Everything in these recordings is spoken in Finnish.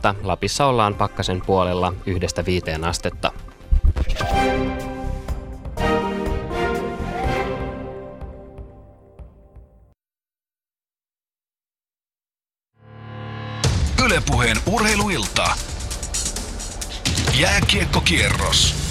astetta. Lapissa ollaan pakkasen puolella yhdestä viiteen astetta. Ylepuheen urheiluilta. Jääkiekkokierros.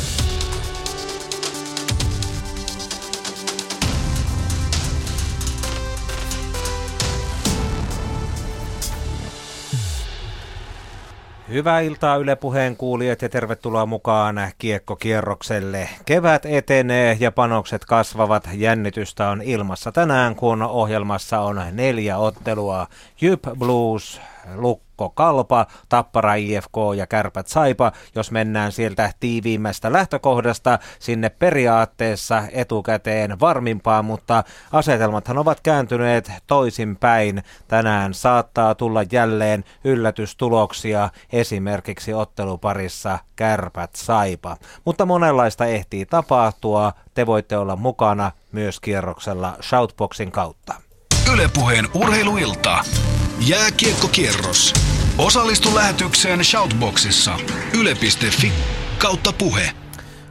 Hyvää iltaa Yle Puheen kuulijat ja tervetuloa mukaan kiekkokierrokselle. Kevät etenee ja panokset kasvavat. Jännitystä on ilmassa tänään, kun ohjelmassa on neljä ottelua. Jyp Blues, Luk Lukko Kalpa, Tappara IFK ja Kärpät Saipa, jos mennään sieltä tiiviimmästä lähtökohdasta sinne periaatteessa etukäteen varmimpaan, mutta asetelmathan ovat kääntyneet toisinpäin. Tänään saattaa tulla jälleen yllätystuloksia esimerkiksi otteluparissa Kärpät Saipa. Mutta monenlaista ehtii tapahtua. Te voitte olla mukana myös kierroksella Shoutboxin kautta. Ylepuheen urheiluilta. Jääkiekkokierros. Osallistu lähetykseen Shoutboxissa. Yle.fi kautta puhe.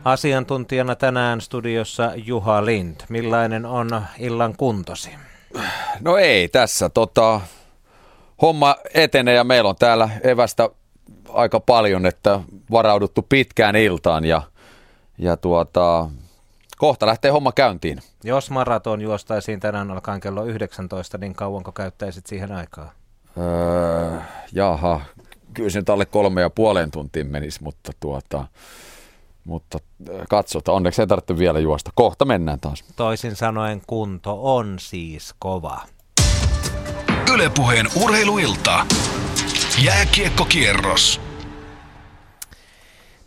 Asiantuntijana tänään studiossa Juha Lind. Millainen on illan kuntosi? No ei tässä. Tota, homma etenee ja meillä on täällä evästä aika paljon, että varauduttu pitkään iltaan ja, ja tuota, kohta lähtee homma käyntiin. Jos maraton juostaisiin tänään alkaen kello 19, niin kauanko käyttäisit siihen aikaa? Öö, jaha, kyllä se nyt alle kolme ja puoleen tuntiin menisi, mutta tuota, mutta katsotaan, onneksi ei tarvitse vielä juosta. Kohta mennään taas. Toisin sanoen kunto on siis kova. Ylepuheen urheiluilta. Jääkiekkokierros.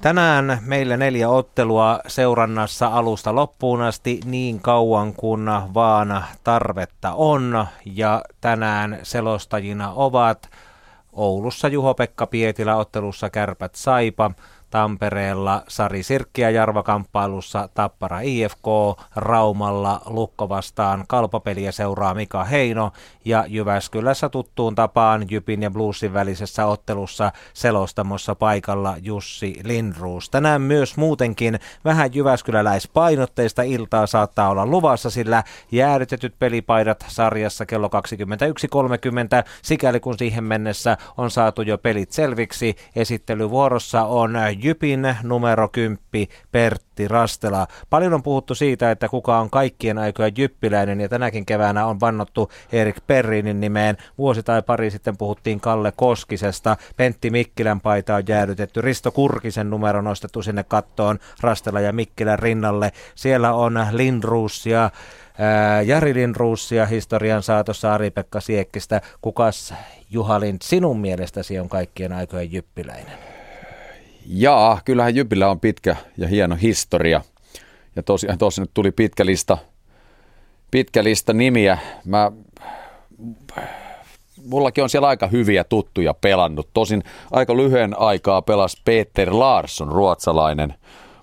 Tänään meillä neljä ottelua seurannassa alusta loppuun asti niin kauan kuin vaan tarvetta on. Ja tänään selostajina ovat Oulussa Juho-Pekka Pietilä ottelussa Kärpät Saipa, Tampereella Sari Sirkkiä Jarva-kamppailussa Tappara IFK, Raumalla Lukko vastaan kalpapeliä seuraa Mika Heino ja Jyväskylässä tuttuun tapaan Jypin ja Bluesin välisessä ottelussa selostamossa paikalla Jussi Lindruus. Tänään myös muutenkin vähän jyväskyläläispainotteista iltaa saattaa olla luvassa, sillä jäädytetyt pelipaidat sarjassa kello 21.30, sikäli kun siihen mennessä on saatu jo pelit selviksi. Esittelyvuorossa on Jypin numero 10 Pertti Rastela. Paljon on puhuttu siitä, että kuka on kaikkien aikojen jyppiläinen ja tänäkin keväänä on vannottu Erik Perrinin nimeen. Vuosi tai pari sitten puhuttiin Kalle Koskisesta. Pentti Mikkilän paita on jäädytetty. Risto Kurkisen numero nostettu sinne kattoon Rastela ja Mikkilän rinnalle. Siellä on Lindruus ja Jari Lindruus ja historian saatossa Ari-Pekka Siekkistä. Kukas Juha Lind sinun mielestäsi on kaikkien aikojen jyppiläinen? Jaa, kyllähän Jypillä on pitkä ja hieno historia. Ja tosiaan tuossa nyt tuli pitkä lista, pitkä lista nimiä. Mä, mullakin on siellä aika hyviä tuttuja pelannut. Tosin aika lyhyen aikaa pelas Peter Larsson, ruotsalainen.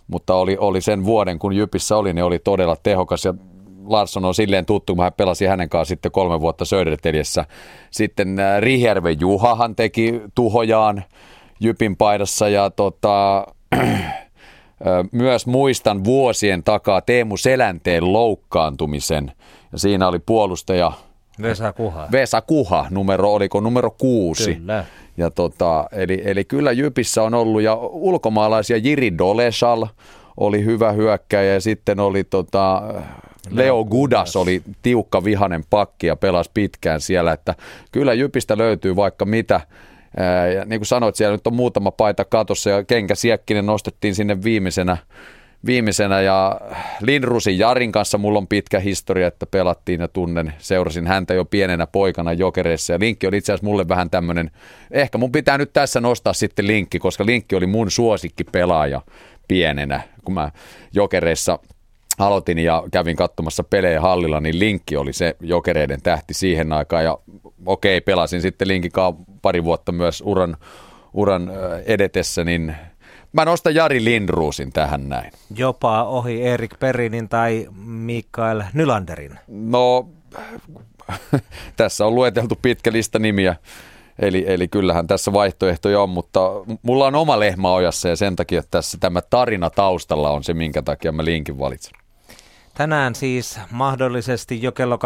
Mutta oli, oli sen vuoden, kun Jypissä oli, niin oli todella tehokas. Ja Larsson on silleen tuttu, kun hän pelasi hänen kanssaan sitten kolme vuotta Söderteliessä. Sitten äh, Rihjärven Juhahan teki tuhojaan Jypin paidassa ja tota, myös muistan vuosien takaa Teemu Selänteen loukkaantumisen. Ja siinä oli puolustaja Vesa Kuha. Vesa Kuha, numero, oliko numero kuusi. Kyllä. Ja tota, eli, eli kyllä Jypissä on ollut, ja ulkomaalaisia Jiri Dolesal oli hyvä hyökkäjä, ja sitten oli tota, Leo Gudas oli tiukka vihanen pakki ja pelasi pitkään siellä, että kyllä Jypistä löytyy vaikka mitä. Ja niin kuin sanoit, siellä nyt on muutama paita katossa ja Kenkä Siekkinen nostettiin sinne viimeisenä, viimeisenä. Ja Lindrusin Jarin kanssa mulla on pitkä historia, että pelattiin ja tunnen, seurasin häntä jo pienenä poikana jokereissa. Ja Linkki oli itse asiassa mulle vähän tämmöinen, ehkä mun pitää nyt tässä nostaa sitten Linkki, koska Linkki oli mun suosikki pelaaja pienenä, kun mä jokereissa aloitin ja kävin katsomassa pelejä hallilla, niin Linkki oli se jokereiden tähti siihen aikaan. Ja okei, pelasin sitten Linkin pari vuotta myös uran, uran edetessä, niin mä nostan Jari Lindruusin tähän näin. Jopa ohi Erik Perinin tai Mikael Nylanderin. No, tässä on lueteltu pitkä lista nimiä. Eli, eli kyllähän tässä vaihtoehtoja on, mutta mulla on oma lehmä ojassa ja sen takia tässä tämä tarina taustalla on se, minkä takia mä linkin valitsen. Tänään siis mahdollisesti jo kello 21.30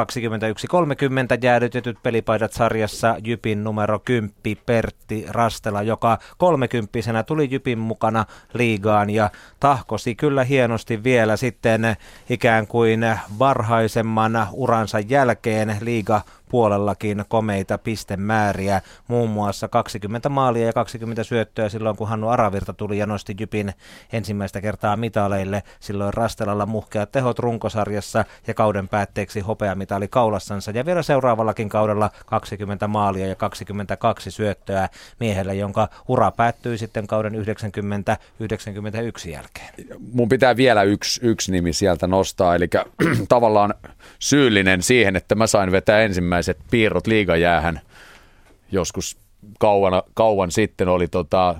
jäädytetyt pelipaidat sarjassa Jypin numero 10 Pertti Rastela, joka kolmekymppisenä tuli Jypin mukana liigaan ja tahkosi kyllä hienosti vielä sitten ikään kuin varhaisemman uransa jälkeen liiga puolellakin komeita pistemääriä, muun muassa 20 maalia ja 20 syöttöä silloin, kun Hannu Aravirta tuli ja nosti Jypin ensimmäistä kertaa mitaleille. Silloin Rastelalla muhkeat tehot runkosarjassa ja kauden päätteeksi hopeamitali kaulassansa. Ja vielä seuraavallakin kaudella 20 maalia ja 22 syöttöä miehelle, jonka ura päättyi sitten kauden 90-91 jälkeen. Mun pitää vielä yksi, yksi nimi sieltä nostaa, eli tavallaan syyllinen siihen, että mä sain vetää ensimmäiset piirrot liigajäähän joskus kauan, kauan sitten oli tota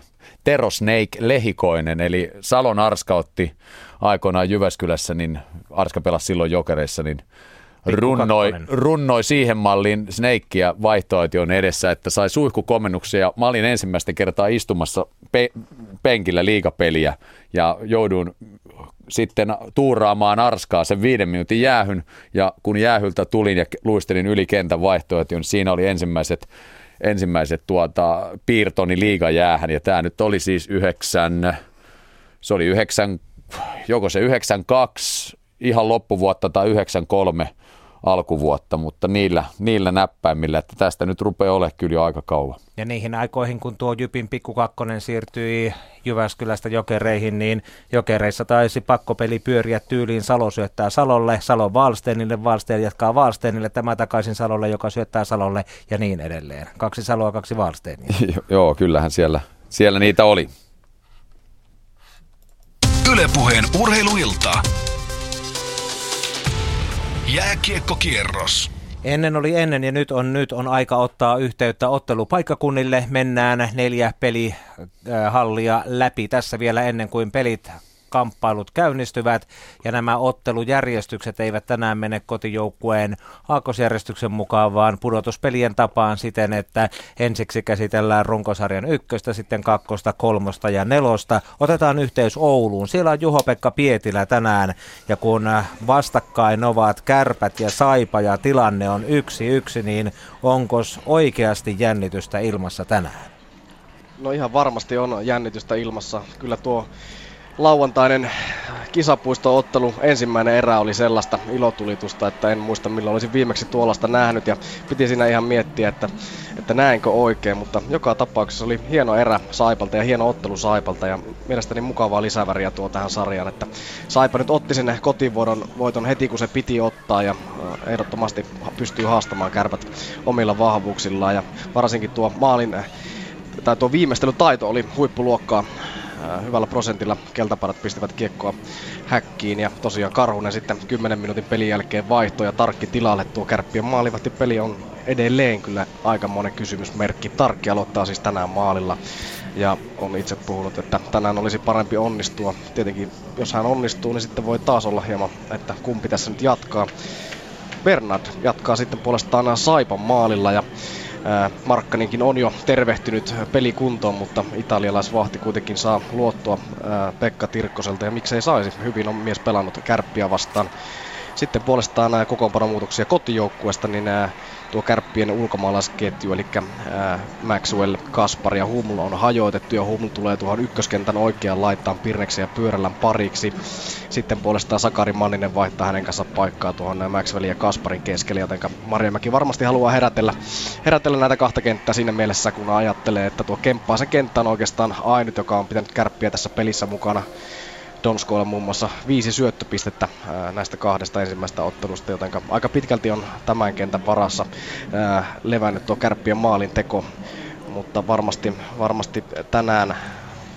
Tero Snake Lehikoinen, eli Salon Arska otti aikoinaan Jyväskylässä, niin Arska pelasi silloin jokereissa, niin runnoi, runnoi siihen malliin Snakeia vaihtoehtion edessä, että sai suihkukomennuksia. Mä olin ensimmäistä kertaa istumassa pe- penkillä liigapeliä ja joudun sitten tuuraamaan Arskaa sen viiden minuutin jäähyn. Ja kun jäähyltä tulin ja luistelin yli kentän vaihtoehtoon, niin siinä oli ensimmäiset, ensimmäiset tuota, piirtoni liigajäähän. Ja tämä nyt oli siis yhdeksän, se oli yhdeksän, joko se 92 ihan loppuvuotta tai 93 alkuvuotta, mutta niillä, niillä näppäimillä, että tästä nyt rupeaa olemaan kyllä jo aika kauan. Ja niihin aikoihin, kun tuo Jypin pikkukakkonen siirtyi Jyväskylästä jokereihin, niin jokereissa taisi pakkopeli pyöriä tyyliin Salo syöttää Salolle, Salo Valsteenille, Valsteen jatkaa Valsteenille, tämä takaisin Salolle, joka syöttää Salolle ja niin edelleen. Kaksi Saloa, kaksi Valsteenia. Joo, kyllähän siellä, siellä niitä oli. Ylepuheen urheiluilta. Jääkiekkokierros. Ennen oli ennen ja nyt on nyt on aika ottaa yhteyttä ottelupaikkakunnille. Mennään neljä pelihallia läpi tässä vielä ennen kuin pelit kamppailut käynnistyvät ja nämä ottelujärjestykset eivät tänään mene kotijoukkueen aakkosjärjestyksen mukaan, vaan pudotuspelien tapaan siten, että ensiksi käsitellään runkosarjan ykköstä, sitten kakkosta, kolmosta ja nelosta. Otetaan yhteys Ouluun. Siellä on Juho-Pekka Pietilä tänään ja kun vastakkain ovat kärpät ja saipa ja tilanne on yksi yksi, niin onko oikeasti jännitystä ilmassa tänään? No ihan varmasti on jännitystä ilmassa. Kyllä tuo lauantainen kisapuistoottelu. Ensimmäinen erä oli sellaista ilotulitusta, että en muista milloin olisin viimeksi tuollaista nähnyt. Ja piti siinä ihan miettiä, että, että näinkö oikein, mutta joka tapauksessa oli hieno erä Saipalta ja hieno ottelu Saipalta. Ja mielestäni mukavaa lisäväriä tuo tähän sarjaan, että Saipa nyt otti sinne kotivuodon voiton heti kun se piti ottaa. Ja ehdottomasti pystyy haastamaan kärpät omilla vahvuuksillaan. Ja varsinkin tuo maalin tai tuo viimeistelytaito oli huippuluokkaa hyvällä prosentilla keltaparat pistivät kiekkoa häkkiin ja tosiaan Karhunen sitten 10 minuutin pelin jälkeen vaihto ja Tarkki tilalle tuo kärppien maalivahti peli on edelleen kyllä aikamoinen kysymysmerkki. Tarkki aloittaa siis tänään maalilla ja on itse puhunut, että tänään olisi parempi onnistua. Tietenkin jos hän onnistuu, niin sitten voi taas olla hieman, että kumpi tässä nyt jatkaa. Bernard jatkaa sitten puolestaan Saipan maalilla ja Markkaninkin on jo tervehtynyt pelikuntoon, mutta italialaisvahti kuitenkin saa luottua Pekka Tirkkoselta ja miksei saisi. Hyvin on mies pelannut kärppiä vastaan. Sitten puolestaan kokoonpanomuutoksia kotijoukkueesta, niin tuo kärppien ulkomaalaisketju, eli Maxwell, Kaspar ja Huml on hajoitettu ja Huml tulee tuohon ykköskentän oikean laittaan Pirneksen ja Pyörällän pariksi. Sitten puolestaan Sakari Manninen vaihtaa hänen kanssa paikkaa tuohon Maxwellin ja Kasparin keskelle, joten Marjamäki varmasti haluaa herätellä, herätellä näitä kahta kenttää siinä mielessä, kun ajattelee, että tuo se kenttä on oikeastaan ainut, joka on pitänyt kärppiä tässä pelissä mukana Donskoilla muun muassa viisi syöttöpistettä näistä kahdesta ensimmäistä ottelusta, joten aika pitkälti on tämän kentän varassa levännyt tuo kärppien maalin teko. Mutta varmasti, varmasti tänään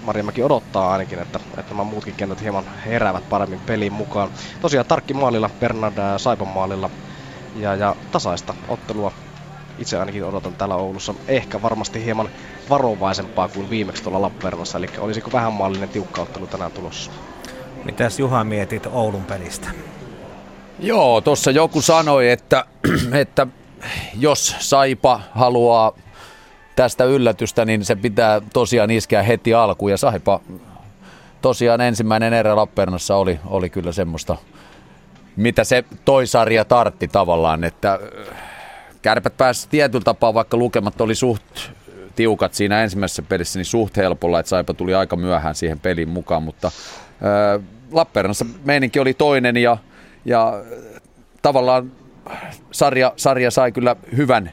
Marjamäki odottaa ainakin, että, että nämä muutkin kentät hieman heräävät paremmin peliin mukaan. Tosiaan Tarkki maalilla, Bernard Saipan maalilla ja, ja tasaista ottelua itse ainakin odotan täällä Oulussa ehkä varmasti hieman varovaisempaa kuin viimeksi tuolla Lappeenrannassa, eli olisiko vähän maallinen tiukka ottelu tänään tulossa? Mitäs Juha mietit Oulun pelistä? Joo, tuossa joku sanoi, että, että jos Saipa haluaa tästä yllätystä, niin se pitää tosiaan iskeä heti alkuun. Ja Saipa tosiaan ensimmäinen erä Lappeenrannassa oli, oli kyllä semmoista, mitä se toisarja tartti tavallaan, että äh, kärpät pääsi tietyllä tapaa, vaikka lukemat oli suht tiukat siinä ensimmäisessä pelissä, niin suht helpolla, että Saipa tuli aika myöhään siihen peliin mukaan, mutta äh, Lappeenrannassa meininki oli toinen ja, ja tavallaan sarja, sarja sai kyllä hyvän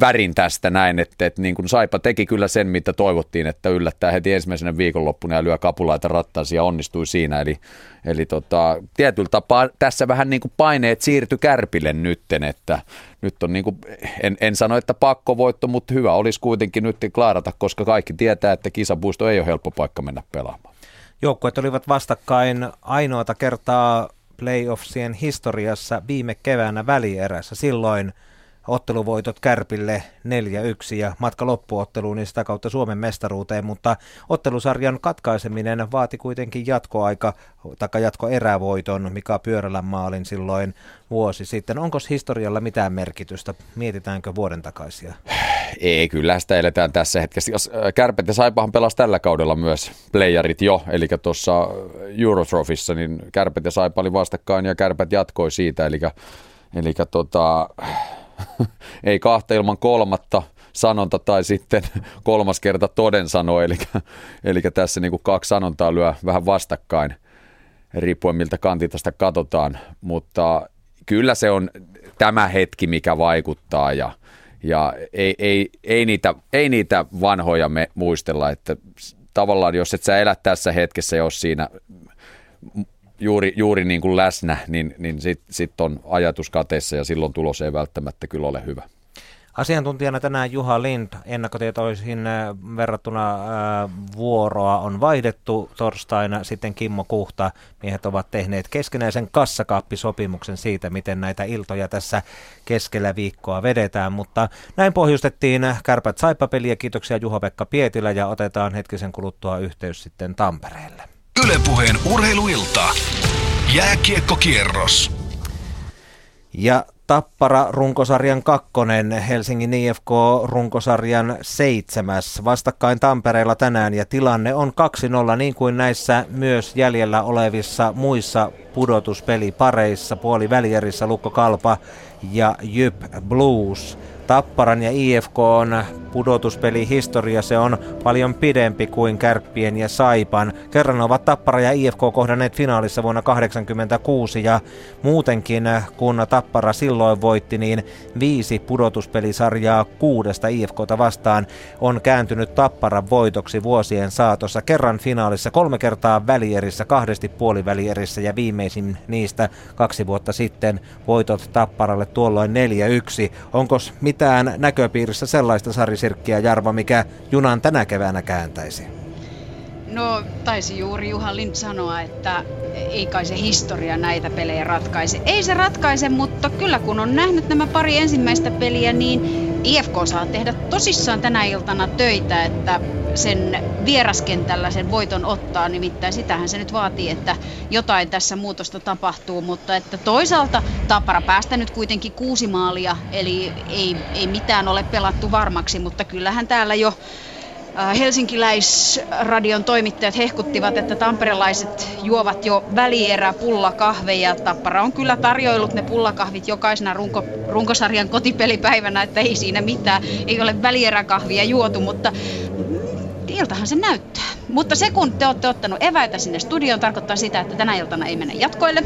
värin tästä näin, että, että niin kuin Saipa teki kyllä sen, mitä toivottiin, että yllättää heti ensimmäisenä viikonloppuna ja lyö kapulaita rattaasi ja onnistui siinä. Eli, eli tota, tietyllä tapaa tässä vähän niin kuin paineet siirtyi Kärpille nytten, että nyt on niin kuin, en, en sano, että pakkovoitto, mutta hyvä olisi kuitenkin nyt klaarata, koska kaikki tietää, että kisapuisto ei ole helppo paikka mennä pelaamaan. Joukkueet olivat vastakkain ainoata kertaa playoffsien historiassa viime keväänä välierässä. Silloin – otteluvoitot Kärpille 4-1 ja matka loppuotteluun niin sitä kautta Suomen mestaruuteen, mutta ottelusarjan katkaiseminen vaati kuitenkin jatkoaika, tai jatkoerävoiton Mika Pyörälän maalin silloin vuosi sitten. Onko historialla mitään merkitystä? Mietitäänkö vuoden takaisia? Ei, kyllä sitä eletään tässä hetkessä. Äh, Kärpät ja Saipahan pelasi tällä kaudella myös playerit jo, eli tuossa Eurotrofissa, niin Kärpät ja Saipa oli vastakkain ja Kärpät jatkoi siitä, eli, eli tota, ei kahta ilman kolmatta sanonta tai sitten kolmas kerta toden sano, eli, eli tässä niin kuin kaksi sanontaa lyö vähän vastakkain, riippuen miltä kantilta sitä katsotaan, mutta kyllä se on tämä hetki, mikä vaikuttaa ja, ja ei, ei, ei, niitä, ei niitä vanhoja me muistella, että tavallaan jos et sä elä tässä hetkessä, jos siinä juuri, juuri niin kuin läsnä, niin, niin sitten sit on ajatus kateessa ja silloin tulos ei välttämättä kyllä ole hyvä. Asiantuntijana tänään Juha Lind, ennakkotietoisin äh, verrattuna äh, vuoroa on vaihdettu torstaina, sitten Kimmo Kuhta. Miehet ovat tehneet keskenäisen kassakaappisopimuksen siitä, miten näitä iltoja tässä keskellä viikkoa vedetään, mutta näin pohjustettiin Kärpät Saippapeliä. Kiitoksia Juha-Pekka Pietilä ja otetaan hetkisen kuluttua yhteys sitten Tampereelle. Ylepuheen urheiluilta. Jääkiekkokierros. Ja Tappara runkosarjan kakkonen, Helsingin IFK runkosarjan seitsemäs. Vastakkain Tampereella tänään ja tilanne on 2-0 niin kuin näissä myös jäljellä olevissa muissa pudotuspelipareissa. Puoli välierissä Lukko Kalpa ja Jyp Blues. Tapparan ja IFK on pudotuspeli historia, se on paljon pidempi kuin Kärppien ja Saipan. Kerran ovat Tappara ja IFK kohdanneet finaalissa vuonna 1986 ja muutenkin kun Tappara silloin voitti, niin viisi pudotuspelisarjaa kuudesta IFKta vastaan on kääntynyt Tapparan voitoksi vuosien saatossa. Kerran finaalissa, kolme kertaa välierissä, kahdesti puolivälierissä ja viimeisin niistä kaksi vuotta sitten voitot Tapparalle tuolloin 4-1. Onko mitään näköpiirissä sellaista sarisirkkiä, Jarva, mikä junan tänä keväänä kääntäisi? No taisi juuri Juha Lind sanoa, että ei kai se historia näitä pelejä ratkaise. Ei se ratkaise, mutta kyllä kun on nähnyt nämä pari ensimmäistä peliä, niin IFK saa tehdä tosissaan tänä iltana töitä, että sen vieraskentällä sen voiton ottaa, nimittäin sitähän se nyt vaatii, että jotain tässä muutosta tapahtuu, mutta että toisaalta Tappara päästä nyt kuitenkin kuusi maalia, eli ei, ei mitään ole pelattu varmaksi, mutta kyllähän täällä jo helsinkiläisradion toimittajat hehkuttivat, että tamperelaiset juovat jo välierä pullakahveja. Tappara on kyllä tarjoillut ne pullakahvit jokaisena runko, runkosarjan kotipelipäivänä, että ei siinä mitään. Ei ole välieräkahvia juotu, mutta iltahan se näyttää. Mutta se kun te olette ottanut eväitä sinne studioon, tarkoittaa sitä, että tänä iltana ei mennä jatkoille.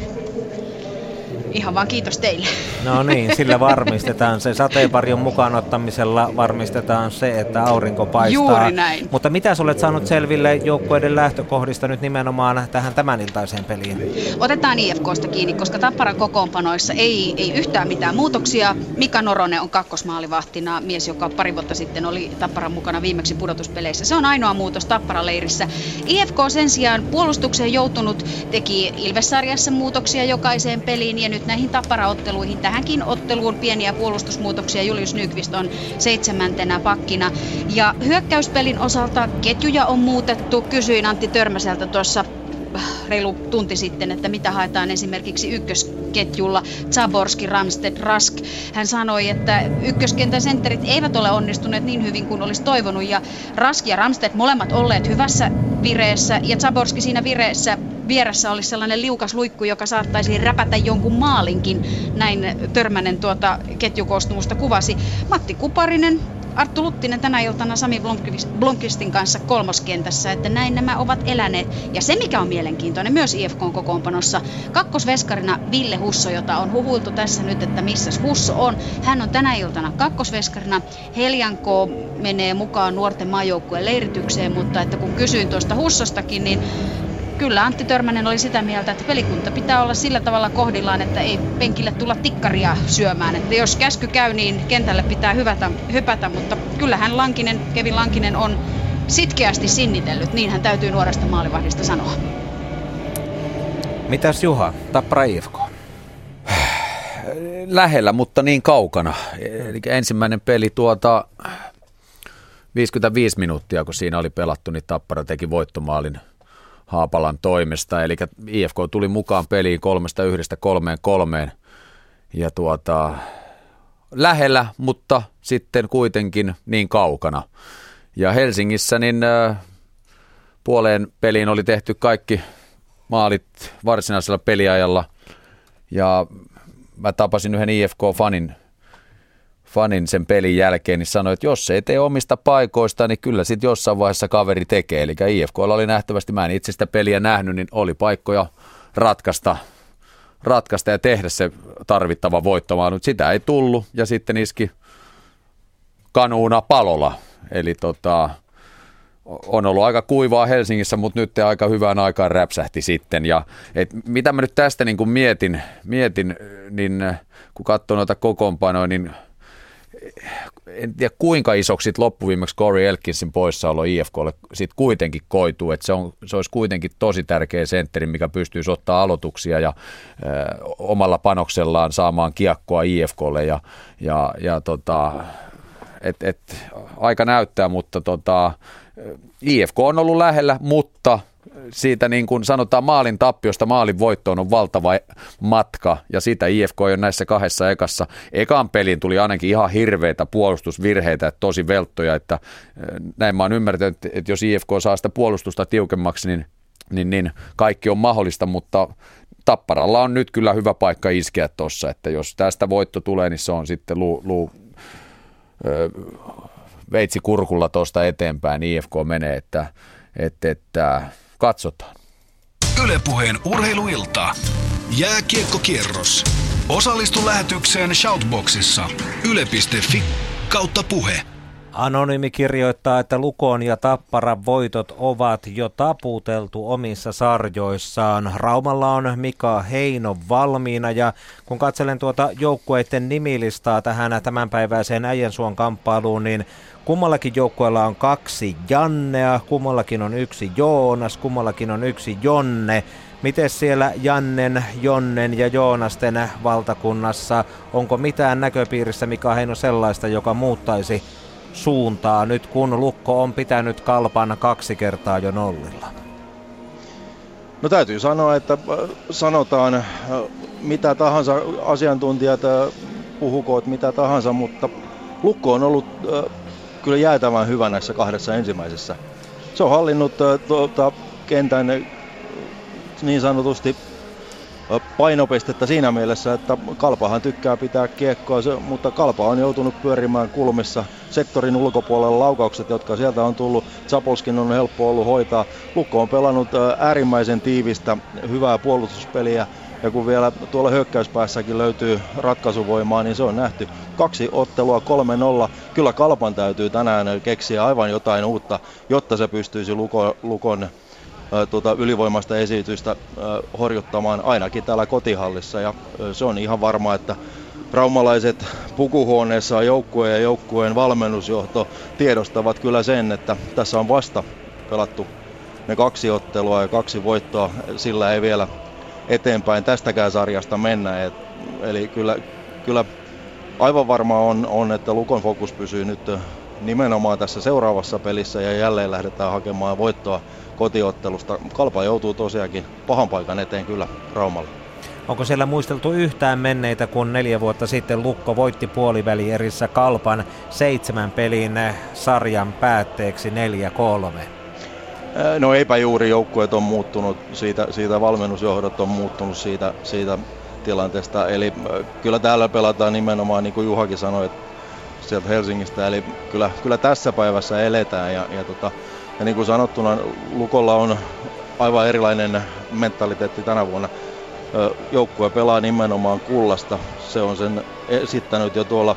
Ihan vaan kiitos teille. No niin, sillä varmistetaan se. Sateenvarjon mukaan ottamisella varmistetaan se, että aurinko paistaa. Juuri näin. Mutta mitä olet saanut selville joukkueiden lähtökohdista nyt nimenomaan tähän tämän iltaiseen peliin? Otetaan IFKsta kiinni, koska Tapparan kokoonpanoissa ei, ei yhtään mitään muutoksia. Mika Noronen on kakkosmaalivahtina, mies, joka pari vuotta sitten oli Tapparan mukana viimeksi pudotuspeleissä. Se on ainoa muutos Tapparan leirissä. IFK sen sijaan puolustukseen joutunut teki Ilvessarjassa muutoksia jokaiseen peliin ja nyt nyt näihin tapparaotteluihin. Tähänkin otteluun pieniä puolustusmuutoksia. Julius Nykvist on seitsemäntenä pakkina. Ja hyökkäyspelin osalta ketjuja on muutettu. Kysyin Antti Törmäseltä tuossa reilu tunti sitten, että mitä haetaan esimerkiksi ykkösketjulla Zaborski, Ramsted, Rask. Hän sanoi, että ykköskentän sentterit eivät ole onnistuneet niin hyvin kuin olisi toivonut ja Rask ja Ramsted molemmat olleet hyvässä vireessä ja Zaborski siinä vireessä vieressä olisi sellainen liukas luikku, joka saattaisi räpätä jonkun maalinkin, näin Törmänen tuota ketjukoostumusta kuvasi. Matti Kuparinen, Arttu Luttinen tänä iltana Sami Blomqvistin kanssa kolmoskentässä, että näin nämä ovat eläneet. Ja se, mikä on mielenkiintoinen myös IFKn kokoonpanossa, kakkosveskarina Ville Husso, jota on huhuiltu tässä nyt, että missä Husso on. Hän on tänä iltana kakkosveskarina. Heljanko menee mukaan nuorten maajoukkueen leiritykseen, mutta että kun kysyin tuosta Hussostakin, niin kyllä Antti Törmänen oli sitä mieltä, että pelikunta pitää olla sillä tavalla kohdillaan, että ei penkille tulla tikkaria syömään. Että jos käsky käy, niin kentälle pitää hyvätä, hypätä, mutta kyllähän Lankinen, Kevin Lankinen on sitkeästi sinnitellyt, niin hän täytyy nuoresta maalivahdista sanoa. Mitäs Juha, Tappara IFK? Lähellä, mutta niin kaukana. Eli ensimmäinen peli tuota 55 minuuttia, kun siinä oli pelattu, niin Tappara teki voittomaalin Haapalan toimesta. Eli IFK tuli mukaan peliin kolmesta yhdestä kolmeen kolmeen. Ja tuota, lähellä, mutta sitten kuitenkin niin kaukana. Ja Helsingissä niin äh, puoleen peliin oli tehty kaikki maalit varsinaisella peliajalla. Ja mä tapasin yhden IFK-fanin fanin sen pelin jälkeen, niin sanoi, että jos ei tee omista paikoista, niin kyllä sitten jossain vaiheessa kaveri tekee. Eli IFK oli nähtävästi, mä en itse sitä peliä nähnyt, niin oli paikkoja ratkaista, ratkaista ja tehdä se tarvittava voittamaan, mutta sitä ei tullut ja sitten iski kanuuna palola. Eli tota, on ollut aika kuivaa Helsingissä, mutta nyt aika hyvään aikaan räpsähti sitten. Ja et mitä mä nyt tästä niin kuin mietin, mietin, niin kun katsoo noita kokoonpanoja, niin – en tiedä kuinka isoksi loppuviimeksi Corey Elkinsin poissaolo IFKlle sit kuitenkin koituu, että se, on, se olisi kuitenkin tosi tärkeä sentteri, mikä pystyisi ottaa aloituksia ja ö, omalla panoksellaan saamaan kiekkoa IFKlle ja, ja, ja tota, et, et, aika näyttää, mutta tota, IFK on ollut lähellä, mutta siitä niin kuin sanotaan maalin tappiosta maalin voittoon on valtava matka ja sitä IFK on näissä kahdessa ekassa. Ekan peliin tuli ainakin ihan hirveitä puolustusvirheitä, että tosi velttoja, että näin mä oon ymmärtänyt, että jos IFK saa sitä puolustusta tiukemmaksi, niin, niin, niin kaikki on mahdollista, mutta Tapparalla on nyt kyllä hyvä paikka iskeä tuossa, että jos tästä voitto tulee, niin se on sitten luu, luu veitsi kurkulla tuosta eteenpäin, IFK menee, että, että, että Katsotaan. Ylepuheen urheiluilta. Jääkiekkokierros. Osallistu lähetykseen Shoutboxissa. Yle.fi kautta puhe. Anonymi kirjoittaa, että Lukon ja Tapparan voitot ovat jo taputeltu omissa sarjoissaan. Raumalla on Mika Heino valmiina ja kun katselen tuota joukkueiden nimilistaa tähän tämänpäiväiseen Äijänsuon kamppailuun, niin Kummallakin joukkueella on kaksi Jannea, kummallakin on yksi Joonas, kummallakin on yksi Jonne. Miten siellä Jannen, Jonnen ja Joonasten valtakunnassa, onko mitään näköpiirissä, mikä Heino sellaista, joka muuttaisi suuntaa nyt, kun Lukko on pitänyt kalpan kaksi kertaa jo nollilla? No täytyy sanoa, että äh, sanotaan äh, mitä tahansa asiantuntijat äh, puhukoot mitä tahansa, mutta Lukko on ollut kyllä jäätävän hyvä näissä kahdessa ensimmäisessä. Se on hallinnut tuota, kentän niin sanotusti painopistettä siinä mielessä, että Kalpahan tykkää pitää kiekkoa, mutta Kalpa on joutunut pyörimään kulmissa sektorin ulkopuolella laukaukset, jotka sieltä on tullut. Zapolskin on helppo ollut hoitaa. Lukko on pelannut äärimmäisen tiivistä, hyvää puolustuspeliä ja kun vielä tuolla hyökkäyspäässäkin löytyy ratkaisuvoimaa, niin se on nähty. Kaksi ottelua, 3-0. Kyllä Kalpan täytyy tänään keksiä aivan jotain uutta, jotta se pystyisi Lukon, Lukon tuota, ylivoimasta esitystä horjuttamaan ainakin täällä kotihallissa. Ja se on ihan varma, että raumalaiset pukuhuoneessa joukkueen ja joukkueen valmennusjohto tiedostavat kyllä sen, että tässä on vasta pelattu ne kaksi ottelua ja kaksi voittoa. Sillä ei vielä eteenpäin tästäkään sarjasta mennä. Et, eli kyllä, kyllä aivan varma on, on, että Lukon fokus pysyy nyt nimenomaan tässä seuraavassa pelissä ja jälleen lähdetään hakemaan voittoa kotiottelusta. Kalpa joutuu tosiaankin pahan paikan eteen kyllä Raumalla. Onko siellä muisteltu yhtään menneitä, kun neljä vuotta sitten Lukko voitti puolivälierissä Kalpan seitsemän pelin sarjan päätteeksi 4-3? No eipä juuri, joukkueet on muuttunut, siitä, siitä valmennusjohdot on muuttunut siitä, siitä tilanteesta. Eli kyllä täällä pelataan nimenomaan, niin kuin Juhakin sanoi, että sieltä Helsingistä. Eli kyllä, kyllä tässä päivässä eletään ja, ja, tota, ja niin kuin sanottuna, Lukolla on aivan erilainen mentaliteetti tänä vuonna. Joukkue pelaa nimenomaan kullasta. Se on sen esittänyt jo tuolla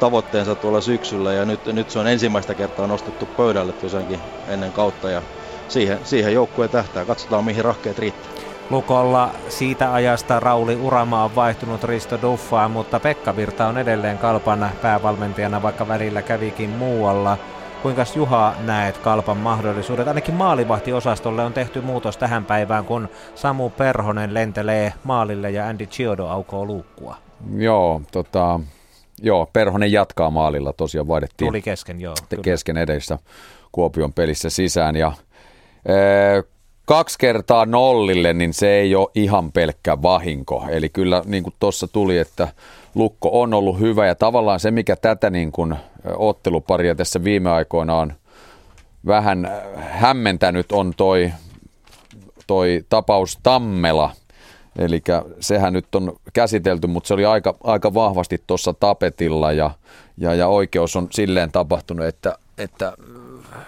tavoitteensa tuolla syksyllä ja nyt, nyt se on ensimmäistä kertaa nostettu pöydälle tosiaankin ennen kautta ja siihen, siihen joukkue tähtää. Katsotaan mihin rahkeet riittää. Lukolla siitä ajasta Rauli Urama on vaihtunut Risto Duffaan, mutta Pekka Virta on edelleen Kalpan päävalmentajana, vaikka välillä kävikin muualla. Kuinka Juha näet Kalpan mahdollisuudet? Ainakin maalivahtiosastolle on tehty muutos tähän päivään, kun Samu Perhonen lentelee maalille ja Andy Chiodo aukoo luukkua. Joo, tota, joo, Perhonen jatkaa maalilla tosiaan vaihdettiin. Tuli kesken, joo. Kesken edessä Kuopion pelissä sisään ja ee, kaksi kertaa nollille, niin se ei ole ihan pelkkä vahinko. Eli kyllä niin kuin tuossa tuli, että Lukko on ollut hyvä ja tavallaan se, mikä tätä niin kuin otteluparia tässä viime aikoina on vähän hämmentänyt, on toi, toi tapaus Tammela. Eli sehän nyt on käsitelty, mutta se oli aika, aika vahvasti tuossa tapetilla ja, ja, ja oikeus on silleen tapahtunut, että, että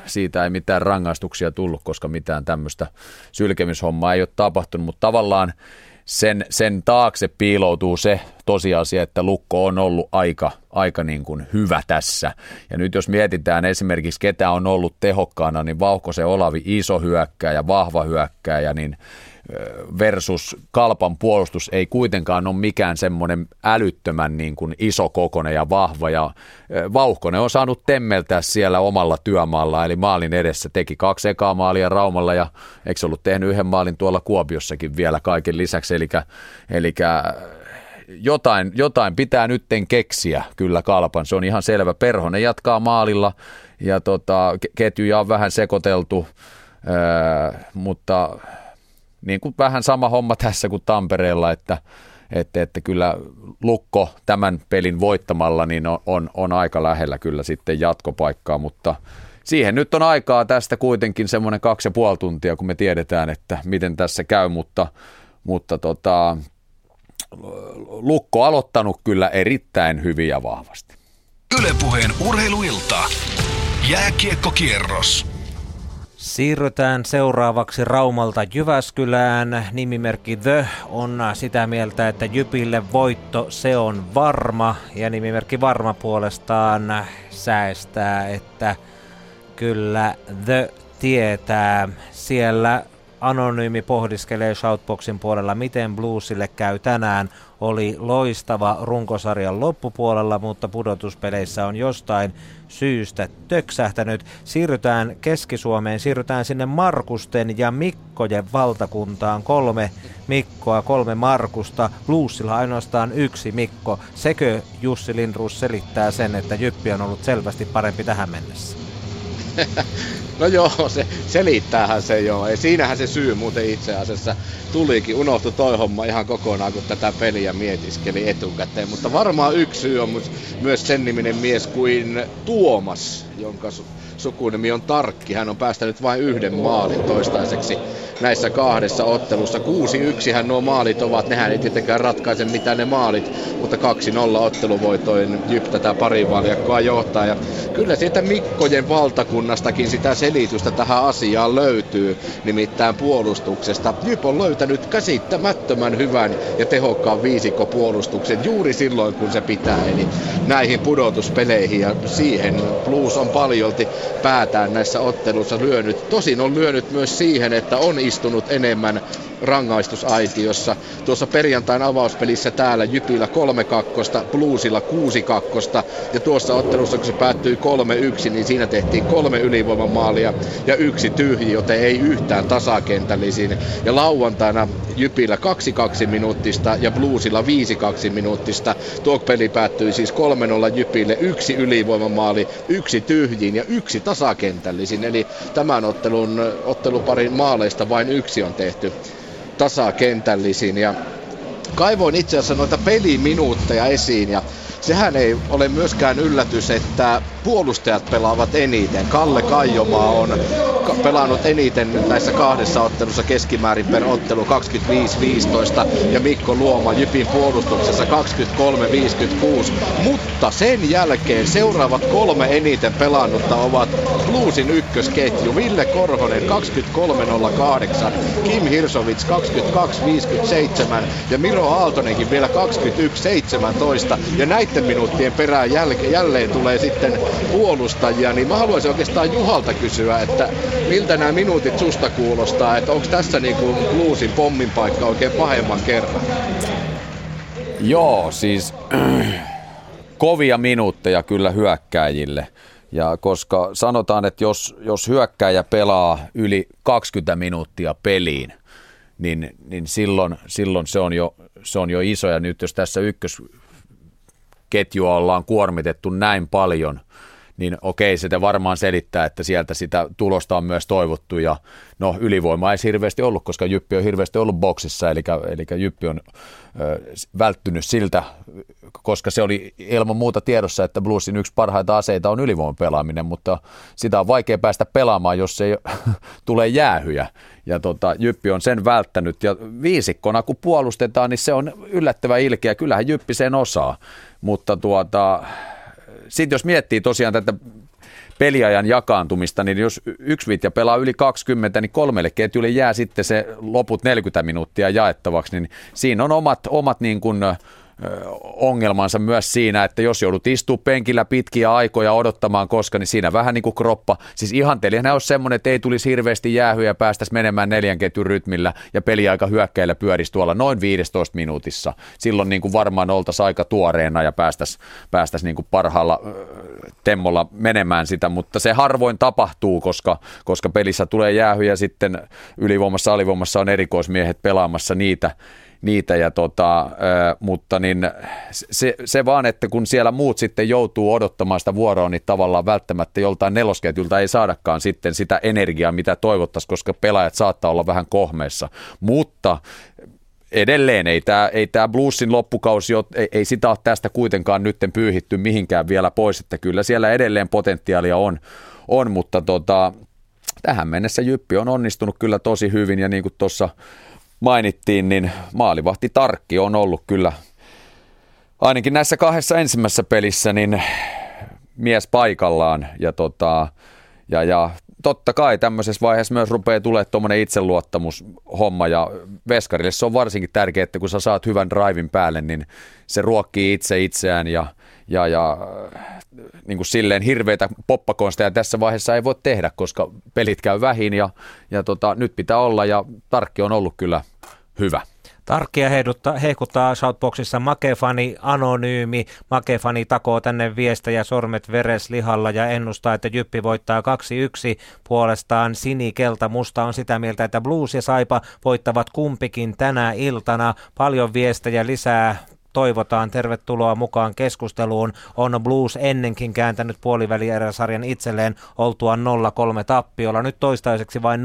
siitä ei mitään rangaistuksia tullut, koska mitään tämmöistä sylkemishommaa ei ole tapahtunut, mutta tavallaan sen, sen taakse piiloutuu se tosiasia, että Lukko on ollut aika, aika niin kuin hyvä tässä. Ja nyt jos mietitään esimerkiksi, ketä on ollut tehokkaana, niin Vauhkosen Olavi iso hyökkääjä, vahva hyökkääjä, niin versus Kalpan puolustus ei kuitenkaan ole mikään semmoinen älyttömän niin kuin iso kokone ja vahva. Ja Vauhkonen on saanut temmeltää siellä omalla työmaalla, eli maalin edessä teki kaksi ekaa maalia Raumalla ja eikö ollut tehnyt yhden maalin tuolla Kuopiossakin vielä kaiken lisäksi. Eli, eli jotain, jotain pitää nytten keksiä kyllä Kalpan, se on ihan selvä. Perhonen jatkaa maalilla ja tota, ketjuja on vähän sekoiteltu, öö, mutta niin kuin vähän sama homma tässä kuin Tampereella, että, että, että kyllä Lukko tämän pelin voittamalla niin on, on, on aika lähellä kyllä sitten jatkopaikkaa, mutta siihen nyt on aikaa tästä kuitenkin semmoinen kaksi ja puoli tuntia, kun me tiedetään, että miten tässä käy, mutta, mutta tota, Lukko aloittanut kyllä erittäin hyvin ja vahvasti. Ylepuheen urheiluilta. Jääkiekkokierros. Siirrytään seuraavaksi Raumalta Jyväskylään. Nimimerkki The on sitä mieltä, että Jypille voitto se on varma. Ja nimimerkki Varma puolestaan säästää, että kyllä The tietää. Siellä Anonyymi pohdiskelee Shoutboxin puolella, miten Bluesille käy tänään. Oli loistava runkosarjan loppupuolella, mutta pudotuspeleissä on jostain syystä töksähtänyt. Siirrytään Keski-Suomeen, siirrytään sinne Markusten ja Mikkojen valtakuntaan. Kolme Mikkoa, kolme Markusta. Bluesilla ainoastaan yksi Mikko. Sekö Jussi Lindruus selittää sen, että Jyppi on ollut selvästi parempi tähän mennessä? No joo, se selittäähän se joo. Ei, siinähän se syy muuten itse asiassa tulikin. Unohtui toi homma ihan kokonaan, kun tätä peliä mietiskeli etukäteen. Mutta varmaan yksi syy on myös sen niminen mies kuin Tuomas, jonka sukunimi on Tarkki. Hän on päästänyt vain yhden maalin toistaiseksi näissä kahdessa ottelussa. 6-1 hän nuo maalit ovat, nehän ei tietenkään ratkaise mitään ne maalit, mutta 2-0 otteluvoitoin Jyp tätä pari valjakkoa johtaa. Ja kyllä sieltä Mikkojen valtakunnastakin sitä selitystä tähän asiaan löytyy, nimittäin puolustuksesta. Jyp on löytänyt käsittämättömän hyvän ja tehokkaan viisikkopuolustuksen juuri silloin, kun se pitää. Eli näihin pudotuspeleihin ja siihen Blues on paljolti päätään näissä otteluissa lyönyt. Tosin on lyönyt myös siihen, että on istunut enemmän rangaistusaitiossa. Tuossa perjantain avauspelissä täällä Jypillä 3 kakkosta, Bluesilla 6 kakkosta ja tuossa ottelussa kun se päättyi 3-1, niin siinä tehtiin kolme ylivoimamaalia ja yksi tyhji, joten ei yhtään tasakentällisin. Ja lauantaina Jypillä 2-2 minuuttista ja Bluesilla 5-2 minuuttista. Tuo peli päättyi siis 3-0 Jypille, yksi ylivoimamaali, yksi tyhjiin ja yksi tasakentällisin. Eli tämän ottelun, otteluparin maaleista vain yksi on tehty tasakentällisin. Ja kaivoin itse asiassa noita peliminuutteja esiin ja sehän ei ole myöskään yllätys, että puolustajat pelaavat eniten. Kalle Kaijomaa on pelannut eniten näissä kahdessa ottelussa keskimäärin per ottelu 25-15 ja Mikko Luoma Jypin puolustuksessa 23-56. Mutta sen jälkeen seuraavat kolme eniten pelannutta ovat Bluesin ykkösketju Ville Korhonen 23-08, Kim Hirsovits 22-57 ja Miro Aaltonenkin vielä 21-17 ja näiden minuuttien perään jäl- jälleen tulee sitten puolustajia, niin mä haluaisin oikeastaan Juhalta kysyä, että miltä nämä minuutit susta kuulostaa, että onko tässä niin kuin Bluesin pommin paikka oikein pahemman kerran? Joo, siis kovia minuutteja kyllä hyökkääjille. Ja koska sanotaan, että jos, jos hyökkääjä pelaa yli 20 minuuttia peliin, niin, niin silloin, silloin se, on jo, se on jo iso. Ja nyt jos tässä ykkösketjua ollaan kuormitettu näin paljon, niin okei, se varmaan selittää, että sieltä sitä tulosta on myös toivottu ja no ylivoima ei hirveästi ollut, koska Jyppi on hirveästi ollut boksissa, eli, eli Jyppi on ö, välttynyt siltä, koska se oli ilman muuta tiedossa, että Bluesin yksi parhaita aseita on ylivoiman pelaaminen, mutta sitä on vaikea päästä pelaamaan, jos ei tule jäähyjä. Ja tota, Jyppi on sen välttänyt ja viisikkona kun puolustetaan, niin se on yllättävän ilkeä. Kyllähän Jyppi sen osaa, mutta tuota, sitten jos miettii tosiaan tätä peliajan jakaantumista, niin jos yksi vitja pelaa yli 20, niin kolmelle ketjulle jää sitten se loput 40 minuuttia jaettavaksi, niin siinä on omat, omat niin kuin, ongelmansa myös siinä, että jos joudut istumaan penkillä pitkiä aikoja odottamaan koska, niin siinä vähän niin kuin kroppa. Siis ihanteellihan olisi semmoinen, että ei tulisi hirveästi jäähyä ja päästäisiin menemään neljän ketjun rytmillä ja peliaika hyökkäillä pyörisi tuolla noin 15 minuutissa. Silloin niin kuin varmaan oltaisiin aika tuoreena ja päästäisiin päästäisi niin kuin parhaalla temmolla menemään sitä, mutta se harvoin tapahtuu, koska, koska pelissä tulee jäähyjä sitten ylivoimassa, alivoimassa on erikoismiehet pelaamassa niitä, niitä ja tota, mutta niin se, se, vaan, että kun siellä muut sitten joutuu odottamaan sitä vuoroa, niin tavallaan välttämättä joltain nelosketjulta ei saadakaan sitten sitä energiaa, mitä toivottaisiin, koska pelaajat saattaa olla vähän kohmeessa. Mutta edelleen ei tämä ei tää Bluesin loppukausi, ei, ei sitä ole tästä kuitenkaan nytten pyyhitty mihinkään vielä pois, että kyllä siellä edelleen potentiaalia on, on mutta tota, tähän mennessä Jyppi on onnistunut kyllä tosi hyvin ja niin kuin tuossa mainittiin, niin maalivahti Tarkki on ollut kyllä ainakin näissä kahdessa ensimmäisessä pelissä niin mies paikallaan. Ja, tota, ja, ja totta kai tämmöisessä vaiheessa myös rupeaa tulee tuommoinen itseluottamushomma. Ja Veskarille se on varsinkin tärkeää, että kun sä saat hyvän drivin päälle, niin se ruokkii itse itseään ja, ja, ja niin kuin silleen hirveitä poppakonsteja tässä vaiheessa ei voi tehdä, koska pelit käy vähin ja, ja tota, nyt pitää olla ja Tarkki on ollut kyllä hyvä. Tarkkia heikuttaa Shoutboxissa Makefani anonyymi. Makefani takoo tänne viestejä sormet veres lihalla ja ennustaa, että Jyppi voittaa 2-1. Puolestaan Sini Kelta Musta on sitä mieltä, että Blues ja Saipa voittavat kumpikin tänä iltana. Paljon viestejä lisää toivotaan. Tervetuloa mukaan keskusteluun. On Blues ennenkin kääntänyt puolivälieräsarjan itselleen oltua 0-3 tappiolla. Nyt toistaiseksi vain 0-2.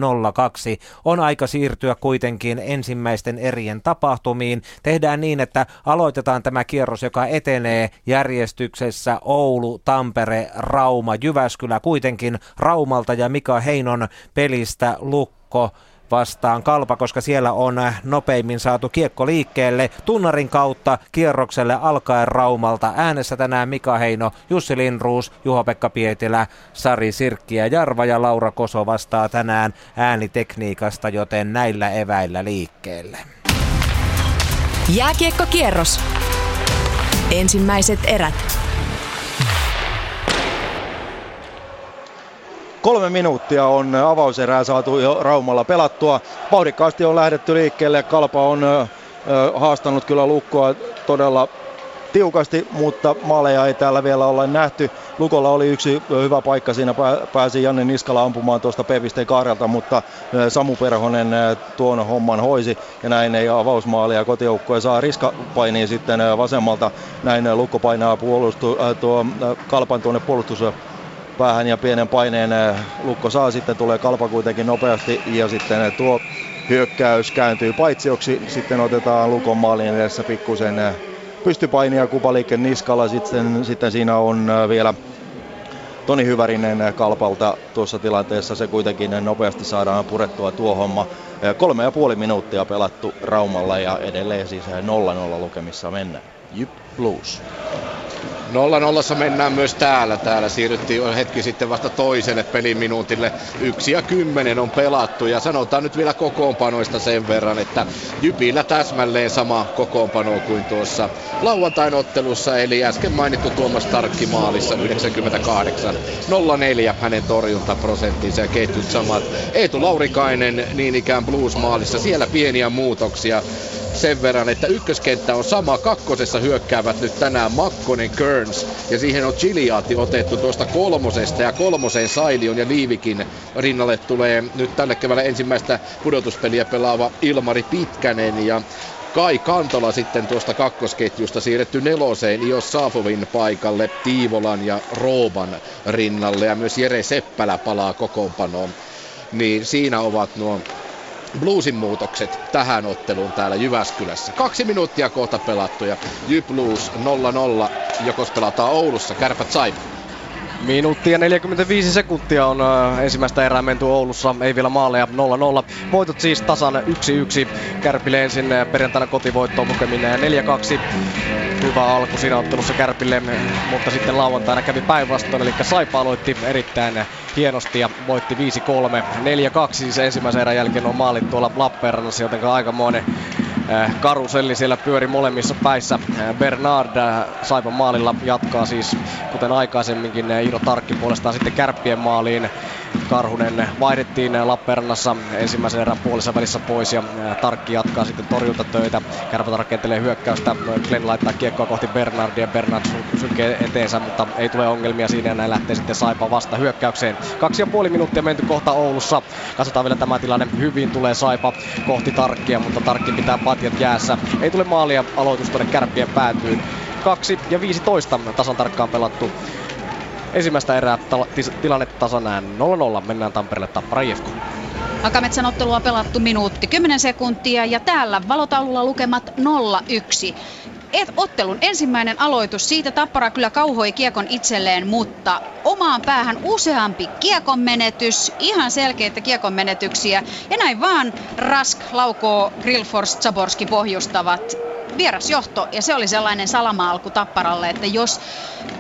On aika siirtyä kuitenkin ensimmäisten erien tapahtumiin. Tehdään niin, että aloitetaan tämä kierros, joka etenee järjestyksessä Oulu, Tampere, Rauma, Jyväskylä kuitenkin Raumalta ja Mika Heinon pelistä Lukko vastaan Kalpa, koska siellä on nopeimmin saatu kiekko liikkeelle tunnarin kautta kierrokselle alkaen Raumalta. Äänessä tänään Mika Heino, Jussi Linruus, Juha-Pekka Pietilä, Sari Sirkki ja Jarva ja Laura Koso vastaa tänään äänitekniikasta, joten näillä eväillä liikkeelle. Jääkiekkokierros. Ensimmäiset erät. Kolme minuuttia on avauserää saatu jo Raumalla pelattua. Vauhdikkaasti on lähdetty liikkeelle. Kalpa on haastanut kyllä lukkoa todella tiukasti, mutta maaleja ei täällä vielä olla nähty. Lukolla oli yksi hyvä paikka siinä, pääsi Janne Niskala ampumaan tuosta Pevisten kaarelta, mutta Samu Perhonen tuon homman hoisi ja näin ei avausmaalia kotijoukkoja saa. Riska painii sitten vasemmalta, näin Lukko painaa puolustu, tuo Kalpan tuonne puolustus päähän ja pienen paineen Lukko saa sitten, tulee Kalpa kuitenkin nopeasti ja sitten tuo hyökkäys kääntyy paitsioksi, sitten otetaan Lukon maalin edessä pikkusen pystypainia Kupaliikken niskalla. Sitten, sitten siinä on vielä Toni Hyvärinen kalpalta tuossa tilanteessa. Se kuitenkin nopeasti saadaan purettua tuo homma. Kolme ja puoli minuuttia pelattu Raumalla ja edelleen siis 0-0 lukemissa mennään. Jyp Blues. 0-0 mennään myös täällä. Täällä siirryttiin jo hetki sitten vasta toiselle peliminuutille. Yksi ja kymmenen on pelattu ja sanotaan nyt vielä kokoonpanoista sen verran, että Jypillä täsmälleen sama kokoonpano kuin tuossa lauantain ottelussa, eli äsken mainittu Tuomas Tarkki maalissa 98 04 hänen torjuntaprosenttinsa ja ketjut samat. Eetu Laurikainen niin ikään Blues maalissa, siellä pieniä muutoksia sen verran, että ykköskenttä on sama. Kakkosessa hyökkäävät nyt tänään Makkonen, Kearns ja siihen on Chiliati otettu tuosta kolmosesta ja kolmoseen Sailion ja Liivikin rinnalle tulee nyt tälle keväällä ensimmäistä pudotuspeliä pelaava Ilmari Pitkänen ja Kai Kantola sitten tuosta kakkosketjusta siirretty neloseen Ios Saafovin paikalle Tiivolan ja Rooban rinnalle ja myös Jere Seppälä palaa kokoonpanoon. Niin siinä ovat nuo Bluesin muutokset tähän otteluun täällä Jyväskylässä. Kaksi minuuttia kohta pelattu ja Jyp Blues 0-0, jokos pelataan Oulussa, kärpät Saipa. Minuutti ja 45 sekuntia on ensimmäistä erää menty Oulussa, ei vielä maaleja 0-0. Voitot siis tasan 1-1. Kärpille ensin perjantaina kotivoittoon lukeminen 4-2. Hyvä alku siinä ottelussa Kärpille, mutta sitten lauantaina kävi päinvastoin, eli Saipa aloitti erittäin hienosti ja voitti 5-3. 4-2 siis ensimmäisen erän jälkeen on maalit tuolla Lappeenrannassa, joten aikamoinen karuselli siellä pyöri molemmissa päissä. Äh, Bernard äh, Saipan maalilla jatkaa siis, kuten aikaisemminkin, Iiro Tarkki puolestaan sitten kärppien maaliin. Karhunen vaihdettiin Lappeenrannassa ensimmäisen erän puolessa välissä pois ja Tarkki jatkaa sitten torjuntatöitä. Kärpät rakentelee hyökkäystä. Glenn laittaa kiekkoa kohti Bernardia. Bernard sylkee eteensä, mutta ei tule ongelmia siinä ja näin lähtee sitten Saipa vasta hyökkäykseen. Kaksi ja puoli minuuttia menty kohta Oulussa. Katsotaan vielä tämä tilanne. Hyvin tulee Saipa kohti Tarkkia, mutta Tarkki pitää patjat jäässä. Ei tule maalia aloitus tuonne kärppien päätyyn. 2 ja 15 tasan tarkkaan pelattu ensimmäistä erää tala, tis, tilanne tasanään 0-0. Mennään Tampereelle Tappara IFK. Hakametsän ottelua pelattu minuutti 10 sekuntia ja täällä valotaululla lukemat 0-1. Et, ottelun ensimmäinen aloitus, siitä Tappara kyllä kauhoi kiekon itselleen, mutta omaan päähän useampi kiekon menetys, ihan selkeitä kiekon menetyksiä. Ja näin vaan Rask, Laukoo, Grillfors, Zaborski pohjustavat vierasjohto ja se oli sellainen salama-alku Tapparalle, että jos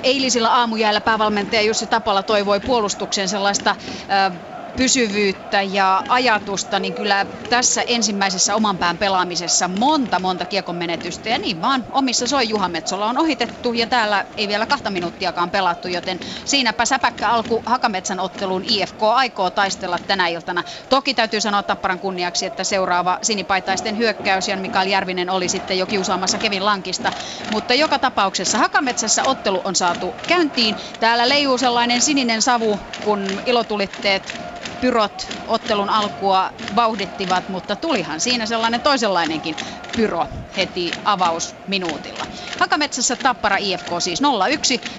eilisillä aamujäällä päävalmentaja Jussi Tapala toivoi puolustuksen sellaista äh, pysyvyyttä ja ajatusta, niin kyllä tässä ensimmäisessä oman pään pelaamisessa monta, monta kiekon menetystä. Ja niin vaan omissa soi Juha Metsola on ohitettu ja täällä ei vielä kahta minuuttiakaan pelattu, joten siinäpä säpäkkä alku Hakametsän otteluun IFK aikoo taistella tänä iltana. Toki täytyy sanoa Tapparan kunniaksi, että seuraava sinipaitaisten hyökkäys ja Mikael Järvinen oli sitten jo kiusaamassa Kevin Lankista. Mutta joka tapauksessa Hakametsässä ottelu on saatu käyntiin. Täällä leijuu sellainen sininen savu, kun ilotulitteet pyrot ottelun alkua vauhdittivat, mutta tulihan siinä sellainen toisenlainenkin pyro heti avausminuutilla. Hakametsässä Tappara IFK siis 0-1,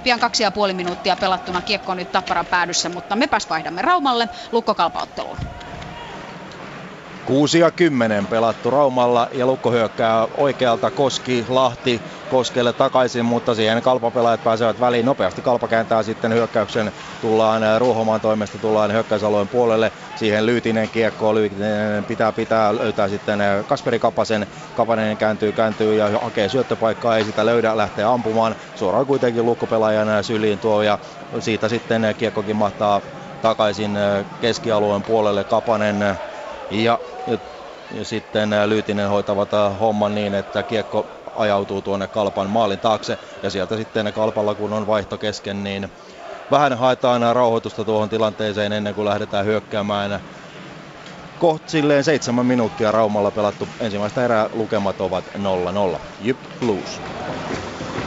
pian kaksi ja puoli minuuttia pelattuna kiekko nyt Tapparan päädyssä, mutta mepäs vaihdamme Raumalle lukkokalpaotteluun. 6 ja 10 pelattu Raumalla ja Lukko hyökkää oikealta Koski, Lahti Koskelle takaisin, mutta siihen kalpapelaajat pääsevät väliin nopeasti. Kalpa kääntää sitten hyökkäyksen, tullaan äh, Ruohomaan toimesta, tullaan hyökkäysalueen puolelle. Siihen Lyytinen kiekko, Lyytinen pitää pitää, löytää sitten äh, Kasperi Kapasen. Kapanen kääntyy, kääntyy ja hakee syöttöpaikkaa, ei sitä löydä, lähtee ampumaan. Suoraan kuitenkin Lukkopelaajan äh, syliin tuo ja siitä sitten kiekkokin mahtaa takaisin keskialueen puolelle Kapanen ja, ja, ja sitten Lyytinen hoitavat homman niin, että kiekko ajautuu tuonne Kalpan maalin taakse ja sieltä sitten Kalpalla kun on vaihto kesken, niin vähän haetaan rauhoitusta tuohon tilanteeseen ennen kuin lähdetään hyökkäämään. Koht silleen seitsemän minuuttia Raumalla pelattu. Ensimmäistä erää lukemat ovat 0-0. Jyp Blues.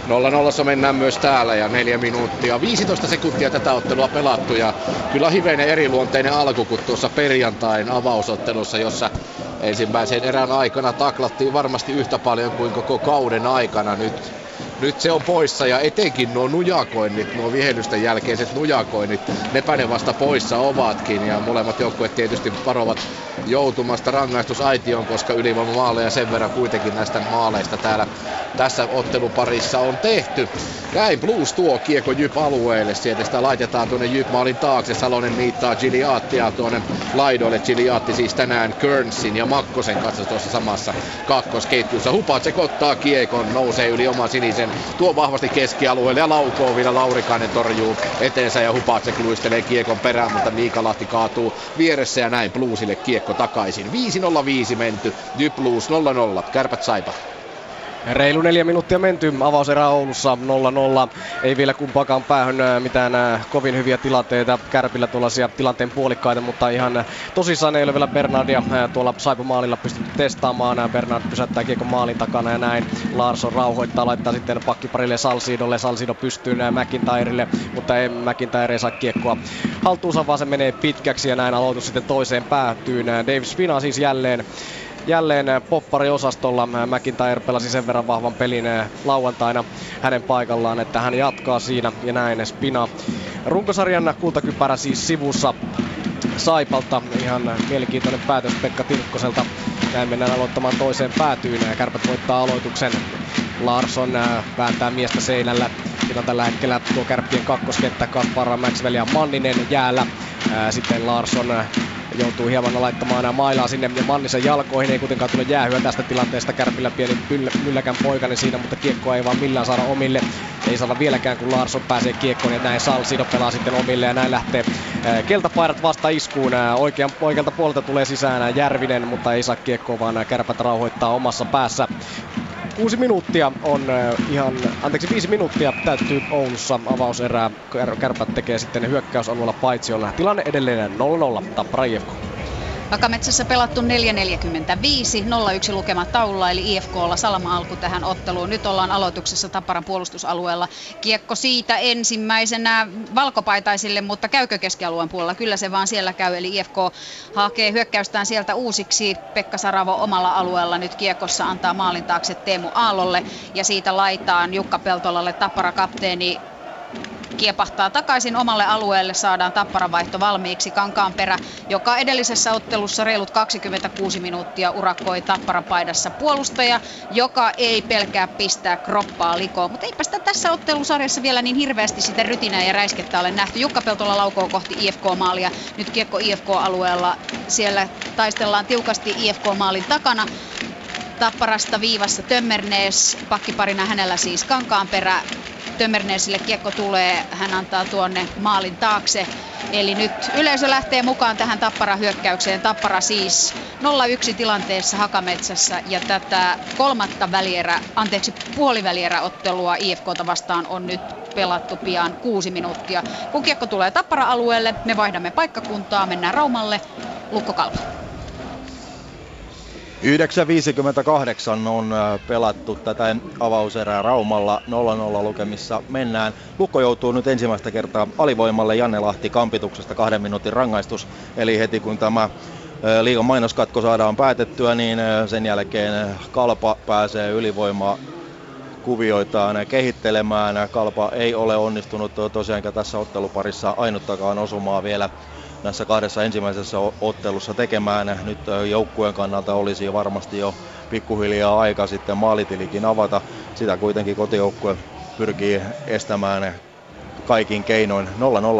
0-0 mennään myös täällä ja neljä minuuttia, 15 sekuntia tätä ottelua pelattu ja kyllä hivenen eriluonteinen alku kuin tuossa perjantain avausottelussa, jossa ensimmäisen erän aikana taklattiin varmasti yhtä paljon kuin koko kauden aikana. Nyt nyt se on poissa ja etenkin nuo nujakoinnit, nuo vihellysten jälkeiset nujakoinnit, nepä ne vasta poissa ovatkin ja molemmat joukkueet tietysti varovat joutumasta rangaistusaitioon, koska ylivoimamaaleja sen verran kuitenkin näistä maaleista täällä tässä otteluparissa on tehty. Näin Blues tuo kiekko Jyp alueelle, sieltä sitä laitetaan tuonne Jyp maalin taakse, Salonen niittaa Giliattia tuonne laidoille, Giliatti siis tänään Kernsin ja Makkosen kanssa tuossa samassa kakkosketjussa. Hupacek ottaa kiekon, nousee yli oman sinisen, tuo vahvasti keskialueelle ja laukoo vielä Laurikainen torjuu eteensä ja Hupacek luistelee kiekon perään, mutta Miika Lahti kaatuu vieressä ja näin Bluesille kiekko takaisin. 5-0-5 menty, Jyp Blues 0-0, kärpät saipa. Reilu neljä minuuttia menty avauserä Oulussa 0-0. Ei vielä kumpaakaan päähyn mitään kovin hyviä tilanteita. Kärpillä tuollaisia tilanteen puolikkaita, mutta ihan tosissaan ei ole vielä Bernardia tuolla Saipumaalilla pystytty testaamaan. Bernard pysäyttää kiekon maalin takana ja näin. Larsson rauhoittaa, laittaa sitten pakkiparille Salsidolle. Salsido pystyy McIntyrelle, mutta ei McIntyre ei saa kiekkoa haltuunsa, vaan se menee pitkäksi ja näin aloitus sitten toiseen päätyyn. Davis Fina siis jälleen jälleen poppariosastolla. McIntyre pelasi sen verran vahvan pelin lauantaina hänen paikallaan, että hän jatkaa siinä ja näin Spina. Runkosarjan kultakypärä siis sivussa Saipalta. Ihan mielenkiintoinen päätös Pekka Tilkkoselta. Näin mennään aloittamaan toiseen päätyyn. Kärpät voittaa aloituksen. Larsson vääntää miestä seinällä. Siinä tällä hetkellä tuo kärppien kakkoskenttä Kaspar, Maxwell ja Manninen jäällä. Sitten Larsson joutuu hieman laittamaan mailaa sinne ja Mannisen jalkoihin. Ei kuitenkaan tule jäähyä tästä tilanteesta. Kärpillä pieni mylläkän poikainen siinä, mutta kiekkoa ei vaan millään saada omille. Ei saada vieläkään, kun Larsson pääsee kiekkoon ja näin Salsido pelaa sitten omille ja näin lähtee keltapaidat vasta iskuun. Oikean, oikealta puolelta tulee sisään Järvinen, mutta ei saa kiekkoa, vaan kärpät rauhoittaa omassa päässä. Kuusi minuuttia on ihan, anteeksi viisi minuuttia täyttyy Oulussa avauserää. Kärpät tekee sitten hyökkäysalueella paitsi on tilanne edelleen 0-0 Tappara IFK. Vakametsässä pelattu 4.45, 0-1 lukema taululla, eli IFKlla salama alku tähän otteluun. Nyt ollaan aloituksessa Tapparan puolustusalueella. Kiekko siitä ensimmäisenä valkopaitaisille, mutta käykö keskialueen puolella? Kyllä se vaan siellä käy, eli IFK hakee hyökkäystään sieltä uusiksi. Pekka Saravo omalla alueella nyt kiekossa antaa maalin taakse Teemu Aallolle ja siitä laitaan Jukka Peltolalle Tappara kapteeni kiepahtaa takaisin omalle alueelle, saadaan tapparavaihto valmiiksi. Kankaanperä, joka edellisessä ottelussa reilut 26 minuuttia urakoi tapparapaidassa puolustaja, joka ei pelkää pistää kroppaa likoon. Mutta eipä sitä tässä ottelusarjassa vielä niin hirveästi sitä rytinää ja räiskettä ole nähty. Jukka Peltola laukoo kohti IFK-maalia, nyt kiekko IFK-alueella. Siellä taistellaan tiukasti IFK-maalin takana. Tapparasta viivassa Tömmernees, pakkiparina hänellä siis Kankaanperä, Tömmerneesille kiekko tulee, hän antaa tuonne maalin taakse. Eli nyt yleisö lähtee mukaan tähän Tappara-hyökkäykseen. Tappara siis 0-1 tilanteessa Hakametsässä ja tätä kolmatta välierä, anteeksi puolivälieräottelua IFKta vastaan on nyt pelattu pian kuusi minuuttia. Kun kiekko tulee Tappara-alueelle, me vaihdamme paikkakuntaa, mennään Raumalle, Lukko Kalpa. 9.58 on äh, pelattu tätä avauserää Raumalla 0-0 lukemissa mennään. Lukko joutuu nyt ensimmäistä kertaa alivoimalle Janne Lahti kampituksesta kahden minuutin rangaistus. Eli heti kun tämä äh, liigan mainoskatko saadaan päätettyä, niin äh, sen jälkeen Kalpa pääsee ylivoimaa kuvioitaan kehittelemään. Kalpa ei ole onnistunut tosiaankaan tässä otteluparissa ainuttakaan osumaa vielä näissä kahdessa ensimmäisessä ottelussa tekemään. Nyt joukkueen kannalta olisi varmasti jo pikkuhiljaa aika sitten maalitilikin avata. Sitä kuitenkin kotijoukkue pyrkii estämään kaikin keinoin.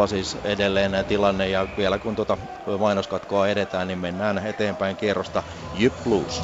0-0 siis edelleen tilanne ja vielä kun tuota mainoskatkoa edetään, niin mennään eteenpäin kierrosta Jyp Blues.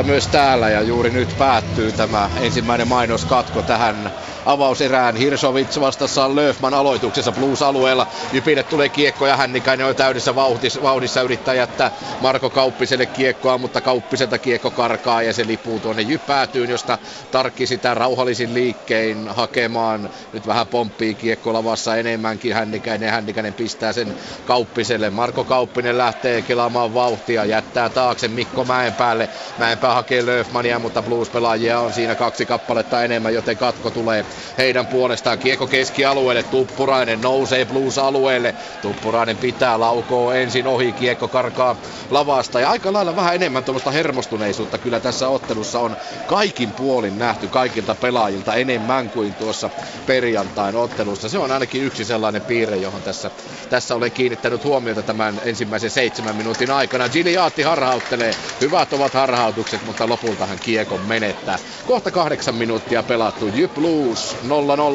0-0 myös täällä ja juuri nyt päättyy tämä ensimmäinen mainoskatko tähän avauserään. Hirsovits vastassa Löfman aloituksessa Blues-alueella. Jypille tulee kiekko ja Hännikainen on täydessä vauhdissa, vauhdissa yrittää jättää Marko Kauppiselle kiekkoa, mutta Kauppiselta kiekko karkaa ja se lipuu tuonne Jypäätyyn, josta Tarkki sitä rauhallisin liikkein hakemaan. Nyt vähän pomppii kiekko lavassa enemmänkin Hännikäinen. Hännikäinen pistää sen Kauppiselle. Marko Kauppinen lähtee kelaamaan vauhtia, jättää taakse Mikko Mäenpäälle. Mäenpää hakee Löfmania, mutta Blues-pelaajia on siinä kaksi kappaletta enemmän, joten katko tulee heidän puolestaan. Kiekko keskialueelle, Tuppurainen nousee Blues-alueelle. Tuppurainen pitää laukoo ensin ohi, kiekko karkaa lavasta ja aika lailla vähän enemmän tuommoista hermostuneisuutta kyllä tässä ottelussa on kaikin puolin nähty kaikilta pelaajilta enemmän kuin tuossa perjantain ottelussa. Se on ainakin yksi sellainen piirre, johon tässä, tässä olen kiinnittänyt huomiota tämän ensimmäisen seitsemän minuutin aikana. Giliaatti harhauttelee, hyvät ovat harhautukset, mutta lopulta hän kiekon menettää. Kohta kahdeksan minuuttia pelattu. Jyp Blues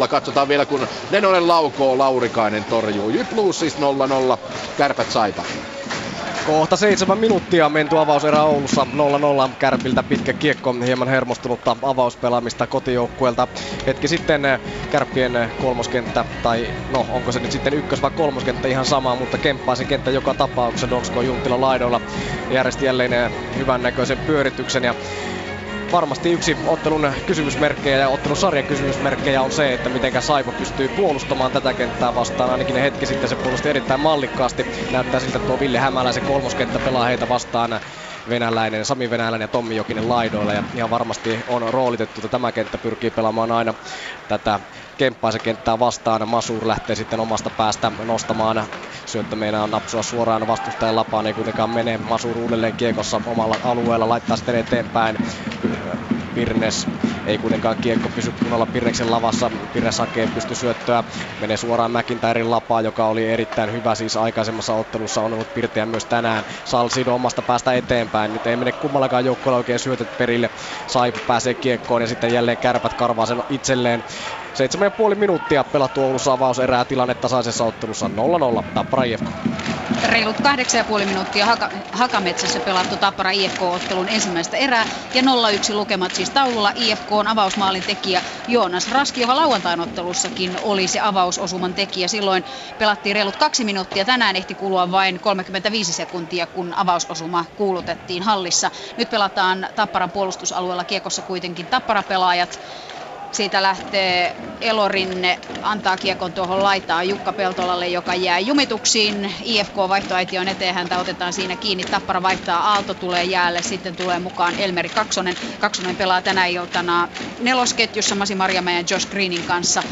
0-0. Katsotaan vielä kun Nenonen laukoo, Laurikainen torjuu. Jyp Blues siis 0-0. Kärpät saipa. Kohta seitsemän minuuttia menty avauserä Oulussa 0-0 Kärpiltä pitkä kiekko, hieman hermostunutta avauspelaamista kotijoukkueelta. Hetki sitten eh, Kärppien eh, kolmoskenttä, tai no onko se nyt sitten ykkös- vai kolmoskenttä ihan sama, mutta Kemppaisen kenttä joka tapauksessa Donsko Junttila laidoilla järjesti jälleen eh, hyvän näköisen pyörityksen ja varmasti yksi ottelun kysymysmerkkejä ja ottelusarjan kysymysmerkkejä on se, että miten Saipo pystyy puolustamaan tätä kenttää vastaan. Ainakin ne hetki sitten se puolusti erittäin mallikkaasti. Näyttää siltä, että tuo Ville Hämäläisen kolmoskenttä pelaa heitä vastaan venäläinen, Sami Venäläinen ja Tommi Jokinen laidoilla. Ja ihan varmasti on roolitettu, että tämä kenttä pyrkii pelaamaan aina tätä Kemppaisen kenttää vastaan. Masur lähtee sitten omasta päästä nostamaan. Syöttö meinaa napsua suoraan vastustajan lapaan, ei kuitenkaan mene. Masur uudelleen kiekossa omalla alueella, laittaa sitten eteenpäin. Pirnes ei kuitenkaan kiekko pysy kunnolla Pirneksen lavassa. Pirnes hakee pysty syöttöä. Menee suoraan McIntyren lapaa, joka oli erittäin hyvä siis aikaisemmassa ottelussa. On ollut pirteä myös tänään. Salsido omasta päästä eteenpäin. Nyt ei mene kummallakaan joukkueella oikein syötet perille. Saipu pääsee kiekkoon ja sitten jälleen kärpät karvaa sen itselleen. 7,5 minuuttia pelattu Oulussa avauserää tilanne tasaisessa ottelussa 0-0 Tappara IFK. Reilut 8,5 minuuttia Haka, Hakametsässä pelattu Tappara IFK-ottelun ensimmäistä erää ja 0-1 lukemat siis taululla IFK on avausmaalin tekijä Joonas Raski, joka lauantain ottelussakin oli se avausosuman tekijä. Silloin pelattiin reilut kaksi minuuttia, tänään ehti kulua vain 35 sekuntia, kun avausosuma kuulutettiin hallissa. Nyt pelataan Tapparan puolustusalueella kiekossa kuitenkin Tappara-pelaajat siitä lähtee Elorinne, antaa kiekon tuohon laitaan Jukka Peltolalle, joka jää jumituksiin. IFK vaihtoaition eteen häntä otetaan siinä kiinni. Tappara vaihtaa, Aalto tulee jäälle, sitten tulee mukaan Elmeri Kaksonen. Kaksonen pelaa tänä iltana nelosketjussa Masi Marjamäen ja Josh Greenin kanssa.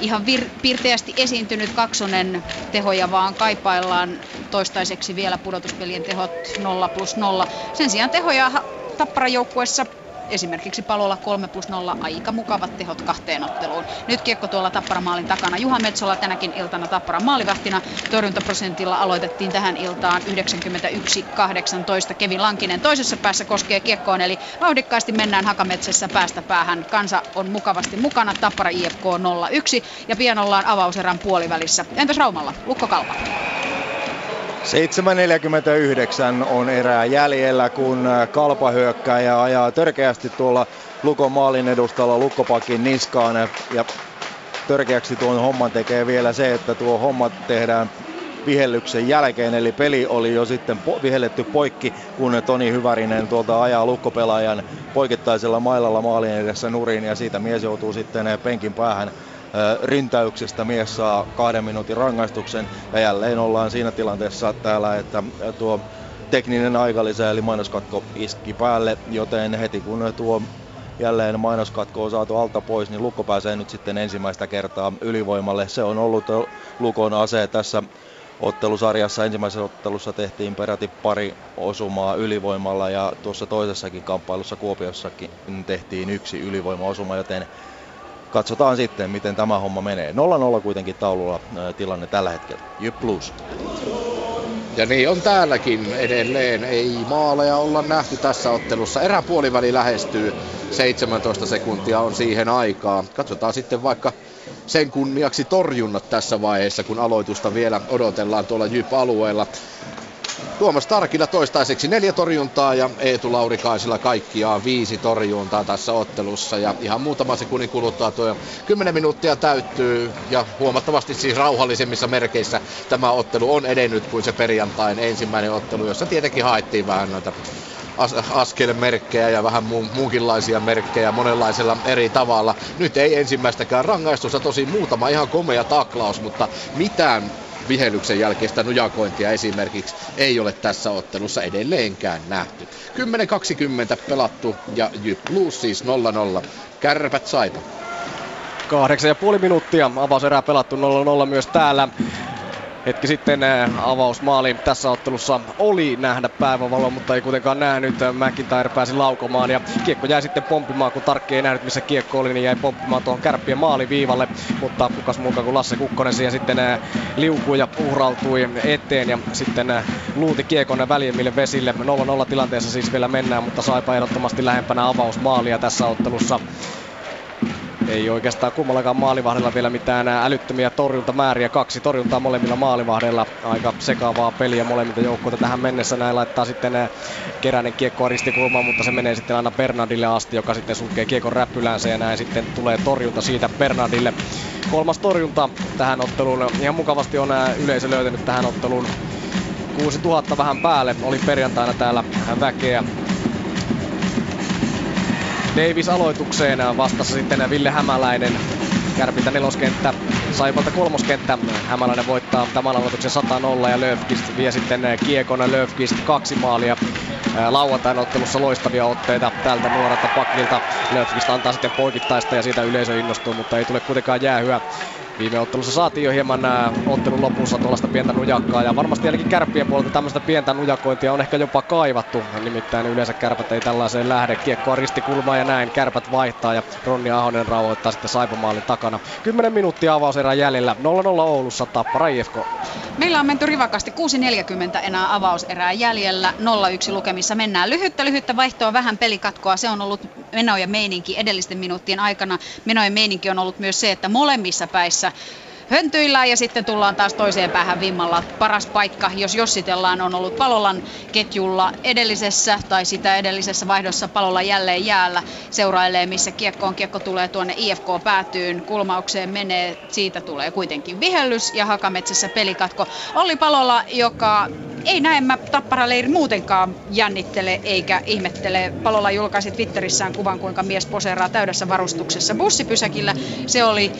Ihan vir- pirteästi esiintynyt Kaksonen tehoja vaan kaipaillaan toistaiseksi vielä pudotuspelien tehot 0 plus 0. Sen sijaan tehoja Tappara joukkuessa esimerkiksi palolla 3 plus 0 aika mukavat tehot kahteen otteluun. Nyt kiekko tuolla Tappara maalin takana. Juha Metsola tänäkin iltana Tappara maalivahtina. Torjuntaprosentilla aloitettiin tähän iltaan 91-18. Kevin Lankinen toisessa päässä koskee kiekkoon, eli vauhdikkaasti mennään Hakametsässä päästä päähän. Kansa on mukavasti mukana. Tappara IFK 0-1 ja pian ollaan avauserän puolivälissä. Entäs Raumalla? Lukko Kalpa. 7.49 on erää jäljellä, kun Kalpa hyökkää ja ajaa törkeästi tuolla Lukon maalin edustalla Lukkopakin niskaan. Ja törkeäksi tuon homman tekee vielä se, että tuo homma tehdään vihellyksen jälkeen, eli peli oli jo sitten po- vihelletty poikki, kun Toni Hyvärinen tuolta ajaa lukkopelaajan poikittaisella mailalla maalin edessä nurin ja siitä mies joutuu sitten penkin päähän rintäyksestä mies saa kahden minuutin rangaistuksen ja jälleen ollaan siinä tilanteessa täällä, että tuo tekninen aikalisä eli mainoskatko iski päälle, joten heti kun tuo jälleen mainoskatko on saatu alta pois, niin Lukko pääsee nyt sitten ensimmäistä kertaa ylivoimalle. Se on ollut Lukon ase tässä ottelusarjassa. Ensimmäisessä ottelussa tehtiin peräti pari osumaa ylivoimalla ja tuossa toisessakin kamppailussa Kuopiossakin tehtiin yksi ylivoimaosuma, joten katsotaan sitten, miten tämä homma menee. 0-0 kuitenkin taululla tilanne tällä hetkellä. Jyp Plus. Ja niin on täälläkin edelleen. Ei maaleja olla nähty tässä ottelussa. Eräpuoliväli lähestyy. 17 sekuntia on siihen aikaa. Katsotaan sitten vaikka sen kunniaksi torjunnat tässä vaiheessa, kun aloitusta vielä odotellaan tuolla Jyp-alueella. Tuomas Tarkilla toistaiseksi neljä torjuntaa ja Eetu Laurikaisilla kaikkiaan viisi torjuntaa tässä ottelussa. Ja ihan muutama sekunnin kuluttua tuo 10 minuuttia täyttyy ja huomattavasti siis rauhallisemmissa merkeissä tämä ottelu on edennyt kuin se perjantain ensimmäinen ottelu, jossa tietenkin haettiin vähän noita as- askelmerkkejä ja vähän mu- muunkinlaisia merkkejä monenlaisella eri tavalla. Nyt ei ensimmäistäkään rangaistusta, tosi muutama ihan komea taklaus, mutta mitään vihellyksen jälkeistä nujakointia esimerkiksi ei ole tässä ottelussa edelleenkään nähty. 10.20 pelattu ja Jyp Blues siis 0-0. Kärpät saipa. Kahdeksan ja puoli minuuttia avauserää pelattu 0-0 myös täällä. Hetki sitten avausmaali tässä ottelussa oli nähdä päivävalo, mutta ei kuitenkaan nähnyt. McIntyre pääsi laukomaan ja kiekko jäi sitten pomppimaan, kun Tarkki ei nähnyt missä kiekko oli, niin jäi pomppimaan tuohon kärppien maaliviivalle. Mutta kukas muuka kuin Lasse Kukkonen siihen sitten liukui ja uhrautui eteen ja sitten luuti kiekon väljemmille vesille. 0-0 tilanteessa siis vielä mennään, mutta saipa ehdottomasti lähempänä avausmaalia tässä ottelussa. Ei oikeastaan kummallakaan maalivahdella vielä mitään älyttömiä torjuntamääriä. Kaksi torjuntaa molemmilla maalivahdella. Aika sekaavaa peliä molemmilta joukkoilta tähän mennessä. Näin laittaa sitten keräinen kiekko ristikulmaan, mutta se menee sitten aina Bernardille asti, joka sitten sulkee kiekon räppylänsä ja näin sitten tulee torjunta siitä Bernardille. Kolmas torjunta tähän otteluun. Ihan mukavasti on yleisö löytänyt tähän otteluun 6000 vähän päälle. Oli perjantaina täällä väkeä Davis aloitukseen vastassa sitten Ville Hämäläinen. Kärpiltä neloskenttä, Saipalta kolmoskenttä. Hämäläinen voittaa tämän aloituksen 100-0 ja Löfqvist vie sitten kiekona Löfqvist kaksi maalia. Lauantain ottelussa loistavia otteita tältä nuorelta pakilta. Löfqvist antaa sitten poikittaista ja siitä yleisö innostuu, mutta ei tule kuitenkaan jäähyä. Viime ottelussa saatiin jo hieman ää, ottelun lopussa tuollaista pientä nujakkaa ja varmasti ainakin kärppien puolelta tämmöistä pientä nujakointia on ehkä jopa kaivattu. Nimittäin yleensä kärpät ei tällaiseen lähde. Kiekkoa ristikulmaa ja näin kärpät vaihtaa ja Ronni Ahonen rauhoittaa sitten Saipomaalin takana. 10 minuuttia avauserän jäljellä. 0-0 Oulussa Tappara IFK. Meillä on menty rivakasti 6.40 enää avauserää jäljellä. 0-1 lukemissa mennään. Lyhyttä lyhyttä vaihtoa vähän pelikatkoa. Se on ollut meno ja meininki edellisten minuuttien aikana. Meno ja meininki on ollut myös se, että molemmissa päissä höntyillään ja sitten tullaan taas toiseen päähän vimmalla. Paras paikka, jos jossitellaan, on ollut Palolan ketjulla edellisessä tai sitä edellisessä vaihdossa Palola jälleen jäällä. Seurailee, missä kiekko on. Kiekko tulee tuonne IFK päätyyn, kulmaukseen menee, siitä tulee kuitenkin vihellys ja Hakametsässä pelikatko. Olli Palola, joka ei näemmä Tapparaleiri muutenkaan jännittele eikä ihmettele. Palola julkaisi Twitterissään kuvan, kuinka mies poseeraa täydessä varustuksessa bussipysäkillä. Se oli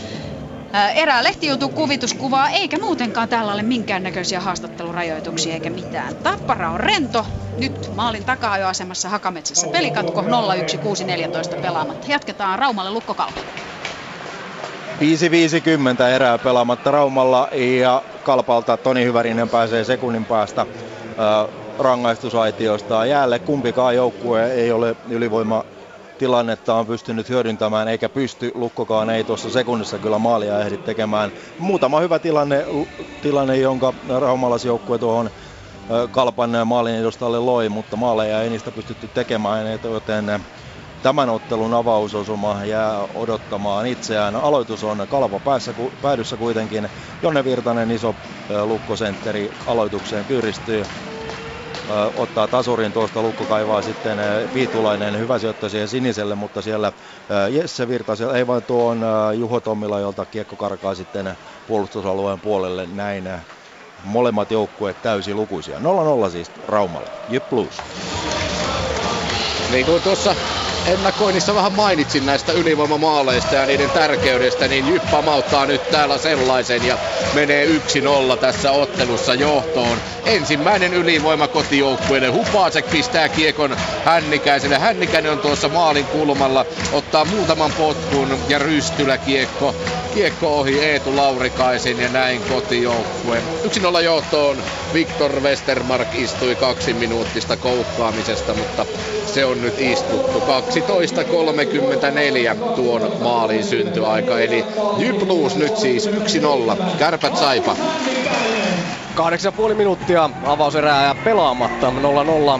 erää lehtijutu kuvituskuvaa, eikä muutenkaan täällä ole minkäännäköisiä haastattelurajoituksia eikä mitään. Tappara on rento, nyt maalin taka-ajoasemassa Hakametsässä pelikatko 0-1-6-14 pelaamatta. Jatketaan Raumalle lukkokalpa. 5.50 erää pelaamatta Raumalla ja Kalpalta Toni Hyvärinen pääsee sekunnin päästä rangaistusaitiosta jäälle. Kumpikaan joukkue ei ole ylivoima tilannetta on pystynyt hyödyntämään, eikä pysty. Lukkokaan ei tuossa sekunnissa kyllä maalia ehdi tekemään. Muutama hyvä tilanne, tilanne jonka raumalaisjoukkue tuohon Kalpan maalin edustalle loi, mutta maaleja ei niistä pystytty tekemään, joten tämän ottelun avausosuma jää odottamaan itseään. Aloitus on Kalpa päässä, päädyssä kuitenkin. Jonne Virtanen iso lukkosentteri aloitukseen kyristyy ottaa tasurin tuosta, Lukko kaivaa sitten Viitulainen hyvä syöttö siihen siniselle, mutta siellä Jesse Virtasella, ei vaan tuon Juho Tommila, jolta kiekko karkaa sitten puolustusalueen puolelle näin molemmat joukkueet täysi lukuisia. 0-0 siis Raumalla. Jyp Blues. Niin kuin tuossa ennakoinnissa vähän mainitsin näistä ylivoimamaaleista ja niiden tärkeydestä, niin Jyp pamauttaa nyt täällä sellaisen ja menee 1-0 tässä ottelussa johtoon. Ensimmäinen ylivoima kotijoukkueelle. Hupasek pistää kiekon Hännikäiselle. Hännikäinen on tuossa maalin kulmalla, ottaa muutaman potkun ja rystylä kiekko. Kiekko ohi Eetu Laurikaisen ja näin kotijoukkue. 1-0 johtoon Viktor Westermark istui kaksi minuuttista koukkaamisesta, mutta se on nyt istuttu. 12.34 tuon maalin syntyaika, eli Jypluus nyt siis 1-0. Kärpät Saipa. 8,5 minuuttia avauserää ja pelaamatta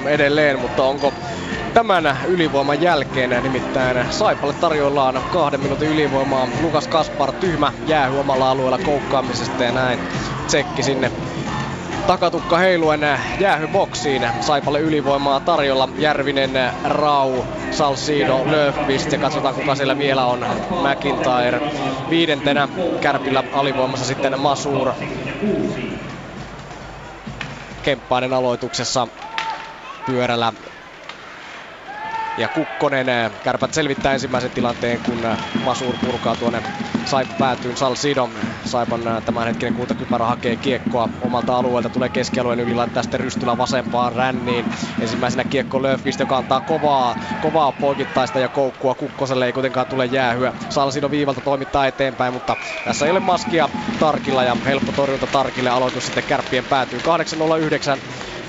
0-0 edelleen, mutta onko tämän ylivoiman jälkeen nimittäin Saipalle tarjoillaan kahden minuutin ylivoimaa. Lukas Kaspar tyhmä jäähy omalla alueella koukkaamisesta ja näin tsekki sinne Takatukka heiluen jäähyboksiin. Saipalle ylivoimaa tarjolla. Järvinen, Rau, Salsido, Löfqvist ja katsotaan kuka siellä vielä on. McIntyre viidentenä. Kärpillä alivoimassa sitten Masur. Kemppainen aloituksessa pyörällä ja Kukkonen. Kärpät selvittää ensimmäisen tilanteen, kun Masur purkaa tuonne Saipa päätyyn Salsidon. Saipan tämänhetkinen kultakypärä hakee kiekkoa omalta alueelta, tulee keskialueen yli, laittaa sitten Rystylä vasempaan ränniin. Ensimmäisenä kiekko Löfqvist, joka antaa kovaa, kovaa poikittaista ja koukkua. Kukkoselle ei kuitenkaan tule jäähyä. Salsido viivalta toimittaa eteenpäin, mutta tässä ei ole maskia Tarkilla ja helppo torjunta Tarkille. Aloitus sitten kärppien päätyy 8.09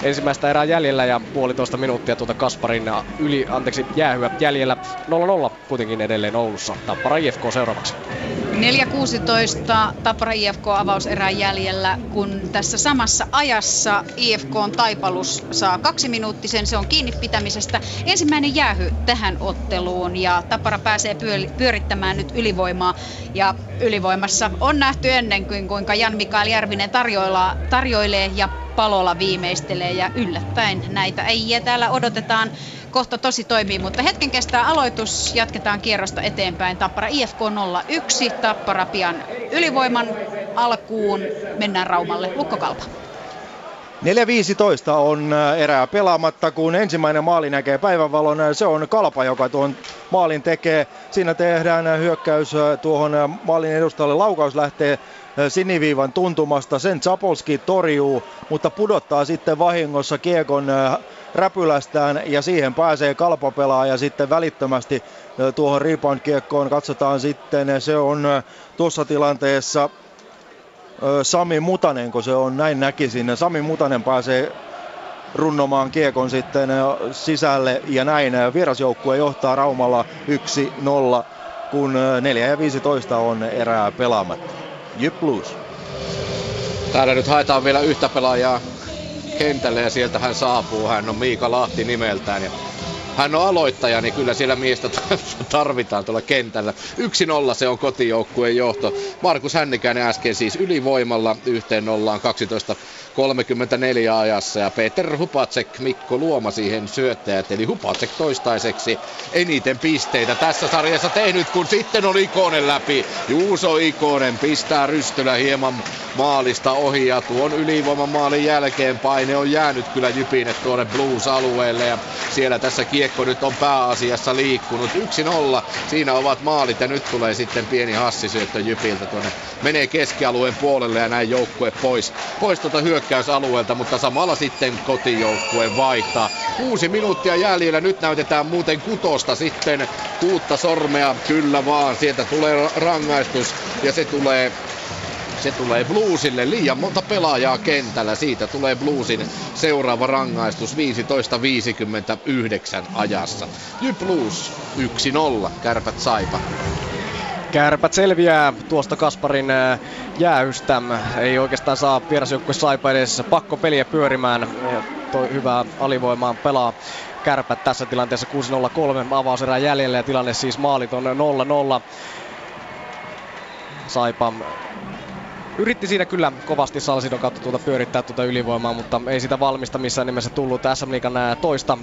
ensimmäistä erää jäljellä ja puolitoista minuuttia tuota Kasparin yli, anteeksi, jäähyä jäljellä. 0-0 kuitenkin edelleen Oulussa. Tappara IFK seuraavaksi. 4.16 Tappara IFK avauserän jäljellä, kun tässä samassa ajassa IFK on taipalus saa kaksi minuuttisen, se on kiinni pitämisestä. Ensimmäinen jäähy tähän otteluun ja Tappara pääsee pyörittämään nyt ylivoimaa ja ylivoimassa on nähty ennen kuin kuinka Jan Mikael Järvinen tarjoilee ja Palola viimeistelee ja yllättäen näitä ei täällä odotetaan kohta tosi toimii, mutta hetken kestää aloitus, jatketaan kierrosta eteenpäin. Tappara IFK 01, Tappara pian ylivoiman alkuun, mennään Raumalle, Lukkokalpa. 4.15 on äh, erää pelaamatta, kun ensimmäinen maali näkee päivänvalon. Se on Kalpa, joka tuon maalin tekee. Siinä tehdään hyökkäys äh, tuohon äh, maalin edustalle. Laukaus lähtee siniviivan tuntumasta. Sen Zapolski torjuu, mutta pudottaa sitten vahingossa kiekon räpylästään ja siihen pääsee kalpapelaaja sitten välittömästi tuohon rebound-kiekkoon. Katsotaan sitten, se on tuossa tilanteessa Sami Mutanen, kun se on näin näkisin. Sami Mutanen pääsee runnomaan kiekon sitten sisälle ja näin vierasjoukkue johtaa Raumalla 1-0, kun 4 ja 15 on erää pelaamatta. Jyp Blues. Täällä nyt haetaan vielä yhtä pelaajaa kentälle ja sieltä hän saapuu. Hän on Miika Lahti nimeltään ja hän on aloittaja, niin kyllä siellä miestä tarvitaan tuolla kentällä. 1-0 se on kotijoukkueen johto. Markus Hännikäinen äsken siis ylivoimalla yhteen nollaan 12 34 ajassa ja Peter Hupacek, Mikko Luoma siihen syöttäjät, eli Hupacek toistaiseksi eniten pisteitä tässä sarjassa tehnyt, kun sitten on Ikonen läpi. Juuso Ikonen pistää Rystylä hieman maalista ohi ja tuon ylivoiman maalin jälkeen paine on jäänyt kyllä Jypine tuonne Blues-alueelle ja siellä tässä kiekko nyt on pääasiassa liikkunut. 1-0, siinä ovat maalit ja nyt tulee sitten pieni hassisyöttö Jypiltä tuonne menee keskialueen puolelle ja näin joukkue pois, pois tuota hyökkäysalueelta, mutta samalla sitten kotijoukkue vaihtaa. Kuusi minuuttia jäljellä, nyt näytetään muuten kutosta sitten kuutta sormea, kyllä vaan, sieltä tulee rangaistus ja se tulee se tulee Bluesille liian monta pelaajaa kentällä. Siitä tulee Bluesin seuraava rangaistus 15.59 ajassa. Jyp Blues 1-0, kärpät Saipa. Kärpät selviää tuosta Kasparin äh, jäähystä. Ei oikeastaan saa vierasjoukkue Saipa edes pakko peliä pyörimään. Toi hyvää alivoimaa pelaa Kärpät tässä tilanteessa 6-0-3 avauserää jäljellä ja tilanne siis maalit on 0-0. Saipa yritti siinä kyllä kovasti Salsidon kautta tuota pyörittää tuota ylivoimaa, mutta ei sitä valmista missään nimessä tullut. SM Liikan toista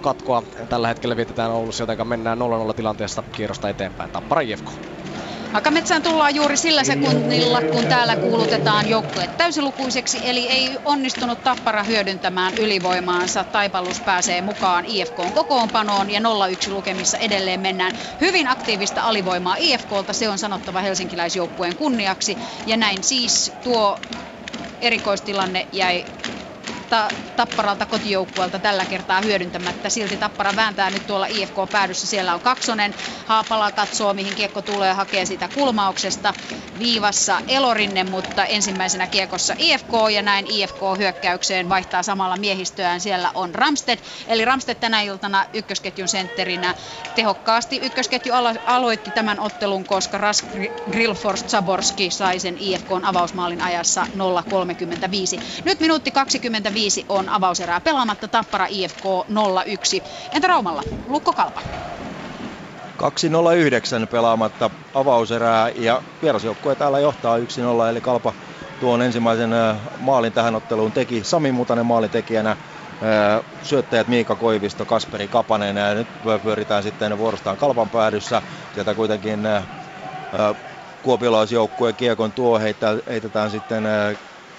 katkoa tällä hetkellä vietetään Oulussa, joten mennään 0-0 tilanteesta kierrosta eteenpäin. Tappara IFK. Hakametsään tullaan juuri sillä sekunnilla, kun täällä kuulutetaan joukkue täysilukuiseksi, eli ei onnistunut Tappara hyödyntämään ylivoimaansa. Taipalus pääsee mukaan IFK kokoonpanoon ja 0-1 lukemissa edelleen mennään. Hyvin aktiivista alivoimaa IFKlta, se on sanottava helsinkiläisjoukkueen kunniaksi. Ja näin siis tuo erikoistilanne jäi ta- Tapparalta kotijoukkueelta tällä kertaa hyödyntämättä. Silti Tappara vääntää nyt tuolla IFK-päädyssä. Siellä on kaksonen. Haapala katsoo, mihin kiekko tulee ja hakee sitä kulmauksesta. Viivassa Elorinne, mutta ensimmäisenä kiekossa IFK ja näin IFK hyökkäykseen vaihtaa samalla miehistöään. Siellä on Ramsted, eli Ramsted tänä iltana ykkösketjun sentterinä. Tehokkaasti ykkösketju alo- aloitti tämän ottelun, koska Ras Grilfors Zaborski sai sen IFKn avausmaalin ajassa 0.35. Nyt minuutti 25 5 on avauserää pelaamatta, Tappara IFK 01. Entä Raumalla? Lukko Kalpa. 2.09 pelaamatta avauserää ja vierasjoukkue täällä johtaa 1-0 eli Kalpa tuon ensimmäisen maalin tähän otteluun teki. Sami Mutanen maalintekijänä, syöttäjät Miika Koivisto, Kasperi Kapanen ja nyt pyöritään sitten vuorostaan kalpan päädyssä. Sieltä kuitenkin kuopiolaisjoukkueen kiekon tuo heitetään sitten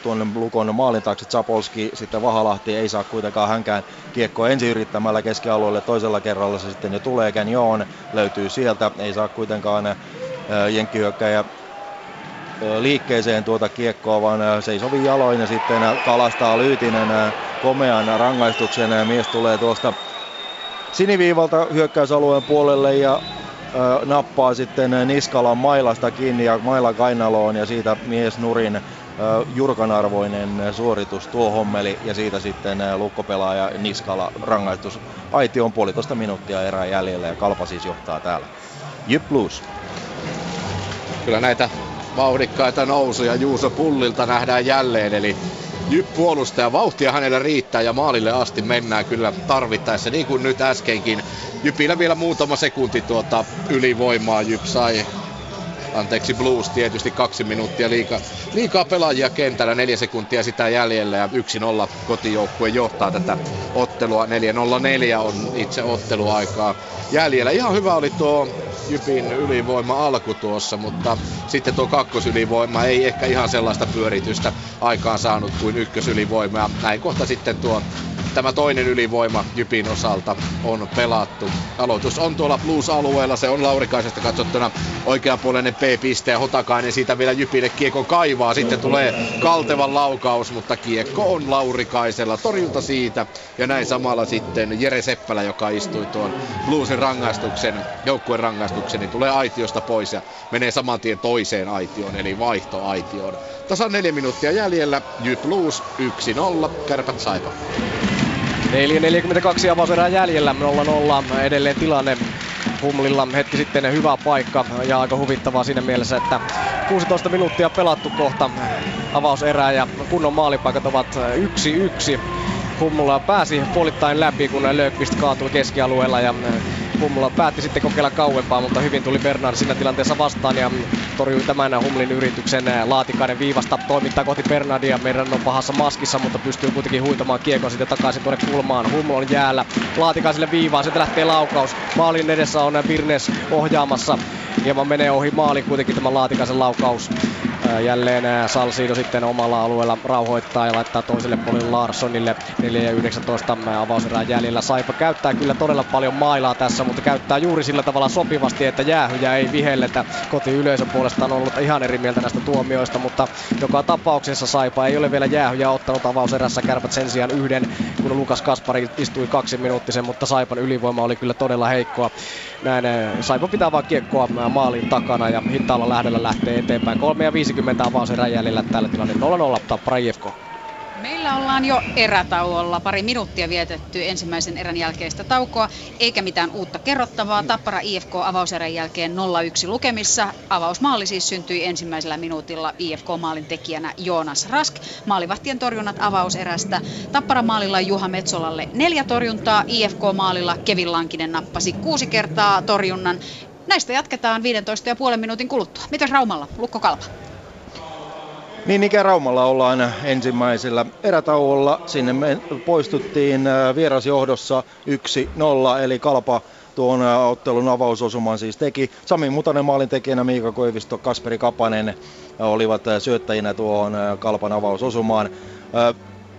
tuonne Lukon maalin taakse. Zapolski, sitten Vahalahti ei saa kuitenkaan hänkään kiekkoa ensin yrittämällä keskialueelle. Toisella kerralla se sitten jo tulee, Kenjoon löytyy sieltä, ei saa kuitenkaan jenkkihyökkäjä liikkeeseen tuota kiekkoa, vaan seisovi jaloin ja sitten kalastaa Lyytinen komean rangaistuksen. Mies tulee tuosta siniviivalta hyökkäysalueen puolelle ja nappaa sitten Niskalan mailasta kiinni ja maila kainaloon ja siitä mies nurin jurkanarvoinen suoritus tuo hommeli ja siitä sitten lukkopelaaja Niskala rangaistus. Aiti on puolitoista minuuttia erää jäljellä ja Kalpa siis johtaa täällä. Jyp Blues. Kyllä näitä vauhdikkaita nousuja Juuso Pullilta nähdään jälleen, eli Jyp puolustaja, vauhtia hänellä riittää ja maalille asti mennään kyllä tarvittaessa, niin kuin nyt äskenkin. Jypillä vielä muutama sekunti tuota ylivoimaa, Jyp sai anteeksi Blues tietysti kaksi minuuttia liikaa, liikaa pelaajia kentällä, neljä sekuntia sitä jäljellä ja 1-0 kotijoukkue johtaa tätä ottelua. 4-0-4 on itse otteluaikaa jäljellä. Ihan hyvä oli tuo Jypin ylivoima alku tuossa, mutta sitten tuo kakkosylivoima ei ehkä ihan sellaista pyöritystä aikaan saanut kuin ykkösylivoima. Ja näin kohta sitten tuo tämä toinen ylivoima Jypin osalta on pelattu. Aloitus on tuolla Blues-alueella, se on Laurikaisesta katsottuna oikeanpuoleinen P-piste ja Hotakainen siitä vielä Jypille kiekko kaivaa. Sitten tulee kaltevan laukaus, mutta kiekko on Laurikaisella. Torjunta siitä ja näin samalla sitten Jere Seppälä, joka istui tuon Bluesin rangaistuksen, joukkueen rangaistuksen, niin tulee aitiosta pois ja menee saman tien toiseen aitioon, eli vaihtoaitioon. Tasan neljä minuuttia jäljellä, Jyp Blues 1-0, kärpät saipa. 4.42 avauserää jäljellä, 0-0 edelleen tilanne. Humlilla hetki sitten hyvä paikka ja aika huvittavaa siinä mielessä, että 16 minuuttia pelattu kohta avauserää ja kunnon maalipaikat ovat 1-1. Hummulla pääsi puolittain läpi, kun Löökvist kaatui keskialueella ja Hummula päätti sitten kokeilla kauempaa, mutta hyvin tuli Bernard siinä tilanteessa vastaan ja torjui tämän Humlin yrityksen Laatikainen viivasta toimittaa kohti Bernardia. Meidän on pahassa maskissa, mutta pystyy kuitenkin huitamaan kiekon sitten takaisin tuonne kulmaan. Hummel on jäällä. Laatikaiselle viivaan, sitten lähtee laukaus. Maalin edessä on Birnes ohjaamassa. Hieman menee ohi maali kuitenkin tämä Laatikaisen laukaus. Jälleen Salsiido sitten omalla alueella rauhoittaa ja laittaa toiselle puolelle Larssonille 4 ja 19 avauserää jäljellä. Saipa käyttää kyllä todella paljon mailaa tässä, mutta käyttää juuri sillä tavalla sopivasti, että jäähyjä ei vihelletä. Koti yleisön puolestaan on ollut ihan eri mieltä näistä tuomioista, mutta joka tapauksessa Saipa ei ole vielä jäähyjä ottanut avauserässä. Kärpät sen sijaan yhden, kun Lukas Kaspari istui kaksi minuuttisen, mutta Saipan ylivoima oli kyllä todella heikkoa. Näin Saipa pitää vaan kiekkoa maalin takana ja hitaalla lähdöllä lähtee eteenpäin. 3 ja 50 avauserän jäljellä tällä tilanne 0-0 Tappara IFK. Meillä ollaan jo erätauolla. Pari minuuttia vietetty ensimmäisen erän jälkeistä taukoa, eikä mitään uutta kerrottavaa. Tappara IFK avauserän jälkeen 0-1 lukemissa. Avausmaali siis syntyi ensimmäisellä minuutilla IFK-maalin tekijänä Joonas Rask. Maalivahtien torjunnat avauserästä. Tappara maalilla Juha Metsolalle neljä torjuntaa. IFK-maalilla Kevin Lankinen nappasi kuusi kertaa torjunnan. Näistä jatketaan 15,5 minuutin kuluttua. Mitäs Raumalla? Lukko Kalpa. Niin ikään Raumalla ollaan ensimmäisellä erätauolla. Sinne me poistuttiin äh, vierasjohdossa 1-0, eli Kalpa tuon äh, ottelun avausosuman siis teki. Sami Mutanen maalintekijänä, Miika Koivisto, Kasperi Kapanen äh, olivat syöttäjinä tuohon Kalpan avausosumaan.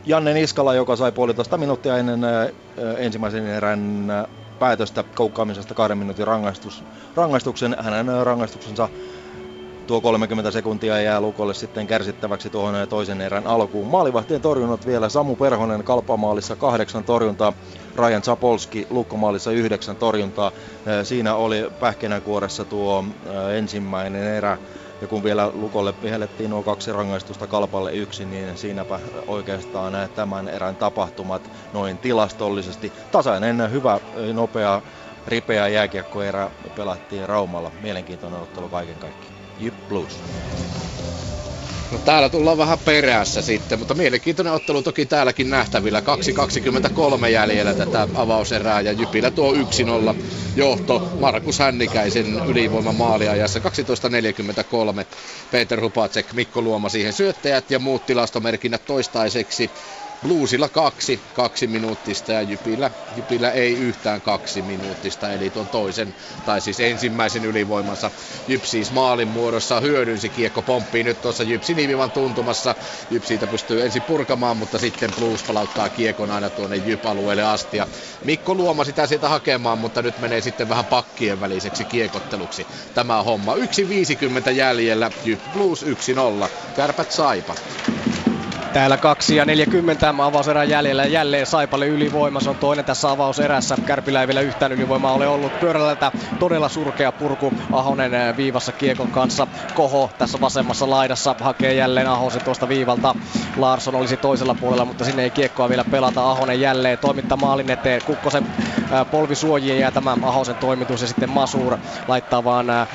Janne Niskala, joka sai puolitoista minuuttia ennen ensimmäisen erän päätöstä koukkaamisesta kahden minuutin rangaistus, rangaistuksen. Hänen rangaistuksensa tuo 30 sekuntia jää Lukolle sitten kärsittäväksi tuohon toisen erän alkuun. Maalivahtien torjunnat vielä Samu Perhonen Kalpamaalissa kahdeksan torjuntaa, Ryan Zapolski Lukkomaalissa yhdeksän torjuntaa. Siinä oli pähkinänkuoressa tuo ensimmäinen erä. Ja kun vielä Lukolle vihellettiin nuo kaksi rangaistusta Kalpalle yksi, niin siinäpä oikeastaan tämän erän tapahtumat noin tilastollisesti. Tasainen, hyvä, nopea, ripeä jääkiekkoerä pelattiin Raumalla. Mielenkiintoinen ottelu kaiken kaikkiaan. Jyp Blues. No täällä tullaan vähän perässä sitten, mutta mielenkiintoinen ottelu toki täälläkin nähtävillä. 2.23 jäljellä tätä avauserää ja Jypillä tuo 1-0 johto Markus Hännikäisen ylivoima maaliajassa 12.43. Peter Hupacek, Mikko Luoma siihen syöttäjät ja muut tilastomerkinnät toistaiseksi. Bluesilla kaksi, kaksi minuuttista ja Jypillä, Jypillä ei yhtään kaksi minuuttista, eli tuon toisen, tai siis ensimmäisen ylivoimansa. Jyp siis maalin muodossa hyödynsi, kiekko pomppii nyt tuossa Jypsi Niimivan tuntumassa, Jyp siitä pystyy ensin purkamaan, mutta sitten Blues palauttaa kiekon aina tuonne Jyp-alueelle asti, ja Mikko Luoma sitä sieltä hakemaan, mutta nyt menee sitten vähän pakkien väliseksi kiekotteluksi. Tämä homma. 1.50 jäljellä, Jyp Blues 1-0, kärpät saipa. Täällä 2 ja 40 avauserän jäljellä jälleen Saipalle ylivoima. Se on toinen tässä avauserässä. Kärpillä ei vielä yhtään ylivoimaa ole ollut. Pyörältä todella surkea purku. Ahonen eh, viivassa kiekon kanssa. Koho tässä vasemmassa laidassa hakee jälleen Ahosen tuosta viivalta. Larsson olisi toisella puolella, mutta sinne ei kiekkoa vielä pelata. Ahonen jälleen toimittaa maalin eteen. Kukkosen eh, polvisuojiin ja tämä Ahosen toimitus ja sitten Masur laittaa vaan eh,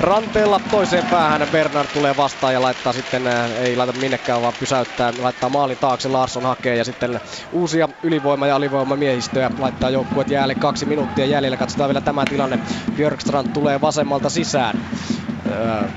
ranteella toiseen päähän. Bernard tulee vastaan ja laittaa sitten, ei laita minnekään vaan pysäyttää laittaa maalin taakse, Larsson hakee ja sitten uusia ylivoima- ja alivoimamiehistöjä laittaa joukkueet jäälle kaksi minuuttia jäljellä. Katsotaan vielä tämä tilanne. Björkstrand tulee vasemmalta sisään. Öö,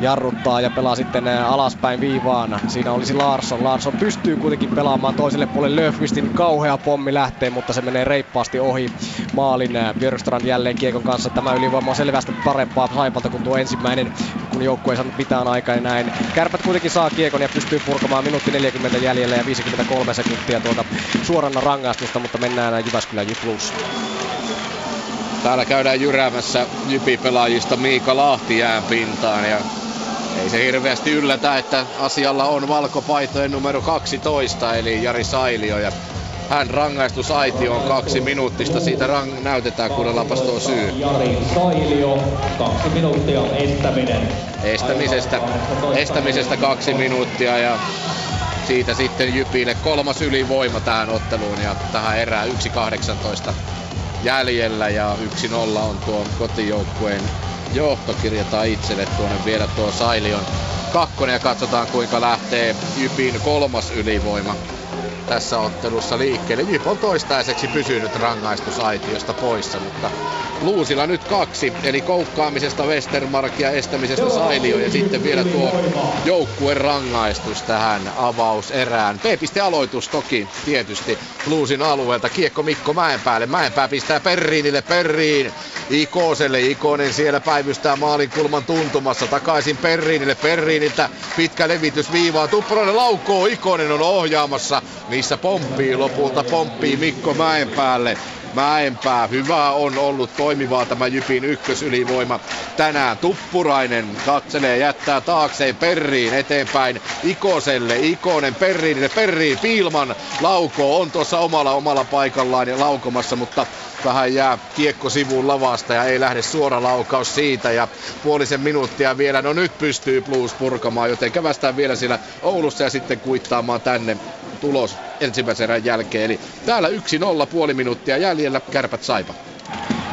jarruttaa ja pelaa sitten alaspäin viivaan. Siinä olisi Larsson. Larsson pystyy kuitenkin pelaamaan toiselle puolelle. Löfqvistin kauhea pommi lähtee, mutta se menee reippaasti ohi maalin. Björkstrand jälleen kiekon kanssa. Tämä ylivoima on selvästi parempaa Saipalta kuin tuo ensimmäinen, kun joukkue ei saanut mitään aikaa näin. Kärpät kuitenkin saa kiekon ja pystyy purkamaan minuutti 40 jäljellä ja 53 sekuntia tuota suorana rangaistusta, mutta mennään Jyväskylän Jyplus. Täällä käydään jyräämässä Jypi-pelaajista Miika Lahti jään pintaan ja ei se hirveästi yllätä, että asialla on valkopaitojen numero 12, eli Jari Sailio. Ja hän rangaistusaiti on kaksi minuuttista. Siitä rang- näytetään, kuunnellaanpas tuo syy. Jari Sailio, kaksi minuuttia estäminen. Estämisestä, estämisestä kaksi minuuttia ja siitä sitten Jypille kolmas ylivoima tähän otteluun ja tähän erää 1.18 jäljellä ja 1-0 on tuo kotijoukkueen johto kirjataan itselle tuonne vielä tuo Sailion kakkonen. Ja katsotaan kuinka lähtee Jypin kolmas ylivoima tässä ottelussa liikkeelle. Jyp on toistaiseksi pysynyt rangaistusaitiosta poissa, mutta Luusilla nyt kaksi, eli koukkaamisesta Westermark ja estämisestä Sailio ja sitten vielä tuo joukkueen rangaistus tähän avauserään. P-aloitus toki tietysti Luusin alueelta. Kiekko Mikko Mäenpäälle. Mäenpää pistää Perriinille. Perriin Ikoselle. Ikonen siellä päivystää maalin kulman tuntumassa. Takaisin Perriinille. Perriiniltä pitkä levitys viivaa. Tuppurainen laukoo. Ikonen on ohjaamassa. Missä pomppii lopulta pomppii Mikko Mäenpäälle. Mäenpää. Hyvä on ollut toimivaa tämä Jypin ykkösylivoima tänään. Tuppurainen katselee, jättää taakseen Perriin eteenpäin Ikoselle. Ikonen Perriinille. Perriin Piilman lauko on tuossa omalla omalla paikallaan ja laukomassa, mutta vähän jää kiekko sivuun lavasta ja ei lähde suora laukaus siitä ja puolisen minuuttia vielä. No nyt pystyy Blues purkamaan, joten kävästään vielä siellä Oulussa ja sitten kuittaamaan tänne tulos ensimmäisen erän jälkeen. Eli täällä 1-0 puoli minuuttia jäljellä, kärpät saipa.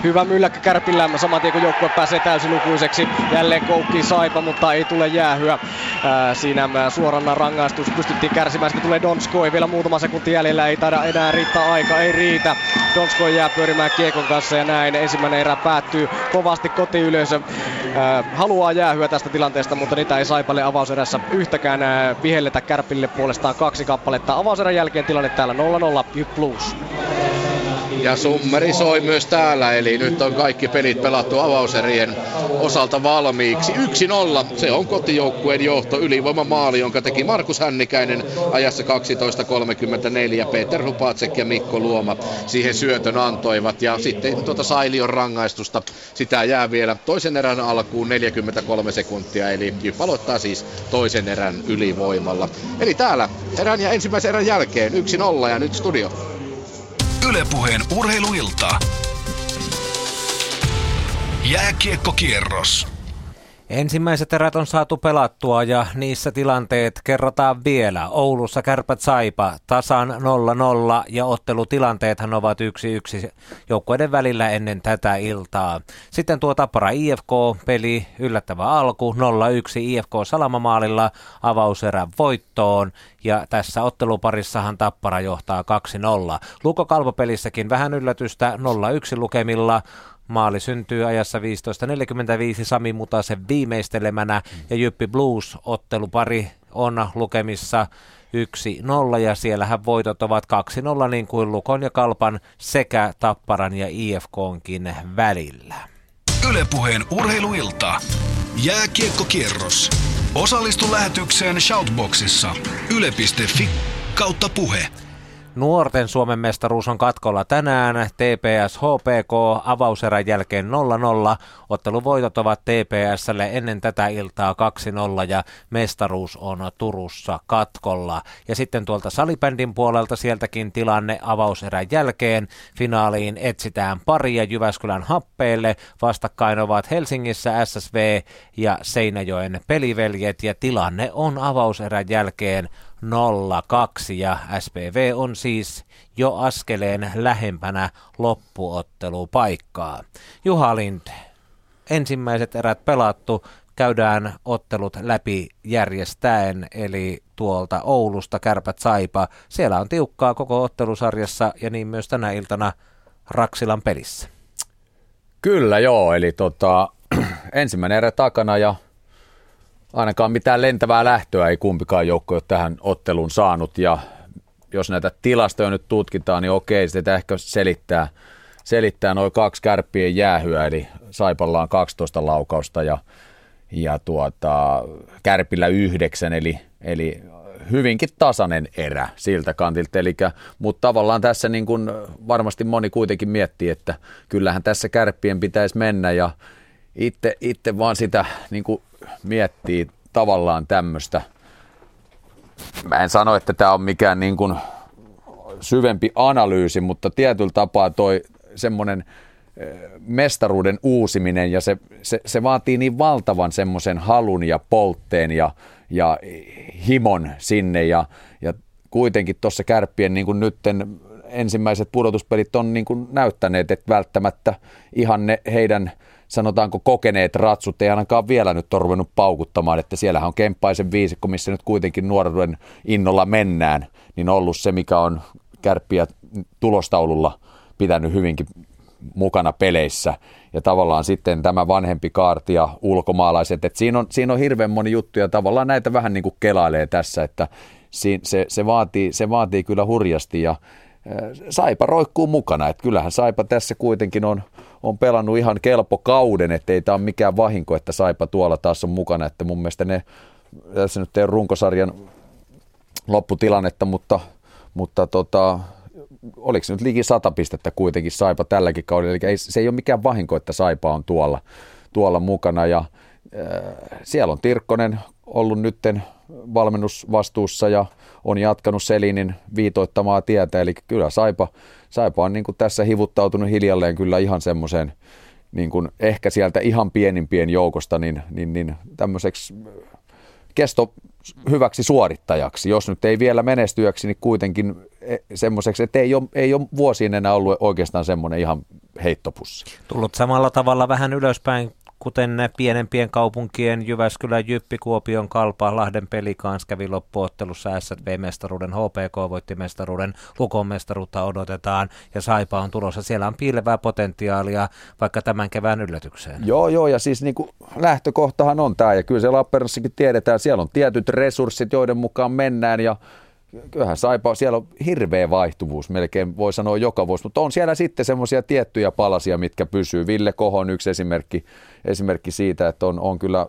Hyvä mylläkkä Kärpillä, saman tien kun joukkue pääsee täysilukuiseksi. Jälleen koukki Saipa, mutta ei tule jäähyä. Ää, siinä suorana rangaistus pystyttiin kärsimään. Sitten tulee Donskoi, vielä muutama sekunti jäljellä, ei taida enää riittää aika, ei riitä. Donskoi jää pyörimään Kiekon kanssa ja näin. Ensimmäinen erä päättyy kovasti kotiyleisö. Ää, haluaa jäähyä tästä tilanteesta, mutta niitä ei Saipalle avauserässä yhtäkään ää, vihelletä Kärpille puolestaan kaksi kappaletta. Avauserän jälkeen tilanne täällä 0-0 Plus. Ja summeri soi myös täällä, eli nyt on kaikki pelit pelattu avauserien osalta valmiiksi. 1-0, se on kotijoukkueen johto, ylivoima maali, jonka teki Markus Hännikäinen ajassa 12.34. Peter Hupacek ja Mikko Luoma siihen syötön antoivat. Ja sitten tuota Sailion rangaistusta, sitä jää vielä toisen erän alkuun 43 sekuntia, eli Jyp aloittaa siis toisen erän ylivoimalla. Eli täällä erän ja ensimmäisen erän jälkeen 1-0 ja nyt studio. Ylepuheen urheiluilta. Jääkiekkokierros. Ensimmäiset erät on saatu pelattua ja niissä tilanteet kerrotaan vielä. Oulussa kärpät saipa tasan 0-0 ja ottelutilanteethan ovat 1-1 joukkueiden välillä ennen tätä iltaa. Sitten tuo Tappara IFK-peli, yllättävä alku, 0-1 IFK Salamamaalilla avauserän voittoon ja tässä otteluparissahan Tappara johtaa 2-0. Luko Kalvopelissäkin vähän yllätystä 0-1 lukemilla Maali syntyy ajassa 15.45 Sami Mutasen viimeistelemänä ja Jyppi Blues ottelupari on lukemissa 1-0 ja siellähän voitot ovat 2-0 niin kuin Lukon ja Kalpan sekä Tapparan ja IFKonkin välillä. Ylepuheen urheiluilta. Jääkiekkokierros. Osallistu lähetykseen Shoutboxissa. Yle.fi kautta puhe. Nuorten Suomen mestaruus on katkolla tänään. TPS HPK avauserän jälkeen 0-0. Otteluvoitot ovat TPSlle ennen tätä iltaa 2-0 ja mestaruus on Turussa katkolla. Ja sitten tuolta salibändin puolelta sieltäkin tilanne avauserän jälkeen. Finaaliin etsitään paria Jyväskylän happeelle. Vastakkain ovat Helsingissä SSV ja Seinäjoen peliveljet ja tilanne on avauserän jälkeen 0-2 ja SPV on siis jo askeleen lähempänä loppuottelupaikkaa. Juha Lind, ensimmäiset erät pelattu, käydään ottelut läpi järjestäen, eli tuolta Oulusta Kärpät Saipa. Siellä on tiukkaa koko ottelusarjassa ja niin myös tänä iltana Raksilan pelissä. Kyllä joo, eli tota, ensimmäinen erä takana ja ainakaan mitään lentävää lähtöä ei kumpikaan joukko ole tähän otteluun saanut. Ja jos näitä tilastoja nyt tutkitaan, niin okei, sitä ehkä selittää, selittää noin kaksi kärppien jäähyä, eli Saipalla on 12 laukausta ja, ja tuota, Kärpillä yhdeksän, eli, eli hyvinkin tasainen erä siltä kantilta. Eli, mutta tavallaan tässä niin kuin varmasti moni kuitenkin miettii, että kyllähän tässä kärppien pitäisi mennä. Ja itse, itse vaan sitä niin kuin miettii tavallaan tämmöistä. Mä en sano, että tämä on mikään niin kuin syvempi analyysi, mutta tietyllä tapaa toi semmoinen eh, mestaruuden uusiminen ja se, se, se vaatii niin valtavan semmoisen halun ja poltteen ja, ja himon sinne ja, ja kuitenkin tuossa kärppien niin kuin nytten ensimmäiset pudotuspelit on niin kuin näyttäneet, että välttämättä ihan ne heidän – sanotaanko kokeneet ratsut ei ainakaan vielä nyt ole ruvennut paukuttamaan, että siellähän on Kemppaisen viisikko, missä nyt kuitenkin nuoruuden innolla mennään, niin ollut se, mikä on kärppiä tulostaululla pitänyt hyvinkin mukana peleissä. Ja tavallaan sitten tämä vanhempi kaarti ja ulkomaalaiset, että siinä on, siinä on hirveän moni juttu ja tavallaan näitä vähän niin kuin kelailee tässä, että se, se, vaatii, se vaatii kyllä hurjasti ja Saipa roikkuu mukana, että kyllähän Saipa tässä kuitenkin on, on pelannut ihan kelpo kauden, ettei tämä ole mikään vahinko, että Saipa tuolla taas on mukana, että mun mielestä ne, tässä nyt ei runkosarjan lopputilannetta, mutta, mutta tota, oliko se nyt liki sata pistettä kuitenkin Saipa tälläkin kaudella, eli ei, se ei ole mikään vahinko, että Saipa on tuolla, tuolla mukana. Ja äh, siellä on Tirkkonen ollut nytten valmennusvastuussa ja on jatkanut Selinin viitoittamaa tietä, eli kyllä Saipa, Saipa on niin kuin tässä hivuttautunut hiljalleen kyllä ihan semmoiseen niin kuin ehkä sieltä ihan pienimpien joukosta niin, niin, niin tämmöiseksi kesto hyväksi suorittajaksi. Jos nyt ei vielä menestyjäksi, niin kuitenkin e, semmoiseksi, että ei ole, ei ole vuosiin enää ollut oikeastaan semmoinen ihan heittopussi. Tullut samalla tavalla vähän ylöspäin kuten pienempien kaupunkien Jyväskylä, Jyppi, Kuopion, Kalpa, Lahden pelikans kävi loppuottelussa SSV-mestaruuden, HPK voitti mestaruuden, Lukon mestaruutta odotetaan ja Saipa on tulossa. Siellä on piilevää potentiaalia vaikka tämän kevään yllätykseen. Joo, joo, ja siis niin kuin lähtökohtahan on tämä, ja kyllä se Lappeenrannassakin tiedetään, siellä on tietyt resurssit, joiden mukaan mennään, ja kyllähän Saipa, siellä on hirveä vaihtuvuus, melkein voi sanoa joka vuosi, mutta on siellä sitten semmoisia tiettyjä palasia, mitkä pysyy. Ville Kohon yksi esimerkki, esimerkki siitä, että on, on kyllä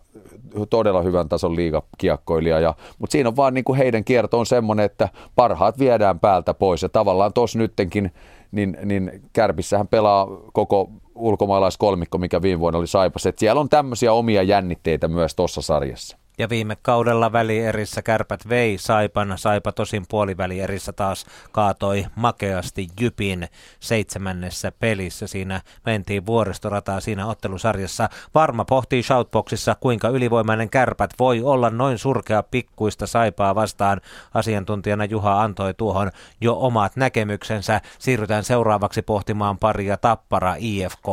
todella hyvän tason liigakiekkoilija, ja, mutta siinä on vaan niin kuin heidän kierto on semmoinen, että parhaat viedään päältä pois, ja tavallaan tuossa nyttenkin, niin, niin Kärpissähän pelaa koko ulkomaalaiskolmikko, mikä viime vuonna oli Saipas, että siellä on tämmöisiä omia jännitteitä myös tuossa sarjassa. Ja viime kaudella välierissä kärpät vei Saipan. Saipa tosin puolivälierissä taas kaatoi makeasti Jypin seitsemännessä pelissä. Siinä mentiin vuoristorataa siinä ottelusarjassa. Varma pohtii Shoutboxissa, kuinka ylivoimainen kärpät voi olla noin surkea pikkuista Saipaa vastaan. Asiantuntijana Juha antoi tuohon jo omat näkemyksensä. Siirrytään seuraavaksi pohtimaan paria Tappara IFK.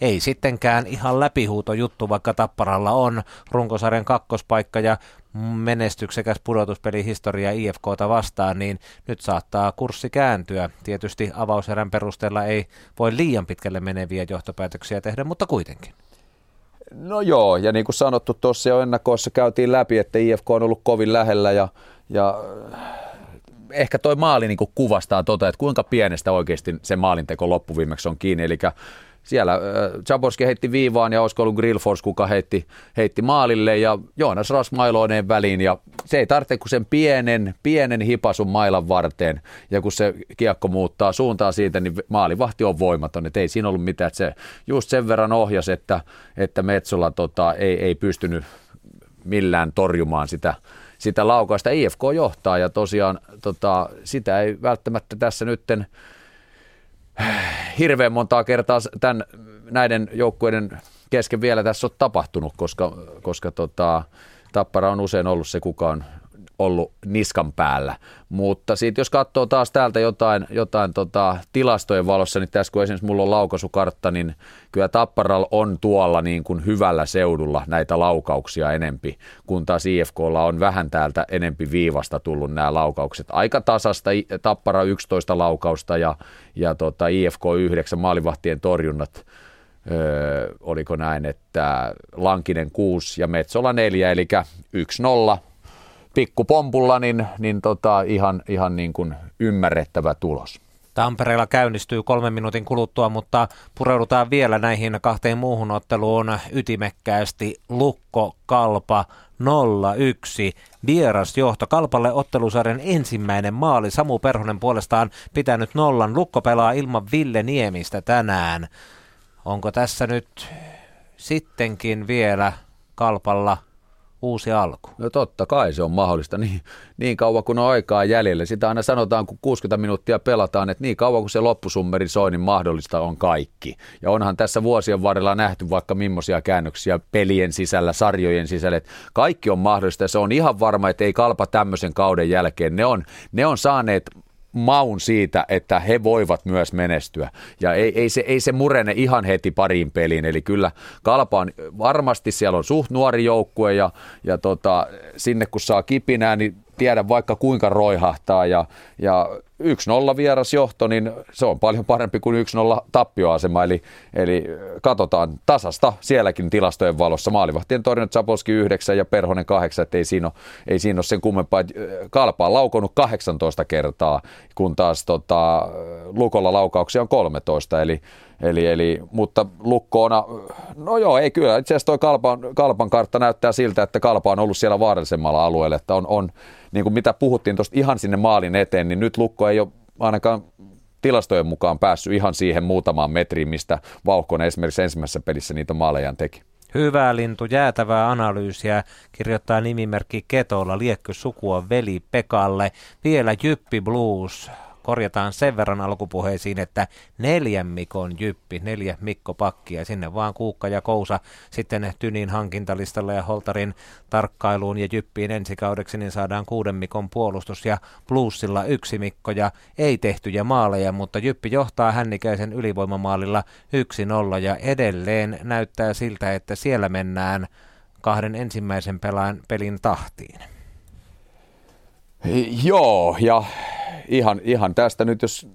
Ei sittenkään ihan läpihuuto juttu, vaikka Tapparalla on runkosarjan kakkospaikka paikka ja menestyksekäs pudotuspelihistoria IFKta vastaan, niin nyt saattaa kurssi kääntyä. Tietysti avauserän perusteella ei voi liian pitkälle meneviä johtopäätöksiä tehdä, mutta kuitenkin. No joo, ja niin kuin sanottu tuossa jo ennakoissa käytiin läpi, että IFK on ollut kovin lähellä ja, ja ehkä toi maali niin kuvastaa tota, että kuinka pienestä oikeasti se maalinteko loppuviimeksi on kiinni. Eli siellä Chaborski heitti viivaan ja olisiko ollut Grillfors, kuka heitti, heitti maalille ja Joonas Ras mailoineen väliin ja se ei tarvitse kuin sen pienen, pienen hipasun mailan varteen ja kun se kiekko muuttaa suuntaa siitä, niin maalivahti on voimaton, että ei siinä ollut mitään, että se just sen verran ohjas, että, että Metsola tota, ei, ei pystynyt millään torjumaan sitä, sitä laukausta. IFK johtaa ja tosiaan tota, sitä ei välttämättä tässä nytten hirveän montaa kertaa tämän, näiden joukkueiden kesken vielä tässä on tapahtunut, koska, koska tota, Tappara on usein ollut se, kuka on ollut niskan päällä. Mutta sitten jos katsoo taas täältä jotain, jotain tota, tilastojen valossa, niin tässä kun esimerkiksi mulla on laukaisukartta, niin kyllä Tapparal on tuolla niin kuin hyvällä seudulla näitä laukauksia enempi, kun taas IFKlla on vähän täältä enempi viivasta tullut nämä laukaukset. Aika tasasta Tappara 11 laukausta ja, ja tota, IFK 9 maalivahtien torjunnat Öö, oliko näin, että Lankinen 6 ja Metsola 4, eli 1-0 pikkupompulla, niin, niin tota, ihan, ihan niin kuin ymmärrettävä tulos. Tampereella käynnistyy kolmen minuutin kuluttua, mutta pureudutaan vielä näihin kahteen muuhun otteluun ytimekkäästi. Lukko, Kalpa, 0-1. Vieras johto. Kalpalle ottelusarjan ensimmäinen maali. Samu Perhonen puolestaan pitänyt nollan. Lukko pelaa ilman Ville Niemistä tänään. Onko tässä nyt sittenkin vielä Kalpalla uusi alku? No totta kai se on mahdollista niin, niin kauan kuin on aikaa jäljellä. Sitä aina sanotaan, kun 60 minuuttia pelataan, että niin kauan kuin se loppusummeri soi, niin mahdollista on kaikki. Ja onhan tässä vuosien varrella nähty vaikka millaisia käännöksiä pelien sisällä, sarjojen sisällä, että kaikki on mahdollista ja se on ihan varma, että ei kalpa tämmöisen kauden jälkeen. Ne on, ne on saaneet maun siitä, että he voivat myös menestyä. Ja ei, ei, se, ei se murene ihan heti pariin peliin. Eli kyllä Kalpa on varmasti, siellä on suht nuori joukkue ja, ja tota, sinne kun saa kipinää, niin tiedä vaikka kuinka roihahtaa ja, ja 1-0 vierasjohto, niin se on paljon parempi kuin 1-0 tappioasema, eli, eli katsotaan tasasta sielläkin tilastojen valossa. Maalivahtien torjunnat Sapolski 9 ja Perhonen 8, että ei siinä ole, ei siinä ole sen kummempaa. Kalpa on laukonut 18 kertaa, kun taas tota, Lukolla laukauksia on 13, eli, Eli, eli, mutta lukkoona, no joo, ei kyllä. Itse asiassa tuo Kalpan, Kalpan kartta näyttää siltä, että Kalpa on ollut siellä vaarallisemmalla alueella, että on, on niin kuin mitä puhuttiin tuosta ihan sinne maalin eteen, niin nyt lukko ei ole ainakaan tilastojen mukaan päässyt ihan siihen muutamaan metriin, mistä Vauhkonen esimerkiksi ensimmäisessä pelissä niitä maalejaan teki. Hyvää lintu, jäätävää analyysiä, kirjoittaa nimimerkki Ketolla, liekkö sukua veli Pekalle. Vielä Jyppi Blues, korjataan sen verran alkupuheisiin, että neljän Mikon jyppi, neljä Mikko pakkia, sinne vaan Kuukka ja Kousa sitten Tynin hankintalistalle ja Holtarin tarkkailuun ja jyppiin ensi kaudeksi, niin saadaan kuuden Mikon puolustus ja plussilla yksi Mikko ja ei tehtyjä maaleja, mutta jyppi johtaa hännikäisen ylivoimamaalilla 1-0 ja edelleen näyttää siltä, että siellä mennään kahden ensimmäisen pelaan pelin tahtiin. Joo, ja ihan, ihan tästä nyt, jos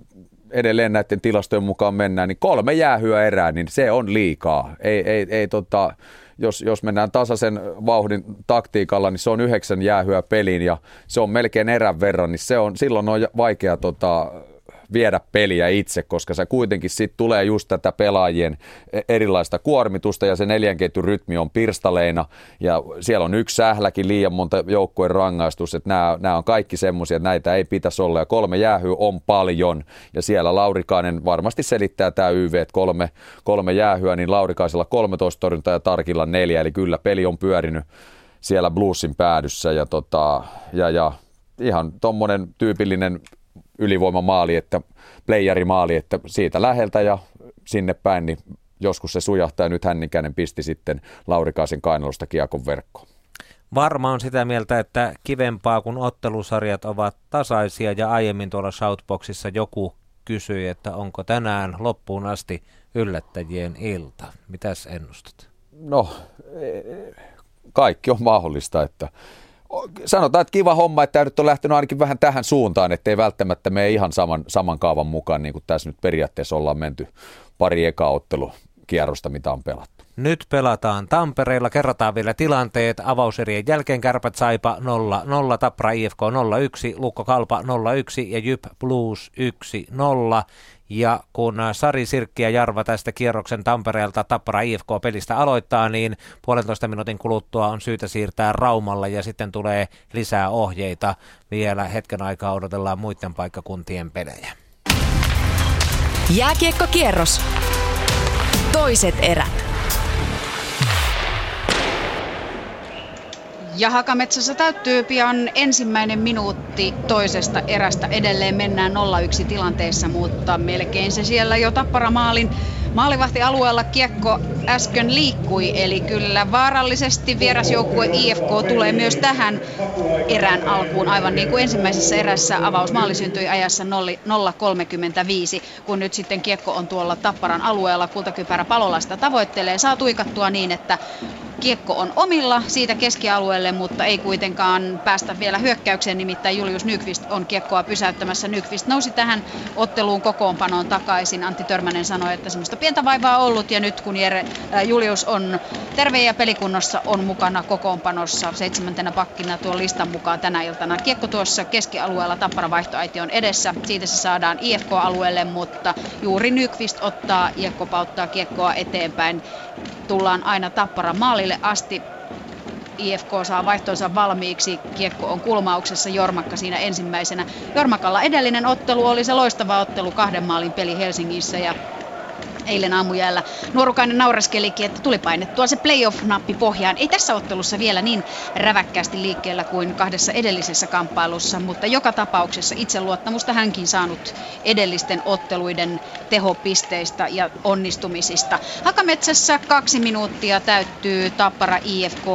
edelleen näiden tilastojen mukaan mennään, niin kolme jäähyä erää, niin se on liikaa. Ei, ei, ei tota, jos, jos mennään tasaisen vauhdin taktiikalla, niin se on yhdeksän jäähyä peliin ja se on melkein erän verran, niin se on, silloin on vaikea tota, viedä peliä itse, koska se kuitenkin sitten tulee just tätä pelaajien e- erilaista kuormitusta ja se neljän rytmi on pirstaleina. Ja siellä on yksi sähläkin liian monta joukkueen rangaistus, että nämä, nämä on kaikki semmoisia, että näitä ei pitäisi olla. Ja kolme jäähyä on paljon. Ja siellä Laurikainen varmasti selittää tämä YV, että kolme, kolme jäähyä, niin Laurikaisella 13 torjuntaa ja Tarkilla neljä, eli kyllä peli on pyörinyt siellä Bluesin päädyssä ja, tota, ja, ja ihan tuommoinen tyypillinen ylivoimamaali, että playerimaali, että siitä läheltä ja sinne päin, niin joskus se sujahtaa ja nyt Hännikäinen pisti sitten Laurikaasin kainalosta kiekon verkkoon. Varma on sitä mieltä, että kivempaa kun ottelusarjat ovat tasaisia ja aiemmin tuolla Shoutboxissa joku kysyi, että onko tänään loppuun asti yllättäjien ilta. Mitäs ennustat? No, kaikki on mahdollista, että sanotaan, että kiva homma, että tämä nyt on lähtenyt ainakin vähän tähän suuntaan, ettei välttämättä mene ihan saman, saman kaavan mukaan, niin kuin tässä nyt periaatteessa ollaan menty pari eka kierrosta, mitä on pelattu. Nyt pelataan Tampereella, kerrataan vielä tilanteet. Avauserien jälkeen Kärpät Saipa 0-0, Tappra IFK 0-1, Lukko Kalpa 0-1 ja Jyp Blues 1-0. Ja kun Sari Sirkki ja Jarva tästä kierroksen Tampereelta Tappara IFK-pelistä aloittaa, niin puolentoista minuutin kuluttua on syytä siirtää Raumalle ja sitten tulee lisää ohjeita. Vielä hetken aikaa odotellaan muiden paikkakuntien pelejä. Jääkiekkokierros. Toiset erät. Ja Hakametsässä täyttyy pian ensimmäinen minuutti toisesta erästä. Edelleen mennään 0-1 tilanteessa, mutta melkein se siellä jo tapparamaalin maalivahtialueella kiekko äsken liikkui. Eli kyllä vaarallisesti vierasjoukkue IFK tulee myös tähän erään alkuun. Aivan niin kuin ensimmäisessä erässä avausmaali syntyi ajassa 0-35, kun nyt sitten kiekko on tuolla Tapparan alueella. Kultakypärä palolaista tavoittelee. Saa tuikattua niin, että kiekko on omilla siitä keskialueelle, mutta ei kuitenkaan päästä vielä hyökkäykseen, nimittäin Julius Nykvist on kiekkoa pysäyttämässä. Nykvist nousi tähän otteluun kokoonpanoon takaisin. Antti Törmänen sanoi, että semmoista pientä vaivaa ollut ja nyt kun Jere, äh, Julius on terve ja pelikunnossa on mukana kokoonpanossa seitsemäntenä pakkina tuon listan mukaan tänä iltana. Kiekko tuossa keskialueella Tappara vaihtoaiti on edessä. Siitä se saadaan IFK-alueelle, mutta juuri Nykvist ottaa ja kopauttaa kiekkoa eteenpäin. Tullaan aina Tappara maalille asti. IFK saa vaihtonsa valmiiksi. Kiekko on kulmauksessa, Jormakka siinä ensimmäisenä. Jormakalla edellinen ottelu oli se loistava ottelu, kahden maalin peli Helsingissä ja eilen aamujäällä. Nuorukainen naureskelikin, että tuli painettua se playoff-nappi pohjaan. Ei tässä ottelussa vielä niin räväkkäästi liikkeellä kuin kahdessa edellisessä kamppailussa, mutta joka tapauksessa itseluottamusta hänkin saanut edellisten otteluiden tehopisteistä ja onnistumisista. Hakametsässä kaksi minuuttia täyttyy Tappara IFK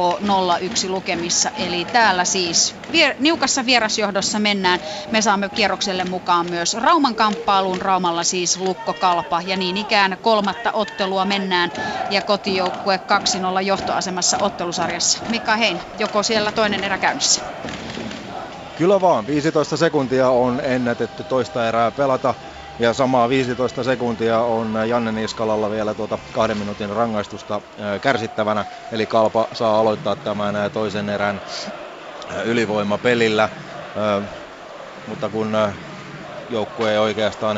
01 lukemissa, eli täällä siis vier- niukassa vierasjohdossa mennään. Me saamme kierrokselle mukaan myös Rauman kamppailuun, Raumalla siis Lukko Kalpa ja niin ikään kolmatta ottelua mennään ja kotijoukkue 2-0 johtoasemassa ottelusarjassa. Mika Hein, joko siellä toinen erä käynnissä? Kyllä vaan, 15 sekuntia on ennätetty toista erää pelata. Ja samaa 15 sekuntia on Janne Niskalalla vielä tuota kahden minuutin rangaistusta kärsittävänä. Eli Kalpa saa aloittaa tämän toisen erän ylivoimapelillä. Mutta kun joukkue ei oikeastaan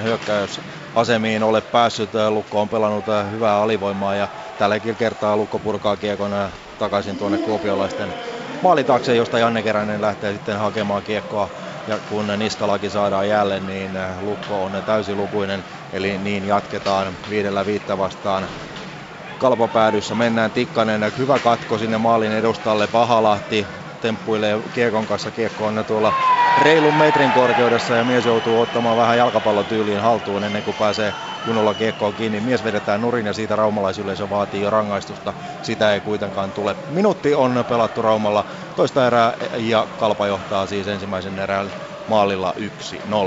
hyökkäysasemiin ole päässyt. Lukko on pelannut hyvää alivoimaa ja tälläkin kertaa Lukko purkaa kiekon takaisin tuonne kuopiolaisten maalitakse, josta Janne Keränen lähtee sitten hakemaan kiekkoa. Ja kun Niskalaki saadaan jälleen, niin Lukko on täysilukuinen, eli niin jatketaan viidellä viittä vastaan kalpapäädyssä. Mennään Tikkanen, hyvä katko sinne maalin edustalle, Pahalahti temppuilee kiekon kanssa, kiekko on tuolla reilun metrin korkeudessa ja mies joutuu ottamaan vähän jalkapallotyyliin haltuun ennen kuin pääsee kunnolla kiekkoon kiinni. Mies vedetään nurin ja siitä raumalaisyleisö vaatii jo rangaistusta. Sitä ei kuitenkaan tule. Minuutti on pelattu Raumalla toista erää ja Kalpa johtaa siis ensimmäisen erään maalilla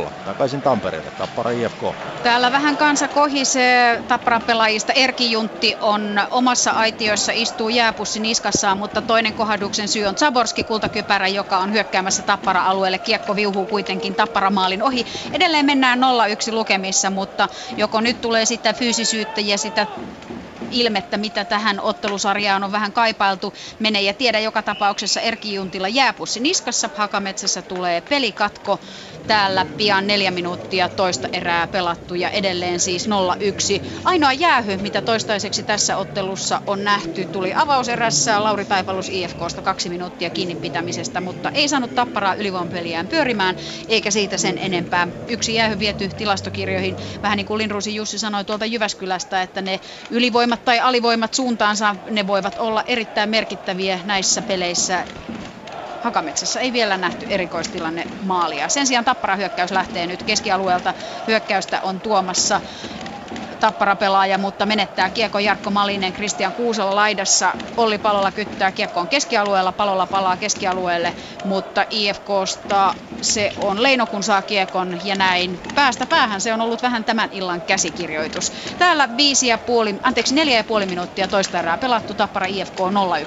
1-0. Takaisin Tampereelle, Tappara IFK. Täällä vähän kansa kohisee Tapparan pelaajista. Erki Juntti on omassa aitiossa, istuu jääpussi niskassaan, mutta toinen kohduksen syy on Zaborski kultakypärä, joka on hyökkäämässä Tappara-alueelle. Kiekko viuhuu kuitenkin Tappara-maalin ohi. Edelleen mennään 0-1 lukemissa, mutta joko nyt tulee sitä fyysisyyttä ja sitä ilmettä, mitä tähän ottelusarjaan on vähän kaipailtu. Menee ja tiedä joka tapauksessa Erki Juntilla jääpussi niskassa. Hakametsässä tulee pelikatko. Täällä pian neljä minuuttia toista erää pelattu ja edelleen siis 0-1. Ainoa jäähy, mitä toistaiseksi tässä ottelussa on nähty, tuli avauserässä Lauri Taipalus IFKsta kaksi minuuttia kiinni pitämisestä, mutta ei saanut tapparaa ylivoimapeliään pyörimään, eikä siitä sen enempää. Yksi jäähy viety tilastokirjoihin, vähän niin kuin Linrusi Jussi sanoi tuolta Jyväskylästä, että ne ylivoimat tai alivoimat suuntaansa, ne voivat olla erittäin merkittäviä näissä peleissä Hakametsässä ei vielä nähty erikoistilanne maalia. Sen sijaan Tappara hyökkäys lähtee nyt keskialueelta. Hyökkäystä on tuomassa tapparapelaaja, mutta menettää kiekko Jarkko Malinen, Kristian Kuusela laidassa. Olli Palola kyttää kiekkoon keskialueella, Palola palaa keskialueelle, mutta IFKsta se on Leino kun saa kiekon ja näin. Päästä päähän se on ollut vähän tämän illan käsikirjoitus. Täällä viisi ja puoli, anteeksi neljä ja puoli minuuttia toista erää pelattu Tappara IFK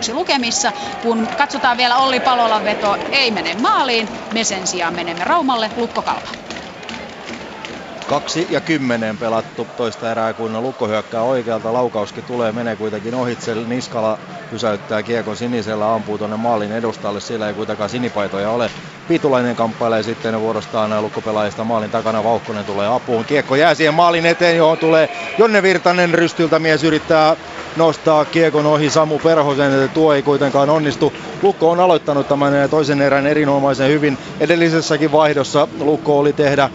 0-1 lukemissa. Kun katsotaan vielä Olli Palolan veto, ei mene maaliin. Me sen sijaan menemme Raumalle, Lukko Kalpa. Kaksi ja kymmenen pelattu toista erää, kun Lukko hyökkää oikealta. Laukauskin tulee, menee kuitenkin ohitse. Niskala pysäyttää kiekon sinisellä, ampuu tuonne maalin edustalle. Siellä ei kuitenkaan sinipaitoja ole. Pitulainen kamppailee sitten vuorostaan lukkopelaajista maalin takana. Vauhkonen tulee apuun. Kiekko jää siihen maalin eteen, johon tulee Jonne Virtanen rystyltä. Mies yrittää nostaa kiekon ohi Samu Perhosen. Tuo ei kuitenkaan onnistu. Lukko on aloittanut tämän toisen erän erinomaisen hyvin. Edellisessäkin vaihdossa Lukko oli tehdä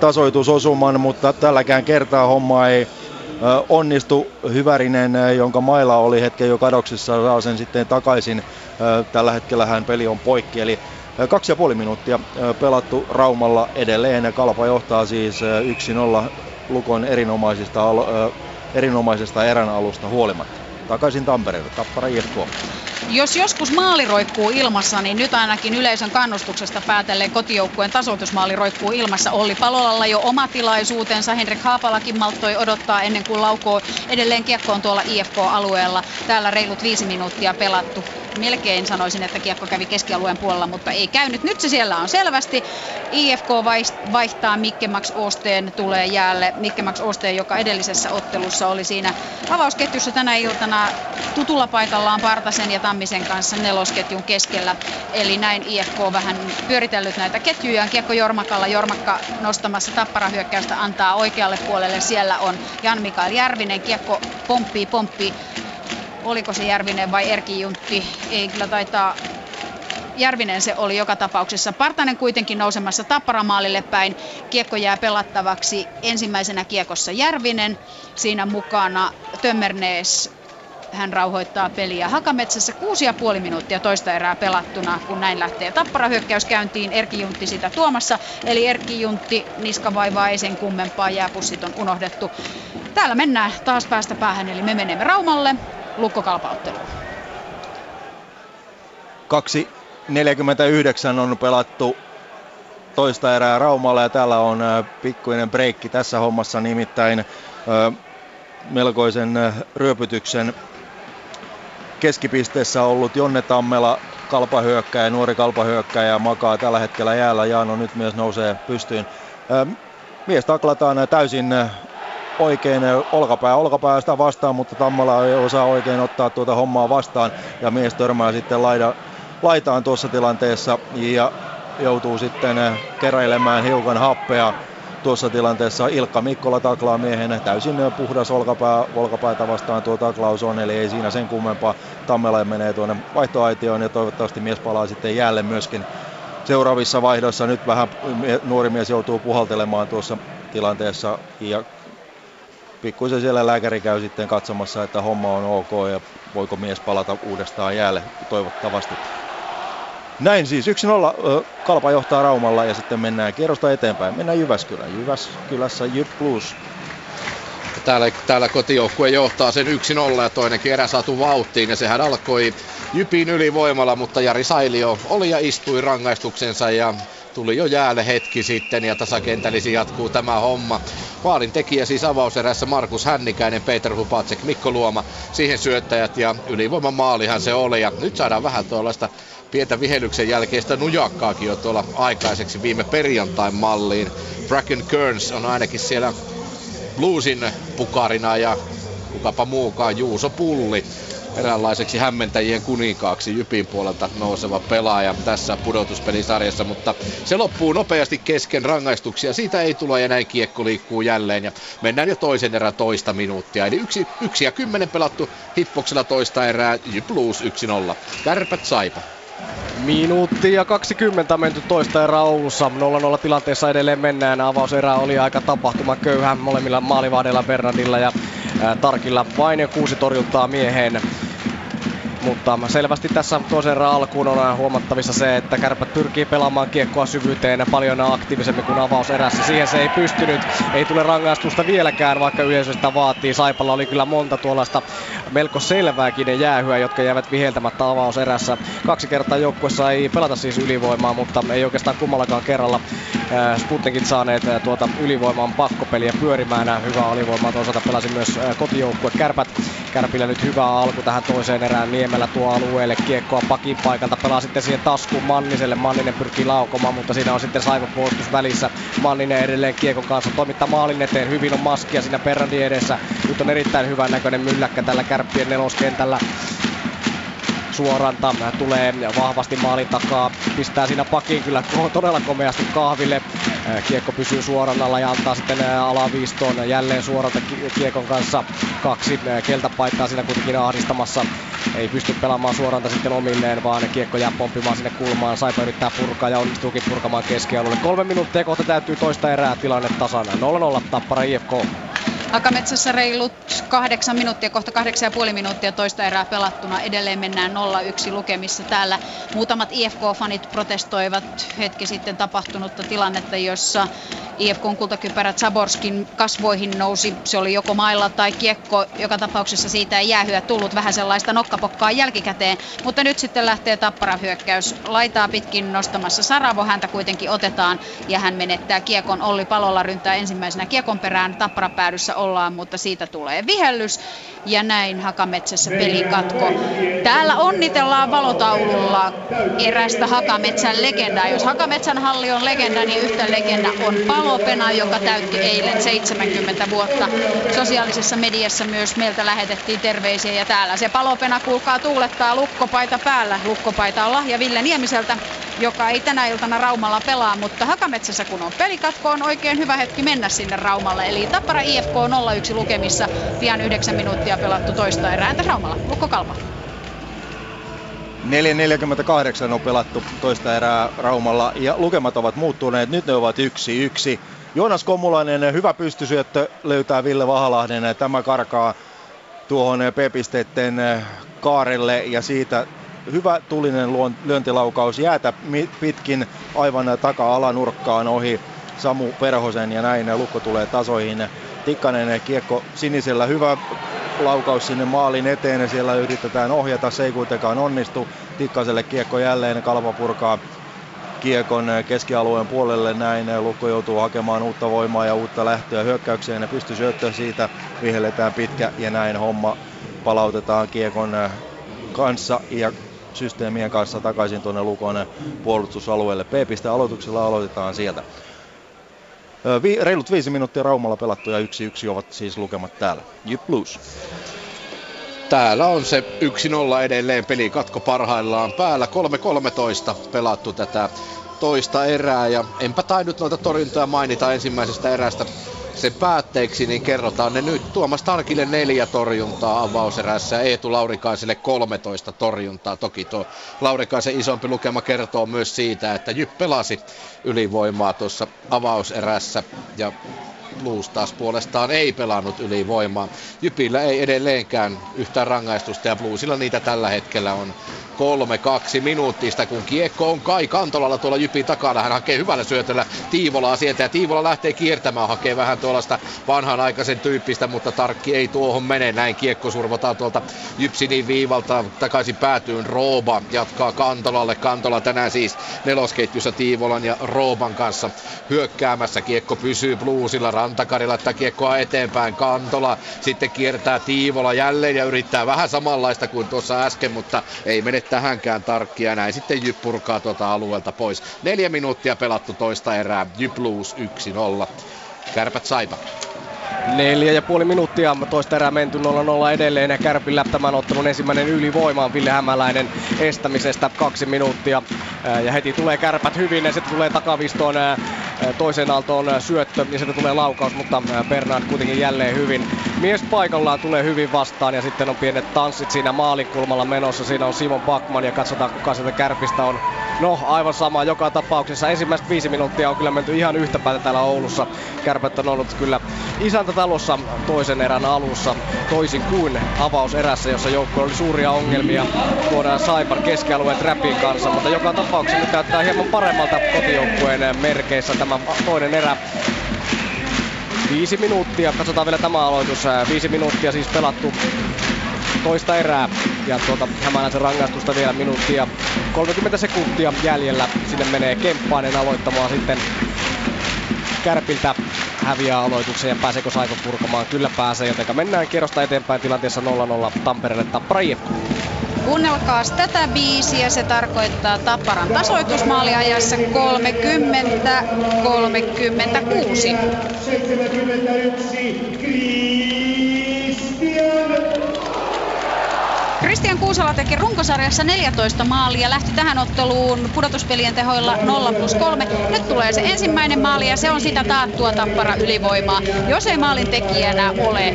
tasoitusosuman, mutta tälläkään kertaa homma ei onnistu. Hyvärinen, jonka maila oli hetken jo kadoksissa, saa sen sitten takaisin. Tällä hetkellä hän peli on poikki, eli kaksi ja puoli minuuttia pelattu Raumalla edelleen. Kalpa johtaa siis 1-0 Lukon erinomaisista, erinomaisesta erän alusta huolimatta. Takaisin Tampereelle, Tappara IFK. Jos joskus maali roikkuu ilmassa, niin nyt ainakin yleisön kannustuksesta päätellen kotijoukkueen tasoitusmaali roikkuu ilmassa. Olli Palolalla jo oma tilaisuutensa. Henrik Haapalakin malttoi odottaa ennen kuin laukoo edelleen kiekkoon tuolla IFK-alueella. Täällä reilut viisi minuuttia pelattu melkein sanoisin, että kiekko kävi keskialueen puolella, mutta ei käynyt. Nyt se siellä on selvästi. IFK vaihtaa Mikke Max Osteen, tulee jäälle. Mikke Max Osteen, joka edellisessä ottelussa oli siinä avausketjussa tänä iltana tutulla paikallaan Partasen ja Tammisen kanssa nelosketjun keskellä. Eli näin IFK vähän pyöritellyt näitä ketjuja. Kiekko Jormakalla. Jormakka nostamassa tapparahyökkäystä antaa oikealle puolelle. Siellä on Jan Mikael Järvinen. Kiekko pomppii, pomppii oliko se Järvinen vai Erki Juntti, ei kyllä taitaa Järvinen se oli joka tapauksessa. Partanen kuitenkin nousemassa tapparamaalille päin. Kiekko jää pelattavaksi. Ensimmäisenä kiekossa Järvinen. Siinä mukana Tömmernees. Hän rauhoittaa peliä Hakametsässä. Kuusi ja puoli minuuttia toista erää pelattuna, kun näin lähtee tapparahyökkäys käyntiin. Erki Juntti sitä tuomassa. Eli Erki Juntti, niska vaivaa ei sen kummempaa. Jääpussit on unohdettu. Täällä mennään taas päästä päähän, eli me menemme Raumalle. Lukkokalpaotteluun. 2.49 on pelattu toista erää Raumalla ja täällä on pikkuinen breikki tässä hommassa, nimittäin melkoisen ryöpytyksen keskipisteessä ollut Jonne Tammela, kalpahyökkäjä, nuori kalpahyökkäjä, makaa tällä hetkellä jäällä. Jaano nyt myös nousee pystyyn. Mies taklataan täysin oikein olkapää olkapäästä vastaan, mutta Tammala ei osaa oikein ottaa tuota hommaa vastaan ja mies törmää sitten laida, laitaan tuossa tilanteessa ja joutuu sitten keräilemään hiukan happea tuossa tilanteessa Ilkka Mikkola taklaa miehen täysin puhdas olkapää, olkapäätä vastaan tuo taklaus on, eli ei siinä sen kummempaa. Tammela menee tuonne vaihtoaitioon ja toivottavasti mies palaa sitten jälleen myöskin seuraavissa vaihdoissa. Nyt vähän nuori mies joutuu puhaltelemaan tuossa tilanteessa ja pikkuisen siellä lääkäri käy sitten katsomassa, että homma on ok ja voiko mies palata uudestaan jäälle toivottavasti. Näin siis 1-0 Kalpa johtaa Raumalla ja sitten mennään kierrosta eteenpäin. Mennään Jyväskylään. Jyväskylässä Jyp Plus. Täällä, täällä kotijoukkue johtaa sen 1-0 ja toinen erä saatu vauhtiin ja sehän alkoi Jypin ylivoimalla, mutta Jari Sailio oli ja istui rangaistuksensa ja tuli jo jäälle hetki sitten ja tasakentällisi jatkuu tämä homma. Maalin tekijä siis avauserässä Markus Hännikäinen, Peter Hupacek, Mikko Luoma, siihen syöttäjät ja ylivoiman maalihan se oli. Ja nyt saadaan vähän tuollaista pientä vihelyksen jälkeistä nujakkaakin jo tuolla aikaiseksi viime perjantain malliin. Bracken Kearns on ainakin siellä bluesin pukarina ja kukapa muukaan Juuso Pulli eräänlaiseksi hämmentäjien kuninkaaksi Jypin puolelta nouseva pelaaja tässä pudotuspelisarjassa, mutta se loppuu nopeasti kesken rangaistuksia. Siitä ei tule ja näin kiekko liikkuu jälleen ja mennään jo toisen erän toista minuuttia. Eli yksi, yksi ja kymmenen pelattu hippoksella toista erää, Jyp Blues 1-0. Kärpät Saipa. Minuutti ja 20 menty toista erää Oulussa. 0-0 tilanteessa edelleen mennään. Avauserä oli aika tapahtuma köyhä molemmilla maalivahdeilla Bernardilla ja ää, Tarkilla vain kuusi torjuntaa mieheen. Mutta selvästi tässä toisen alkuun on huomattavissa se, että kärpät pyrkii pelaamaan kiekkoa syvyyteen paljon aktiivisemmin kuin avauserässä. Siihen se ei pystynyt. Ei tule rangaistusta vieläkään, vaikka yleisö sitä vaatii. Saipalla oli kyllä monta tuollaista melko selvääkin jäähyä, jotka jäävät viheltämättä avauserässä. Kaksi kertaa joukkuessa ei pelata siis ylivoimaa, mutta ei oikeastaan kummallakaan kerralla Sputnikit saaneet tuota ylivoiman pakkopeliä pyörimään. Hyvää alivoimaa toisaalta pelasi myös kotijoukkue Kärpät. Kärpillä nyt hyvä alku tähän toiseen erään. Niemellä tuo alueelle kiekkoa pakin paikalta. Pelaa sitten siihen taskuun Manniselle. Manninen pyrkii laukomaan, mutta siinä on sitten Saipa puolustus välissä. Manninen edelleen kiekon kanssa toimittaa maalin eteen. Hyvin on maskia siinä Perrandi edessä. Nyt on erittäin hyvän näköinen mylläkkä tällä kärppien neloskentällä. Suoranta tulee vahvasti maalin takaa, pistää siinä pakin kyllä todella komeasti kahville. Kiekko pysyy suorannalla ja antaa sitten alaviistoon jälleen suoralta kiekon kanssa kaksi keltapaittaa siinä kuitenkin ahdistamassa. Ei pysty pelaamaan suoranta sitten omilleen, vaan kiekko jää pomppimaan sinne kulmaan. Saipa yrittää purkaa ja onnistuukin purkamaan keskialueelle. Kolme minuuttia kohta täytyy toista erää tilanne tasana. 0-0 Tappara IFK. Hakametsässä reilut kahdeksan minuuttia, kohta kahdeksan ja puoli minuuttia toista erää pelattuna. Edelleen mennään 0-1 lukemissa täällä. Muutamat IFK-fanit protestoivat hetki sitten tapahtunutta tilannetta, jossa IFKn kultakypärät Saborskin kasvoihin nousi. Se oli joko mailla tai kiekko. Joka tapauksessa siitä ei jäähyä tullut vähän sellaista nokkapokkaa jälkikäteen. Mutta nyt sitten lähtee tappara hyökkäys. Laitaa pitkin nostamassa Saravo. Häntä kuitenkin otetaan ja hän menettää kiekon. Olli Palolla ryntää ensimmäisenä kiekon perään. Tappara päädyssä ollaan, mutta siitä tulee vihellys. Ja näin Hakametsässä pelikatko. Täällä onnitellaan valotaululla erästä Hakametsän legendaa. Jos Hakametsän halli on legenda, niin yhtä legenda on Palopena, joka täytti eilen 70 vuotta. Sosiaalisessa mediassa myös meiltä lähetettiin terveisiä ja täällä se Palopena kuulkaa tuulettaa lukkopaita päällä. Lukkopaita on lahja Ville Niemiseltä, joka ei tänä iltana Raumalla pelaa, mutta Hakametsässä kun on pelikatko, on oikein hyvä hetki mennä sinne Raumalle. Eli Tappara IFK 0-1 lukemissa, pian 9 minuuttia pelattu toista erää. Entäs Raumalla? Lukko Kalpa. 4.48 on pelattu toista erää Raumalla ja lukemat ovat muuttuneet. Nyt ne ovat 1-1. Joonas Komulainen, hyvä pystysyöttö löytää Ville Vahalahden. Tämä karkaa tuohon P-pisteiden kaarelle ja siitä hyvä tulinen lyöntilaukaus jäätä pitkin aivan taka-alanurkkaan ohi Samu Perhosen ja näin lukko tulee tasoihin. Tikkanen kiekko sinisellä, hyvä laukaus sinne maalin eteen ja siellä yritetään ohjata, se ei kuitenkaan onnistu. Tikkaselle kiekko jälleen, Kalva purkaa kiekon keskialueen puolelle näin. Lukko joutuu hakemaan uutta voimaa ja uutta lähtöä hyökkäykseen ja pystyy syöttöön siitä. Vihelletään pitkä ja näin homma palautetaan kiekon kanssa ja systeemien kanssa takaisin tuonne Lukon puolustusalueelle. P-piste aloituksella aloitetaan sieltä. Vi, reilut viisi minuuttia Raumalla pelattu ja yksi yksi ovat siis lukemat täällä. Jyp Blues. Täällä on se 1-0 edelleen peli katko parhaillaan päällä. 3-13 pelattu tätä toista erää ja enpä tainnut noita torjuntoja mainita ensimmäisestä erästä sen päätteeksi, niin kerrotaan ne nyt. Tuomas Tarkille neljä torjuntaa avauserässä Eetu Laurikaiselle 13 torjuntaa. Toki tuo Laurikaisen isompi lukema kertoo myös siitä, että Jyp pelasi ylivoimaa tuossa avauserässä ja Blues taas puolestaan ei pelannut ylivoimaa. Jypillä ei edelleenkään yhtään rangaistusta ja Bluesilla niitä tällä hetkellä on 3-2 minuuttista, kun kiekko on Kai Kantolalla tuolla Jypin takana. Hän hakee hyvällä syötöllä Tiivolaa sieltä ja Tiivola lähtee kiertämään, hakee vähän tuollaista vanhanaikaisen tyyppistä, mutta tarkki ei tuohon mene. Näin kiekko survotaan tuolta Jypsinin viivalta takaisin päätyyn. Rooba jatkaa Kantolalle. Kantola tänään siis nelosketjussa Tiivolan ja Rooban kanssa hyökkäämässä. Kiekko pysyy Bluesilla. Rantakari laittaa kiekkoa eteenpäin. Kantola sitten kiertää Tiivola jälleen ja yrittää vähän samanlaista kuin tuossa äsken, mutta ei mene tähänkään tarkkia. Näin sitten Jyp purkaa tuota alueelta pois. Neljä minuuttia pelattu toista erää. Jyp Blues 1-0. Kärpät Saipa. Neljä ja puoli minuuttia toista erää menty 0-0 edelleen ja Kärpillä tämän ottelun ensimmäinen ylivoima on Ville Hämäläinen estämisestä kaksi minuuttia. Ja heti tulee kärpät hyvin ja sitten tulee takavistoon toisen aaltoon syöttö ja sitten tulee laukaus, mutta Bernard kuitenkin jälleen hyvin mies paikallaan tulee hyvin vastaan ja sitten on pienet tanssit siinä maalinkulmalla menossa. Siinä on Simon Backman ja katsotaan kuka sieltä kärpistä on. No aivan sama joka tapauksessa. Ensimmäiset viisi minuuttia on kyllä menty ihan yhtä päätä täällä Oulussa. Kärpät on ollut kyllä isäntätalossa toisen erän alussa toisin kuin avauserässä, jossa joukko oli suuria ongelmia tuodaan Saipan keskialueen trapin kanssa, mutta joka tapauksessa nyt näyttää hieman paremmalta kotijoukkueen merkeissä tämä toinen erä. Viisi minuuttia, katsotaan vielä tämä aloitus. Viisi minuuttia siis pelattu toista erää. Ja tuota Hämäläisen rangaistusta vielä minuuttia 30 sekuntia jäljellä. Sinne menee Kemppainen aloittamaan sitten Kärpiltä häviää aloituksen ja pääseekö Saipa purkamaan? Kyllä pääsee, joten mennään kierrosta eteenpäin tilanteessa 0-0 Tampereelle Tappara Kuunnelkaa tätä biisiä, se tarkoittaa Tapparan tasoitusmaaliajassa 30 Kristian Kuusala teki runkosarjassa 14 maalia lähti tähän otteluun pudotuspelien tehoilla 0 plus 3. Nyt tulee se ensimmäinen maali ja se on sitä taattua tappara ylivoimaa. Jos ei maalin tekijänä ole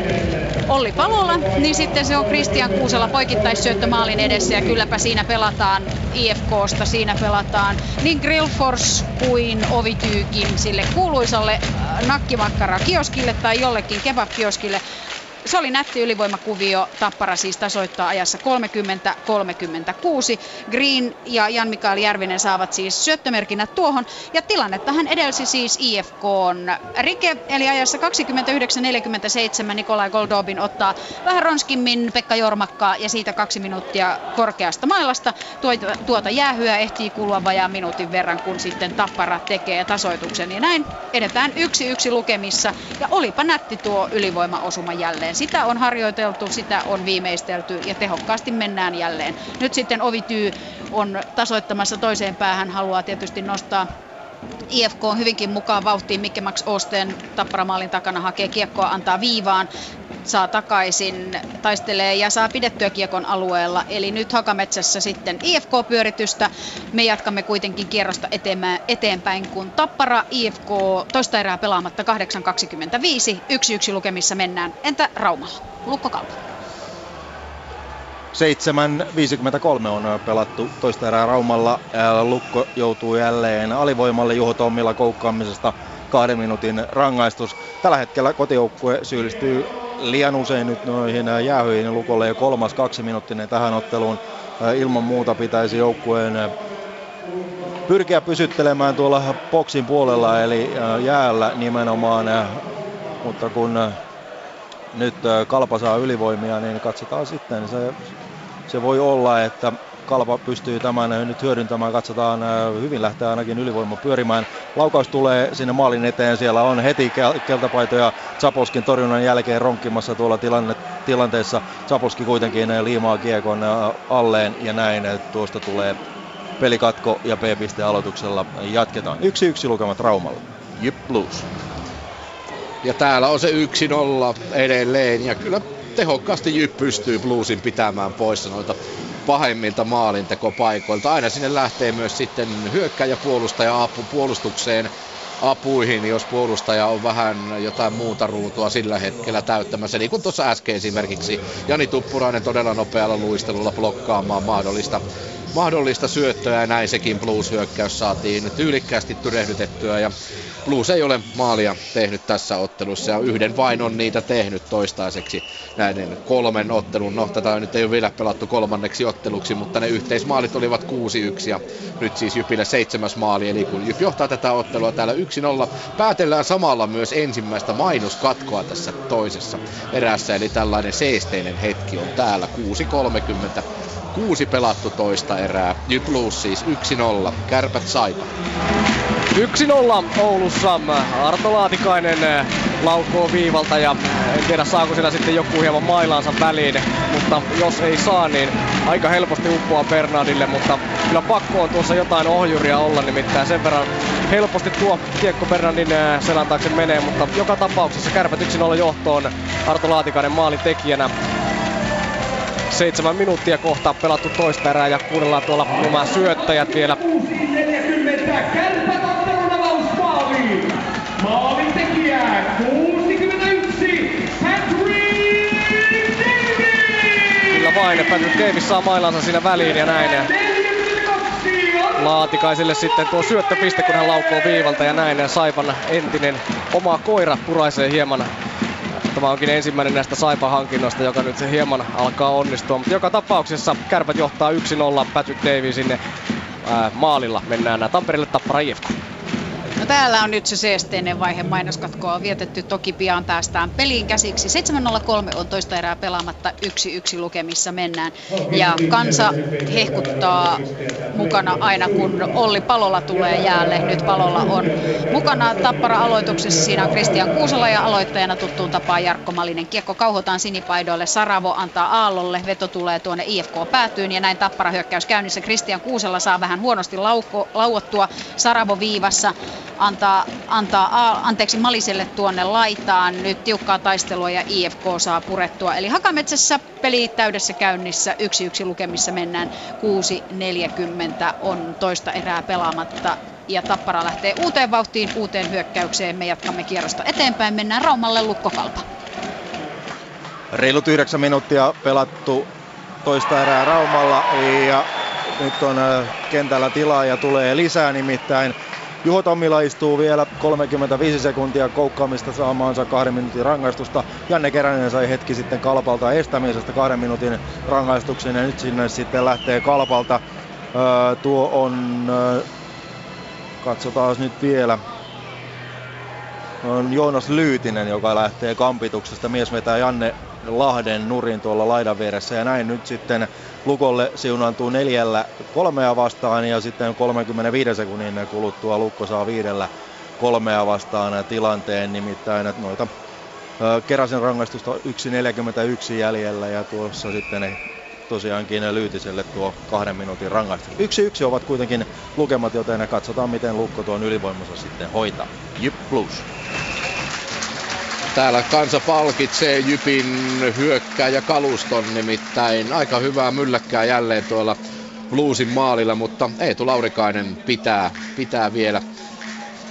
Olli Palola, niin sitten se on Kristian Kuusala poikittaissyöttö maalin edessä ja kylläpä siinä pelataan IFKsta, siinä pelataan niin Grillfors kuin Ovityykin sille kuuluisalle nakkimakkara kioskille tai jollekin kebab-kioskille se oli nätti ylivoimakuvio. Tappara siis tasoittaa ajassa 30-36. Green ja Jan-Mikael Järvinen saavat siis syöttömerkinnät tuohon. Ja tilannettahan edelsi siis IFK Rike, eli ajassa 29-47 Nikolai Goldobin ottaa vähän ronskimmin Pekka Jormakkaa ja siitä kaksi minuuttia korkeasta mailasta. Tuota, tuota jäähyä ehtii kulua vajaa minuutin verran, kun sitten Tappara tekee tasoituksen. Ja näin edetään yksi yksi lukemissa. Ja olipa nätti tuo ylivoimaosuma jälleen jälleen. Sitä on harjoiteltu, sitä on viimeistelty ja tehokkaasti mennään jälleen. Nyt sitten Ovityy on tasoittamassa toiseen päähän, haluaa tietysti nostaa IFK on hyvinkin mukaan vauhtiin. Mikke Max Osten tapparamaalin takana hakee kiekkoa, antaa viivaan, saa takaisin, taistelee ja saa pidettyä kiekon alueella. Eli nyt Hakametsässä sitten IFK-pyöritystä. Me jatkamme kuitenkin kierrosta eteenpäin, kun Tappara IFK toista erää pelaamatta 8.25. 1-1 lukemissa mennään. Entä Raumalla? Lukko Kalpa. 7.53 on pelattu toista erää Raumalla. Lukko joutuu jälleen alivoimalle Juho Tommilla koukkaamisesta kahden minuutin rangaistus. Tällä hetkellä kotijoukkue syyllistyy liian usein nyt noihin jäähyihin Lukolle jo kolmas kaksi minuuttinen tähän otteluun. Ilman muuta pitäisi joukkueen pyrkiä pysyttelemään tuolla boksin puolella eli jäällä nimenomaan. Mutta kun nyt Kalpa saa ylivoimia, niin katsotaan sitten. Se, se voi olla, että Kalpa pystyy tämän nyt hyödyntämään. Katsotaan, hyvin lähtee ainakin ylivoima pyörimään. Laukaus tulee sinne maalin eteen. Siellä on heti keltapaitoja Zaposkin torjunnan jälkeen ronkkimassa tuolla tilanne, tilanteessa. Zaposki kuitenkin liimaa kiekon alleen ja näin. Tuosta tulee pelikatko ja P-piste aloituksella jatketaan. Yksi yksi lukemat Raumalla. Jyp Blues. Ja täällä on se 1-0 edelleen. Ja kyllä tehokkaasti Jyp pystyy Bluesin pitämään poissa noita pahimmilta maalintekopaikoilta. Aina sinne lähtee myös sitten hyökkäjä puolustaja apu puolustukseen apuihin, jos puolustaja on vähän jotain muuta ruutua sillä hetkellä täyttämässä. Niin kuin tuossa äsken esimerkiksi Jani Tuppurainen todella nopealla luistelulla blokkaamaan mahdollista mahdollista syöttöä ja näin sekin Blues-hyökkäys saatiin tyylikkäästi tyrehdytettyä ja Blues ei ole maalia tehnyt tässä ottelussa ja yhden vain on niitä tehnyt toistaiseksi näiden kolmen ottelun. No tätä nyt ei ole vielä pelattu kolmanneksi otteluksi, mutta ne yhteismaalit olivat 6-1 ja nyt siis Jypille seitsemäs maali. Eli kun Jyp johtaa tätä ottelua täällä 1-0, päätellään samalla myös ensimmäistä mainoskatkoa tässä toisessa erässä. Eli tällainen seesteinen hetki on täällä 6.30 kuusi pelattu toista erää. Nyt Blues siis 1-0. Kärpät Saipa. 1-0 Oulussa. Arto Laatikainen eh, laukoo viivalta ja en tiedä saako siellä sitten joku hieman mailaansa väliin, mutta jos ei saa, niin aika helposti uppoaa Bernardille, mutta kyllä pakko on tuossa jotain ohjuria olla, nimittäin sen verran helposti tuo kiekko Bernardin eh, selän taakse menee, mutta joka tapauksessa kärpät 1-0 johtoon Arto Laatikainen maalin tekijänä. Seitsemän minuuttia kohta pelattu toista erää ja kuunnellaan tuolla nämä syöttäjät vielä. Kyllä vain, Patrick Davis saa mailansa siinä väliin ja näin. Laatikaiselle sitten tuo syöttöpiste, kun hän laukoo viivalta ja näin. Saipan entinen oma koira puraisee hieman Tämä onkin ensimmäinen näistä Saipa-hankinnoista, joka nyt se hieman alkaa onnistua. Mutta joka tapauksessa kärpät johtaa 1-0 Patrick Davisin ää, maalilla. Mennään Tampereelle Tappara IFK. No täällä on nyt se seesteinen vaihe. Mainoskatkoa on vietetty. Toki pian päästään peliin käsiksi. 7.03 on toista erää pelaamatta. 1-1 lukemissa mennään. Ja kansa hehkuttaa mukana aina, kun Olli Palola tulee jäälle. Nyt Palola on mukana Tappara aloituksessa. Siinä on Kristian Kuusala ja aloittajana tuttuun tapaan Jarkko Malinen. Kiekko kauhotaan sinipaidoille. Saravo antaa Aallolle. Veto tulee tuonne IFK päätyyn ja näin Tappara hyökkäys käynnissä. Kristian Kuusala saa vähän huonosti lauko, lauottua Saravo viivassa antaa, antaa anteeksi Maliselle tuonne laitaan. Nyt tiukkaa taistelua ja IFK saa purettua. Eli Hakametsässä peli täydessä käynnissä. 1-1 lukemissa mennään. 6.40 on toista erää pelaamatta. Ja Tappara lähtee uuteen vauhtiin, uuteen hyökkäykseen. Me jatkamme kierrosta eteenpäin. Mennään Raumalle lukkokalpa. Reilut yhdeksän minuuttia pelattu toista erää Raumalla ja nyt on kentällä tilaa ja tulee lisää nimittäin Juho Tammila istuu vielä 35 sekuntia koukkaamista saamaansa kahden minuutin rangaistusta. Janne Keränen sai hetki sitten Kalpalta estämisestä kahden minuutin rangaistuksen ja nyt sinne sitten lähtee Kalpalta. Öö, tuo on, öö, katsotaan nyt vielä, on Joonas Lyytinen, joka lähtee kampituksesta. Mies vetää Janne Lahden nurin tuolla laidan vieressä ja näin nyt sitten Lukolle siunaantuu neljällä kolmea vastaan ja sitten 35 sekunnin kuluttua Lukko saa viidellä kolmea vastaan tilanteen, nimittäin että noita keräsen rangaistusta 1.41 jäljellä ja tuossa sitten tosiaankin Lyytiselle tuo kahden minuutin rangaistus. Yksi yksi ovat kuitenkin lukemat, joten katsotaan miten Lukko tuon ylivoimansa sitten hoitaa. Jyp Blues. Täällä kansa palkitsee Jypin hyökkääjä kaluston nimittäin. Aika hyvää mylläkkää jälleen tuolla Bluesin maalilla, mutta Eetu Laurikainen pitää, pitää vielä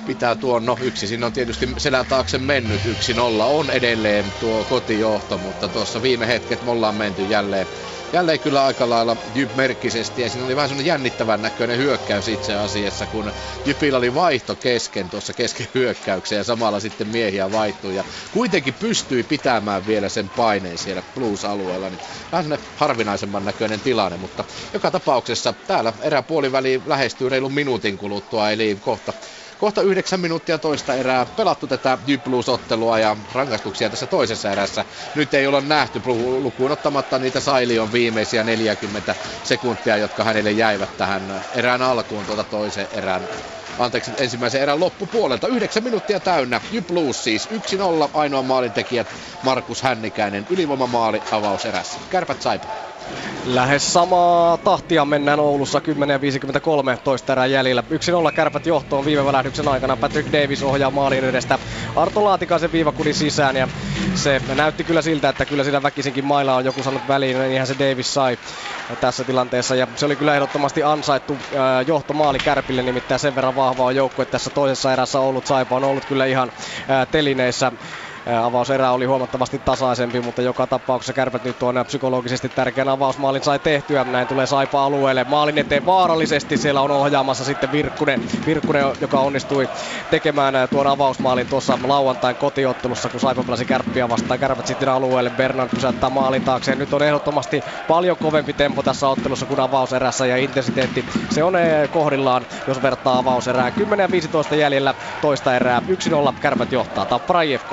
pitää tuon, no yksi siinä on tietysti selän taakse mennyt, yksi nolla on edelleen tuo kotijohto, mutta tuossa viime hetket me ollaan menty jälleen jälleen kyllä aika lailla Jyp-merkkisesti. Ja siinä oli vähän semmoinen jännittävän näköinen hyökkäys itse asiassa, kun Jypillä oli vaihto kesken tuossa kesken hyökkäyksen ja samalla sitten miehiä vaihtui. Ja kuitenkin pystyi pitämään vielä sen paineen siellä Blues-alueella, niin vähän semmoinen harvinaisemman näköinen tilanne, mutta joka tapauksessa täällä eräpuoliväli lähestyy reilun minuutin kuluttua, eli kohta Kohta yhdeksän minuuttia toista erää pelattu tätä Blues-ottelua ja rangaistuksia tässä toisessa erässä. Nyt ei olla nähty lukuun ottamatta niitä Sailion viimeisiä 40 sekuntia, jotka hänelle jäivät tähän erään alkuun tuota toisen erän anteeksi, ensimmäisen erän loppupuolelta. Yhdeksän minuuttia täynnä. Jyp Blues siis 1-0. Ainoa maalintekijät Markus Hännikäinen. Ylivoimamaali avauserässä. Kärpät saipa. Lähes samaa tahtia mennään Oulussa 10.53 toista erää jäljellä. 1-0 kärpät johtoon viime välähdyksen aikana. Patrick Davis ohjaa maalin edestä Arto Laatikaisen viivakudin sisään ja se näytti kyllä siltä, että kyllä siinä väkisinkin mailla on joku sanonut väliin, niin niinhän se Davis sai tässä tilanteessa. Ja se oli kyllä ehdottomasti ansaittu johtomaali Kärpille, nimittäin sen verran vahva on joukkue tässä toisessa erässä ollut. Saipa on ollut kyllä ihan telineissä Avauserä oli huomattavasti tasaisempi, mutta joka tapauksessa kärpät nyt on psykologisesti tärkeän avausmaalin sai tehtyä. Näin tulee Saipa alueelle. Maalin eteen vaarallisesti. Siellä on ohjaamassa sitten Virkkunen, Virkkunen joka onnistui tekemään tuon avausmaalin tuossa lauantain kotiottelussa, kun Saipa pelasi kärppiä vastaan. Kärpät sitten alueelle. Bernard pysäyttää maalin taakse. Nyt on ehdottomasti paljon kovempi tempo tässä ottelussa kuin avauserässä ja intensiteetti. Se on kohdillaan, jos vertaa avauserää. 10 ja 15 jäljellä toista erää. 1-0 kärpät johtaa. Tappara IFK.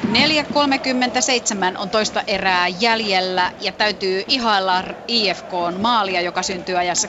4.37 on toista erää jäljellä ja täytyy ihailla IFKn maalia, joka syntyy ajassa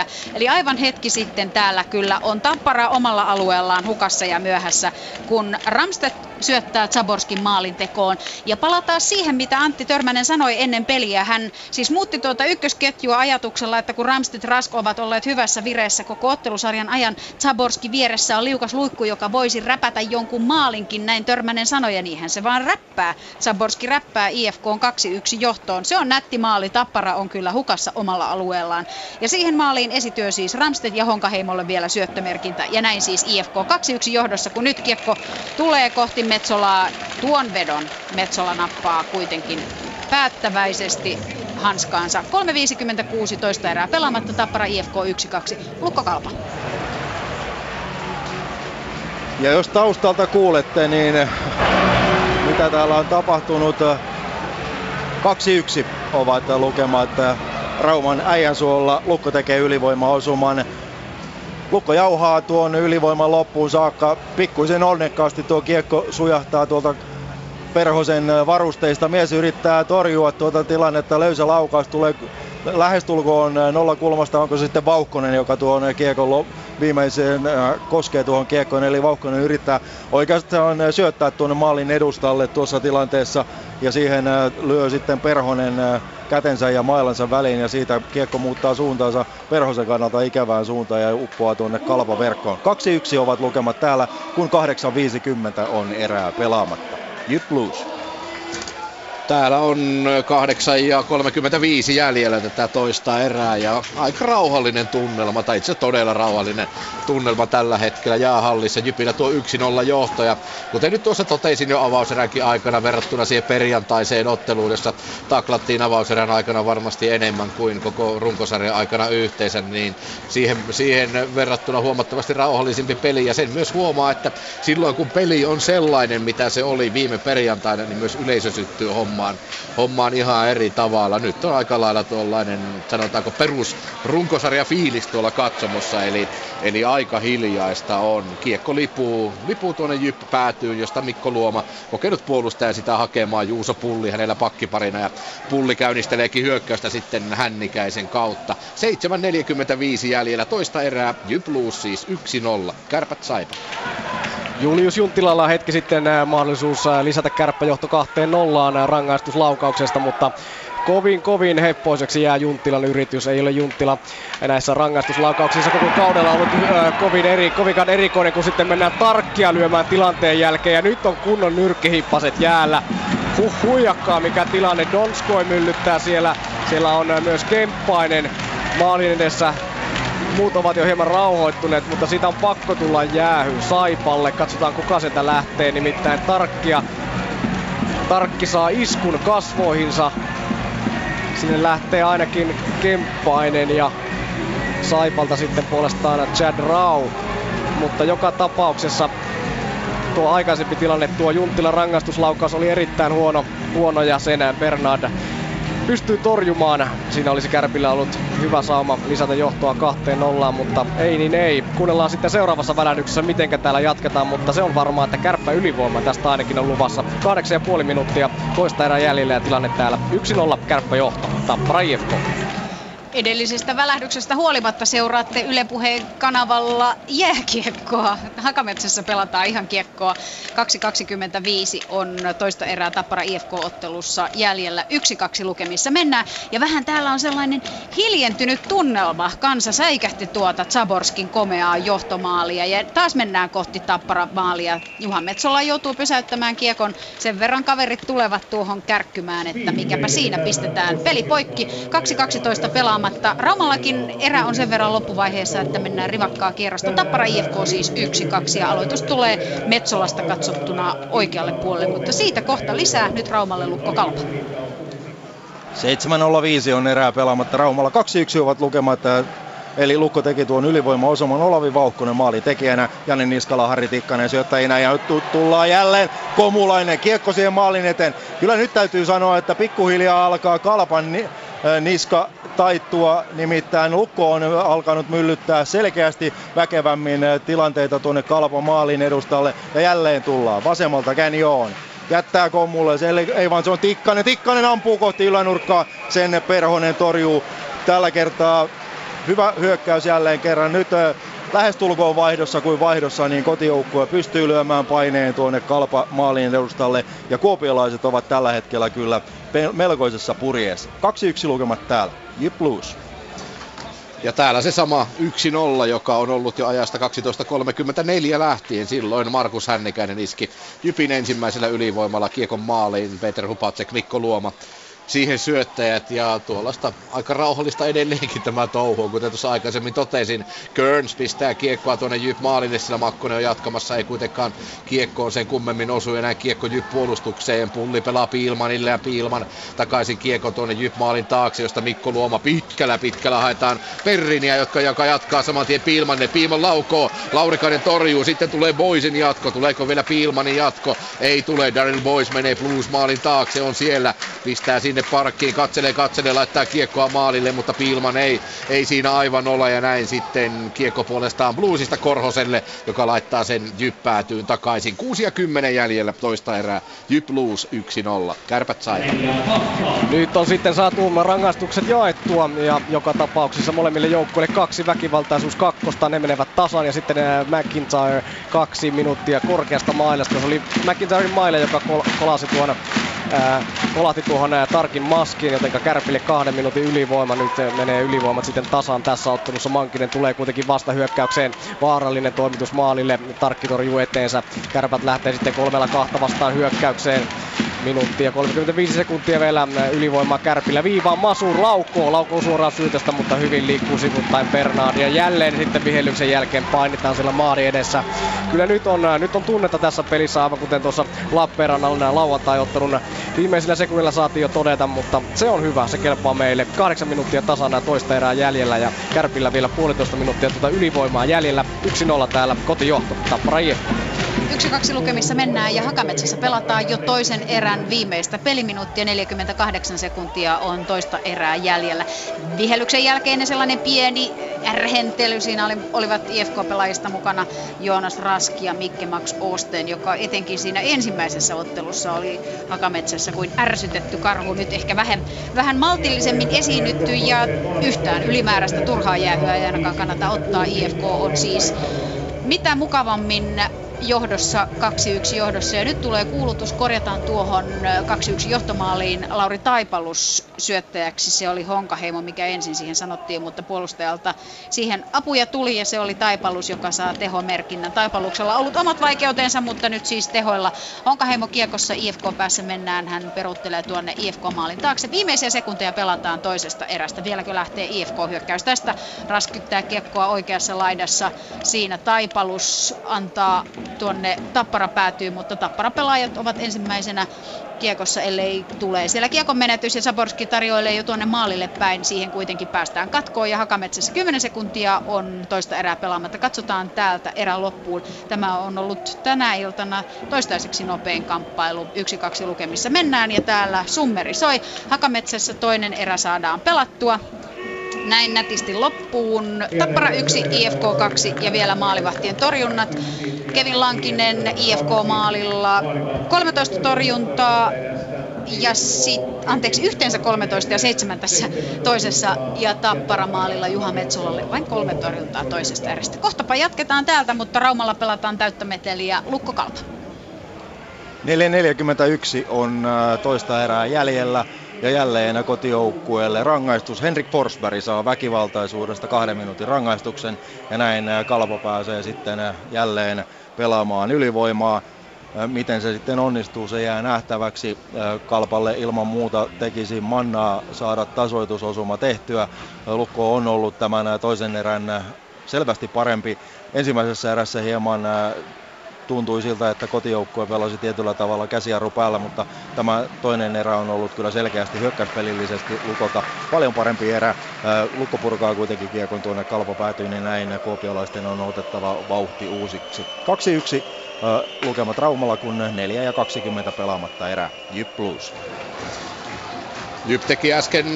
35.04. Eli aivan hetki sitten täällä kyllä on Tappara omalla alueellaan hukassa ja myöhässä, kun Ramstedt syöttää Zaborskin maalintekoon. Ja palataan siihen, mitä Antti Törmänen sanoi ennen peliä. Hän siis muutti tuota ykkösketjua ajatuksella, että kun Ramstedt Rask ovat olleet hyvässä vireessä koko ottelusarjan ajan, Zaborski vieressä on liukas luikku, joka voisi räpätä jonkun maalinkin, näin Törmänen sanoi, ja se vaan räppää. Zaborski räppää IFK on 2-1 johtoon. Se on nätti maali, Tappara on kyllä hukassa omalla alueellaan. Ja siihen maaliin esityö siis Ramstedt ja Honkaheimolle vielä syöttömerkintä. Ja näin siis IFK 2-1 johdossa, kun nyt kiekko tulee kohti Metsolaa tuon vedon Metsola nappaa kuitenkin päättäväisesti hanskaansa. 3.56 toista erää pelaamatta, Tappara IFK 1-2. Lukko Kalpa. Ja jos taustalta kuulette, niin mitä täällä on tapahtunut, 2-1 ovat lukemat Rauman äijänsuolla. Lukko tekee ylivoimaosuman. Lukko jauhaa tuon ylivoiman loppuun saakka. Pikkuisen onnekkaasti tuo kiekko sujahtaa tuolta Perhosen varusteista. Mies yrittää torjua tuota tilannetta. Löysä laukaus tulee lähestulkoon nolla kulmasta. Onko se sitten Vauhkonen, joka tuon kiekon viimeiseen äh, koskee tuohon kiekkoon. Eli Vauhkonen yrittää oikeastaan syöttää tuonne maalin edustalle tuossa tilanteessa. Ja siihen äh, lyö sitten Perhonen äh, kätensä ja mailansa väliin ja siitä kiekko muuttaa suuntaansa Perhosen kannalta ikävään suuntaan ja uppoaa tuonne kalpaverkkoon. 2-1 ovat lukemat täällä, kun 8.50 on erää pelaamatta. Jyp Blues. Täällä on 8 ja 35 jäljellä tätä toista erää ja aika rauhallinen tunnelma, tai itse todella rauhallinen tunnelma tällä hetkellä jäähallissa. Jypillä tuo 1-0 johto ja kuten nyt tuossa totesin jo avauseränkin aikana verrattuna siihen perjantaiseen otteluun, jossa taklattiin avauserän aikana varmasti enemmän kuin koko runkosarjan aikana yhteensä, niin siihen, siihen verrattuna huomattavasti rauhallisempi peli. Ja sen myös huomaa, että silloin kun peli on sellainen, mitä se oli viime perjantaina, niin myös yleisö syttyy hommaan hommaan, hommaan ihan eri tavalla. Nyt on aika lailla tuollainen, sanotaanko perus runkosarja fiilis tuolla katsomossa, eli, eli aika hiljaista on. Kiekko lipuu, lipuu tuonne Jypp päätyyn, josta Mikko Luoma, kokenut puolustaja sitä hakemaan, Juuso Pulli hänellä pakkiparina ja Pulli käynnisteleekin hyökkäystä sitten Hännikäisen kautta. 7.45 jäljellä toista erää, Jyp Blues siis 1-0, kärpät saipa. Julius Junttilalla hetki sitten äh, mahdollisuus äh, lisätä kärppäjohto kahteen nollaan äh, rangaistuslaukauksesta, mutta kovin kovin heppoiseksi jää Junttilan yritys. Ei ole Junttila näissä rangaistuslaukauksissa koko kaudella ollut äh, kovin eri, kovinkaan erikoinen, kun sitten mennään tarkkia lyömään tilanteen jälkeen. Ja nyt on kunnon nyrkkihippaset jäällä. Huh, huijakkaa mikä tilanne. Donskoi myllyttää siellä. Siellä on myös Kemppainen maalin edessä muut ovat jo hieman rauhoittuneet, mutta siitä on pakko tulla jäähy Saipalle. Katsotaan kuka sieltä lähtee, nimittäin Tarkkia. Tarkki saa iskun kasvoihinsa. Sinne lähtee ainakin Kemppainen ja Saipalta sitten puolestaan Chad Rau. Mutta joka tapauksessa tuo aikaisempi tilanne, tuo Junttilan rangaistuslaukaus oli erittäin huono, huono ja sen Bernard pystyy torjumaan. Siinä olisi Kärpillä ollut hyvä sauma lisätä johtoa kahteen nollaan, mutta ei niin ei. Kuunnellaan sitten seuraavassa välähdyksessä, miten täällä jatketaan, mutta se on varmaa, että Kärppä ylivoima tästä ainakin on luvassa. 8,5 minuuttia toista erää jäljellä ja tilanne täällä 1-0 Kärppä johto. Tappara IFK. Edellisestä välähdyksestä huolimatta seuraatte Yle Puheen kanavalla jääkiekkoa. Hakametsässä pelataan ihan kiekkoa. 2.25 on toista erää Tappara IFK-ottelussa jäljellä. 1-2 lukemissa mennään. Ja vähän täällä on sellainen hiljentynyt tunnelma. Kansa säikähti tuota Zaborskin komeaa johtomaalia. Ja taas mennään kohti Tappara maalia. Juhan Metsola joutuu pysäyttämään kiekon. Sen verran kaverit tulevat tuohon kärkkymään, että mikäpä siinä pistetään. Peli poikki. 2.12 pelaamaan pelaamatta. Raumallakin erä on sen verran loppuvaiheessa, että mennään rivakkaa kierrosta. Tappara IFK siis 1-2 ja aloitus tulee Metsolasta katsottuna oikealle puolelle, mutta siitä kohta lisää. Nyt Raumalle lukko kalpa. 7.05 on erää pelaamatta. Raumalla 2-1 ovat lukemat. Eli Lukko teki tuon ylivoimaosuman Olavi Vauhkonen maali tekijänä. Janne Niskala, Harri Tikkanen syöttäjinä ja nyt tullaan jälleen Komulainen kiekko siihen maalin eteen. Kyllä nyt täytyy sanoa, että pikkuhiljaa alkaa Kalpan niska taittua, nimittäin Lukko on alkanut myllyttää selkeästi väkevämmin tilanteita tuonne Kalpan maalin edustalle. Ja jälleen tullaan vasemmalta Gagnon jättää kommulle, se ei, ei vaan se on Tikkanen, Tikkanen ampuu kohti ylänurkkaa, sen Perhonen torjuu. Tällä kertaa hyvä hyökkäys jälleen kerran. Nyt lähestulkoon vaihdossa kuin vaihdossa, niin kotijoukkue pystyy lyömään paineen tuonne Kalpa maalin edustalle. Ja kuopiolaiset ovat tällä hetkellä kyllä melkoisessa purjeessa. 2-1 lukemat täällä. Jip Blues. Ja täällä se sama 1-0, joka on ollut jo ajasta 12.34 lähtien. Silloin Markus Hännikäinen iski Jypin ensimmäisellä ylivoimalla kiekon maaliin. Peter Hupacek, Mikko Luoma siihen syöttäjät ja tuollaista aika rauhallista edelleenkin tämä touhu, kuten tuossa aikaisemmin totesin. Kearns pistää kiekkoa tuonne Jyp maalille, sillä Makkonen on jatkamassa, ei kuitenkaan kiekkoon sen kummemmin osu enää kiekko Jyp puolustukseen. Pulli pelaa Piilmanille ja Piilman takaisin kiekko tuonne Jyp maalin taakse, josta Mikko Luoma pitkällä pitkällä haetaan Perrinia, jotka, joka jatkaa saman tien Piilmanne. Piilman laukoo, Laurikainen torjuu, sitten tulee Boysin jatko, tuleeko vielä Piilmanin jatko? Ei tule, Daryl Boys menee Blues maalin taakse, on siellä, pistää sinne parkkiin, katselee, katselee, laittaa kiekkoa maalille, mutta Piilman ei, ei siinä aivan ole ja näin sitten kiekko puolestaan Bluesista Korhoselle, joka laittaa sen jyppäätyyn takaisin. 6 ja 10 jäljellä toista erää, Jyp Blues 1-0, kärpät sai. Nyt on sitten saatu rangaistukset jaettua ja joka tapauksessa molemmille joukkueille kaksi väkivaltaisuus kakkosta, ne menevät tasan ja sitten äh, McIntyre kaksi minuuttia korkeasta mailasta. Se oli McIntyren maile, joka kol- kolasi tuon ää, kolahti tuohon ää, Tarkin maskiin, joten Kärpille kahden minuutin ylivoima. Nyt menee ylivoimat sitten tasan tässä ottelussa. Mankinen tulee kuitenkin vasta hyökkäykseen. Vaarallinen toimitus maalille. Tarkki torjuu eteensä. Kärpät lähtee sitten kolmella kahta vastaan hyökkäykseen. Minuuttia 35 sekuntia vielä ylivoimaa Kärpillä viivaan. Masur laukoo, laukoo suoraan syytöstä, mutta hyvin liikkuu sivuttain Bernard. Ja jälleen sitten vihellyksen jälkeen painitaan siellä maari edessä. Kyllä nyt on, nyt on tunnetta tässä pelissä, aivan kuten tuossa Lappeenrannalla lauantai-ottelun viimeisillä sekunnilla saatiin jo todeta, mutta se on hyvä, se kelpaa meille. Kahdeksan minuuttia tasana toista erää jäljellä ja Kärpillä vielä puolitoista minuuttia tuota ylivoimaa jäljellä. 1-0 täällä kotijohto, Tappara Iekko. 1-2 lukemissa mennään ja Hakametsässä pelataan jo toisen erän viimeistä peliminuuttia. 48 sekuntia on toista erää jäljellä. Vihellyksen jälkeinen sellainen pieni ärhentely. Siinä oli, olivat IFK-pelaajista mukana Joonas Raski ja Mikke Max Osten, joka etenkin siinä ensimmäisessä ottelussa oli Hakametsässä kuin ärsytetty karhu. Nyt ehkä vähän, vähän maltillisemmin esiinnytty ja yhtään ylimääräistä turhaa jäähyä ei ainakaan kannata ottaa. IFK on siis mitä mukavammin johdossa 2-1 johdossa. Ja nyt tulee kuulutus, korjataan tuohon 2-1 johtomaaliin Lauri Taipalus syöttäjäksi. Se oli Honkaheimo, mikä ensin siihen sanottiin, mutta puolustajalta siihen apuja tuli ja se oli Taipalus, joka saa tehomerkinnän. Taipaluksella ollut omat vaikeutensa, mutta nyt siis tehoilla Honkaheimo kiekossa IFK päässä mennään. Hän peruttelee tuonne IFK-maalin taakse. Viimeisiä sekunteja pelataan toisesta erästä. Vieläkö lähtee IFK-hyökkäys tästä? Raskyttää kiekkoa oikeassa laidassa. Siinä Taipalus antaa tuonne Tappara päätyy, mutta Tappara pelaajat ovat ensimmäisenä kiekossa, ellei tule siellä kiekon menetys ja Saborski tarjoilee jo tuonne maalille päin. Siihen kuitenkin päästään katkoon ja Hakametsässä 10 sekuntia on toista erää pelaamatta. Katsotaan täältä erä loppuun. Tämä on ollut tänä iltana toistaiseksi nopein kamppailu. 1-2 lukemissa mennään ja täällä summeri soi. Hakametsässä toinen erä saadaan pelattua näin nätisti loppuun. Tappara 1, IFK 2 ja vielä maalivahtien torjunnat. Kevin Lankinen IFK-maalilla 13 torjuntaa ja sit, anteeksi, yhteensä 13 ja 7 tässä toisessa ja Tappara maalilla Juha Metsolalle vain kolme torjuntaa toisesta erästä. Kohtapa jatketaan täältä, mutta Raumalla pelataan täyttä meteliä Lukko Kalpa. 4.41 on äh, toista erää jäljellä. Ja jälleen kotijoukkueelle rangaistus. Henrik Forsberg saa väkivaltaisuudesta kahden minuutin rangaistuksen ja näin Kalpo pääsee sitten jälleen pelaamaan ylivoimaa. Miten se sitten onnistuu, se jää nähtäväksi. Kalpalle ilman muuta tekisi mannaa saada tasoitusosuma tehtyä. Lukko on ollut tämän toisen erän selvästi parempi. Ensimmäisessä erässä hieman tuntui siltä, että kotijoukkue pelasi tietyllä tavalla käsijarru päällä, mutta tämä toinen erä on ollut kyllä selkeästi hyökkäyspelillisesti Lukolta paljon parempi erä. Lukko purkaa kuitenkin kiekon tuonne kalpo päätyy, niin näin kuopiolaisten on otettava vauhti uusiksi. 2-1 lukemat Raumalla, kun 4 ja 20 pelaamatta erää. Jyp Blues. Jyp teki äsken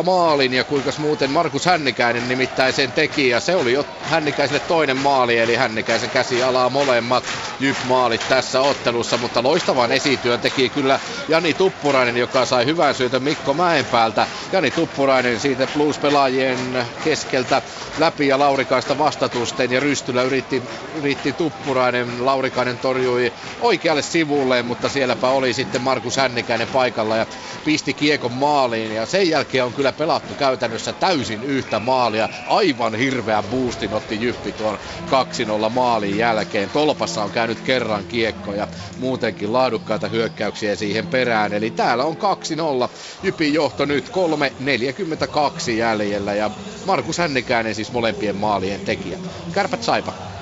2-0 maalin ja kuinka muuten Markus Hännikäinen nimittäin sen teki ja se oli jo Hännikäiselle toinen maali eli Hännikäisen käsi alaa molemmat Jyp-maalit tässä ottelussa, mutta loistavan esityön teki kyllä Jani Tuppurainen, joka sai hyvän syötön Mikko Mäenpäältä. Jani Tuppurainen siitä Blues-pelaajien keskeltä läpi ja Laurikaista vastatusten ja Rystylä yritti, yritti Tuppurainen, Laurikainen torjui oikealle sivulle, mutta sielläpä oli sitten Markus Hännikäinen paikalla ja pisti kiekon maaliin ja sen jälkeen on kyllä pelattu käytännössä täysin yhtä maalia. Aivan hirveä boostin otti Jyppi tuon 2-0 maalin jälkeen. Tolpassa on käynyt kerran kiekko ja muutenkin laadukkaita hyökkäyksiä siihen perään. Eli täällä on 2-0. Jypin johto nyt 3.42 jäljellä ja Markus Hännikäinen siis molempien maalien tekijä. Kärpät Saipa.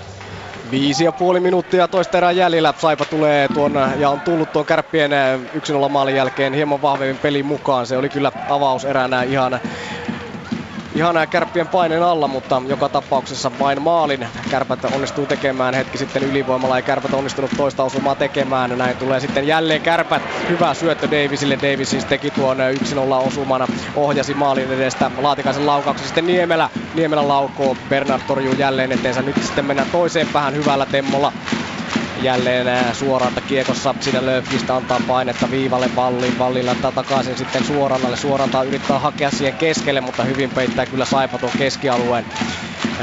Viisi ja puoli minuuttia toista erää jäljellä. Saipa tulee tuon ja on tullut tuon kärppien 1-0 maalin jälkeen hieman vahvemmin pelin mukaan. Se oli kyllä avauseränä ihan ihan kärppien paineen alla, mutta joka tapauksessa vain maalin kärpät onnistuu tekemään hetki sitten ylivoimalla ja kärpät onnistunut toista osumaa tekemään. Näin tulee sitten jälleen kärpät. Hyvä syöttö Davisille. Davis siis teki tuon 1-0 osumana, ohjasi maalin edestä Laatikaisen laukauksen. Sitten Niemelä, Niemelä laukoo, Bernard torjuu jälleen eteensä. Nyt sitten mennään toiseen päähän hyvällä temmolla jälleen suoraan kiekossa sinne Löfqvist antaa painetta viivalle Vallin. Valli laittaa takaisin sitten suorannalle. Suoranta yrittää hakea siihen keskelle, mutta hyvin peittää kyllä Saipa tuon keskialueen.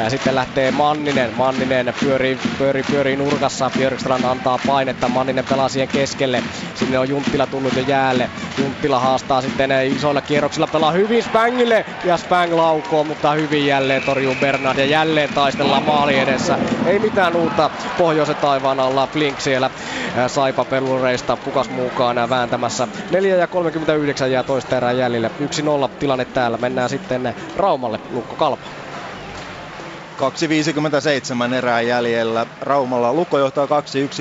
Sitten lähtee Manninen. Manninen pyörii, pyörii, pyörii nurkassa. Björkstrand antaa painetta. Manninen pelaa siihen keskelle. Sinne on Junttila tullut jo jäälle. Junttila haastaa sitten isoilla kierroksilla. Pelaa hyvin Spangille. Ja Spang laukoo, mutta hyvin jälleen torjuu Bernard. Ja jälleen taistellaan maali edessä. Ei mitään uutta pohjoisen taivaan alla. Flink siellä Saipa pelureista. Kukas muukaan vääntämässä. 4 ja 39 jää toista erää jäljellä. 1-0 tilanne täällä. Mennään sitten Raumalle. Lukko Kalpa. 2.57 erää jäljellä. Raumalla Lukko johtaa 2-1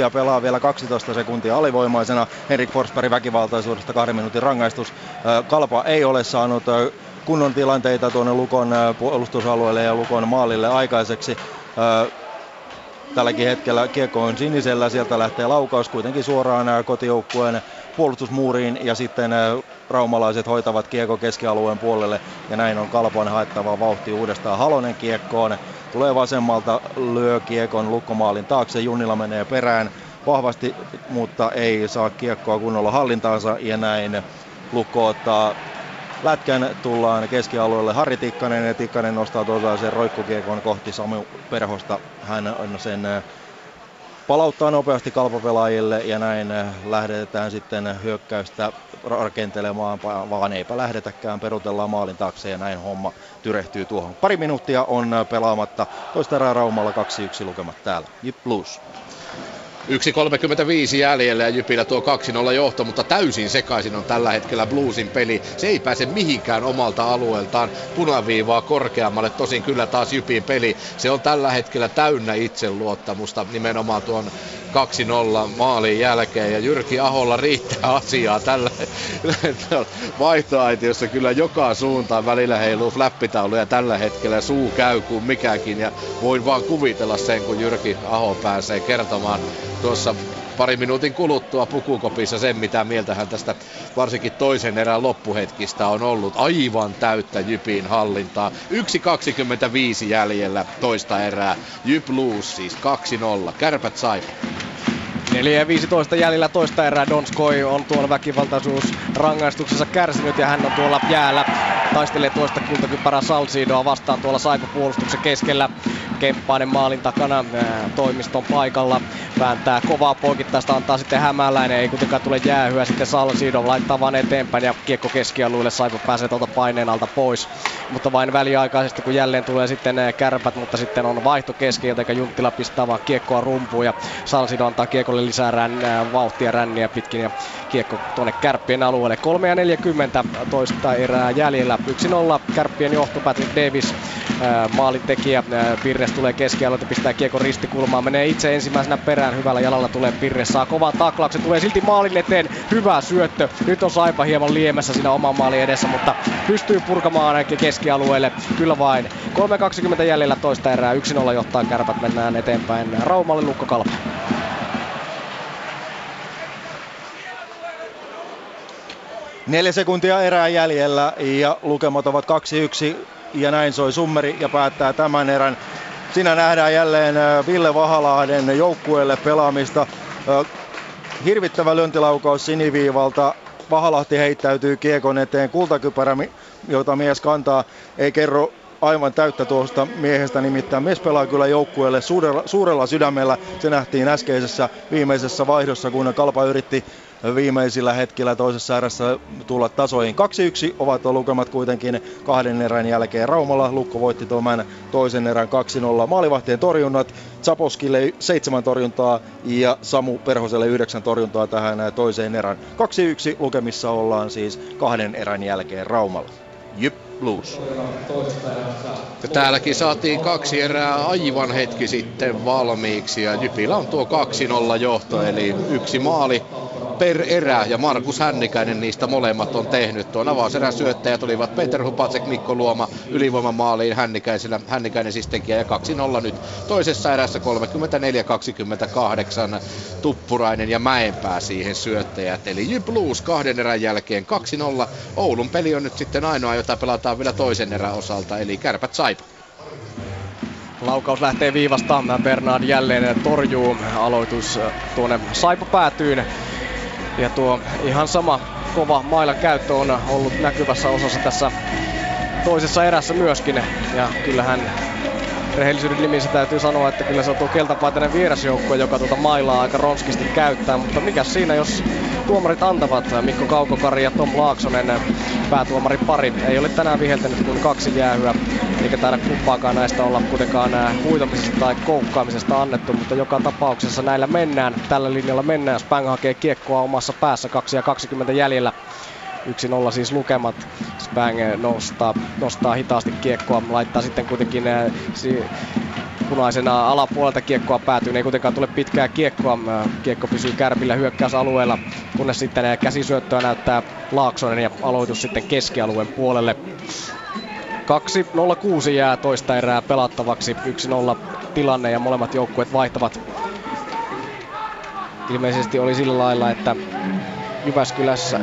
ja pelaa vielä 12 sekuntia alivoimaisena. Henrik Forsberg väkivaltaisuudesta kahden minuutin rangaistus. Kalpa ei ole saanut kunnon tilanteita tuonne Lukon puolustusalueelle ja Lukon maalille aikaiseksi. Tälläkin hetkellä kiekko on sinisellä, sieltä lähtee laukaus kuitenkin suoraan kotijoukkueen puolustusmuuriin ja sitten raumalaiset hoitavat kiekko keskialueen puolelle ja näin on Kalpan haettava vauhti uudestaan Halonen kiekkoon. Tulee vasemmalta, lyö kiekon lukkomaalin taakse, Junnila menee perään. Vahvasti, mutta ei saa kiekkoa kunnolla hallintaansa ja näin Lukko ottaa lätkän. Tullaan keskialueelle. Harri Tikkanen ja Tikkanen nostaa tuota sen roikkukiekon kohti Samu Perhosta. Hän on sen palauttaa nopeasti kalpapelaajille ja näin lähdetään sitten hyökkäystä rakentelemaan, vaan eipä lähdetäkään, perutellaan maalin taakse ja näin homma tyrehtyy tuohon. Pari minuuttia on pelaamatta, toista erää Raumalla 2-1 lukemat täällä. Jip Blues. 1.35 jäljellä ja Jypillä tuo 2-0 johto, mutta täysin sekaisin on tällä hetkellä Bluesin peli. Se ei pääse mihinkään omalta alueeltaan punaviivaa korkeammalle, tosin kyllä taas Jypin peli. Se on tällä hetkellä täynnä itseluottamusta nimenomaan tuon 2-0 maalin jälkeen ja Jyrki Aholla riittää asiaa tällä vaihtoaitiossa kyllä joka suuntaan. Välillä heiluu flappitauluja tällä hetkellä suu käy kuin mikäkin ja voin vaan kuvitella sen kun Jyrki Aho pääsee kertomaan tuossa pari minuutin kuluttua pukukopissa sen, mitä mieltä hän tästä varsinkin toisen erän loppuhetkistä on ollut. Aivan täyttä Jypin hallintaa. 1.25 jäljellä toista erää. Jyp Loose siis 2-0. Kärpät Saipa. 4.15 jäljellä toista erää Donskoi on tuolla väkivaltaisuus rangaistuksessa kärsinyt ja hän on tuolla jäällä. Taistelee toista kultakypärää Salsiidoa vastaan tuolla Saipa puolustuksen keskellä. Kemppainen maalin takana toimiston paikalla. Vääntää kovaa poikittaista, antaa sitten hämäläinen. Ei kuitenkaan tule jäähyä. Sitten Salsido laittaa vaan eteenpäin ja kiekko keskialueelle. Saipa pääsee tuolta paineen alta pois. Mutta vain väliaikaisesti, kun jälleen tulee sitten kärpät, mutta sitten on vaihto keskeltä, eikä Junttila pistää vaan kiekkoa rumpuun ja Salsido antaa kiekolle lisää rän, ää, vauhtia ränniä pitkin ja kiekko tuonne kärppien alueelle. 3 ja 40 toista erää jäljellä. 1-0 kärppien johto Patrick Davis maalin tekijä Pirres tulee keskialueelta, pistää kiekon ristikulmaan, menee itse ensimmäisenä perään, hyvällä jalalla tulee Pirres, saa kovaa taklauksen, tulee silti maalin eteen, hyvä syöttö. Nyt on Saipa hieman liemessä siinä oman maalin edessä, mutta pystyy purkamaan keskialueelle, kyllä vain. 3.20 jäljellä toista erää, 1-0 johtaa kärpät, mennään eteenpäin Raumalle Lukko Kalpa. Neljä sekuntia erää jäljellä ja lukemat ovat 2-1 ja näin soi summeri ja päättää tämän erän. Siinä nähdään jälleen Ville Vahalahden joukkueelle pelaamista. Hirvittävä lyöntilaukaus siniviivalta. Vahalahti heittäytyy kiekon eteen. Kultakypärä, jota mies kantaa, ei kerro aivan täyttä tuosta miehestä, nimittäin mies pelaa kyllä joukkueelle suurella, suurella sydämellä. Se nähtiin äskeisessä viimeisessä vaihdossa, kun Kalpa yritti viimeisillä hetkillä toisessa erässä tulla tasoihin. 2-1 ovat lukemat kuitenkin kahden erän jälkeen Raumalla. Lukko voitti tuon toisen erän 2-0 maalivahtien torjunnat. Zaposkille seitsemän torjuntaa ja Samu Perhoselle yhdeksän torjuntaa tähän toiseen erään. 2-1 lukemissa ollaan siis kahden erän jälkeen Raumalla. Jyp Blues. Ja täälläkin saatiin kaksi erää aivan hetki sitten valmiiksi ja Jypillä on tuo 2-0 johto eli yksi maali per erä ja Markus Hännikäinen niistä molemmat on tehnyt. Tuon avauserän syöttäjät olivat Peter Hupacek, Mikko Luoma ylivoimamaaliin Hännikäisellä. Hännikäinen siis tekijä ja 2-0 nyt toisessa erässä 34-28 Tuppurainen ja Mäenpää siihen syöttäjät. Eli Jyp Blues kahden erän jälkeen 2-0. Oulun peli on nyt sitten ainoa, jota pelataan vielä toisen erän osalta, eli kärpät saipa. Laukaus lähtee viivasta. Bernard jälleen torjuu. Aloitus tuonne Saipa päätyyn. Ja tuo ihan sama kova mailan käyttö on ollut näkyvässä osassa tässä toisessa erässä myöskin. Ja kyllähän rehellisyyden nimissä täytyy sanoa, että kyllä se on tuo keltapaitainen vierasjoukkue, joka tuota mailaa aika ronskisti käyttää. Mutta mikä siinä, jos tuomarit antavat Mikko Kaukokari ja Tom Laaksonen päätuomarin pari. Ei ole tänään viheltänyt kuin kaksi jäähyä, eikä täällä kumpaakaan näistä olla kuitenkaan huitamisesta tai koukkaamisesta annettu, mutta joka tapauksessa näillä mennään, tällä linjalla mennään. Spang hakee kiekkoa omassa päässä 2 ja 20 jäljellä. 1-0 siis lukemat. Spang nostaa, nostaa hitaasti kiekkoa, laittaa sitten kuitenkin si- punaisena alapuolelta kiekkoa päätyy. Ei kuitenkaan tule pitkää kiekkoa. Kiekko pysyy kärpillä hyökkäysalueella, kunnes sitten käsisyöttöä näyttää Laaksonen ja aloitus sitten keskialueen puolelle. 2-0-6 jää toista erää pelattavaksi. 1-0 tilanne ja molemmat joukkueet vaihtavat. Ilmeisesti oli sillä lailla, että Jyväskylässä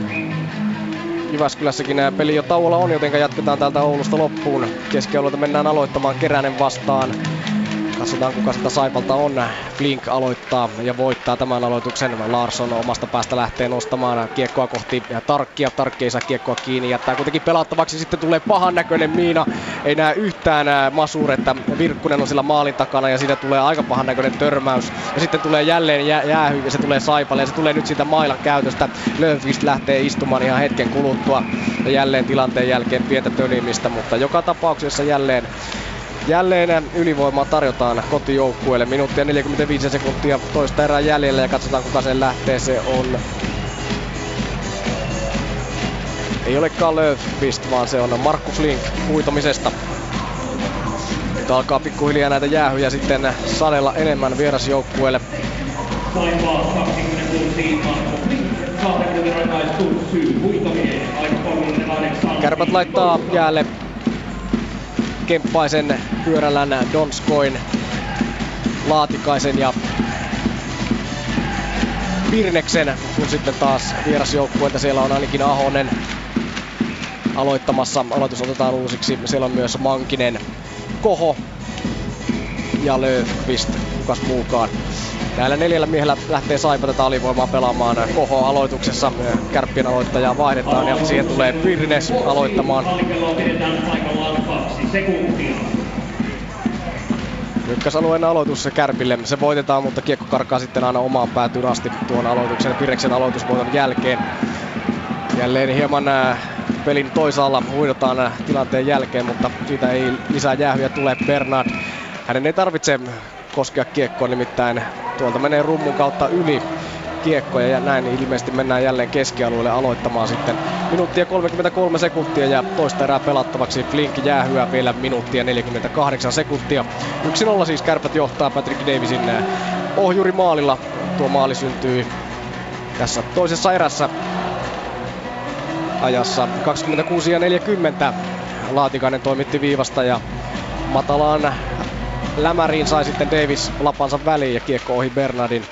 Jyväskylässäkin peli jo tauolla on, joten jatketaan täältä Oulusta loppuun. Keskialueelta mennään aloittamaan Keränen vastaan. Katsotaan kuka sitä Saipalta on. Flink aloittaa ja voittaa tämän aloituksen. Larsson omasta päästä lähtee nostamaan kiekkoa kohti ja Tarkkia. Tarkki ei saa kiekkoa kiinni. Jättää kuitenkin pelattavaksi. Sitten tulee pahan näköinen Miina. Ei näe yhtään Masuretta. Virkkunen on sillä maalin takana ja siitä tulee aika pahan näköinen törmäys. Ja sitten tulee jälleen jää, jäähy ja se tulee Saipalle. Ja se tulee nyt siitä mailan käytöstä. Lönnqvist lähtee istumaan ihan hetken kuluttua. Ja jälleen tilanteen jälkeen pientä tönimistä, mutta joka tapauksessa jälleen Jälleen ylivoimaa tarjotaan kotijoukkueelle. Minuuttia 45 sekuntia toista erää jäljellä ja katsotaan kuka sen lähtee. Se on ei olekaan Löfqvist, vaan se on Markku Flink huitomisesta. Nyt alkaa pikkuhiljaa näitä jäähyjä sitten sadella enemmän vierasjoukkueelle. Kärpät laittaa jäälle Kemppaisen, Pyörälän, Donskoin, Laatikaisen ja Virneksen, kun sitten taas vierasjoukkueita siellä on ainakin Ahonen aloittamassa. Aloitus otetaan uusiksi. Siellä on myös Mankinen, Koho ja Löfqvist, kukas muukaan. Näillä neljällä miehellä lähtee Saipa tätä alivoimaa pelaamaan. Koho aloituksessa, kärppien aloittajaa vaihdetaan ja siihen tulee Pirnes aloittamaan. Ykkösalueen aloitus Kärpille. Se voitetaan, mutta kiekko karkaa sitten aina omaan päätyyn asti tuon aloituksen Pireksen aloitusvoiton jälkeen. Jälleen hieman äh, pelin toisaalla huidotaan äh, tilanteen jälkeen, mutta siitä ei lisää jäähyjä tule. Bernard, hänen ei tarvitse koskea kiekkoa, nimittäin tuolta menee rummun kautta yli kiekkoja ja näin ilmeisesti mennään jälleen keskialueelle aloittamaan sitten. Minuuttia 33 sekuntia ja toista erää pelattavaksi. Flink jäähyä vielä minuuttia 48 sekuntia. 1-0 siis kärpät johtaa Patrick Davisin äh, ohjuri maalilla. Tuo maali syntyy tässä toisessa erässä ajassa 26 ja 40. Laatikainen toimitti viivasta ja matalaan lämäriin sai sitten Davis lapansa väliin ja kiekko ohi Bernardin.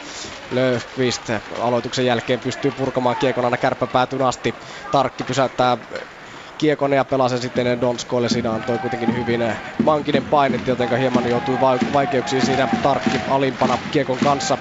Löfqvist aloituksen jälkeen pystyy purkamaan kiekon aina kärppäpäätyn asti. Tarkki pysäyttää kiekon ja pelaa sen sitten Donskoille. Siinä antoi kuitenkin hyvin mankinen painetti, joten hieman joutui vaikeuksiin siinä Tarkki alimpana kiekon kanssa.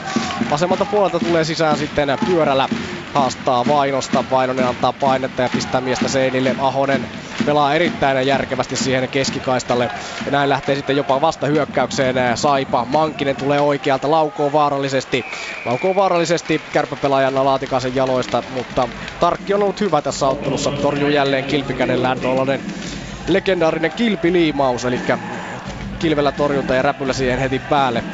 Vasemmalta puolelta tulee sisään sitten pyörällä haastaa Vainosta. Vainonen antaa painetta ja pistää miestä seinille. Ahonen pelaa erittäin järkevästi siihen keskikaistalle. Ja näin lähtee sitten jopa vasta hyökkäykseen Saipa. Mankinen tulee oikealta, laukoo vaarallisesti. Laukoo vaarallisesti kärppäpelaajan Laatikasen jaloista, mutta Tarkki on ollut hyvä tässä ottelussa. Torjuu jälleen kilpikädellään tuollainen legendaarinen kilpiliimaus, eli kilvellä torjunta ja räpylä siihen heti päälle.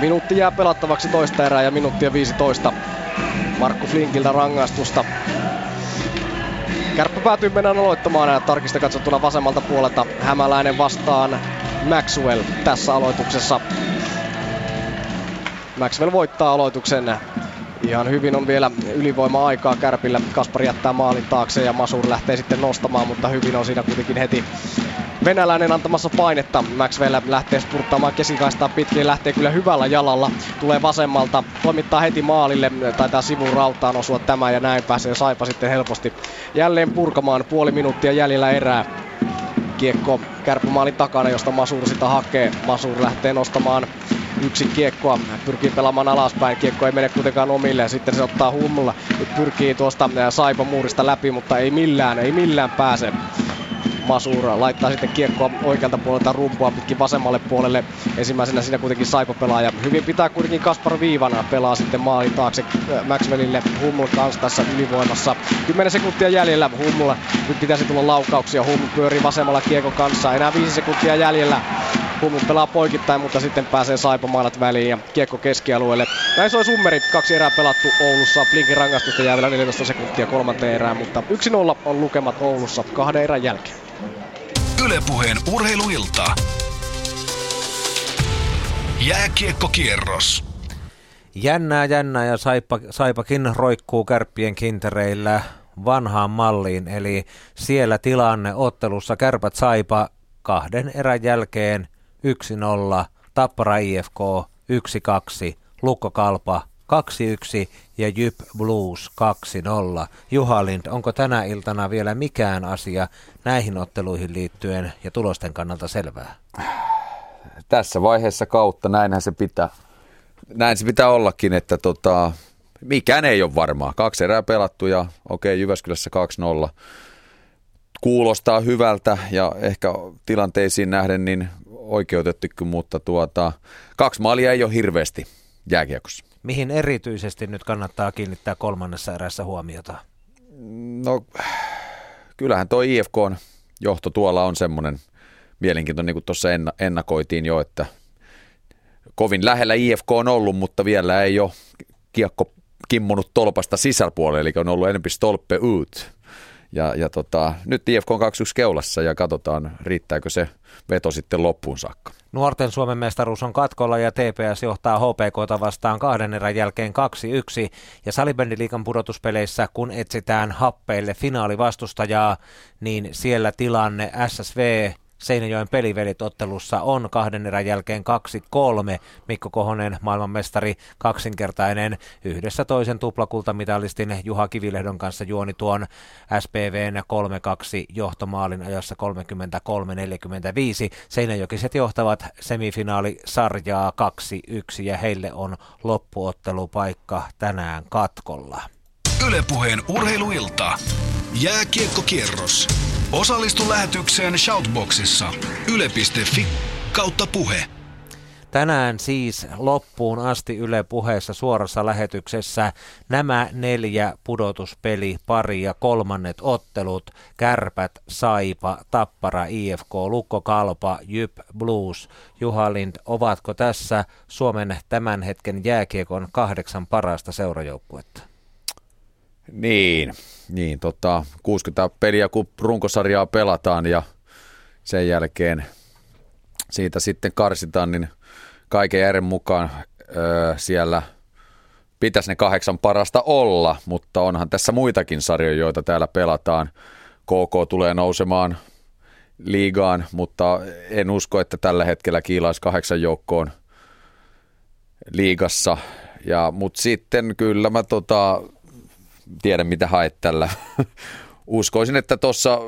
Minuutti jää pelattavaksi toista erää ja minuuttia 15. Markku Flinkiltä rangaistusta. Kärppä päätyy mennään aloittamaan ja tarkista katsottuna vasemmalta puolelta Hämäläinen vastaan Maxwell tässä aloituksessa. Maxwell voittaa aloituksen. Ihan hyvin on vielä ylivoima-aikaa Kärpillä. Kaspari jättää maalin taakse ja Masur lähtee sitten nostamaan, mutta hyvin on siinä kuitenkin heti venäläinen antamassa painetta. Maxwell lähtee spurttaamaan keskikaistaa pitkin, lähtee kyllä hyvällä jalalla. Tulee vasemmalta, toimittaa heti maalille, taitaa sivun rautaan osua tämä ja näin pääsee Saipa sitten helposti jälleen purkamaan. Puoli minuuttia jäljellä erää. Kiekko kärppämaalin takana, josta Masur sitä hakee. Masur lähtee nostamaan yksi kiekkoa, pyrkii pelaamaan alaspäin, kiekko ei mene kuitenkaan omille, sitten se ottaa hummulla, nyt pyrkii tuosta Saipa muurista läpi, mutta ei millään, ei millään pääse. Masura laittaa sitten kiekkoa oikealta puolelta rumpua pitkin vasemmalle puolelle. Ensimmäisenä siinä kuitenkin Saipa pelaaja. Hyvin pitää kuitenkin Kaspar Viivana pelaa sitten maalin taakse äh, Maxwellille. Hummel kanssa tässä ylivoimassa. 10 sekuntia jäljellä Hummulla. Nyt pitäisi tulla laukauksia. Hummel pyörii vasemmalla kiekon kanssa. Enää 5 sekuntia jäljellä. Hummel pelaa poikittain, mutta sitten pääsee Saipa maalat väliin ja kiekko keskialueelle. Näin soi summeri. Kaksi erää pelattu Oulussa. Blinkin rangaistusta jää vielä 14 sekuntia kolmanteen erään, mutta 1-0 on lukemat Oulussa kahden erän jälkeen. Ylepuheen urheiluilta. Jääkiekkokierros. Jännää, jännää ja Saipa, Saipakin roikkuu kärppien kintereillä vanhaan malliin, eli siellä tilanne ottelussa Kärpät Saipa kahden erän jälkeen 1-0, Tappara IFK 1-2, Lukko Kalpa 2-1 ja Jyp Blues 2-0. Juha Lind, onko tänä iltana vielä mikään asia näihin otteluihin liittyen ja tulosten kannalta selvää? Tässä vaiheessa kautta näinhän se pitää, näin se pitää ollakin, että tota, mikään ei ole varmaa. Kaksi erää pelattu ja okei, okay, Jyväskylässä 2-0. Kuulostaa hyvältä ja ehkä tilanteisiin nähden niin oikeutettukin, mutta tuota, kaksi maalia ei ole hirveästi jääkiekossa. Mihin erityisesti nyt kannattaa kiinnittää kolmannessa erässä huomiota? No, kyllähän tuo IFK on johto tuolla on semmoinen mielenkiintoinen, niin kuin tuossa ennakoitiin jo, että kovin lähellä IFK on ollut, mutta vielä ei ole kiekko kimmunut tolpasta sisäpuolelle, eli on ollut enemmän stolpe ut. Ja, ja tota, nyt IFK on 2-1 keulassa ja katsotaan, riittääkö se veto sitten loppuun saakka. Nuorten Suomen mestaruus on katkolla ja TPS johtaa HPKta vastaan kahden erän jälkeen 2-1. Ja salibändiliikan pudotuspeleissä, kun etsitään happeille finaalivastustajaa, niin siellä tilanne SSV Seinäjoen pelivelit ottelussa on kahden erän jälkeen 2-3. Mikko Kohonen, maailmanmestari, kaksinkertainen, yhdessä toisen tuplakultamitalistin Juha Kivilehdon kanssa juoni tuon SPVn 3-2 johtomaalin ajassa 33-45. Seinäjokiset johtavat semifinaalisarjaa 2-1 ja heille on loppuottelupaikka tänään katkolla. Ylepuheen urheiluilta. Jääkiekkokierros. Osallistu lähetykseen Shoutboxissa yle.fi kautta puhe. Tänään siis loppuun asti Yle puheessa suorassa lähetyksessä nämä neljä pudotuspeli pari ja kolmannet ottelut. Kärpät, Saipa, Tappara, IFK, Lukko Kalpa, Jyp, Blues, Juhalind. Ovatko tässä Suomen tämän hetken jääkiekon kahdeksan parasta seurajoukkuetta? Niin, niin tota, 60 peliä kun runkosarjaa pelataan ja sen jälkeen siitä sitten karsitaan, niin kaiken järjen mukaan öö, siellä pitäisi ne kahdeksan parasta olla, mutta onhan tässä muitakin sarjoja, joita täällä pelataan. KK tulee nousemaan liigaan, mutta en usko, että tällä hetkellä kiilaisi kahdeksan joukkoon liigassa. Ja, mutta sitten kyllä mä tota, tiedä mitä haet tällä. Uskoisin, että tuossa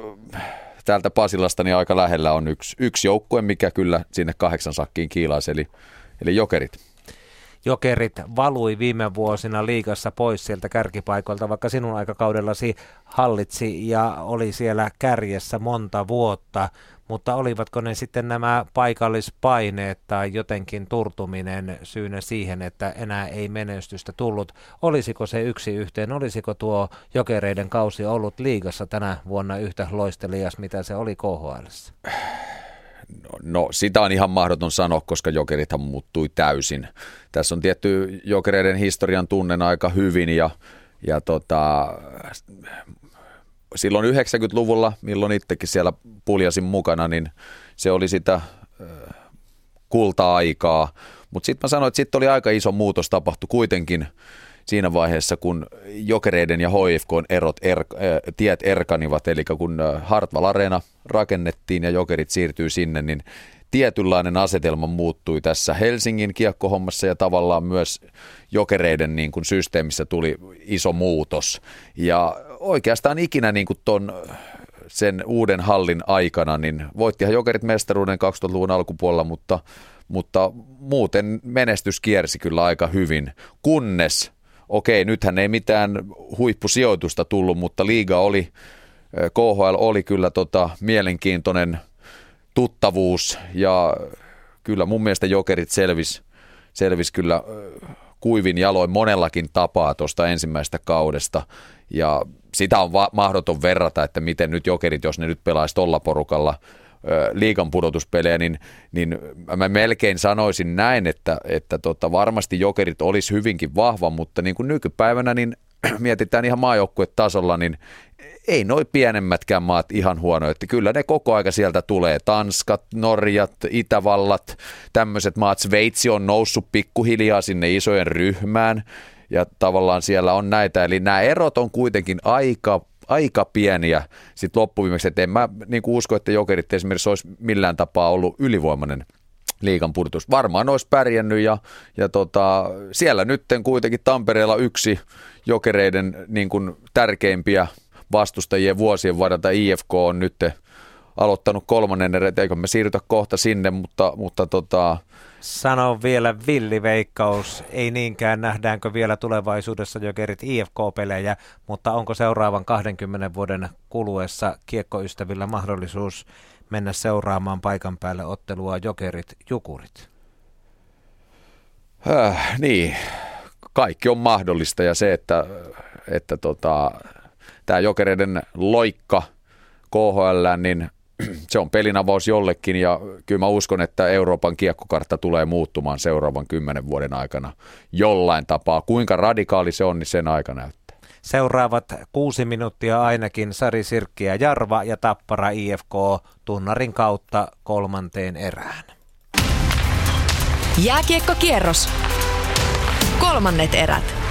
täältä Pasilasta niin aika lähellä on yksi, yksi joukkue, mikä kyllä sinne kahdeksan sakkiin kiilaisi, eli, eli jokerit. jokerit valui viime vuosina liigassa pois sieltä kärkipaikoilta, vaikka sinun aikakaudellasi hallitsi ja oli siellä kärjessä monta vuotta, mutta olivatko ne sitten nämä paikallispaineet tai jotenkin turtuminen syynä siihen, että enää ei menestystä tullut? Olisiko se yksi yhteen, olisiko tuo jokereiden kausi ollut liigassa tänä vuonna yhtä loistelias, mitä se oli KHL? No, no sitä on ihan mahdoton sanoa, koska jokerithan muuttui täysin. Tässä on tietty jokereiden historian tunnen aika hyvin ja, ja tota, silloin 90-luvulla, milloin itsekin siellä puljasin mukana, niin se oli sitä kulta-aikaa. Mutta sitten mä sanoin, että sitten oli aika iso muutos tapahtu kuitenkin siinä vaiheessa, kun jokereiden ja HFK erot er, äh, tiet erkanivat, eli kun Hartwall Arena rakennettiin ja jokerit siirtyy sinne, niin tietynlainen asetelma muuttui tässä Helsingin kiekkohommassa ja tavallaan myös jokereiden niin kuin systeemissä tuli iso muutos. Ja oikeastaan ikinä niin kuin ton, sen uuden hallin aikana, niin voittihan jokerit mestaruuden 2000-luvun alkupuolella, mutta, mutta muuten menestys kiersi kyllä aika hyvin, kunnes, okei, nythän ei mitään huippusijoitusta tullut, mutta liiga oli, KHL oli kyllä tota, mielenkiintoinen tuttavuus ja kyllä mun mielestä jokerit selvis, selvis kyllä kuivin jaloin monellakin tapaa tuosta ensimmäisestä kaudesta ja sitä on va- mahdoton verrata, että miten nyt jokerit, jos ne nyt pelaisi tolla porukalla liikan pudotuspelejä, niin, niin mä melkein sanoisin näin, että, että tota, varmasti jokerit olisi hyvinkin vahva, mutta niin kuin nykypäivänä niin mietitään ihan maajoukkuetasolla, niin ei noi pienemmätkään maat ihan huono, että kyllä ne koko aika sieltä tulee. Tanskat, Norjat, Itävallat, tämmöiset maat. Sveitsi on noussut pikkuhiljaa sinne isojen ryhmään ja tavallaan siellä on näitä. Eli nämä erot on kuitenkin aika aika pieniä sitten loppuviimeksi, että en mä niin usko, että jokerit esimerkiksi olisi millään tapaa ollut ylivoimainen liikan pudotus. Varmaan olisi pärjännyt ja, ja tota, siellä nyt kuitenkin Tampereella yksi jokereiden niin kuin tärkeimpiä vastustajien vuosien varrelta IFK on nyt aloittanut kolmannen erän, eikö me siirrytä kohta sinne, mutta, mutta tota, Sano vielä villiveikkaus, ei niinkään nähdäänkö vielä tulevaisuudessa jokerit IFK-pelejä, mutta onko seuraavan 20 vuoden kuluessa kiekkoystävillä mahdollisuus mennä seuraamaan paikan päälle ottelua jokerit jukurit? Äh, niin, kaikki on mahdollista ja se, että, että tota, tämä jokereiden loikka KHL, niin se on pelinavaus jollekin ja kyllä mä uskon, että Euroopan kiekkokartta tulee muuttumaan seuraavan kymmenen vuoden aikana jollain tapaa. Kuinka radikaali se on, niin sen aika näyttää. Seuraavat kuusi minuuttia ainakin Sari Sirkki ja Jarva ja Tappara IFK tunnarin kautta kolmanteen erään. Jääkiekkokierros. Kolmannet erät.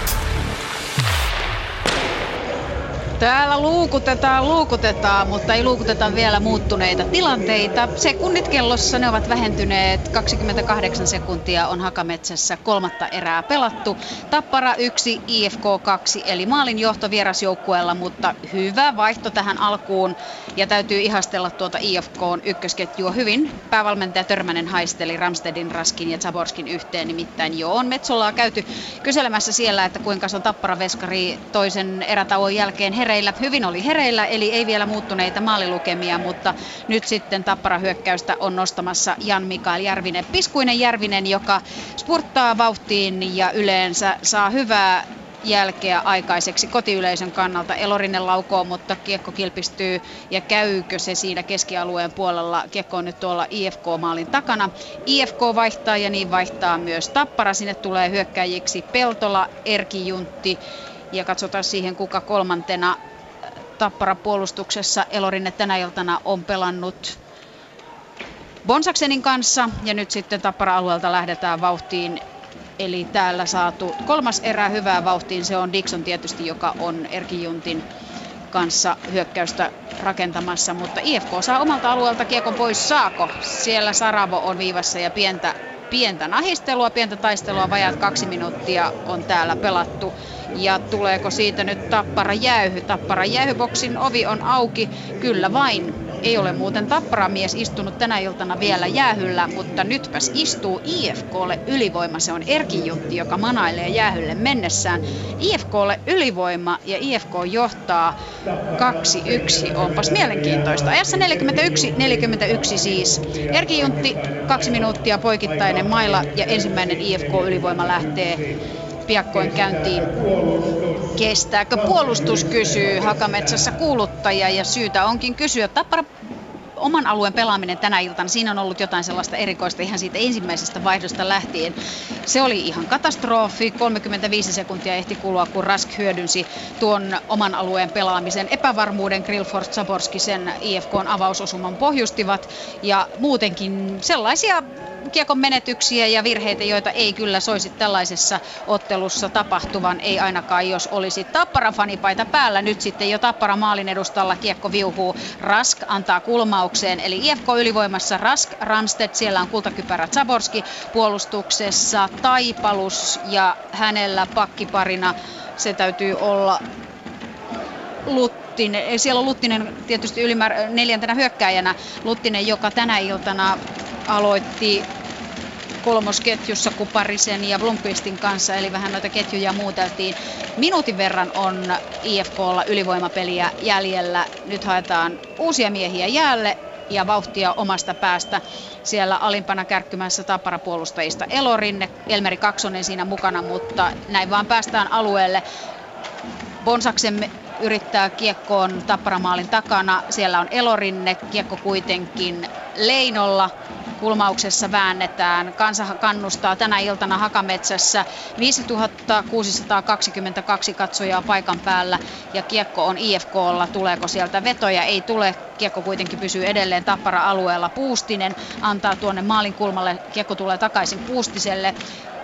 Täällä luukutetaan, luukutetaan, mutta ei luukuteta vielä muuttuneita tilanteita. Sekunnit kellossa ne ovat vähentyneet. 28 sekuntia on Hakametsässä kolmatta erää pelattu. Tappara 1, IFK 2, eli maalin johto vierasjoukkueella, mutta hyvä vaihto tähän alkuun. Ja täytyy ihastella tuota IFK ykkösketjua hyvin. Päävalmentaja Törmänen haisteli Ramstedin, Raskin ja Zaborskin yhteen, nimittäin jo on Metsolaa käyty kyselemässä siellä, että kuinka se on Tappara Veskari toisen erätauon jälkeen hereillä hereillä, hyvin oli hereillä, eli ei vielä muuttuneita maalilukemia, mutta nyt sitten Tappara hyökkäystä on nostamassa Jan Mikael Järvinen. Piskuinen Järvinen, joka spurttaa vauhtiin ja yleensä saa hyvää jälkeä aikaiseksi kotiyleisön kannalta. Elorinen laukoo, mutta kiekko kilpistyy ja käykö se siinä keskialueen puolella? Kiekko on nyt tuolla IFK-maalin takana. IFK vaihtaa ja niin vaihtaa myös Tappara. Sinne tulee hyökkäjiksi Peltola, Erki Juntti ja katsotaan siihen, kuka kolmantena Tappara puolustuksessa Elorinne tänä iltana on pelannut Bonsaksenin kanssa ja nyt sitten Tappara-alueelta lähdetään vauhtiin. Eli täällä saatu kolmas erä hyvää vauhtiin, se on Dixon tietysti, joka on Erki Juntin kanssa hyökkäystä rakentamassa, mutta IFK saa omalta alueelta kiekon pois. Saako? Siellä Saravo on viivassa ja pientä, pientä nahistelua, pientä taistelua, vajaat kaksi minuuttia on täällä pelattu. Ja tuleeko siitä nyt Tappara jäyhy? Tappara jäyhyboksin ovi on auki, kyllä vain. Ei ole muuten tapparamies istunut tänä iltana vielä jäähyllä, mutta nytpäs istuu IFKlle ylivoima. Se on Erki Juntti, joka manailee jäähylle mennessään. IFKlle ylivoima ja IFK johtaa 2-1. Onpas mielenkiintoista. Ajassa 41-41 siis. Erki Juntti, kaksi minuuttia poikittainen maila ja ensimmäinen IFK-ylivoima lähtee piakkoin käyntiin. Kestääkö puolustus, kysyy Hakametsässä kuuluttaja ja syytä onkin kysyä. Tappara oman alueen pelaaminen tänä iltana, siinä on ollut jotain sellaista erikoista ihan siitä ensimmäisestä vaihdosta lähtien. Se oli ihan katastrofi. 35 sekuntia ehti kulua, kun Rask hyödynsi tuon oman alueen pelaamisen epävarmuuden. Grillfors Zaborski sen IFKn avausosuman pohjustivat. Ja muutenkin sellaisia kiekon menetyksiä ja virheitä, joita ei kyllä soisi tällaisessa ottelussa tapahtuvan, ei ainakaan jos olisi Tappara fanipaita päällä. Nyt sitten jo Tappara maalin edustalla kiekko viuhuu. Rask antaa kulmaukseen, eli IFK ylivoimassa Rask, Ramstedt, siellä on kultakypärä Zaborski puolustuksessa, Taipalus ja hänellä pakkiparina se täytyy olla Luttinen, siellä on Luttinen tietysti ylimäärä, neljäntenä hyökkääjänä, Luttinen, joka tänä iltana aloitti kolmosketjussa Kuparisen ja Blomqvistin kanssa, eli vähän noita ketjuja muuteltiin. Minuutin verran on IFKlla ylivoimapeliä jäljellä. Nyt haetaan uusia miehiä jäälle ja vauhtia omasta päästä. Siellä alimpana kärkkymässä taparapuolustajista Elorinne, Elmeri Kaksonen siinä mukana, mutta näin vaan päästään alueelle. Bonsaksen yrittää kiekkoon tapparamaalin takana. Siellä on Elorinne, kiekko kuitenkin Leinolla kulmauksessa väännetään. Kansa kannustaa tänä iltana Hakametsässä 5622 katsojaa paikan päällä ja kiekko on IFKlla. Tuleeko sieltä vetoja? Ei tule. Kiekko kuitenkin pysyy edelleen Tappara-alueella. Puustinen antaa tuonne maalin kulmalle. Kiekko tulee takaisin Puustiselle.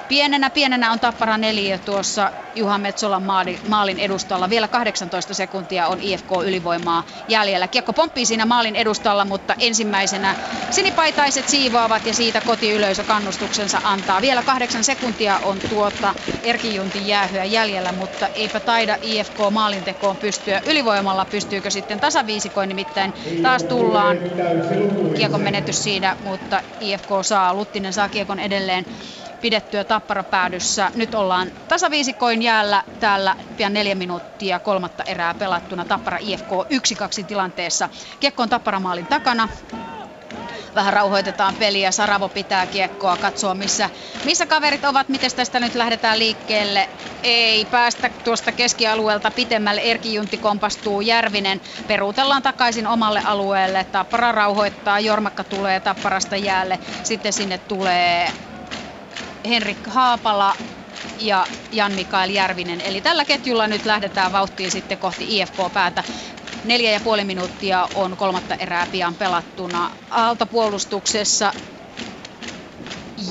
Pienenä, pienenä on Tappara neljä tuossa Juha Metsolan maalin edustalla. Vielä 18 sekuntia on IFK ylivoimaa jäljellä. Kiekko pomppii siinä maalin edustalla, mutta ensimmäisenä sinipaitaiset siivoavat ja siitä kotiyleisö kannustuksensa antaa. Vielä kahdeksan sekuntia on tuota Erki Juntin jäähyä jäljellä, mutta eipä taida IFK maalintekoon pystyä. Ylivoimalla pystyykö sitten tasaviisikoin, nimittäin taas tullaan. Kiekon menetys siinä, mutta IFK saa, Luttinen saa kiekon edelleen pidettyä Tappara-päädyssä. Nyt ollaan tasaviisikoin jäällä täällä pian neljä minuuttia kolmatta erää pelattuna Tappara IFK 1-2 tilanteessa. Kiekko on Tapparamaalin takana vähän rauhoitetaan peliä. Saravo pitää kiekkoa, katsoa missä, missä kaverit ovat, miten tästä nyt lähdetään liikkeelle. Ei päästä tuosta keskialueelta pitemmälle. Erki Juntti kompastuu Järvinen. Peruutellaan takaisin omalle alueelle. Tappara rauhoittaa, Jormakka tulee Tapparasta jäälle. Sitten sinne tulee Henrik Haapala ja Jan-Mikael Järvinen. Eli tällä ketjulla nyt lähdetään vauhtiin sitten kohti IFK-päätä. Neljä ja puoli minuuttia on kolmatta erää pian pelattuna. Aaltopuolustuksessa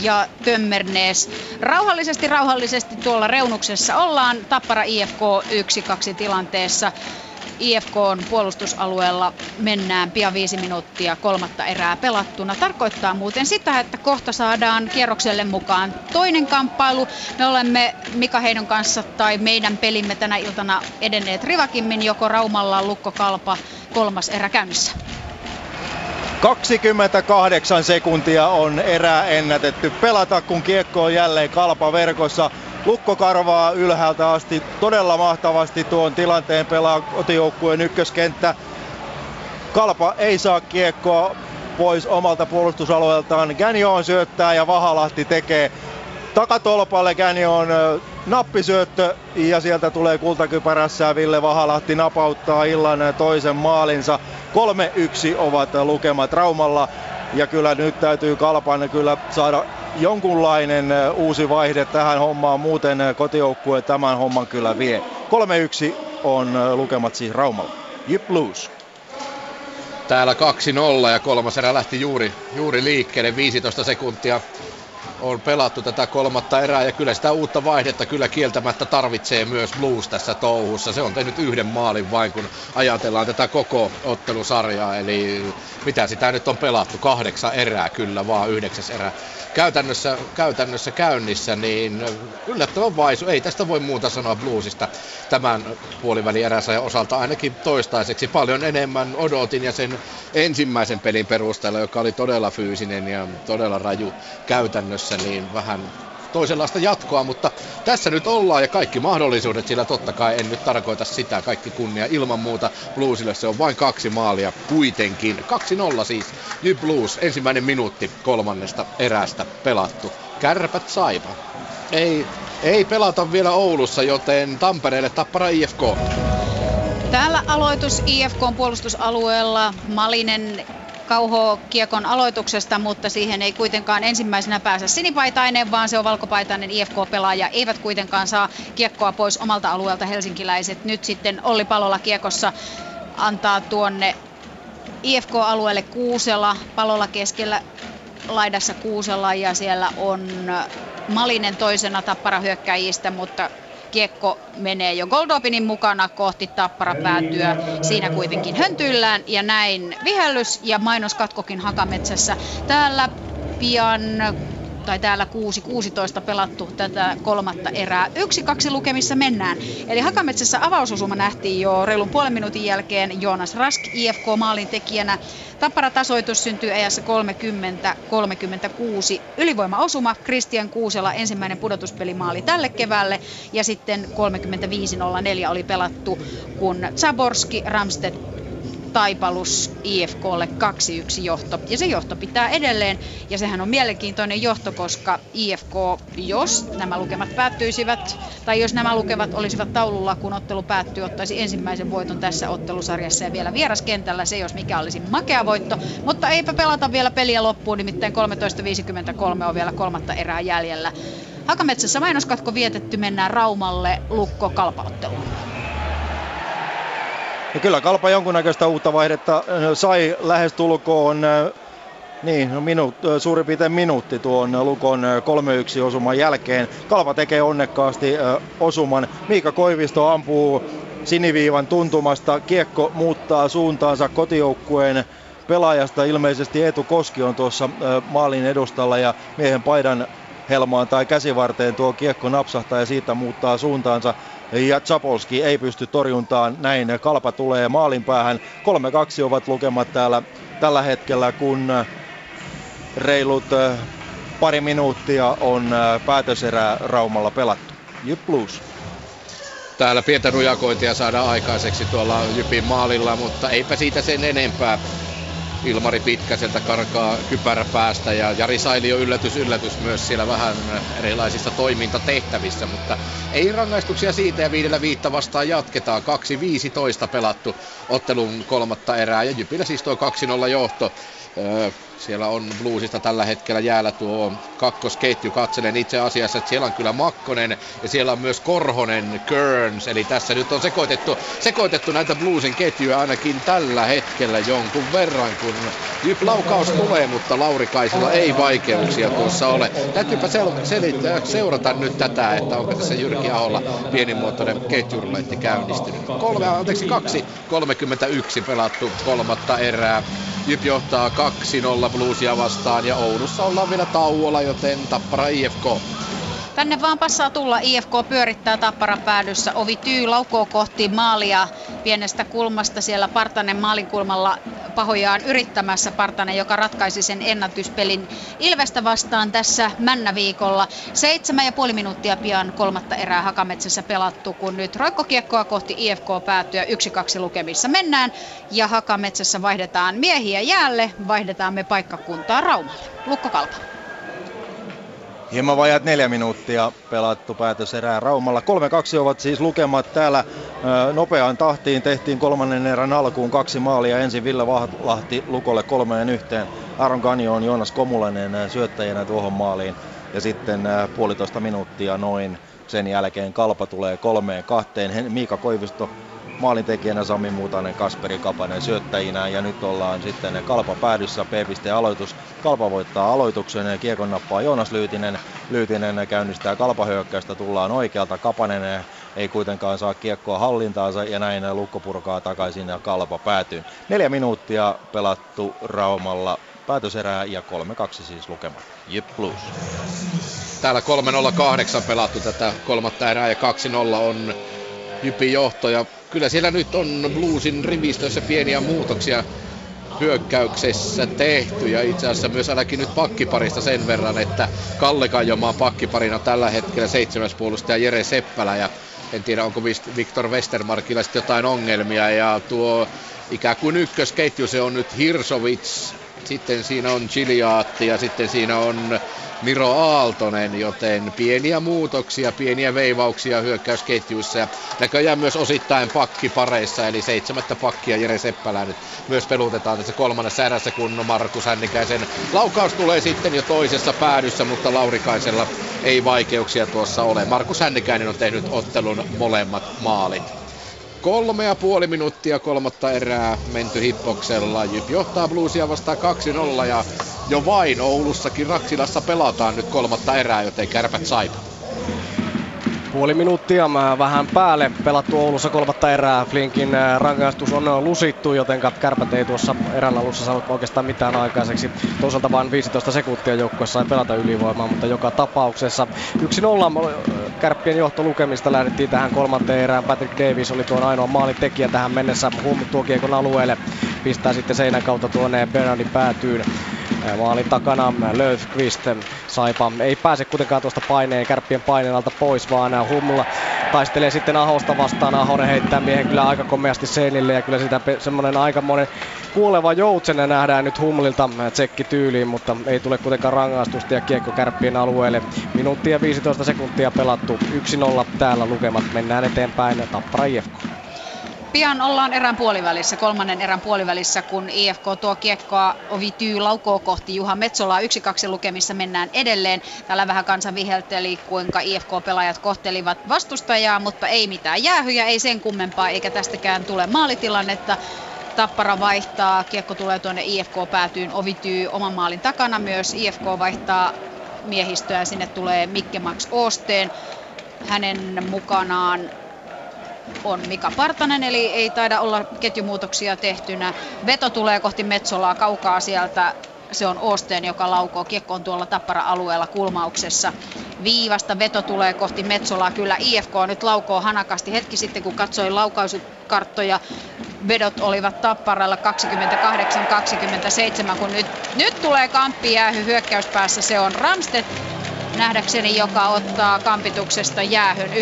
ja Tömmernees. Rauhallisesti, rauhallisesti tuolla reunuksessa ollaan. Tappara IFK 1-2 tilanteessa. IFK on puolustusalueella mennään pian viisi minuuttia kolmatta erää pelattuna. Tarkoittaa muuten sitä, että kohta saadaan kierrokselle mukaan toinen kamppailu. Me olemme Mika Heidon kanssa tai meidän pelimme tänä iltana edenneet rivakimmin joko Raumalla Lukko Kalpa kolmas erä käynnissä. 28 sekuntia on erää ennätetty pelata, kun kiekko on jälleen kalpa verkossa. Lukko karvaa ylhäältä asti todella mahtavasti tuon tilanteen pelaa kotijoukkueen ykköskenttä. Kalpa ei saa kiekkoa pois omalta puolustusalueeltaan. Gagnon syöttää ja Vahalahti tekee takatolpalle Gagnon nappisyöttö ja sieltä tulee kultakypärässä Ville Vahalahti napauttaa illan toisen maalinsa. 3-1 ovat lukemat Raumalla ja kyllä nyt täytyy Kalpan kyllä saada jonkunlainen uusi vaihde tähän hommaan, muuten kotijoukkue tämän homman kyllä vie. 3-1 on lukemat siis Raumalla. Jip Blues. Täällä 2-0 ja kolmas erä lähti juuri, juuri liikkeelle, 15 sekuntia on pelattu tätä kolmatta erää. Ja kyllä sitä uutta vaihdetta kyllä kieltämättä tarvitsee myös Blues tässä touhussa. Se on tehnyt yhden maalin vain, kun ajatellaan tätä koko ottelusarjaa, eli mitä sitä nyt on pelattu, kahdeksan erää kyllä vaan, yhdeksäs erä käytännössä, käytännössä käynnissä, niin yllättävän vaisu. Ei tästä voi muuta sanoa bluesista tämän puoliväli erässä osalta ainakin toistaiseksi. Paljon enemmän odotin ja sen ensimmäisen pelin perusteella, joka oli todella fyysinen ja todella raju käytännössä, niin vähän toisenlaista jatkoa, mutta tässä nyt ollaan ja kaikki mahdollisuudet, sillä totta kai en nyt tarkoita sitä, kaikki kunnia ilman muuta Bluesille, se on vain kaksi maalia kuitenkin. 2-0 siis, Jyp Blues, ensimmäinen minuutti kolmannesta erästä pelattu. Kärpät saipa. Ei, ei pelata vielä Oulussa, joten Tampereelle Tappara IFK. Täällä aloitus IFK puolustusalueella. Malinen kauho kiekon aloituksesta, mutta siihen ei kuitenkaan ensimmäisenä pääse sinipaitainen, vaan se on valkopaitainen IFK-pelaaja. Eivät kuitenkaan saa kiekkoa pois omalta alueelta helsinkiläiset. Nyt sitten Olli Palola kiekossa antaa tuonne IFK-alueelle Kuusela, Palola keskellä laidassa Kuusela ja siellä on Malinen toisena tappara hyökkäjistä, mutta kiekko menee jo Goldopinin mukana kohti tappara päätyä. Siinä kuitenkin höntyillään ja näin vihellys ja mainoskatkokin Hakametsässä. Täällä pian tai täällä 6-16 pelattu tätä kolmatta erää. Yksi kaksi lukemissa mennään. Eli Hakametsässä avausosuma nähtiin jo reilun puolen minuutin jälkeen Joonas Rask IFK maalin tekijänä. Tappara tasoitus syntyy ajassa 30-36. Ylivoimaosuma Christian Kuusela ensimmäinen pudotuspelimaali tälle keväälle ja sitten 35-04 oli pelattu kun Zaborski, Ramstedt taipalus IFKlle 2-1 johto. Ja se johto pitää edelleen, ja sehän on mielenkiintoinen johto, koska IFK, jos nämä lukemat päättyisivät, tai jos nämä lukevat olisivat taululla, kun ottelu päättyy, ottaisi ensimmäisen voiton tässä ottelusarjassa ja vielä vieraskentällä, se jos mikä olisi makea voitto. Mutta eipä pelata vielä peliä loppuun, nimittäin 13.53 on vielä kolmatta erää jäljellä. Hakametsässä mainoskatko vietetty, mennään Raumalle lukko kalpaotteluun. Ja kyllä Kalpa jonkunnäköistä uutta vaihdetta sai lähestulkoon niin, no minuut, suurin piirtein minuutti tuon Lukon 3-1 osuman jälkeen. Kalpa tekee onnekkaasti osuman. Miika Koivisto ampuu siniviivan tuntumasta. Kiekko muuttaa suuntaansa kotijoukkueen pelaajasta. Ilmeisesti Eetu Koski on tuossa maalin edustalla ja miehen paidan helmaan tai käsivarteen tuo kiekko napsahtaa ja siitä muuttaa suuntaansa ja Zapolski ei pysty torjuntaan. Näin kalpa tulee maalin päähän. 3-2 ovat lukemat täällä tällä hetkellä, kun reilut pari minuuttia on päätöserää Raumalla pelattu. Jyp Blues. Täällä pientä nujakointia saadaan aikaiseksi tuolla Jypin maalilla, mutta eipä siitä sen enempää. Ilmari Pitkäseltä karkaa kypärä päästä ja Jari Sailio yllätys yllätys myös siellä vähän erilaisissa toimintatehtävissä, mutta ei rangaistuksia siitä ja viidellä viitta vastaan jatketaan. 2-15 pelattu ottelun kolmatta erää ja Jypillä siis tuo 2-0 johto. Siellä on Bluesista tällä hetkellä jäällä tuo kakkosketju. Katselen itse asiassa, että siellä on kyllä Makkonen ja siellä on myös Korhonen, Kearns. Eli tässä nyt on sekoitettu, sekoitettu näitä Bluesin ketjuja ainakin tällä hetkellä jonkun verran, kun laukaus tulee, mutta Lauri Kaisilla ei vaikeuksia tuossa ole. Täytyypä sel- selittää, seurata nyt tätä, että onko tässä Jyrki Aholla pienimuotoinen ketjuruletti käynnistynyt. Kolme, anteeksi, kaksi, 31 pelattu kolmatta erää. Jyp johtaa 2-0 Bluesia vastaan ja Oulussa ollaan vielä tauolla, joten Tappara IFK. Tänne vaan passaa tulla. IFK pyörittää Tapparan päädyssä. Ovi Tyy laukoo kohti maalia pienestä kulmasta siellä Partanen maalinkulmalla pahojaan yrittämässä Partanen, joka ratkaisi sen ennätyspelin Ilvestä vastaan tässä Männäviikolla. Seitsemän ja puoli minuuttia pian kolmatta erää Hakametsässä pelattu, kun nyt roikkokiekkoa kohti IFK yksi kaksi lukemissa mennään ja Hakametsässä vaihdetaan miehiä jäälle, vaihdetaan me paikkakuntaa Raumalle. Lukko Kalpa. Hieman vajat neljä minuuttia pelattu päätös erää Raumalla. 3-2 ovat siis lukemat täällä nopeaan tahtiin. Tehtiin kolmannen erän alkuun kaksi maalia. Ensin Ville Vahlahti Lukolle kolmeen yhteen. Aaron on Joonas Komulainen syöttäjänä tuohon maaliin. Ja sitten puolitoista minuuttia noin sen jälkeen Kalpa tulee kolmeen kahteen. Miika Koivisto maalintekijänä Sami Muutanen, Kasperi Kapanen syöttäjinä ja nyt ollaan sitten Kalpa päädyssä, P. aloitus. Kalpa voittaa aloituksen kiekon nappaa Joonas Lyytinen. Lyytinen käynnistää Kalpa hyökkäystä, tullaan oikealta, Kapanen ei kuitenkaan saa kiekkoa hallintaansa ja näin Lukko purkaa takaisin ja kalpa päätyy. Neljä minuuttia pelattu Raumalla päätöserää ja 3-2 siis lukema. Jip Blues. Täällä 3-0-8 pelattu tätä kolmatta erää ja 2-0 on Jypin johto ja kyllä siellä nyt on Bluesin rivistössä pieniä muutoksia hyökkäyksessä tehty ja itse asiassa myös ainakin nyt pakkiparista sen verran, että Kalle Kajomaa pakkiparina tällä hetkellä seitsemäs puolustaja Jere Seppälä ja en tiedä onko Viktor Westermarkilla sitten jotain ongelmia ja tuo ikään kuin ykkösketju se on nyt Hirsovits, sitten siinä on Chiliaatti ja sitten siinä on Miro Aaltonen, joten pieniä muutoksia, pieniä veivauksia hyökkäysketjuissa ja näköjään myös osittain pakkipareissa, eli seitsemättä pakkia Jere Seppälä nyt myös pelutetaan tässä kolmannessa erässä, kun Markus Hännikäisen laukaus tulee sitten jo toisessa päädyssä, mutta Laurikaisella ei vaikeuksia tuossa ole. Markus Hännikäinen on tehnyt ottelun molemmat maalit. Kolme ja puoli minuuttia kolmatta erää menty hippoksella. Jyp johtaa Bluesia vastaan 2-0 ja jo vain Oulussakin Raksilassa pelataan nyt kolmatta erää, joten kärpät saipa. Puoli minuuttia vähän päälle pelattu Oulussa kolmatta erää. Flinkin äh, rangaistus on lusittu, joten kärpät ei tuossa erän alussa saanut oikeastaan mitään aikaiseksi. Toisaalta vain 15 sekuntia joukkueessa sai pelata ylivoimaa, mutta joka tapauksessa 1-0 äh, kärppien johtolukemista lähdettiin tähän kolmanteen erään. Patrick Davis oli tuon ainoa maalintekijä tähän mennessä. Hum tuo kiekon alueelle. Pistää sitten seinän kautta tuonne Bernardin päätyyn. Maalin takana Löfqvist. Saipa ei pääse kuitenkaan tuosta paineen, kärppien paineen alta pois, vaan Humla taistelee sitten Ahosta vastaan. Ahonen heittää miehen kyllä aika komeasti seinille ja kyllä sitä semmonen aikamoinen kuoleva joutsen nähdään nyt Humlilta tsekki tyyliin, mutta ei tule kuitenkaan rangaistusta ja kiekko kärppien alueelle. Minuuttia 15 sekuntia pelattu, 1-0 täällä lukemat, mennään eteenpäin Tappara IFK. Pian ollaan erän puolivälissä, kolmannen erän puolivälissä, kun IFK tuo kiekkoa ovi tyy laukoo kohti Juha Metsolaa. Yksi kaksi lukemissa mennään edelleen. Täällä vähän kansan vihelteli, kuinka IFK-pelaajat kohtelivat vastustajaa, mutta ei mitään jäähyjä, ei sen kummempaa, eikä tästäkään tule maalitilannetta. Tappara vaihtaa, kiekko tulee tuonne IFK päätyyn, ovityy oman maalin takana myös. IFK vaihtaa miehistöä, sinne tulee Mikke Max Osteen. Hänen mukanaan on Mika Partanen, eli ei taida olla ketjumuutoksia tehtynä. Veto tulee kohti Metsolaa kaukaa sieltä. Se on Osteen, joka laukoo. Kiekko on tuolla Tappara-alueella kulmauksessa. Viivasta veto tulee kohti Metsolaa. Kyllä IFK nyt laukoo hanakasti. Hetki sitten, kun katsoin laukaisukarttoja, vedot olivat Tapparalla 28-27, kun nyt, nyt tulee kamppi jäähy hyökkäyspäässä. Se on Ramstedt nähdäkseni, joka ottaa kampituksesta jäähyn. 9.33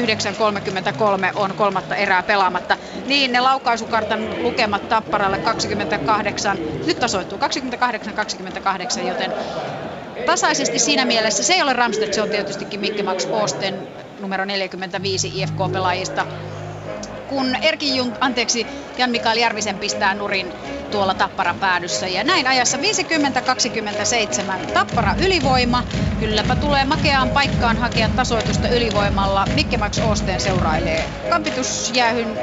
on kolmatta erää pelaamatta. Niin, ne laukaisukartan lukemat Tapparalle 28, nyt tasoittuu 28-28, joten tasaisesti siinä mielessä. Se ei ole Ramstedt, se on tietystikin Mikke Max Osten numero 45 IFK-pelaajista kun Erki Jung, anteeksi, Jan Mikael Järvisen pistää nurin tuolla Tappara päädyssä. Ja näin ajassa 50-27 Tappara ylivoima. Kylläpä tulee makeaan paikkaan hakea tasoitusta ylivoimalla. Mikke Max Osteen seurailee kampitusjäähyn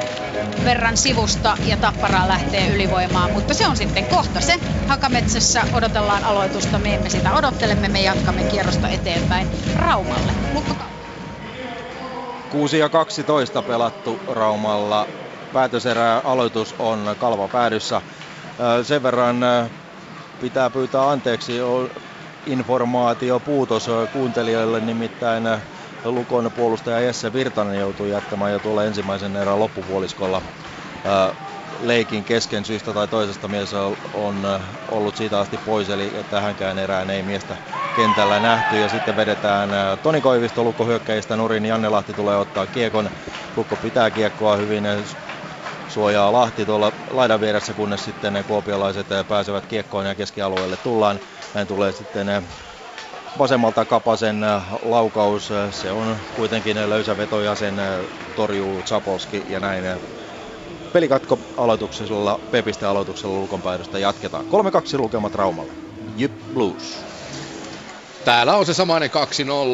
verran sivusta ja Tappara lähtee ylivoimaan. Mutta se on sitten kohta se. Hakametsässä odotellaan aloitusta. Me emme sitä odottelemme. Me jatkamme kierrosta eteenpäin Raumalle. Lukko 6 ja 12 pelattu Raumalla. Päätöserä aloitus on kalva päädyssä. Sen verran pitää pyytää anteeksi informaatio puutos kuuntelijoille, nimittäin Lukon puolustaja Jesse Virtanen joutui jättämään jo tuolla ensimmäisen erän loppupuoliskolla leikin kesken syystä tai toisesta mies on ollut siitä asti pois, eli tähänkään erään ei miestä kentällä nähty. Ja sitten vedetään Toni Koivisto Lukko hyökkäistä nurin, Janne Lahti tulee ottaa kiekon. Lukko pitää kiekkoa hyvin, suojaa Lahti tuolla laidan vieressä, kunnes sitten ne kuopiolaiset pääsevät kiekkoon ja keskialueelle tullaan. Näin tulee sitten vasemmalta Kapasen laukaus. Se on kuitenkin löysä veto ja sen torjuu Zapolski ja näin pelikatko aloituksella, Pepistä aloituksella Lukonpäivästä jatketaan. 3-2 lukemat Raumalla. Jyp Blues. Täällä on se samainen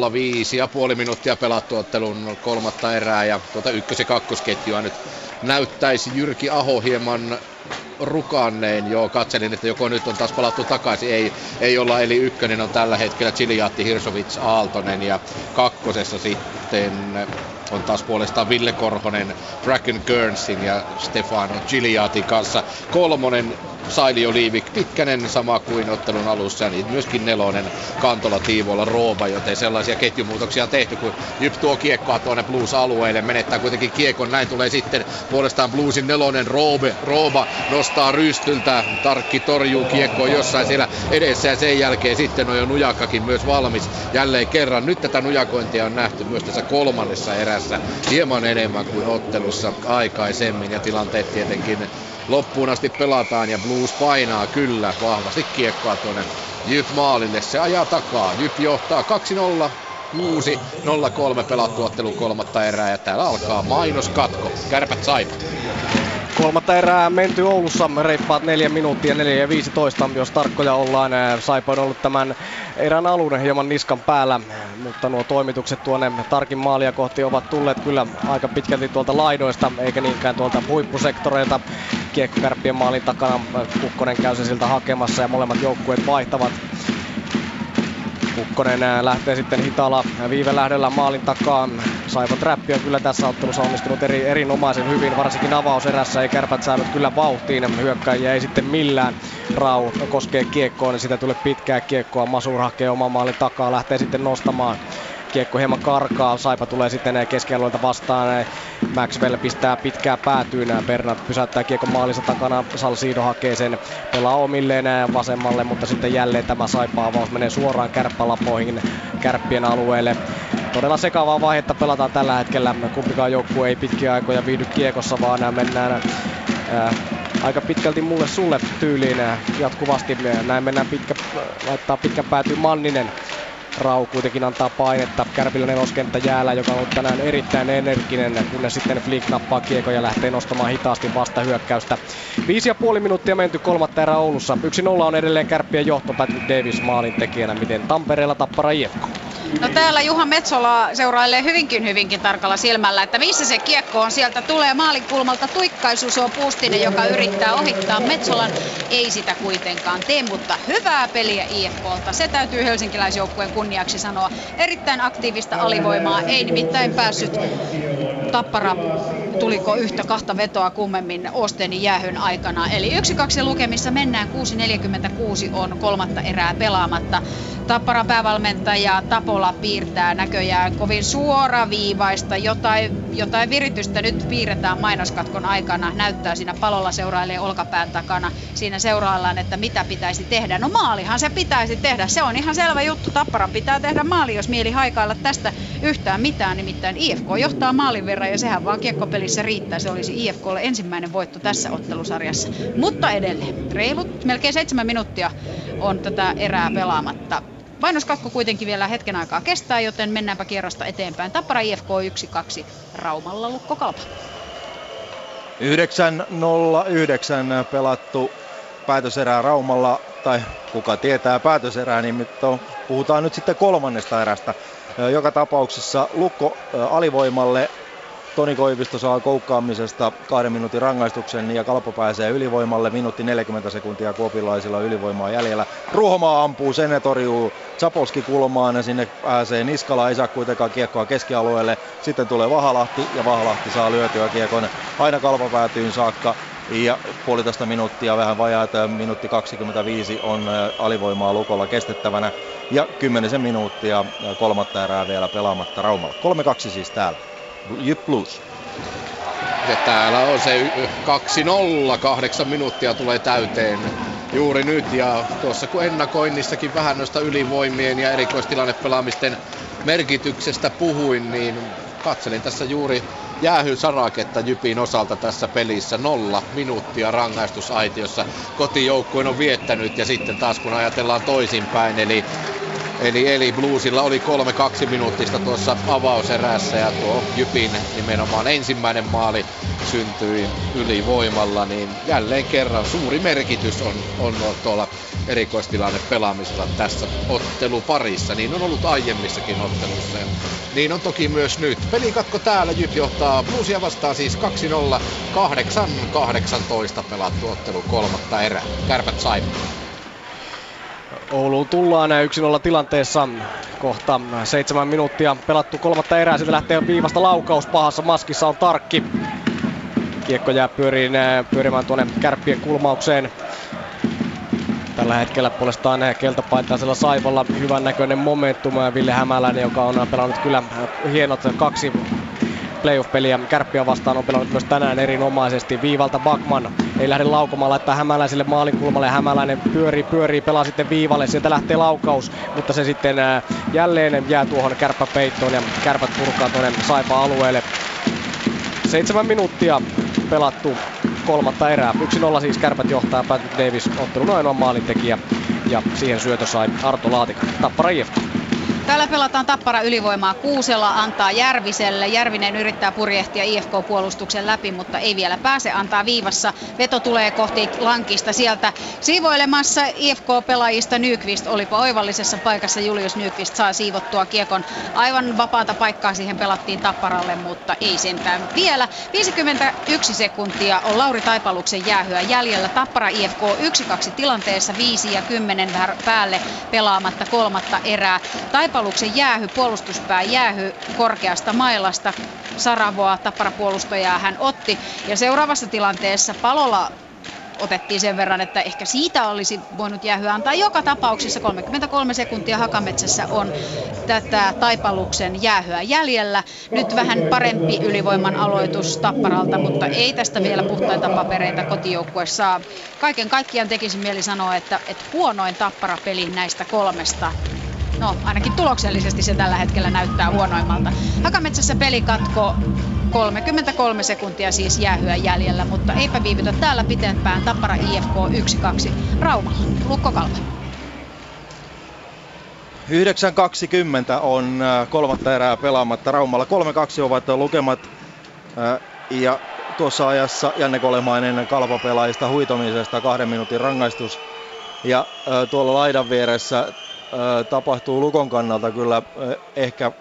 2-0, 5 ja puoli minuuttia pelattu ottelun kolmatta erää ja tuota ykkös- ja kakkosketjua nyt näyttäisi Jyrki Aho hieman rukanneen. Joo, katselin, että joko nyt on taas palattu takaisin. Ei, ei olla, eli ykkönen on tällä hetkellä Chiliatti, Hirsovits, Aaltonen ja kakkosessa sitten on taas puolestaan Ville Korhonen, Bracken Gernsin ja Stefano Giliatin kanssa. Kolmonen Sailio Liivik Pitkänen sama kuin ottelun alussa ja niin myöskin nelonen Kantola Tiivolla Rooba, joten sellaisia ketjumuutoksia on tehty, kun Jyp tuo kiekkoa tuonne Blues-alueelle, menettää kuitenkin kiekon, näin tulee sitten puolestaan Bluesin nelonen Roobe, Rooba nostaa rystyltä, Tarkki torjuu kiekkoa jossain siellä edessä ja sen jälkeen sitten on jo Nujakkakin myös valmis jälleen kerran. Nyt tätä nujakointia on nähty myös tässä kolmannessa erässä hieman enemmän kuin ottelussa aikaisemmin ja tilanteet tietenkin loppuun asti pelataan ja Blues painaa kyllä vahvasti kiekkoa tuonne Jyp maalille. Se ajaa takaa. Jyp johtaa 2-0 6 0-3 pelattu ottelu kolmatta erää ja täällä alkaa mainoskatko. Kärpät saipa. Kolmatta erää menty Oulussa, reippaat 4 minuuttia, 4 ja 15, jos tarkkoja ollaan. Saipa on ollut tämän erän alun hieman niskan päällä, mutta nuo toimitukset tuonne tarkin maalia kohti ovat tulleet kyllä aika pitkälti tuolta laidoista, eikä niinkään tuolta huippusektoreilta. Kiekko maalin takana, Kukkonen käy siltä hakemassa ja molemmat joukkueet vaihtavat. Kukkonen lähtee sitten hitaalla viivelähdöllä maalin takaa. Saipa Trappi on kyllä tässä ottelussa onnistunut eri, erinomaisen hyvin, varsinkin avauserässä ei kärpät saanut kyllä vauhtiin. Hyökkäjiä ei sitten millään Rau koskee kiekkoon, niin sitä tulee pitkää kiekkoa. Masur hakee oman maalin takaa, lähtee sitten nostamaan kiekko hieman karkaa, Saipa tulee sitten keskialueelta vastaan, Maxwell pistää pitkää päätyyn, Bernat pysäyttää kiekon maalissa takana, Salsido hakee sen, pelaa omilleen vasemmalle, mutta sitten jälleen tämä Saipa-avaus menee suoraan kärppälapoihin kärppien alueelle. Todella sekavaa vaihetta pelataan tällä hetkellä, kumpikaan joukkue ei pitkiä aikoja viihdy kiekossa, vaan mennään ää, aika pitkälti mulle sulle tyyliin jatkuvasti. Näin mennään pitkä, laittaa pitkän päätyyn Manninen Rau kuitenkin antaa painetta. Kärpillä neloskenttä jäällä, joka on ollut tänään erittäin energinen, kunnes sitten Flick nappaa kiekon ja lähtee nostamaan hitaasti vastahyökkäystä. Viisi ja puoli minuuttia menty kolmatta erää Oulussa. 1-0 on edelleen kärppien johto Patrick Davis maalin tekijänä. Miten Tampereella tappara IFK? No täällä Juha Metsola seurailee hyvinkin hyvinkin tarkalla silmällä, että missä se kiekko on. Sieltä tulee maalinkulmalta tuikkaisu, se on Puustinen, joka yrittää ohittaa Metsolan. Ei sitä kuitenkaan tee, mutta hyvää peliä IFKlta. Se täytyy helsinkiläisjoukkueen kunniaksi sanoa. Erittäin aktiivista alivoimaa, ei nimittäin päässyt Tappara tuliko yhtä kahta vetoa kummemmin Ostenin jäähyn aikana. Eli 1-2 lukemissa mennään 6.46 on kolmatta erää pelaamatta. Tappara päävalmentaja Tapola piirtää näköjään kovin suoraviivaista, jotain, jotain viritystä nyt piirretään mainoskatkon aikana. Näyttää siinä palolla seurailee olkapään takana. Siinä seuraillaan, että mitä pitäisi tehdä. No maalihan se pitäisi tehdä. Se on ihan selvä juttu. Tapparan pitää tehdä maali, jos mieli haikailla tästä yhtään mitään. Nimittäin IFK johtaa maalin verran ja sehän vaan kiekkopelissä riittää. Se olisi IFKlle ensimmäinen voitto tässä ottelusarjassa. Mutta edelleen, reilut melkein seitsemän minuuttia on tätä erää pelaamatta. Mainoskakko kuitenkin vielä hetken aikaa kestää, joten mennäänpä kierrosta eteenpäin. Tappara IFK 1-2, Raumalla Lukko Kalpa. 9-0-9 pelattu päätöserää Raumalla, tai kuka tietää päätöserää, niin puhutaan nyt sitten kolmannesta erästä. Joka tapauksessa Lukko alivoimalle Toni Koivisto saa koukkaamisesta kahden minuutin rangaistuksen ja Kalpo pääsee ylivoimalle. Minuutti 40 sekuntia kuopilaisilla ylivoimaa jäljellä. Ruohomaa ampuu, sen torjuu Zapolski kulmaan ja sinne pääsee Niskala. Ei saa kuitenkaan kiekkoa keskialueelle. Sitten tulee Vahalahti ja Vahalahti saa lyötyä kiekon aina Kalpo päätyyn saakka. Ja puolitoista minuuttia, vähän että minuutti 25 on alivoimaa Lukolla kestettävänä. Ja kymmenisen minuuttia kolmatta erää vielä pelaamatta Raumalla. 3-2 siis täällä. Jyp Plus. Ja täällä on se 2-0, kahdeksan minuuttia tulee täyteen juuri nyt. Ja tuossa kun ennakoinnissakin vähän noista ylivoimien ja erikoistilannepelaamisten merkityksestä puhuin, niin katselin tässä juuri jäähy saraketta Jypin osalta tässä pelissä. Nolla minuuttia rangaistusaitiossa kotijoukkueen on viettänyt ja sitten taas kun ajatellaan toisinpäin, eli Eli, eli Bluesilla oli kolme kaksi minuuttista tuossa avauserässä ja tuo Jypin nimenomaan ensimmäinen maali syntyi ylivoimalla, niin jälleen kerran suuri merkitys on, on tuolla erikoistilanne pelaamista tässä otteluparissa. Niin on ollut aiemmissakin ottelussa. Niin on toki myös nyt. Pelikatko täällä Jyp johtaa Bluesia vastaan siis 2-0. 8-18 pelattu ottelu kolmatta erää. Kärpät sai. Ouluun tullaan 1-0 tilanteessa. Kohta seitsemän minuuttia pelattu kolmatta erää. Sitten lähtee viivasta laukaus. Pahassa maskissa on Tarkki. Kiekko jää pyöriin, pyörimään tuonne kärppien kulmaukseen. Tällä hetkellä puolestaan keltapaitaisella Saivolla hyvän näköinen momentum. Ville Hämäläinen, joka on pelannut kyllä hienot kaksi playoff-peliä Kärppiä vastaan on pelannut myös tänään erinomaisesti. Viivalta Bakman ei lähde laukomaan, laittaa Hämäläiselle maalin kulmalle. Hämäläinen pyörii, pyörii, pelaa sitten viivalle. Sieltä lähtee laukaus, mutta se sitten jälleen jää tuohon kärppäpeittoon ja kärpät purkaa tuonne Saipa-alueelle. Seitsemän minuuttia pelattu kolmatta erää. 1-0 siis kärpät johtaa Patrick Davis ottelun ainoa maalintekijä ja siihen syötö sai Arto Laatika. Tappara IFK. Täällä pelataan Tappara ylivoimaa Kuusela, antaa Järviselle. Järvinen yrittää purjehtia IFK-puolustuksen läpi, mutta ei vielä pääse, antaa viivassa. Veto tulee kohti lankista sieltä siivoilemassa IFK-pelaajista Nykvist. Olipa oivallisessa paikassa Julius Nykvist saa siivottua kiekon. Aivan vapaata paikkaa siihen pelattiin Tapparalle, mutta ei sentään vielä. 51 sekuntia on Lauri Taipaluksen jäähyä jäljellä. Tappara IFK 1-2 tilanteessa 5 ja 10 päälle pelaamatta kolmatta erää. Taipaluksen Tapaluksen jäähy, puolustuspää jäähy korkeasta mailasta. Saravoa tapparapuolustajaa hän otti. Ja seuraavassa tilanteessa Palola otettiin sen verran, että ehkä siitä olisi voinut jäähyä antaa. Joka tapauksessa 33 sekuntia Hakametsässä on tätä Taipaluksen jäähyä jäljellä. Nyt vähän parempi ylivoiman aloitus Tapparalta, mutta ei tästä vielä puhtaita papereita kotijoukkue saa. Kaiken kaikkiaan tekisi mieli sanoa, että, että huonoin Tappara-peli näistä kolmesta No, ainakin tuloksellisesti se tällä hetkellä näyttää huonoimmalta. Hakametsässä pelikatko 33 sekuntia siis jäähyä jäljellä, mutta eipä viivytä täällä pitempään. Tappara IFK 1-2 Raumalla. Lukko Kalpa. 9.20 on äh, kolmatta erää pelaamatta Raumalla. 3-2 ovat lukemat äh, ja tuossa ajassa Janne Kolemainen kalpapelaajista huitomisesta kahden minuutin rangaistus. Ja äh, tuolla laidan vieressä tapahtuu Lukon kannalta kyllä ehkä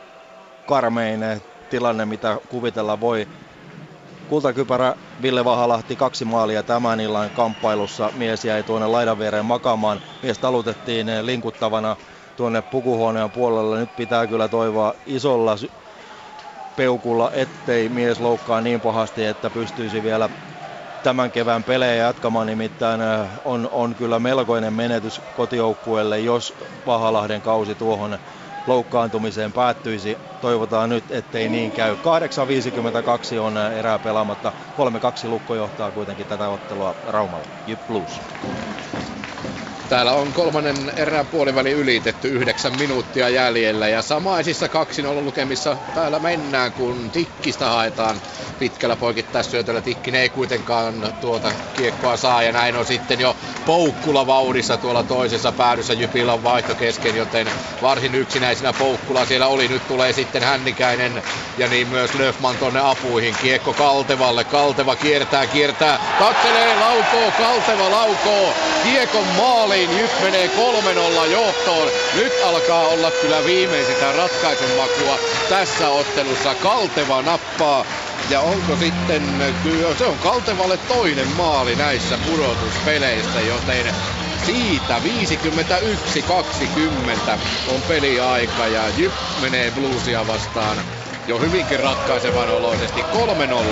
karmein tilanne, mitä kuvitella voi. Kultakypärä Ville Vahalahti kaksi maalia tämän illan kamppailussa. Mies jäi tuonne laidan viereen makaamaan. Mies talutettiin linkuttavana tuonne pukuhuoneen puolelle. Nyt pitää kyllä toivoa isolla peukulla, ettei mies loukkaa niin pahasti, että pystyisi vielä tämän kevään pelejä jatkamaan, nimittäin on, on kyllä melkoinen menetys kotijoukkueelle, jos Pahalahden kausi tuohon loukkaantumiseen päättyisi. Toivotaan nyt, ettei niin käy. 8.52 on erää pelaamatta. 3-2 lukko johtaa kuitenkin tätä ottelua Raumalla. Jyp Blues. Täällä on kolmannen erään puoliväli ylitetty, yhdeksän minuuttia jäljellä ja samaisissa 2-0 lukemissa täällä mennään, kun Tikkistä haetaan pitkällä poikittaisyötöllä. Tikkinen ei kuitenkaan tuota kiekkoa saa ja näin on sitten jo Poukkula vauhdissa tuolla toisessa päädyssä. Jypillä on vaihto kesken, joten varsin yksinäisenä Poukkula siellä oli. Nyt tulee sitten Hännikäinen ja niin myös Löfman tonne apuihin. Kiekko Kaltevalle. Kalteva kiertää, kiertää, katselee, laukoo, Kalteva laukoo. Kiekon maaliin, Jyp menee 3-0 johtoon. Nyt alkaa olla kyllä viimeisintä ratkaisun makua tässä ottelussa. Kalteva nappaa ja onko sitten, kyllä se on Kaltevalle toinen maali näissä pudotuspeleissä, joten siitä 51-20 on peliaika ja Jyp menee Bluesia vastaan jo hyvinkin ratkaisevan oloisesti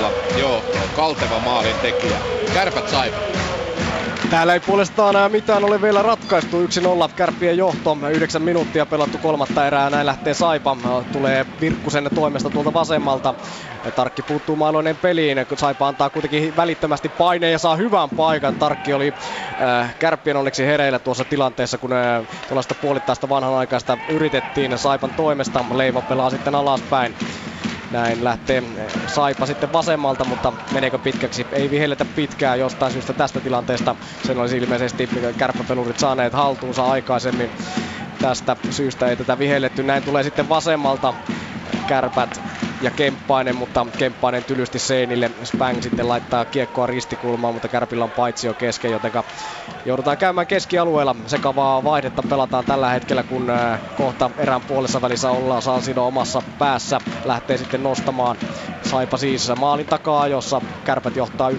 3-0 jo Kalteva maalin tekijä. Kärpät saivat. Täällä ei puolestaan mitään ole vielä ratkaistu. 1-0 kärppien johto. 9 minuuttia pelattu kolmatta erää. Näin lähtee Saipa. Tulee Virkkusen toimesta tuolta vasemmalta. Tarkki puuttuu maaloinen peliin. Saipa antaa kuitenkin välittömästi paineen ja saa hyvän paikan. Tarkki oli äh, kärppien onneksi hereillä tuossa tilanteessa, kun äh, tuollaista puolittaista vanhanaikaista yritettiin Saipan toimesta. Leivo pelaa sitten alaspäin. Näin lähtee Saipa sitten vasemmalta, mutta meneekö pitkäksi? Ei vihelletä pitkään jostain syystä tästä tilanteesta. Sen olisi ilmeisesti kärppäpelurit saaneet haltuunsa aikaisemmin. Tästä syystä ei tätä vihelletty. Näin tulee sitten vasemmalta kärpät ja Kemppainen, mutta Kemppainen tylysti seinille. Spang sitten laittaa kiekkoa ristikulmaan, mutta Kärpillä on paitsi jo kesken, joten joudutaan käymään keskialueella. Sekavaa vaihdetta pelataan tällä hetkellä, kun kohta erään puolessa välissä ollaan. Salsino omassa päässä lähtee sitten nostamaan Saipa siis maalin takaa, jossa kärpät johtaa 1-0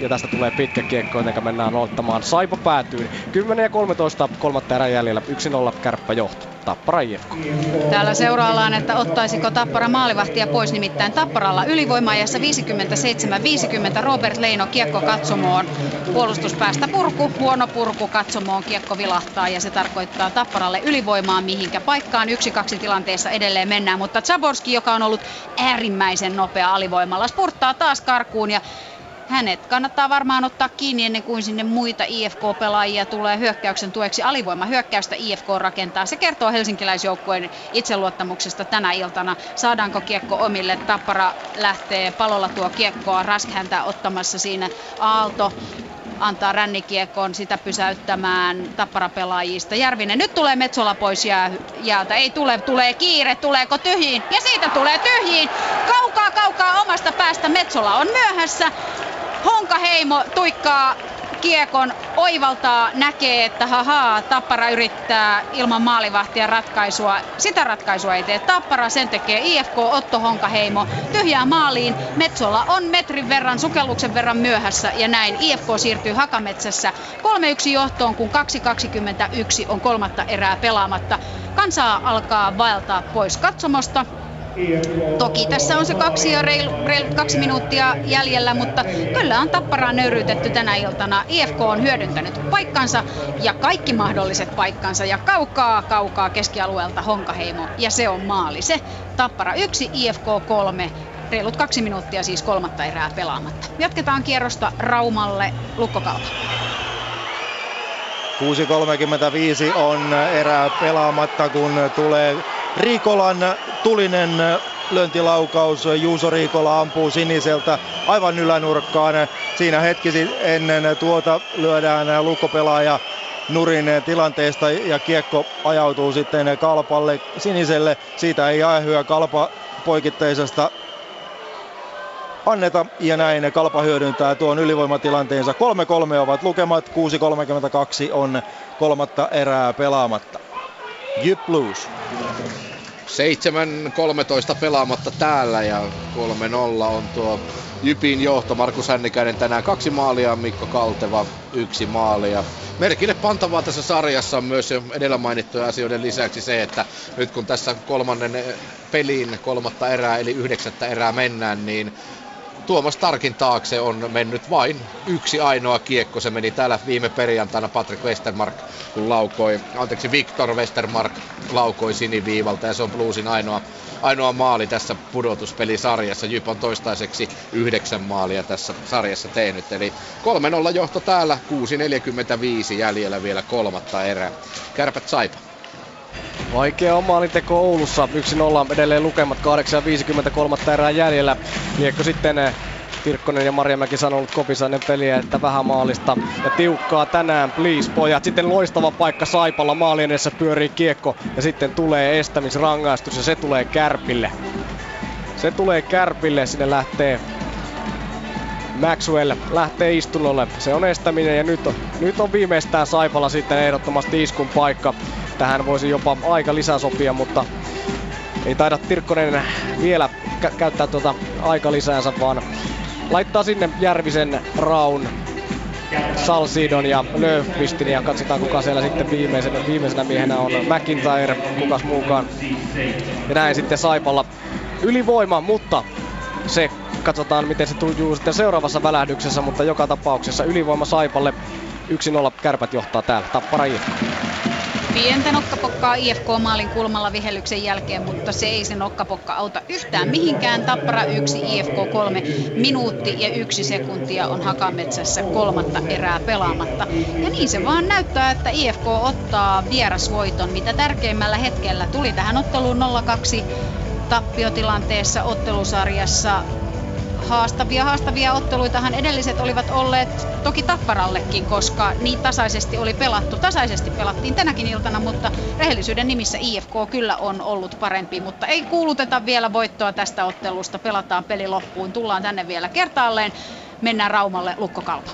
ja tästä tulee pitkä kiekko, joten mennään ottamaan Saipa päätyyn. 10 ja 13 kolmatta erää jäljellä 1-0 kärppä johto. Tappara IFK. Täällä seuraillaan, että ottaisiko Tappara maalivahtia pois, nimittäin Tapparalla ylivoimaajassa 57-50 Robert Leino kiekko katsomoon. Puolustuspäästä purku, huono purku katsomoon, kiekko vilahtaa ja se tarkoittaa Tapparalle ylivoimaa, mihinkä paikkaan yksi kaksi tilanteessa edelleen mennään. Mutta Zaborski, joka on ollut äärimmäisen nopea alivoimalla, spurttaa taas karkuun ja hänet kannattaa varmaan ottaa kiinni ennen kuin sinne muita IFK-pelaajia tulee hyökkäyksen tueksi. Alivoima hyökkäystä IFK rakentaa. Se kertoo helsinkiläisjoukkueen itseluottamuksesta tänä iltana. Saadaanko kiekko omille? Tappara lähtee palolla tuo kiekkoa. Rask häntä ottamassa siinä Aalto antaa sitä pysäyttämään Tappara-pelaajista. Järvinen, nyt tulee Metsola pois jää, jäältä. Ei tule, tulee kiire, tuleeko tyhjiin? Ja siitä tulee tyhjiin. Kaukaa, kaukaa omasta päästä Metsola on myöhässä. Honka Heimo tuikkaa kiekon, oivaltaa, näkee, että hahaa, Tappara yrittää ilman maalivahtia ratkaisua. Sitä ratkaisua ei tee Tappara, sen tekee IFK Otto Honkaheimo. Tyhjää maaliin, Metsola on metrin verran, sukelluksen verran myöhässä ja näin IFK siirtyy Hakametsässä 3-1 johtoon, kun 2.21 on kolmatta erää pelaamatta. Kansaa alkaa vaeltaa pois katsomosta. Toki tässä on se kaksi ja reilu, reilu kaksi minuuttia jäljellä, mutta kyllä on tapparaa nöyryytetty tänä iltana. IFK on hyödyntänyt paikkansa ja kaikki mahdolliset paikkansa ja kaukaa kaukaa keskialueelta Honkaheimo ja se on maali. Se tappara yksi, IFK kolme, reilut kaksi minuuttia siis kolmatta erää pelaamatta. Jatketaan kierrosta Raumalle Lukkokalpa. 6.35 on erää pelaamatta, kun tulee Riikolan tulinen löntilaukaus. Juuso Riikola ampuu siniseltä aivan ylänurkkaan. Siinä hetki ennen tuota lyödään lukkopelaaja nurin tilanteesta ja kiekko ajautuu sitten kalpalle siniselle. Siitä ei aihyä kalpa poikitteisesta anneta ja näin Kalpa hyödyntää tuon ylivoimatilanteensa. 3-3 ovat lukemat, 6-32 on kolmatta erää pelaamatta. Jyp Blues. 7-13 pelaamatta täällä ja 3-0 on tuo Jypin johto. Markus Hännikäinen tänään kaksi maalia, Mikko Kalteva yksi maalia. Merkille pantavaa tässä sarjassa on myös jo edellä mainittujen asioiden lisäksi se, että nyt kun tässä kolmannen pelin kolmatta erää eli yhdeksättä erää mennään, niin Tuomas Tarkin taakse on mennyt vain yksi ainoa kiekko. Se meni täällä viime perjantaina Patrick Westermark, kun laukoi, anteeksi Victor Westermark laukoi siniviivalta ja se on Bluesin ainoa, ainoa maali tässä pudotuspelisarjassa. Jyp on toistaiseksi yhdeksän maalia tässä sarjassa tehnyt. Eli 3-0 johto täällä, 6.45 jäljellä vielä kolmatta erää. Kärpät Saipa. Vaikea on maalinteko Oulussa. 1-0 edelleen lukemat 8.53 erää jäljellä. Kiekko sitten eh, Tirkkonen ja Marjamäki sanonut kopisainen peliä, että vähän maalista ja tiukkaa tänään, please pojat. Sitten loistava paikka Saipalla, maali edessä pyörii kiekko ja sitten tulee estämisrangaistus ja se tulee Kärpille. Se tulee Kärpille, sinne lähtee Maxwell lähtee istunnolle. Se on estäminen ja nyt on, nyt on viimeistään Saipalla sitten ehdottomasti iskun paikka. Tähän voisi jopa aika lisää sopia, mutta ei taida Tirkkonen vielä kä- käyttää tuota aika lisäänsä, vaan laittaa sinne Järvisen, Raun, Salsidon ja Löfqvistin ja katsotaan kuka siellä sitten viimeisenä, viimeisenä miehenä on McIntyre, kukas muukaan. Ja näin sitten Saipalla ylivoima, mutta se katsotaan miten se tujuu sitten seuraavassa välähdyksessä, mutta joka tapauksessa ylivoima Saipalle 1-0 kärpät johtaa täällä. Tappara. Pientä nokkapokkaa IFK-maalin kulmalla vihellyksen jälkeen, mutta se ei se nokkapokka auta yhtään mihinkään. Tappara 1, IFK 3, minuutti ja yksi sekuntia on Hakametsässä kolmatta erää pelaamatta. Ja niin se vaan näyttää, että IFK ottaa vierasvoiton, mitä tärkeimmällä hetkellä tuli tähän otteluun 0-2 tappiotilanteessa ottelusarjassa haastavia, haastavia otteluitahan edelliset olivat olleet toki Tapparallekin, koska niin tasaisesti oli pelattu. Tasaisesti pelattiin tänäkin iltana, mutta rehellisyyden nimissä IFK kyllä on ollut parempi, mutta ei kuuluteta vielä voittoa tästä ottelusta. Pelataan peli loppuun, tullaan tänne vielä kertaalleen. Mennään Raumalle Lukkokalpa.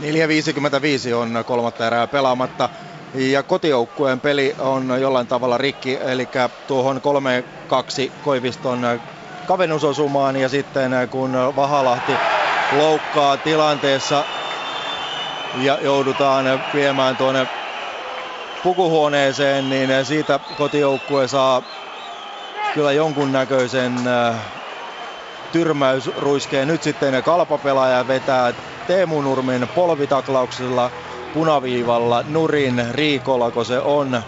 4.55 on kolmatta erää pelaamatta. Ja kotijoukkueen peli on jollain tavalla rikki, eli tuohon 3-2 Koiviston kavennusosumaan ja sitten kun Vahalahti loukkaa tilanteessa ja joudutaan viemään tuonne pukuhuoneeseen, niin siitä kotijoukkue saa kyllä jonkunnäköisen tyrmäysruiskeen. Nyt sitten kalpapelaaja vetää Teemu Nurmin polvitaklauksella punaviivalla nurin Riikolla, kun se on.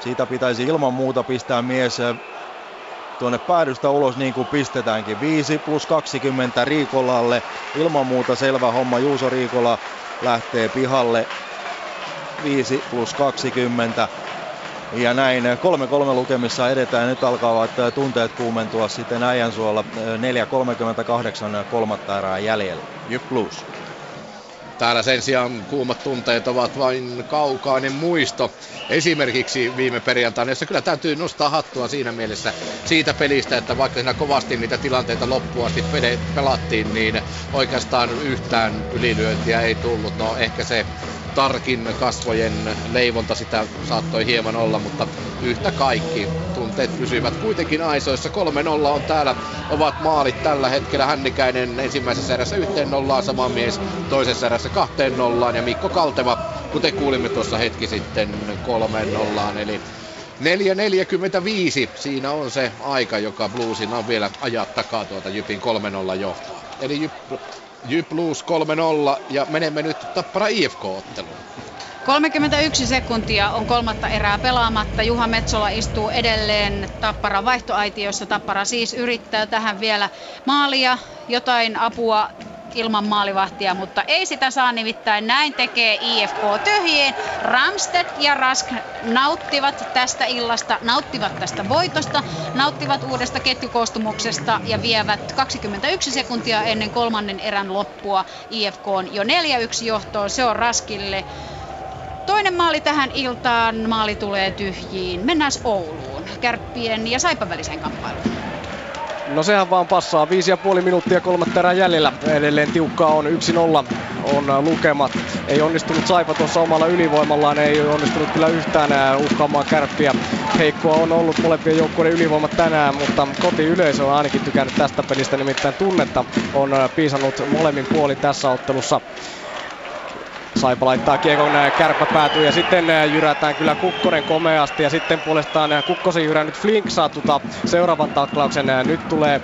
Siitä pitäisi ilman muuta pistää mies tuonne päädystä ulos niin kuin pistetäänkin. 5 plus 20 Riikolalle. Ilman muuta selvä homma. Juuso Riikola lähtee pihalle. 5 plus 20. Ja näin 3-3 lukemissa edetään. Nyt alkavat tunteet kuumentua sitten Äijänsuolla 4.38 kolmatta erää jäljellä. Jyp Blues. Täällä sen sijaan kuumat tunteet ovat vain kaukainen muisto. Esimerkiksi viime perjantaina, jossa kyllä täytyy nostaa hattua siinä mielessä siitä pelistä, että vaikka siinä kovasti niitä tilanteita loppuun asti pelattiin, niin oikeastaan yhtään ylilyöntiä ei tullut. No ehkä se tarkin kasvojen leivonta sitä saattoi hieman olla, mutta yhtä kaikki tunteet pysyvät kuitenkin aisoissa. 3-0 on täällä, ovat maalit tällä hetkellä. Hännikäinen ensimmäisessä erässä yhteen nollaan, sama mies toisessa erässä kahteen nollaan ja Mikko Kalteva, kuten kuulimme tuossa hetki sitten, kolmeen nollaan. Eli 4.45, siinä on se aika, joka Bluesin on vielä ajaa takaa tuota Jypin 3-0 johtoa. Eli Jyp Blues 3-0 ja menemme nyt Tappara IFK-otteluun. 31 sekuntia on kolmatta erää pelaamatta. Juha Metsola istuu edelleen Tapparan vaihtoaitiossa. Tappara siis yrittää tähän vielä maalia, jotain apua ilman maalivahtia, mutta ei sitä saa nimittäin. Näin tekee IFK tyhjiin. Ramstedt ja Rask nauttivat tästä illasta, nauttivat tästä voitosta, nauttivat uudesta ketjukoostumuksesta ja vievät 21 sekuntia ennen kolmannen erän loppua IFK on jo 4-1 johtoon. Se on Raskille. Toinen maali tähän iltaan, maali tulee tyhjiin. Mennään Ouluun, kärppien ja Saipan väliseen kamppailuun. No sehän vaan passaa. Viisi ja puoli minuuttia kolmatta erää jäljellä. Edelleen tiukkaa on 1-0 on lukemat. Ei onnistunut Saipa tuossa omalla ylivoimallaan, ei onnistunut kyllä yhtään uhkaamaan kärppiä. Heikkoa on ollut molempien joukkueiden ylivoimat tänään, mutta kotiyleisö on ainakin tykännyt tästä pelistä, nimittäin tunnetta on piisannut molemmin puolin tässä ottelussa. Saipa laittaa kiekon kärppä päätyy ja sitten jyrätään kyllä Kukkonen komeasti ja sitten puolestaan Kukkosen jyrännyt Flink saa tuta seuraavan taklauksen. Nyt tulee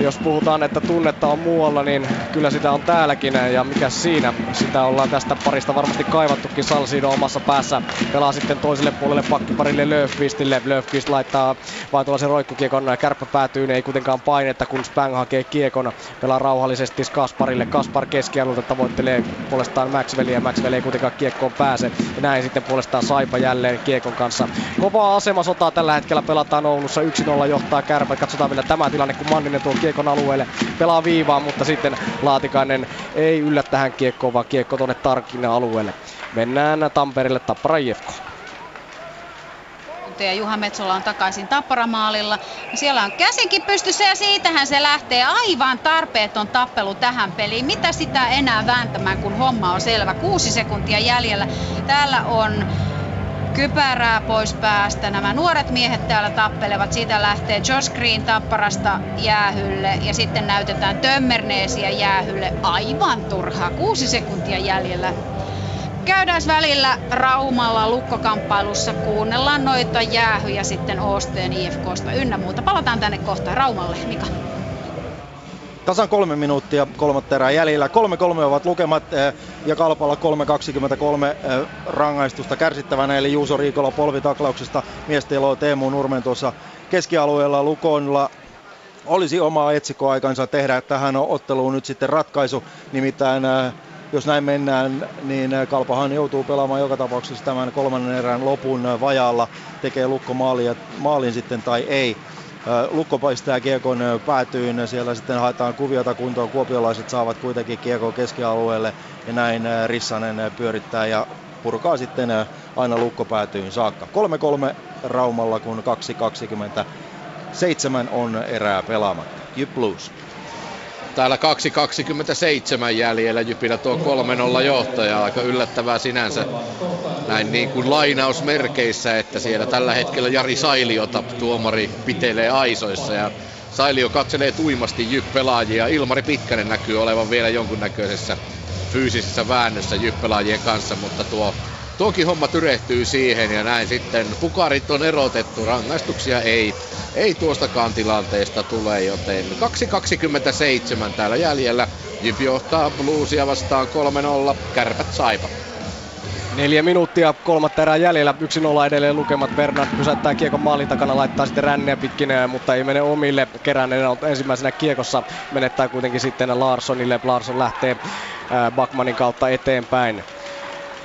jos puhutaan, että tunnetta on muualla, niin kyllä sitä on täälläkin. Ja mikä siinä? Sitä ollaan tästä parista varmasti kaivattukin Salsido omassa päässä. Pelaa sitten toiselle puolelle pakkiparille Löfqvistille. Löfqvist laittaa vain tuollaisen roikkukiekon. Kärppä päätyy, ei kuitenkaan painetta, kun Spang hakee kiekon. Pelaa rauhallisesti Kasparille. Kaspar keskialueelta tavoittelee puolestaan Maxwellia. Maxwell ei kuitenkaan kiekkoon pääse. Ja näin sitten puolestaan Saipa jälleen kiekon kanssa. Kovaa asemasotaa tällä hetkellä pelataan Oulussa. 1-0 johtaa Kärpä. Katsotaan vielä tämä tilanne, kun Manninen tuo kiekon alueelle, pelaa viivaan, mutta sitten Laatikainen ei yllä tähän kiekkoon, vaan kiekko tuonne Tarkin alueelle. Mennään Tampereelle Tappara IFK ja Juha Metsola on takaisin Tapparamaalilla. Siellä on käsinkin pystyssä ja siitähän se lähtee aivan tarpeeton tappelu tähän peliin. Mitä sitä enää vääntämään, kun homma on selvä. Kuusi sekuntia jäljellä. Täällä on kypärää pois päästä. Nämä nuoret miehet täällä tappelevat. Siitä lähtee Josh Green tapparasta jäähylle ja sitten näytetään Tömmerneesiä jäähylle. Aivan turhaa. Kuusi sekuntia jäljellä. Käydään välillä Raumalla lukkokamppailussa, kuunnellaan noita jäähyjä sitten Oosteen IFKsta ynnä muuta. Palataan tänne kohta Raumalle, Mika. Tasan kolme minuuttia kolmatta erää jäljellä. Kolme kolme ovat lukemat eh, ja Kalpalla 3.23 eh, rangaistusta kärsittävänä. Eli Juuso Riikola polvitaklauksesta miestelo Teemu Nurmen tuossa keskialueella Lukonilla olisi omaa etsikkoaikansa tehdä tähän otteluun nyt sitten ratkaisu. Nimittäin eh, jos näin mennään, niin Kalpahan joutuu pelaamaan joka tapauksessa tämän kolmannen erän lopun vajaalla. Tekee Lukko maalia, maalin sitten tai ei. Lukko paistaa kiekon päätyyn, siellä sitten haetaan kuviota kuntoon, kuopiolaiset saavat kuitenkin kiekon keskialueelle ja näin Rissanen pyörittää ja purkaa sitten aina Lukko päätyyn saakka. 3-3 Raumalla, kun 2-27 on erää pelaamatta. Jyp Blues. Täällä 2.27 jäljellä Jypillä tuo 3-0 johtaja. Aika yllättävää sinänsä näin niin kuin lainausmerkeissä, että siellä tällä hetkellä Jari Sailiota tuomari pitelee aisoissa ja Sailio katselee tuimasti Jyp-pelaajia. Ilmari Pitkänen näkyy olevan vielä jonkunnäköisessä fyysisessä väännössä Jyp-pelaajien kanssa, mutta tuo Tuokin homma tyrehtyy siihen ja näin sitten pukarit on erotettu, rangaistuksia ei, ei tuostakaan tilanteesta tule, joten 2.27 täällä jäljellä. Jyp johtaa Bluesia vastaan 3-0, kärpät saipa. Neljä minuuttia, kolmatta erää jäljellä, 1-0 edelleen lukemat. Bernard pysäyttää kiekon maalin takana, laittaa sitten ränneä pitkin, mutta ei mene omille. Kerän ensimmäisenä kiekossa menettää kuitenkin sitten Larssonille. Larsson lähtee Bakmanin kautta eteenpäin.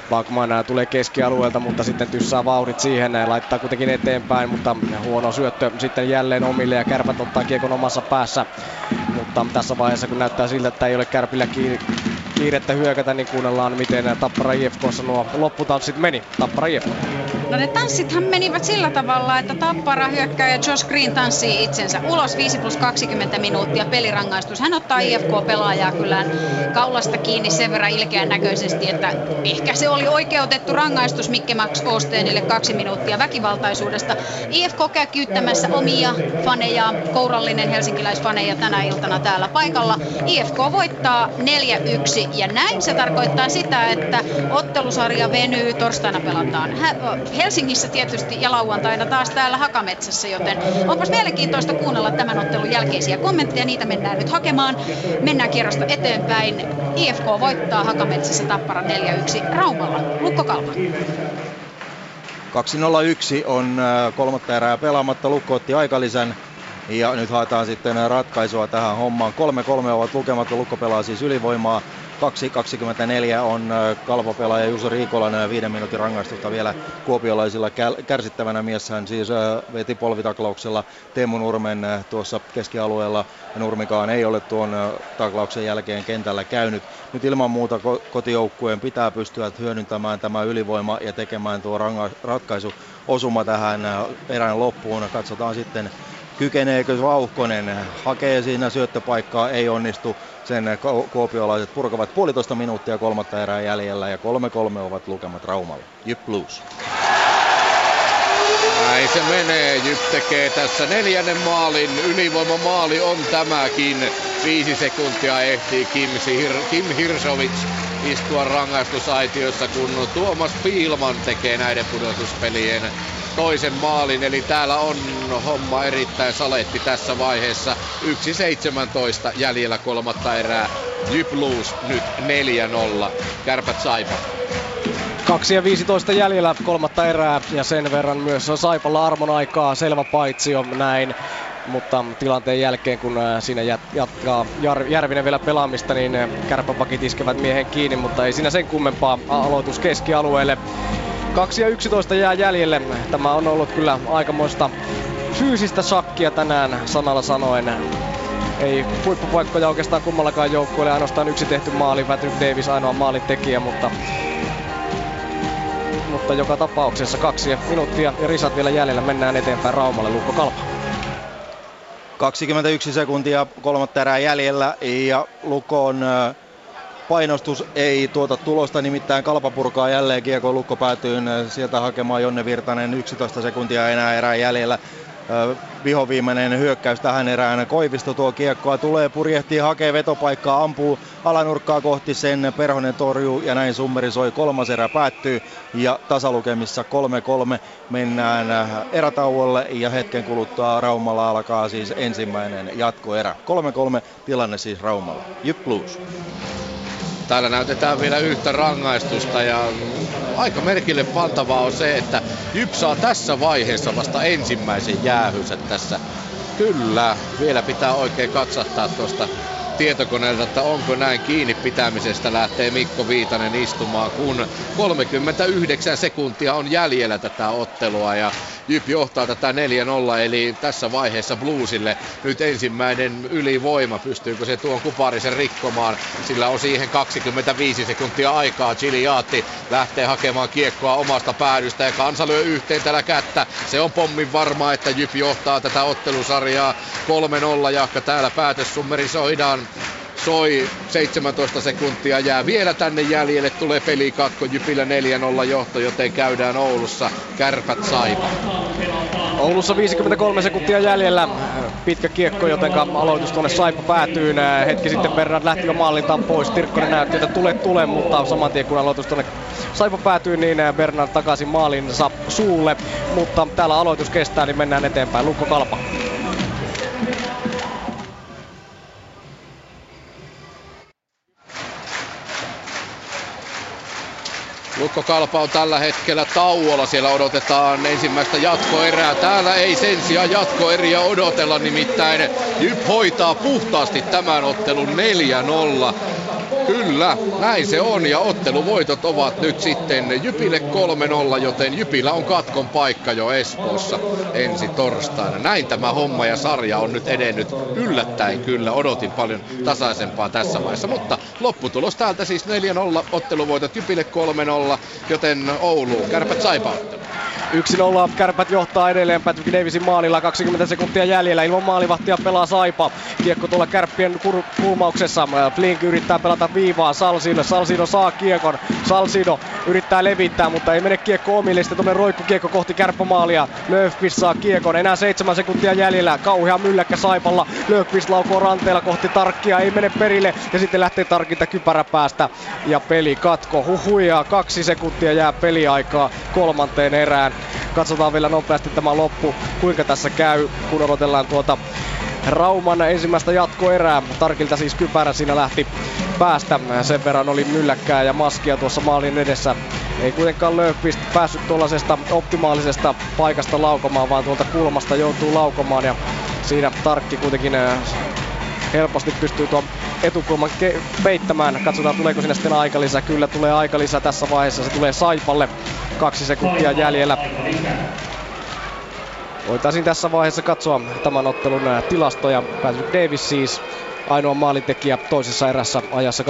Bakman tulee keskialueelta, mutta sitten tyssää vauhdit siihen, laittaa kuitenkin eteenpäin, mutta huono syöttö sitten jälleen omille ja kärpät ottaa kiekon omassa päässä. Mutta tässä vaiheessa, kun näyttää siltä, että ei ole kärpillä kiinni, kiirettä hyökätä, niin kuunnellaan, miten Tappara IFKssa nuo lopputanssit meni. Tappara IFK. No ne tanssithan menivät sillä tavalla, että Tappara hyökkää ja Josh Green tanssii itsensä ulos 5 plus 20 minuuttia pelirangaistus. Hän ottaa IFK-pelaajaa kyllä kaulasta kiinni sen verran ilkeän näköisesti, että ehkä se oli oikeutettu rangaistus Mikke Max Osteenille kaksi minuuttia väkivaltaisuudesta. IFK käy kyyttämässä omia faneja, kourallinen helsinkiläisfaneja tänä iltana täällä paikalla. IFK voittaa 4-1 ja näin se tarkoittaa sitä, että ottelusarja venyy, torstaina pelataan Helsingissä tietysti ja lauantaina taas täällä Hakametsässä, joten onpas mielenkiintoista kuunnella tämän ottelun jälkeisiä kommentteja, niitä mennään nyt hakemaan. Mennään kierrosta eteenpäin. IFK voittaa Hakametsässä Tappara 4-1 Raumalla. Lukko Kalpa. 2-0-1 on äh, kolmatta erää pelaamatta. Lukko otti aikalisän ja nyt haetaan sitten ratkaisua tähän hommaan. 3-3 ovat lukemat, Lukko pelaa siis ylivoimaa. 2.24 on kalvopelaaja Juso Riikolan viiden minuutin rangaistusta vielä kuopiolaisilla kärsittävänä mies. Hän siis veti polvitaklauksella Teemu Nurmen tuossa keskialueella. Nurmikaan ei ole tuon taklauksen jälkeen kentällä käynyt. Nyt ilman muuta kotijoukkueen pitää pystyä hyödyntämään tämä ylivoima ja tekemään tuo ratkaisu osuma tähän erään loppuun. Katsotaan sitten kykeneekö Vauhkonen, hakee siinä syöttöpaikkaa, ei onnistu. Sen kuopiolaiset purkavat puolitoista minuuttia kolmatta erää jäljellä ja 3-3 ovat lukemat Raumalla. Jyp Blues. Näin se menee. Jyp tekee tässä neljännen maalin. Ylivoimamaali on tämäkin. Viisi sekuntia ehtii Kim, Hir- Kim Hirsovits istua rangaistusaitiossa, kun Tuomas Piilman tekee näiden pudotuspelien toisen maalin. Eli täällä on homma erittäin saletti tässä vaiheessa. 1.17 jäljellä kolmatta erää. Jyp Blues nyt 4-0. Kärpät Saipa. 2 ja 15 jäljellä kolmatta erää ja sen verran myös Saipalla armon aikaa selvä paitsio näin mutta tilanteen jälkeen, kun äh, siinä jatkaa Järvinen vielä pelaamista, niin äh, kärpäpakit iskevät miehen kiinni, mutta ei siinä sen kummempaa aloitus keskialueelle. 2 ja 11 jää jäljelle. Tämä on ollut kyllä aikamoista fyysistä shakkia tänään sanalla sanoen. Ei huippupaikkoja oikeastaan kummallakaan joukkueelle, ainoastaan yksi tehty maali, Patrick Davis ainoa maalintekijä, mutta mutta joka tapauksessa kaksi minuuttia ja risat vielä jäljellä. Mennään eteenpäin Raumalle, Lukko Kalpa. 21 sekuntia kolmatta erää jäljellä ja Lukon painostus ei tuota tulosta, nimittäin Kalpa purkaa jälleen kiekko Lukko päätyy sieltä hakemaan Jonne Virtanen 11 sekuntia enää erää jäljellä vihoviimeinen hyökkäys tähän erään. Koivisto tuo kiekkoa, tulee, purjehtii, hakee vetopaikkaa, ampuu alanurkkaa kohti sen, Perhonen torjuu ja näin summerisoi. Kolmas erä päättyy ja tasalukemissa 3-3 mennään erätauolle ja hetken kuluttua Raumalla alkaa siis ensimmäinen jatkoerä. 3-3 tilanne siis Raumalla. Jyp Blues. Täällä näytetään vielä yhtä rangaistusta ja aika merkille pantavaa on se, että Jyp saa tässä vaiheessa vasta ensimmäisen jäähynsä tässä. Kyllä, vielä pitää oikein katsahtaa tuosta tietokoneelta, että onko näin kiinni pitämisestä lähtee Mikko Viitanen istumaan, kun 39 sekuntia on jäljellä tätä ottelua ja Jyp johtaa tätä 4-0, eli tässä vaiheessa Bluesille nyt ensimmäinen ylivoima. Pystyykö se tuon kuparisen rikkomaan? Sillä on siihen 25 sekuntia aikaa. Chiliaatti lähtee hakemaan kiekkoa omasta päädystä ja kansa lyö yhteen tällä kättä. Se on pommin varmaa, että Jyp johtaa tätä ottelusarjaa 3-0, jahka täällä päätös summerisoidaan soi, 17 sekuntia jää vielä tänne jäljelle, tulee pelikatko, Jypillä 4-0 johto, joten käydään Oulussa, kärpät saipa. Oulussa 53 sekuntia jäljellä, pitkä kiekko, joten aloitus tuonne Saipa päätyy. Hetki sitten Bernard lähti jo maalintaan pois, Tirkkonen näytti, että tule tule, mutta saman tien kun aloitus tuonne Saipa päätyy, niin Bernard takaisin maalinsa suulle, mutta täällä aloitus kestää, niin mennään eteenpäin. Lukko Kalpa. Lukko Kalpa on tällä hetkellä tauolla. Siellä odotetaan ensimmäistä jatkoerää. Täällä ei sen sijaan jatkoeriä odotella, nimittäin Jyp hoitaa puhtaasti tämän ottelun 4-0. Kyllä, näin se on ja otteluvoitot ovat nyt sitten Jypille 3-0, joten Jypillä on katkon paikka jo Espoossa ensi torstaina. Näin tämä homma ja sarja on nyt edennyt yllättäen kyllä. Odotin paljon tasaisempaa tässä vaiheessa, mutta lopputulos täältä siis 4-0, otteluvoitot Jypille 3-0, joten Oulu, kärpät saipa 1-0 kärpät johtaa edelleen Patrick Davisin maalilla 20 sekuntia jäljellä ilman maalivahtia pelaa Saipa. Kiekko tuolla kärppien kur- kulmauksessa. Flink yrittää pelata viivaa Salsino. Salsino saa kiekon. Salsino yrittää levittää, mutta ei mene kiekko omille. Sitten tuonne roikku kiekko kohti kärppämaalia. Löfqvist saa kiekon. Enää 7 sekuntia jäljellä. Kauhea mylläkkä Saipalla. Löfqvist laukoo ranteella kohti Tarkkia. Ei mene perille. Ja sitten lähtee Tarkinta kypärä päästä. Ja peli katko. Huhuja. Kaksi sekuntia jää peliaikaa kolmanteen erään. Katsotaan vielä nopeasti tämä loppu, kuinka tässä käy, kun odotellaan tuota Rauman ensimmäistä jatkoerää. Tarkilta siis kypärä siinä lähti päästä. Sen verran oli mylläkkää ja maskia tuossa maalin edessä. Ei kuitenkaan Löfqvist päässyt tuollaisesta optimaalisesta paikasta laukomaan, vaan tuolta kulmasta joutuu laukomaan. Ja siinä Tarkki kuitenkin äh, helposti pystyy tuon etukulman ke- peittämään. Katsotaan tuleeko sinne sitten aikalisä. Kyllä tulee aikalisä tässä vaiheessa. Se tulee Saipalle. Kaksi sekuntia jäljellä. Voitaisiin tässä vaiheessa katsoa tämän ottelun tilastoja. Patrick Davis siis ainoa maalintekijä toisessa erässä ajassa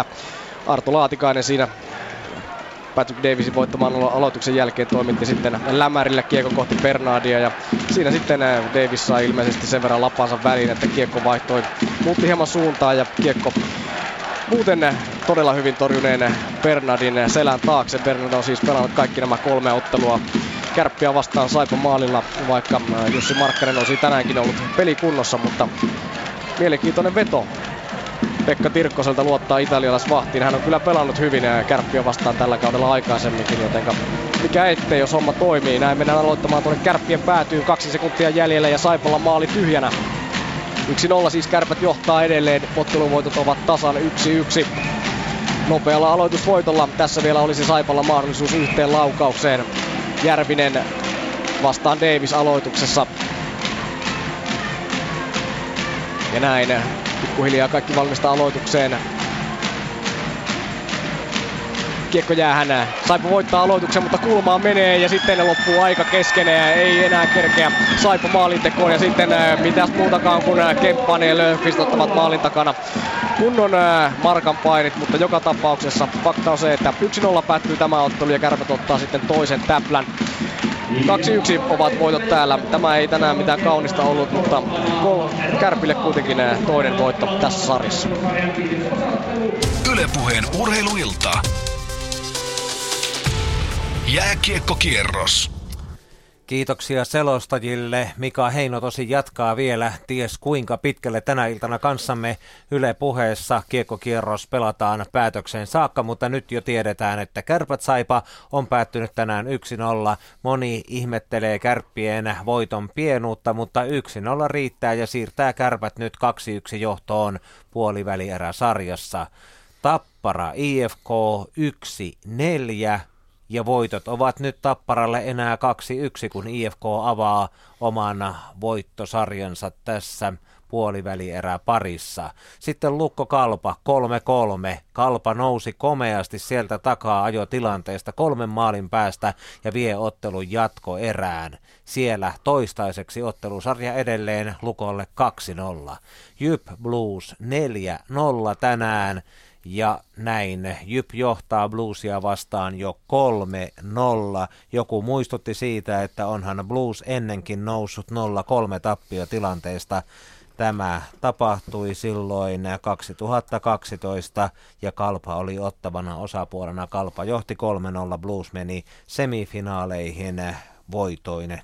26-40. Arto Laatikainen siinä Patrick Davisin voittamaan aloituksen jälkeen toimitti sitten lämärillä kiekko kohti Bernardia ja siinä sitten Davis sai ilmeisesti sen verran lapansa väliin, että kiekko vaihtoi, muutti hieman suuntaan ja kiekko muuten todella hyvin torjuneen Bernardin selän taakse. Bernard on siis pelannut kaikki nämä kolme ottelua kärppiä vastaan Saipa maalilla, vaikka Jussi Markkanen olisi tänäänkin ollut pelikunnossa, mutta mielenkiintoinen veto Pekka Tirkkoselta luottaa italialaisvahtiin. Hän on kyllä pelannut hyvin kärppiä vastaan tällä kaudella aikaisemminkin, joten mikä ettei, jos homma toimii. Näin mennään aloittamaan tuonne kärppien päätyy kaksi sekuntia jäljellä ja Saipalla maali tyhjänä. 1-0 siis kärpät johtaa edelleen, otteluvoitot ovat tasan 1-1. Nopealla aloitusvoitolla tässä vielä olisi Saipalla mahdollisuus yhteen laukaukseen. Järvinen vastaan Davis aloituksessa. Ja näin pikkuhiljaa kaikki valmistaa aloitukseen. Kiekko jää hänään. Saipa voittaa aloituksen, mutta kulmaan menee ja sitten loppuu aika kesken. Ei enää kerkeä Saipa maalintekoon ja sitten mitäs muutakaan kuin Kemppanen ja Löfqvist ottavat maalin takana kunnon markan painit, mutta joka tapauksessa fakta on se, että 1-0 päättyy tämä ottelu ja Kärpät ottaa sitten toisen täplän. 2-1 ovat voitot täällä. Tämä ei tänään mitään kaunista ollut, mutta Kärpille kuitenkin toinen voitto tässä sarjassa. Ylepuheen urheiluilta. Jääkiekkokierros. Kiitoksia selostajille. Mika Heino tosi jatkaa vielä ties kuinka pitkälle tänä iltana kanssamme Yle puheessa. Kiekkokierros pelataan päätökseen saakka, mutta nyt jo tiedetään, että Kärpät Saipa on päättynyt tänään 1-0. Moni ihmettelee kärppien voiton pienuutta, mutta 1-0 riittää ja siirtää Kärpät nyt 2-1 johtoon puolivälierä sarjassa. Tappara IFK 1-4 ja voitot ovat nyt Tapparalle enää 2-1, kun IFK avaa oman voittosarjansa tässä puolivälierää parissa. Sitten Lukko Kalpa 3-3. Kalpa nousi komeasti sieltä takaa ajotilanteesta kolmen maalin päästä ja vie ottelun jatkoerään. Siellä toistaiseksi ottelusarja edelleen Lukolle 2-0. Jyp Blues 4-0 tänään ja näin Jyp johtaa Bluesia vastaan jo 3-0. Joku muistutti siitä, että onhan Blues ennenkin noussut 0-3 tappiotilanteesta Tämä tapahtui silloin 2012 ja Kalpa oli ottavana osapuolena. Kalpa johti 3-0, Blues meni semifinaaleihin voitoin 4-3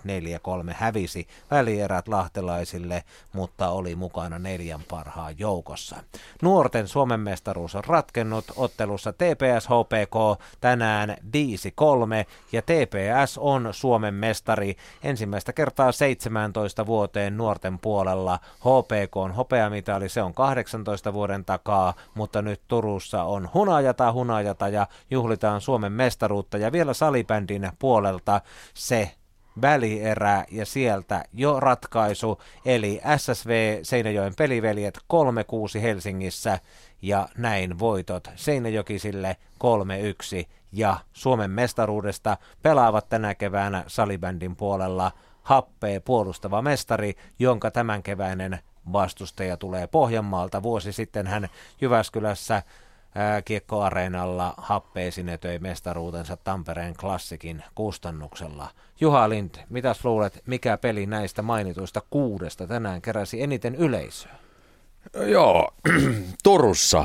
hävisi välierät lahtelaisille, mutta oli mukana neljän parhaan joukossa. Nuorten Suomen mestaruus on ratkennut ottelussa TPS HPK tänään 5-3 ja TPS on Suomen mestari ensimmäistä kertaa 17 vuoteen nuorten puolella. HPK on hopeamitali, se on 18 vuoden takaa, mutta nyt Turussa on hunajata hunajata ja juhlitaan Suomen mestaruutta ja vielä salibändin puolelta se välierä ja sieltä jo ratkaisu, eli SSV Seinäjoen peliveljet 3-6 Helsingissä ja näin voitot Seinäjokisille 3-1 ja Suomen mestaruudesta pelaavat tänä keväänä salibändin puolella happee puolustava mestari, jonka tämän keväinen vastustaja tulee Pohjanmaalta. Vuosi sitten hän Jyväskylässä Kiekkoareenalla happe esinetöi mestaruutensa Tampereen klassikin kustannuksella. Juha Lind, mitä luulet, mikä peli näistä mainituista kuudesta tänään keräsi eniten yleisöä? Joo, Turussa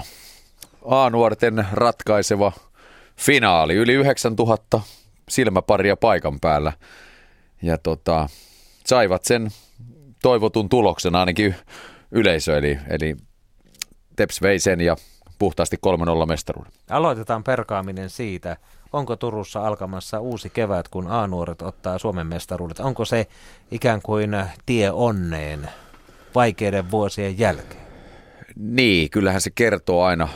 A-nuorten ratkaiseva finaali. Yli 9000 silmäparia paikan päällä. Ja tota, saivat sen toivotun tuloksen ainakin yleisö, eli, eli Teps vei sen ja puhtaasti 3-0 mestaruuden. Aloitetaan perkaaminen siitä, onko Turussa alkamassa uusi kevät, kun A-nuoret ottaa Suomen mestaruudet. Onko se ikään kuin tie onneen vaikeiden vuosien jälkeen? Niin, kyllähän se kertoo aina,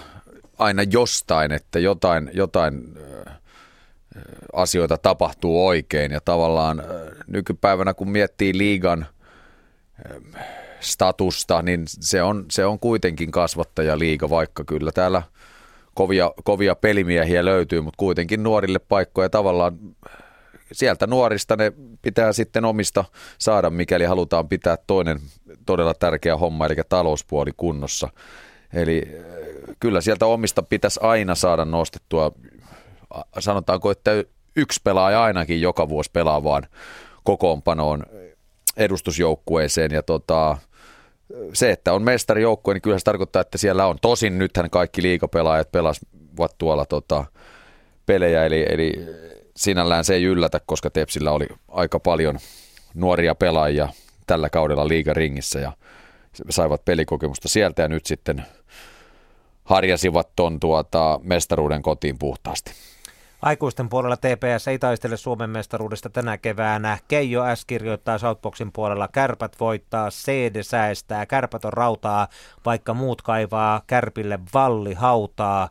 aina jostain, että jotain, jotain asioita tapahtuu oikein. Ja tavallaan nykypäivänä, kun miettii liigan statusta, niin se on, se on kuitenkin kasvattajaliiga, vaikka kyllä täällä kovia, kovia pelimiehiä löytyy, mutta kuitenkin nuorille paikkoja tavallaan sieltä nuorista ne pitää sitten omista saada, mikäli halutaan pitää toinen todella tärkeä homma, eli talouspuoli kunnossa. Eli äh, kyllä sieltä omista pitäisi aina saada nostettua, sanotaanko, että yksi pelaaja ainakin joka vuosi pelaa vaan kokoonpanoon edustusjoukkueeseen ja tota, se, että on mestarijoukkue, niin kyllä se tarkoittaa, että siellä on. Tosin nythän kaikki liikapelaajat pelasivat tuolla tota, pelejä, eli, eli sinällään se ei yllätä, koska Tepsillä oli aika paljon nuoria pelaajia tällä kaudella liigaringissä ja saivat pelikokemusta sieltä ja nyt sitten harjasivat ton tuota mestaruuden kotiin puhtaasti. Aikuisten puolella TPS ei taistele Suomen mestaruudesta tänä keväänä. Keijo S kirjoittaa Southboxin puolella. Kärpät voittaa, CD säästää. Kärpät on rautaa, vaikka muut kaivaa Kärpille valli hautaa.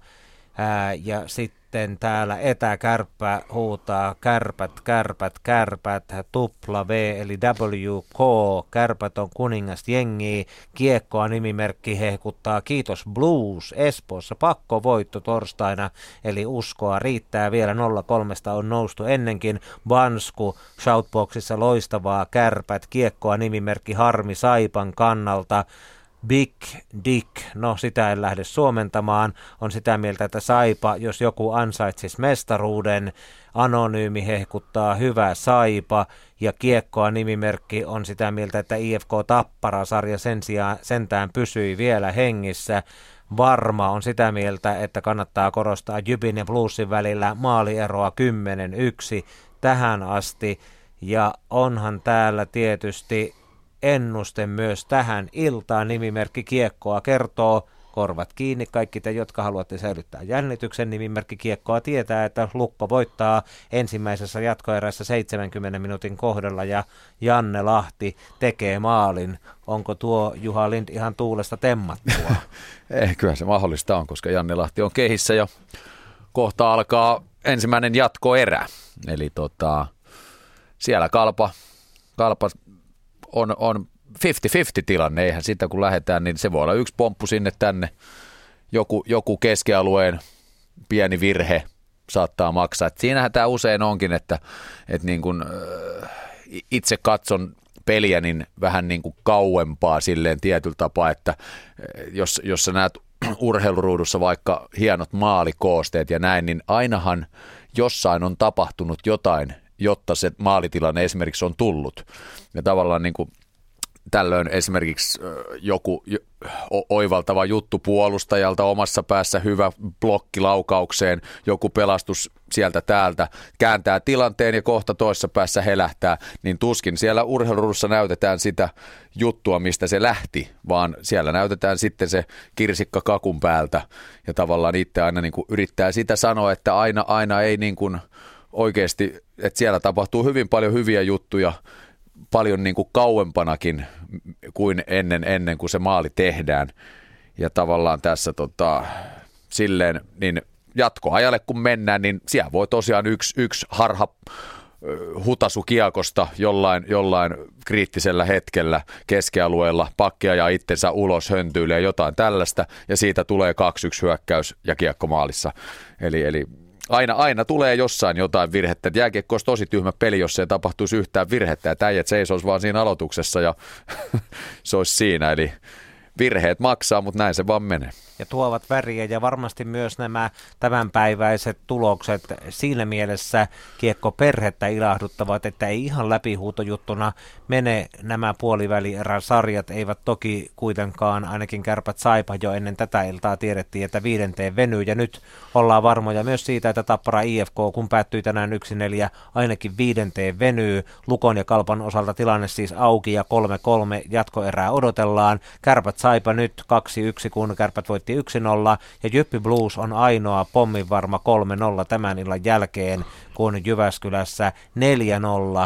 Ää, ja sitten sitten täällä etäkärppä huutaa kärpät, kärpät, kärpät, tupla V eli WK, kärpät on kuningas jengi, kiekkoa nimimerkki hehkuttaa, kiitos Blues, Espoossa pakko voitto torstaina, eli uskoa riittää vielä 03 on noustu ennenkin, Bansku, Shoutboxissa loistavaa, kärpät, kiekkoa nimimerkki Harmi Saipan kannalta, Big Dick, no sitä en lähde suomentamaan, on sitä mieltä, että Saipa, jos joku ansaitsisi mestaruuden, anonyymi hehkuttaa hyvä Saipa ja kiekkoa nimimerkki on sitä mieltä, että IFK Tappara-sarja sen sijaan sentään pysyi vielä hengissä. Varma on sitä mieltä, että kannattaa korostaa Jybin ja Bluesin välillä maalieroa 10-1 tähän asti. Ja onhan täällä tietysti ennuste myös tähän iltaan. Nimimerkki Kiekkoa kertoo, korvat kiinni kaikki te, jotka haluatte säilyttää jännityksen. Nimimerkki Kiekkoa tietää, että Lukko voittaa ensimmäisessä jatkoerässä 70 minuutin kohdalla ja Janne Lahti tekee maalin. Onko tuo Juha Lind ihan tuulesta temmattua? Ei, kyllä se mahdollista on, koska Janne Lahti on kehissä ja kohta alkaa ensimmäinen jatkoerä. Eli tota, siellä kalpa, kalpa on, on 50-50 tilanne, eihän sitä kun lähdetään, niin se voi olla yksi pomppu sinne tänne, joku, joku keskialueen pieni virhe saattaa maksaa. Et siinähän tämä usein onkin, että, että niin kun, itse katson peliä niin vähän niin kuin kauempaa silleen tietyllä tapaa, että jos, jos sä näet urheiluruudussa vaikka hienot maalikoosteet ja näin, niin ainahan jossain on tapahtunut jotain jotta se maalitilanne esimerkiksi on tullut. Ja tavallaan niin kuin tällöin esimerkiksi joku oivaltava juttu puolustajalta omassa päässä, hyvä blokki laukaukseen, joku pelastus sieltä täältä, kääntää tilanteen ja kohta toisessa päässä helähtää, niin tuskin siellä urheiluruudussa näytetään sitä juttua, mistä se lähti, vaan siellä näytetään sitten se kirsikka kakun päältä ja tavallaan itse aina niin kuin yrittää sitä sanoa, että aina, aina ei niin kuin oikeasti, että siellä tapahtuu hyvin paljon hyviä juttuja, paljon niin kuin kauempanakin kuin ennen, ennen kuin se maali tehdään. Ja tavallaan tässä tota, silleen, niin jatkoajalle kun mennään, niin siellä voi tosiaan yksi, yksi harha hutasu kiekosta jollain, jollain kriittisellä hetkellä keskialueella pakkia ja itsensä ulos höntyyliä jotain tällaista ja siitä tulee 2-1 hyökkäys ja kiekko maalissa. Eli, eli aina, aina tulee jossain jotain virhettä. Jääkiekko olisi tosi tyhmä peli, jos ei tapahtuisi yhtään virhettä ja täijät seisoisi vaan siinä aloituksessa ja se olisi siinä. Eli virheet maksaa, mutta näin se vaan menee ja tuovat väriä ja varmasti myös nämä tämänpäiväiset tulokset siinä mielessä kiekko perhettä ilahduttavat, että ei ihan läpihuutojuttuna mene nämä puolivälierän sarjat, eivät toki kuitenkaan ainakin kärpät saipa jo ennen tätä iltaa tiedettiin, että viidenteen venyy ja nyt ollaan varmoja myös siitä, että Tappara IFK, kun päättyi tänään 1-4, ainakin viidenteen venyy. Lukon ja Kalpan osalta tilanne siis auki ja 3-3 jatkoerää odotellaan. Kärpät saipa nyt 2-1, kun kärpät voitti voitti 1-0 ja Jyppi Blues on ainoa pomminvarma 3-0 tämän illan jälkeen, kun Jyväskylässä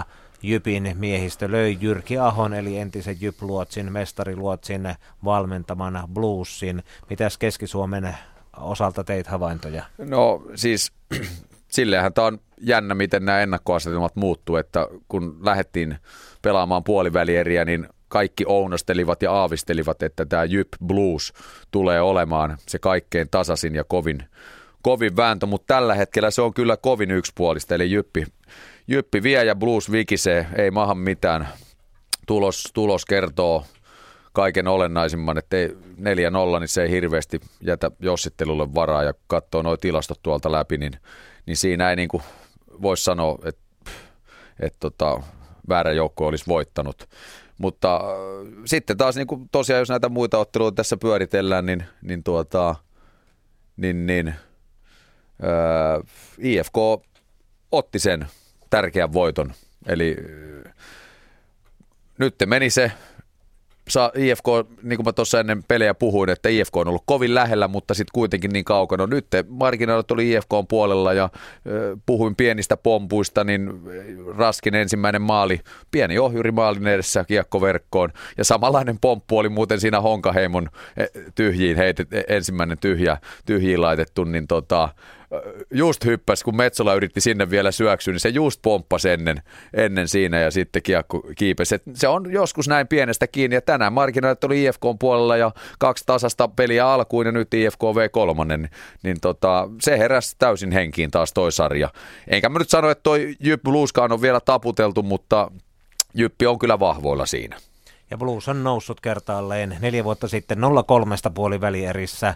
4-0 Jypin miehistö löi Jyrki Ahon, eli entisen Jyp-luotsin, mestariluotsin valmentamana Bluesin. Mitäs Keski-Suomen osalta teit havaintoja? No siis sillehän tämä on jännä, miten nämä ennakkoasetelmat muuttuu, että kun lähdettiin pelaamaan puolivälieriä, niin kaikki ounastelivat ja aavistelivat, että tämä Jyp Blues tulee olemaan se kaikkein tasasin ja kovin, kovin vääntö, mutta tällä hetkellä se on kyllä kovin yksipuolista, eli Jyppi, Jyppi vie ja Blues vikisee, ei maha mitään. Tulos, tulos kertoo kaiken olennaisimman, että 4-0, niin se ei hirveästi jätä jossittelulle varaa ja katsoo nuo tilastot tuolta läpi, niin, niin siinä ei niin voisi sanoa, että, että tota, väärä joukko olisi voittanut. Mutta äh, sitten taas niin kuin tosiaan, jos näitä muita otteluita tässä pyöritellään, niin, niin, tuota, niin, niin äh, IFK otti sen tärkeän voiton. Eli äh, nyt meni se saa IFK, niin kuin mä tuossa ennen pelejä puhuin, että IFK on ollut kovin lähellä, mutta sitten kuitenkin niin kaukana. Nyt marginaalit oli IFK puolella ja puhuin pienistä pompuista, niin Raskin ensimmäinen maali, pieni ohjurimaalin edessä kiekkoverkkoon. Ja samanlainen pomppu oli muuten siinä Honkaheimon e, tyhjiin heitet, e, ensimmäinen tyhjä, tyhjiin laitettu, niin tota, just hyppäs, kun Metsola yritti sinne vielä syöksyä, niin se just pomppasi ennen, ennen siinä ja sitten kiekko kiipesi. Et se on joskus näin pienestä kiinni ja tänään marginaalit oli IFK puolella ja kaksi tasasta peliä alkuun ja nyt IFK V3, niin, niin tota, se heräsi täysin henkiin taas toi sarja. Enkä mä nyt sano, että toi Jyppi Blueskaan on vielä taputeltu, mutta Jyppi on kyllä vahvoilla siinä. Ja Blues on noussut kertaalleen neljä vuotta sitten 0-3 puolivälierissä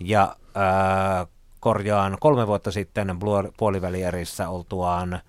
ja äh, korjaan kolme vuotta sitten puolivälierissä oltuaan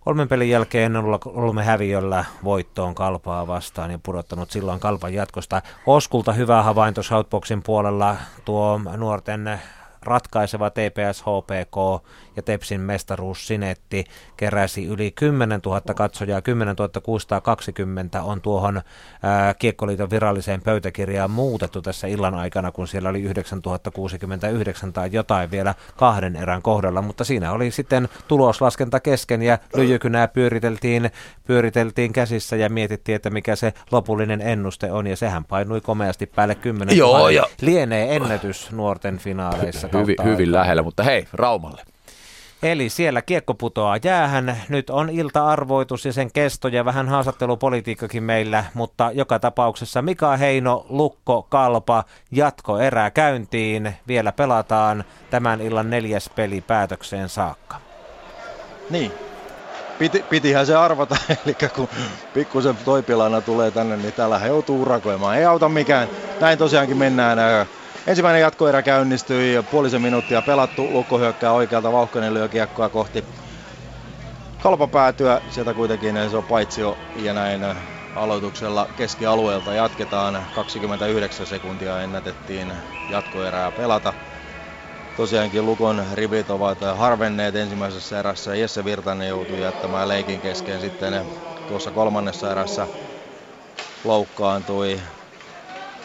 kolmen pelin jälkeen kolme häviöllä voittoon kalpaa vastaan ja pudottanut silloin kalpan jatkosta. Oskulta hyvä havainto Southboxin puolella tuo nuorten ratkaiseva TPS HPK ja Tepsin mestaruus Sinetti keräsi yli 10 000 katsojaa. 10 620 on tuohon ää, Kiekkoliiton viralliseen pöytäkirjaan muutettu tässä illan aikana, kun siellä oli 9069 tai jotain vielä kahden erän kohdalla, mutta siinä oli sitten tuloslaskenta kesken ja lyijykynää pyöriteltiin, pyöriteltiin käsissä ja mietittiin, että mikä se lopullinen ennuste on ja sehän painui komeasti päälle 10 000. Joo, ja... Lienee ennätys nuorten finaaleissa. Hyvin, hyvin lähellä, mutta hei, Raumalle. Eli siellä kiekko putoaa jäähän. Nyt on ilta-arvoitus ja sen kesto ja vähän haastattelupolitiikkakin meillä, mutta joka tapauksessa Mika Heino, Lukko, Kalpa, jatko erää käyntiin. Vielä pelataan tämän illan neljäs peli päätökseen saakka. Niin, Piti, pitihän se arvata, eli kun pikkusen toipilana tulee tänne, niin täällä joutuu urakoimaan. Ei auta mikään. Näin tosiaankin mennään Ensimmäinen jatkoerä käynnistyi, puolisen minuuttia pelattu, Lukko hyökkää oikealta, Vauhkonen lyö kiekkoa kohti kalpa päätyä, sieltä kuitenkin se on paitsio ja näin aloituksella keskialueelta jatketaan. 29 sekuntia ennätettiin jatkoerää pelata. Tosiaankin Lukon rivit ovat harvenneet ensimmäisessä erässä. Jesse Virtanen joutui jättämään leikin kesken sitten tuossa kolmannessa erässä loukkaantui.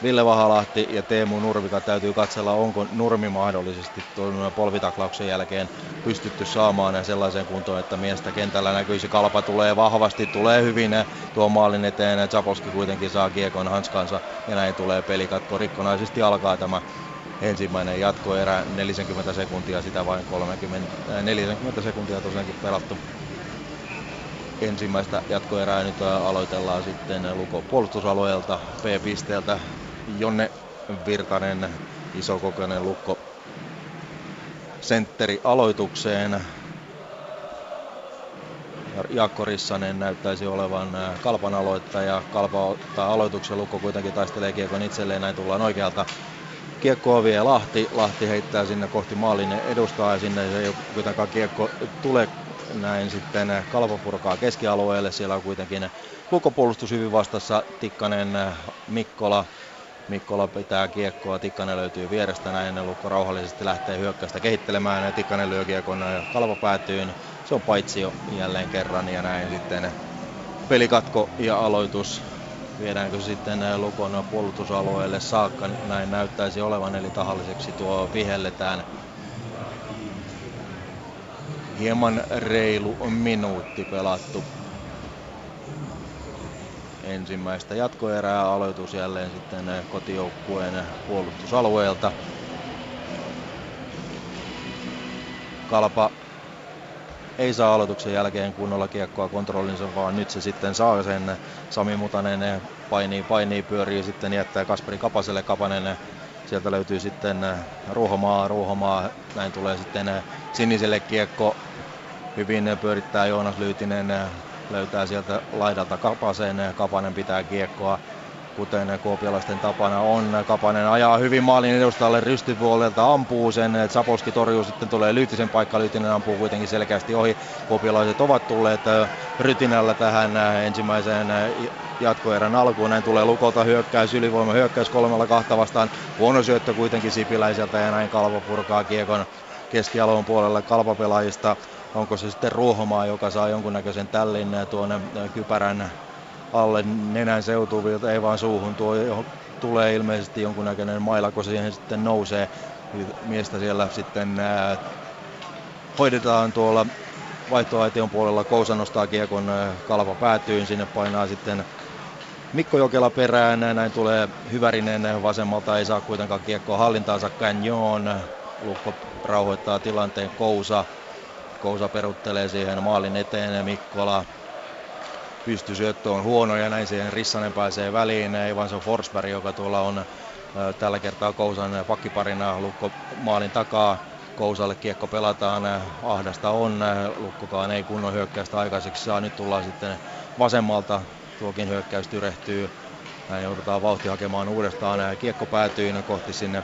Ville Vahalahti ja Teemu Nurvika täytyy katsella, onko Nurmi mahdollisesti tuon polvitaklauksen jälkeen pystytty saamaan sellaiseen kuntoon, että miestä kentällä näkyisi. Kalpa tulee vahvasti, tulee hyvin tuo maalin eteen. Zaposki kuitenkin saa kiekon hanskansa ja näin tulee pelikatko. Rikkonaisesti alkaa tämä ensimmäinen jatkoerä, 40 sekuntia, sitä vain 30, 40 sekuntia tosiaankin pelattu ensimmäistä jatkoerää nyt aloitellaan sitten Luko puolustusalueelta P-pisteeltä Jonne Virtanen, isokokoinen lukko sentteri aloitukseen. Jaakko Rissanen näyttäisi olevan Kalpan aloittaja. Kalpa ottaa aloituksen, Lukko kuitenkin taistelee kiekon itselleen, näin tullaan oikealta. Kiekkoa vie Lahti, Lahti heittää sinne kohti maalin edustaa ja sinne ei kuitenkaan kiekko tule näin sitten Kalpa purkaa keskialueelle. Siellä on kuitenkin lukopuolustus hyvin vastassa. Tikkanen, Mikkola, Mikkola pitää kiekkoa, Tikkanen löytyy vierestä näin, Lukko rauhallisesti lähtee hyökkäystä kehittelemään ja Tikkanen lyö kiekon kalvo päätyyn. Se on paitsi jo jälleen kerran ja näin sitten pelikatko ja aloitus. Viedäänkö sitten Lukon puolustusalueelle saakka, näin näyttäisi olevan, eli tahalliseksi tuo vihelletään hieman reilu minuutti pelattu ensimmäistä jatkoerää. Aloitus jälleen sitten kotijoukkueen puolustusalueelta. Kalpa ei saa aloituksen jälkeen kunnolla kiekkoa kontrollinsa, vaan nyt se sitten saa sen. Sami Mutanen painii, painii, pyörii sitten jättää Kasperi Kapaselle. Kapanen sieltä löytyy sitten Ruohomaa, Ruohomaa, näin tulee sitten siniselle kiekko. Hyvin pyörittää Joonas Lyytinen, löytää sieltä laidalta Kapaseen. Kapanen pitää kiekkoa kuten kuopialaisten tapana on. Kapanen ajaa hyvin maalin edustajalle rystypuolelta, ampuu sen, Zaposki torjuu, sitten tulee Lyytisen paikka, Lyytinen ampuu kuitenkin selkeästi ohi. Kuopialaiset ovat tulleet rytinällä tähän ensimmäiseen jatkoerän alkuun. Näin tulee Lukolta hyökkäys, ylivoima hyökkäys kolmella kahta vastaan. Huono syöttö kuitenkin Sipiläiseltä ja näin Kalvo purkaa kiekon keskialueen puolelle kalpapelaajista onko se sitten Ruohomaa, joka saa jonkunnäköisen tällin tuonne kypärän alle nenän seutuvilta, ei vaan suuhun. Tuo tulee ilmeisesti jonkunnäköinen maila, kun siihen sitten nousee. Miestä siellä sitten ää, hoidetaan tuolla vaihtoaition puolella. Kousa nostaa kiekon kalva päätyyn, sinne painaa sitten Mikko Jokela perään, näin tulee Hyvärinen vasemmalta, ei saa kuitenkaan kiekkoa hallintaansa Canyon. Lukko rauhoittaa tilanteen Kousa Kousa peruttelee siihen maalin eteen Mikkola. Pystysyöttö on huono ja näin siihen Rissanen pääsee väliin. Evanson Forsberg, joka tuolla on tällä kertaa Kousan pakkiparina Lukko maalin takaa. Kousalle kiekko pelataan, ahdasta on, Lukkokaan ei kunnon hyökkäystä aikaiseksi saa. Nyt tullaan sitten vasemmalta, tuokin hyökkäys tyrehtyy. Näin joudutaan vauhti hakemaan uudestaan. Kiekko päätyy kohti sinne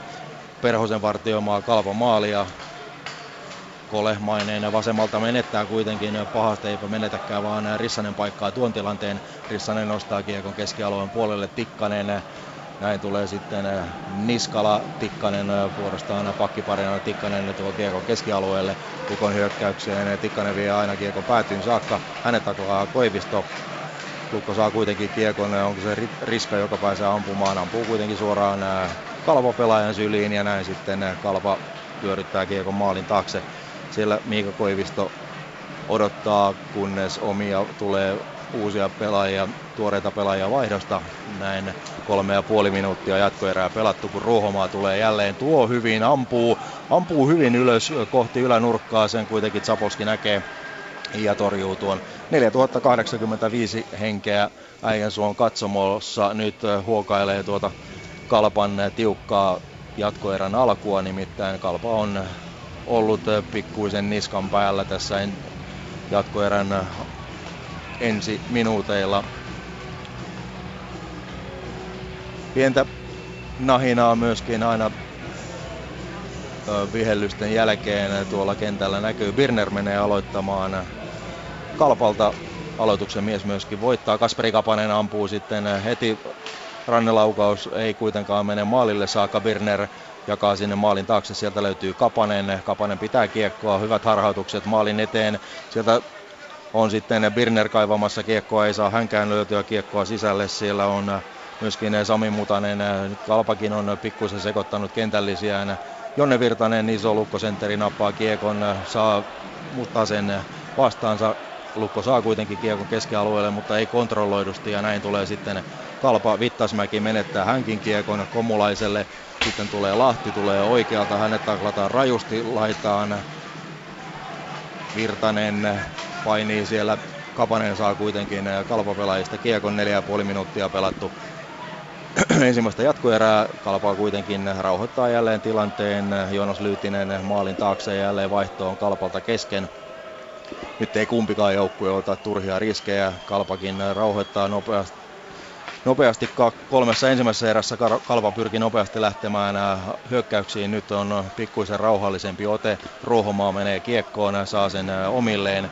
Perhosen vartioimaa kalpa maalia. Kolehmainen vasemmalta menettää kuitenkin. Pahasti, eipä menetäkään, vaan Rissanen paikkaa tuon tilanteen. Rissanen nostaa kiekon keskialueen puolelle, Tikkanen. Näin tulee sitten Niskala, Tikkanen vuorostaan pakkiparina, Tikkanen tuo kiekon keskialueelle, Tukon hyökkäykseen, Tikkanen vie aina kiekon päätyyn saakka, hänet taklaa Koivisto, Lukko saa kuitenkin kiekon, onko se Riska, joka pääsee ampumaan, ampuu kuitenkin suoraan Kalvo pelaajan syliin ja näin sitten Kalpa pyörittää kiekon maalin taakse. Siellä Miika Koivisto odottaa, kunnes omia tulee uusia pelaajia, tuoreita pelaajia vaihdosta. Näin kolme ja puoli minuuttia jatkoerää pelattu, kun Ruohomaa tulee jälleen. Tuo hyvin, ampuu, ampuu hyvin ylös kohti ylänurkkaa, sen kuitenkin Zaposki näkee ja torjuu tuon 4085 henkeä Äijänsuon katsomossa. Nyt huokailee tuota Kalpan tiukkaa jatkoerän alkua, nimittäin Kalpa on ollut pikkuisen niskan päällä tässä jatkoerän ensi minuuteilla. Pientä nahinaa myöskin aina vihellysten jälkeen tuolla kentällä näkyy. Birner menee aloittamaan Kalpalta aloituksen mies myöskin voittaa. Kasperi Kapanen ampuu sitten heti rannelaukaus ei kuitenkaan mene maalille saakka. Birner jakaa sinne maalin taakse. Sieltä löytyy Kapanen. Kapanen pitää kiekkoa. Hyvät harhautukset maalin eteen. Sieltä on sitten Birner kaivamassa kiekkoa. Ei saa hänkään löytyä kiekkoa sisälle. Siellä on myöskin Sami Mutanen. Kalpakin on pikkusen sekoittanut kentällisiään. Jonne Virtanen, iso lukkosentteri, nappaa kiekon, saa Mutasen vastaansa. Lukko saa kuitenkin kiekon keskialueelle, mutta ei kontrolloidusti ja näin tulee sitten Kalpa Vittasmäki menettää hänkin kiekon Komulaiselle. Sitten tulee Lahti, tulee oikealta, hänet taklataan rajusti, laitaan. Virtanen painii siellä. Kapanen saa kuitenkin kalpapelaajista kiekon, 4,5 minuuttia pelattu ensimmäistä jatkoerää. Kalpaa kuitenkin rauhoittaa jälleen tilanteen. Joonas Lyytinen maalin taakse jälleen vaihtoon Kalpalta kesken. Nyt ei kumpikaan joukkue ota turhia riskejä. Kalpakin rauhoittaa nopeasti, nopeasti kolmessa ensimmäisessä erässä Kalpa pyrki nopeasti lähtemään hyökkäyksiin. Nyt on pikkuisen rauhallisempi ote. Ruohomaa menee kiekkoon, saa sen omilleen.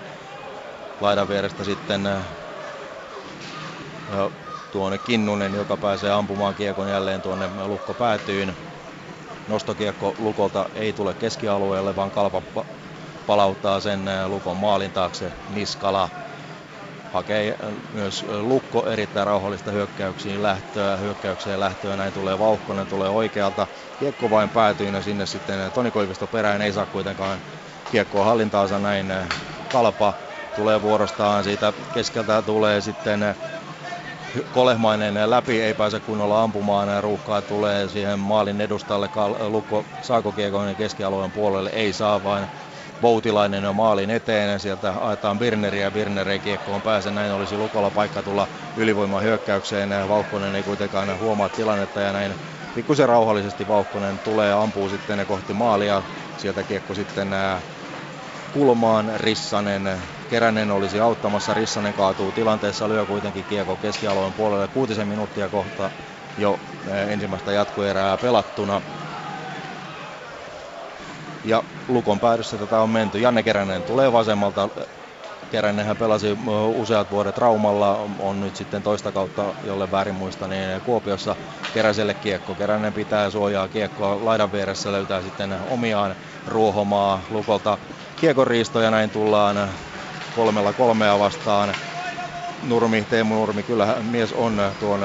Laidan vierestä sitten tuonne Kinnunen, joka pääsee ampumaan kiekon jälleen tuonne lukko päätyyn. Nostokiekko lukolta ei tule keskialueelle, vaan kalpa palauttaa sen lukon maalin taakse. Niskala hakee myös lukko erittäin rauhallista hyökkäyksiin lähtöä, hyökkäykseen lähtöä. Näin tulee Vauhkonen, tulee oikealta. Kiekko vain päätyy ja sinne sitten Toni Koivisto perään ei saa kuitenkaan kiekkoa hallintaansa näin. Kalpa tulee vuorostaan siitä keskeltä tulee sitten Kolehmainen läpi ei pääse kunnolla ampumaan. Ruuhkaa tulee siihen maalin edustalle. Lukko saako kiekon keskialueen puolelle? Ei saa, vaan Voutilainen on maalin eteen. Sieltä aetaan Birneriä. Birner ei kiekkoon pääse. Näin olisi Lukolla paikka tulla ylivoiman hyökkäykseen. Vauhkonen ei kuitenkaan huomaa tilannetta ja näin pikkusen rauhallisesti Vauhkonen tulee ampuu sitten kohti maalia. Sieltä kiekko sitten kulmaan Rissanen Keränen olisi auttamassa, Rissanen kaatuu tilanteessa, lyö kuitenkin kiekko keskialueen puolelle, kuutisen minuuttia kohta jo eh, ensimmäistä jatkoerää pelattuna. Ja Lukon päädyssä tätä on menty. Janne Keränen tulee vasemmalta. Keränenhän pelasi useat vuodet Raumalla, on nyt sitten toista kautta, jolle väärin muista, niin Kuopiossa Keräselle kiekko. Keränen pitää suojaa kiekkoa laidan vieressä, löytää sitten omiaan ruohomaa Lukolta kiekon riisto ja näin tullaan kolmella kolmea vastaan. Nurmi, Teemu Nurmi, kyllä mies on tuon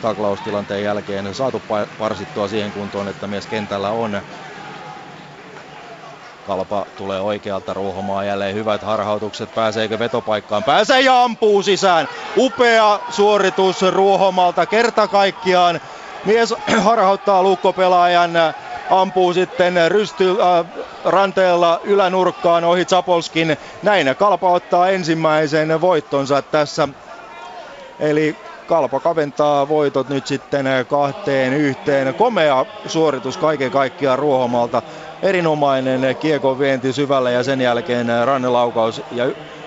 taklaustilanteen jälkeen saatu parsittua siihen kuntoon, että mies kentällä on. Kalpa tulee oikealta ruohomaa jälleen hyvät harhautukset. Pääseekö vetopaikkaan? Pääsee ja ampuu sisään. Upea suoritus Ruohomalta kerta kaikkiaan. Mies harhauttaa lukkopelaajan ampuu sitten rysty äh, ranteella ylänurkkaan ohi Zapolskin. Näin Kalpa ottaa ensimmäisen voittonsa tässä. Eli Kalpa kaventaa voitot nyt sitten kahteen yhteen. Komea suoritus kaiken kaikkiaan Ruohomalta. Erinomainen kiekon vienti syvälle ja sen jälkeen rannelaukaus ja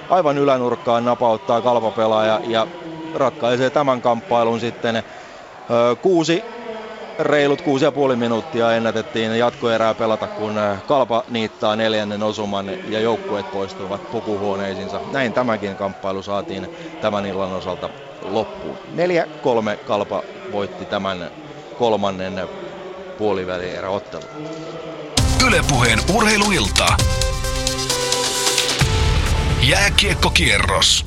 aivan ylänurkkaan napauttaa kalpapelaaja ja ratkaisee tämän kamppailun sitten. Kuusi reilut 6,5 minuuttia ennätettiin jatkoerää pelata, kun Kalpa niittaa neljännen osuman ja joukkueet poistuvat pukuhuoneisiinsa. Näin tämäkin kamppailu saatiin tämän illan osalta loppuun. 4-3 Kalpa voitti tämän kolmannen puolivälierä-ottelun. Ylepuheen urheiluilta. Jääkiekkokierros.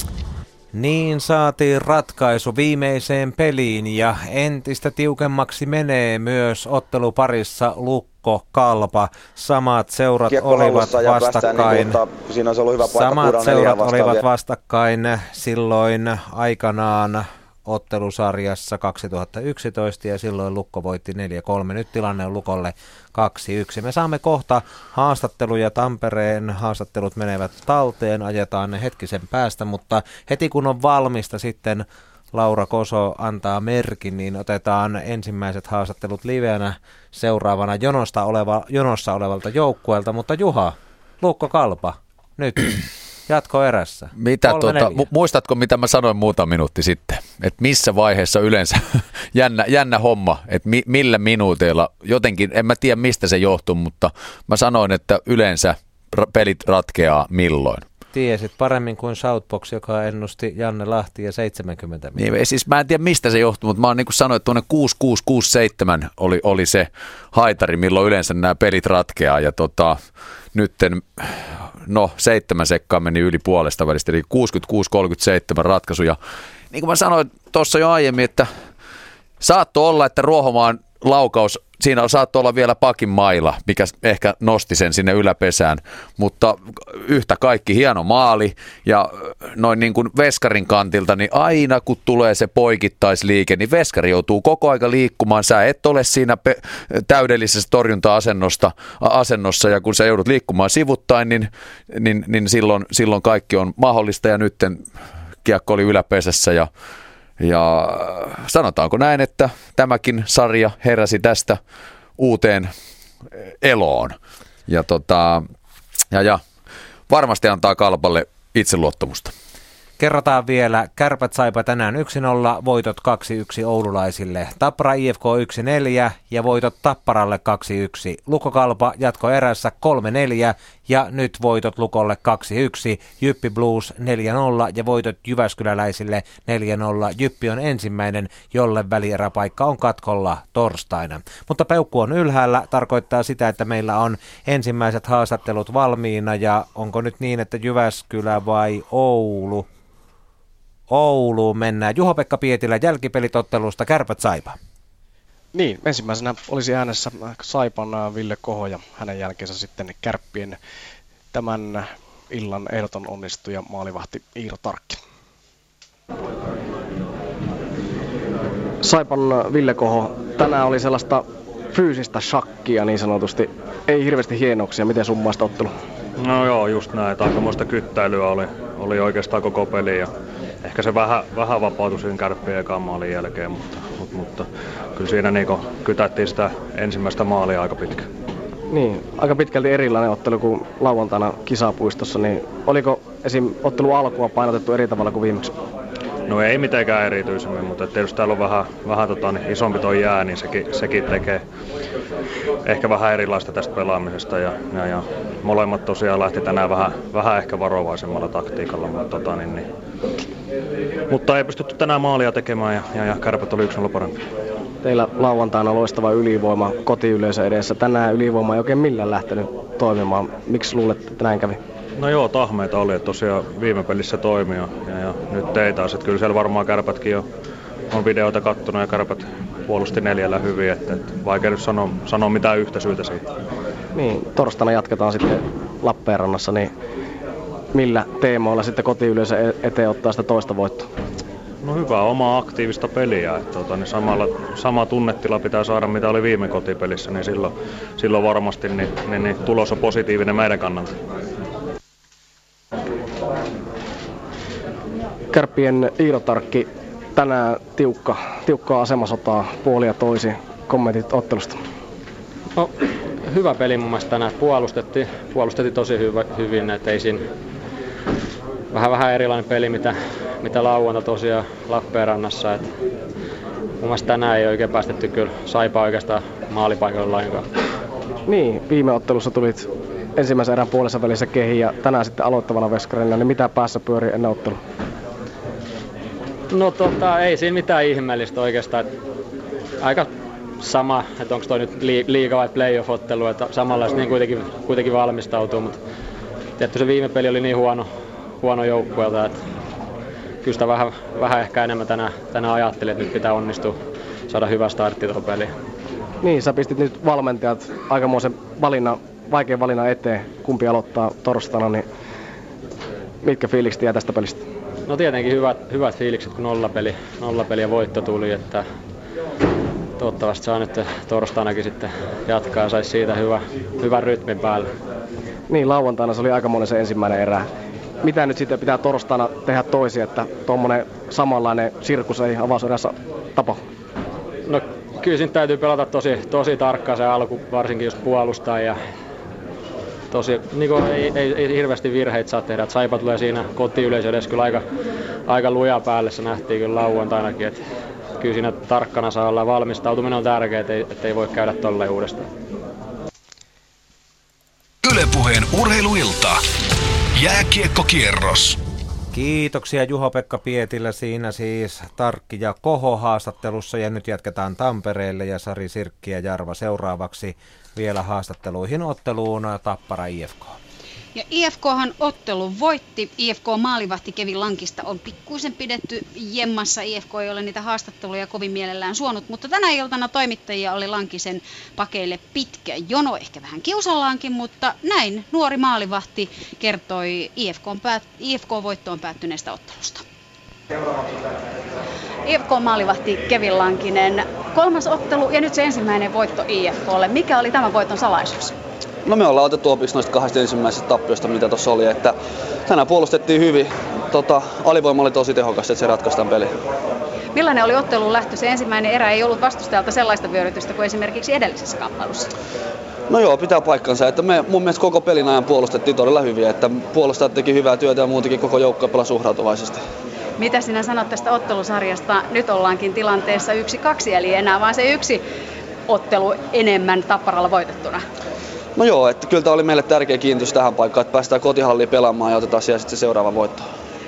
Niin saatiin ratkaisu viimeiseen peliin ja entistä tiukemmaksi menee myös otteluparissa Lukko Kalpa. Samat seurat Kiekko olivat vastakkain. Niin, siinä ollut hyvä Samat seurat olivat vastakkain silloin aikanaan ottelusarjassa 2011 ja silloin Lukko voitti 4-3. Nyt tilanne on Lukolle 2-1. Me saamme kohta haastatteluja. Tampereen haastattelut menevät talteen, ajetaan ne hetkisen päästä, mutta heti kun on valmista sitten Laura Koso antaa merkin, niin otetaan ensimmäiset haastattelut livenä seuraavana jonosta oleva, jonossa olevalta joukkueelta. Mutta Juha, Lukko Kalpa, nyt erässä. Mitä tuota, mu- muistatko, mitä mä sanoin muutama minuutti sitten? Että missä vaiheessa yleensä, jännä, jännä homma, että mi- millä minuuteilla, jotenkin, en mä tiedä mistä se johtuu, mutta mä sanoin, että yleensä pelit ratkeaa milloin. Tiesit paremmin kuin Shoutbox, joka ennusti Janne Lahti ja 70 miljoonaa. Niin, siis mä en tiedä mistä se johtuu, mutta mä oon niin kuin sanoin, että tuonne 6667 oli, oli se haitari, milloin yleensä nämä pelit ratkeaa. Ja tota, nytten, no seitsemän sekkaa meni yli puolesta välistä, eli 66-37 ratkaisu. Ja niin kuin mä sanoin tuossa jo aiemmin, että saattoi olla, että Ruohomaan laukaus, siinä saattoi olla vielä pakin maila, mikä ehkä nosti sen sinne yläpesään, mutta yhtä kaikki hieno maali ja noin niin kuin veskarin kantilta, niin aina kun tulee se poikittaisliike, niin veskari joutuu koko aika liikkumaan. Sä et ole siinä pe- täydellisessä torjunta-asennosta asennossa ja kun sä joudut liikkumaan sivuttain, niin, niin, niin silloin, silloin kaikki on mahdollista ja nytten kiekko oli yläpesässä ja ja sanotaanko näin, että tämäkin sarja heräsi tästä uuteen eloon. Ja, tota, ja, ja varmasti antaa kalpalle itseluottamusta. Kerrotaan vielä, kärpät saipa tänään 1-0, voitot 2-1 oululaisille, Tappara IFK 1-4 ja voitot Tapparalle 2-1. Lukokalpa jatko erässä 3-4 ja nyt voitot Lukolle 2-1, Jyppi Blues 4-0 ja voitot Jyväskyläläisille 4-0. Jyppi on ensimmäinen, jolle välieräpaikka on katkolla torstaina. Mutta peukku on ylhäällä, tarkoittaa sitä, että meillä on ensimmäiset haastattelut valmiina ja onko nyt niin, että Jyväskylä vai Oulu? Ouluun mennään. Juho-Pekka Pietilä jälkipelitottelusta Kärpät Saipa. Niin, ensimmäisenä olisi äänessä Saipan äh, Ville Koho ja hänen jälkeensä sitten Kärppien tämän illan ehdoton onnistuja maalivahti Iiro Tarkki. Saipan äh, Ville Koho, tänään oli sellaista fyysistä shakkia niin sanotusti. Ei hirveästi hienoksia. Miten sun maista ottelu? No joo, just näin. Aikamoista kyttäilyä oli, oli oikeastaan koko peli. Ja ehkä se vähän, vähän vapautui siinä kärppien ekan maalin jälkeen, mutta, mutta, mutta kyllä siinä niin kytättiin sitä ensimmäistä maalia aika pitkä. Niin, aika pitkälti erilainen ottelu kuin lauantaina kisapuistossa, niin oliko esim. ottelu alkua painotettu eri tavalla kuin viimeksi? No ei mitenkään erityisemmin, mutta tietysti täällä on vähän, vähän tota, niin isompi toi jää, niin sekin, sekin tekee ehkä vähän erilaista tästä pelaamisesta. Ja, ja, ja molemmat tosiaan lähti tänään vähän, vähän ehkä varovaisemmalla taktiikalla, mutta, tota, niin, niin. mutta ei pystytty tänään maalia tekemään ja, ja, ja kärpät oli 1 parempi. Teillä lauantaina loistava ylivoima kotiyleisö edessä. Tänään ylivoima ei oikein millään lähtenyt toimimaan. Miksi luulet, että näin kävi? No joo, tahmeita oli, että tosiaan viime pelissä toimi ja, ja, ja nyt ei taas. Että kyllä siellä varmaan kärpätkin jo on videoita kattonut ja kärpät puolusti neljällä hyvin, että, että vaikea nyt sanoa, sanoa mitään yhtä syytä siitä. Niin, torstaina jatketaan sitten Lappeenrannassa, niin millä teemoilla sitten kotiyleisö e- eteen ottaa sitä toista voittoa? No hyvää omaa aktiivista peliä. Että, tuota, niin samalla, sama tunnetila pitää saada mitä oli viime kotipelissä, niin silloin, silloin varmasti niin, niin, niin tulos on positiivinen meidän kannalta. Kärppien Iiro Tarkki, tänään tiukka, tiukkaa asemasotaa puoli ja toisi. Kommentit ottelusta? No, hyvä peli mun mielestä tänään. Puolustettiin, puolustettiin tosi hyvä, hyvin, että ei siinä vähän, vähän erilainen peli, mitä, mitä lauanta tosiaan Lappeenrannassa. Et mun mielestä tänään ei oikein päästetty kyllä saipa oikeastaan maalipaikoilla lainkaan. Niin, viime ottelussa tulit ensimmäisen erän puolessa välissä kehi ja tänään sitten aloittavana veskarina, niin mitä päässä pyörii ennen ottelua? No tota, ei siinä mitään ihmeellistä oikeastaan. Aika sama, että onko toi nyt liiga vai playoff-ottelu, että samanlaista niin kuitenkin, kuitenkin valmistautuu, mutta tietty se viime peli oli niin huono, huono joukkueelta, että kyllä sitä vähän, vähän ehkä enemmän tänään, tänään ajattelin, että nyt pitää onnistua saada hyvä startti tuohon peliin. Niin, sä pistit nyt valmentajat aikamoisen valinnan, vaikean valinnan eteen, kumpi aloittaa torstaina, niin mitkä fiilikset jää tästä pelistä? No tietenkin hyvät, hyvät fiilikset, kun nollapeli, nollapeli ja voitto tuli, että toivottavasti saa nyt torstainakin sitten jatkaa ja saisi siitä hyvä, hyvän rytmin päälle. Niin, lauantaina se oli aika se ensimmäinen erä. Mitä nyt sitten pitää torstaina tehdä toisin, että tuommoinen samanlainen sirkus ei avauserässä tapa? No kyllä siinä täytyy pelata tosi, tosi tarkkaan se alku, varsinkin jos puolustaa ja tosi, niin kuin ei, ei, ei, hirveästi virheitä saa tehdä. Saipa tulee siinä kotiyleisö edes kyllä aika, aika luja päälle, se nähtiin kyllä lauantainakin. Että kyllä siinä tarkkana saa olla valmistautuminen on tärkeää, ettei, ettei voi käydä tolleen uudestaan. Ylepuheen urheiluilta. Jääkiekkokierros. Kiitoksia Juho-Pekka Pietilä siinä siis Tarkki ja Koho haastattelussa ja nyt jatketaan Tampereelle ja Sari Sirkki ja Jarva seuraavaksi vielä haastatteluihin otteluun Tappara IFK. Ja IFKhan ottelun voitti. IFK maalivahti Kevin Lankista on pikkuisen pidetty jemmassa. IFK ei ole niitä haastatteluja kovin mielellään suonut, mutta tänä iltana toimittajia oli Lankisen pakeille pitkä jono, ehkä vähän kiusallaankin, mutta näin nuori maalivahti kertoi IFK, päät- IFK-voittoon päättyneestä ottelusta. IFK-maalivahti Kevin Lankinen, kolmas ottelu ja nyt se ensimmäinen voitto IFKlle. Mikä oli tämän voiton salaisuus? No me ollaan otettu opiksi noista kahdesta ensimmäisestä tappiosta, mitä tuossa oli, että tänään puolustettiin hyvin. Tota, alivoima oli tosi tehokas, että se ratkaistaan peli. Millainen oli ottelun lähtö? Se ensimmäinen erä ei ollut vastustajalta sellaista vyörytystä kuin esimerkiksi edellisessä kamppailussa. No joo, pitää paikkansa. Että me mun mielestä koko pelin ajan puolustettiin todella hyvin, että puolustajat teki hyvää työtä ja muutenkin koko joukko pelasi uhrautuvaisesti. Mitä sinä sanot tästä ottelusarjasta? Nyt ollaankin tilanteessa yksi kaksi, eli enää vain se yksi ottelu enemmän Tapparalla voitettuna. No joo, että kyllä tämä oli meille tärkeä kiinnitys tähän paikkaan, että päästään kotihalliin pelaamaan ja otetaan siellä sitten se seuraava voitto.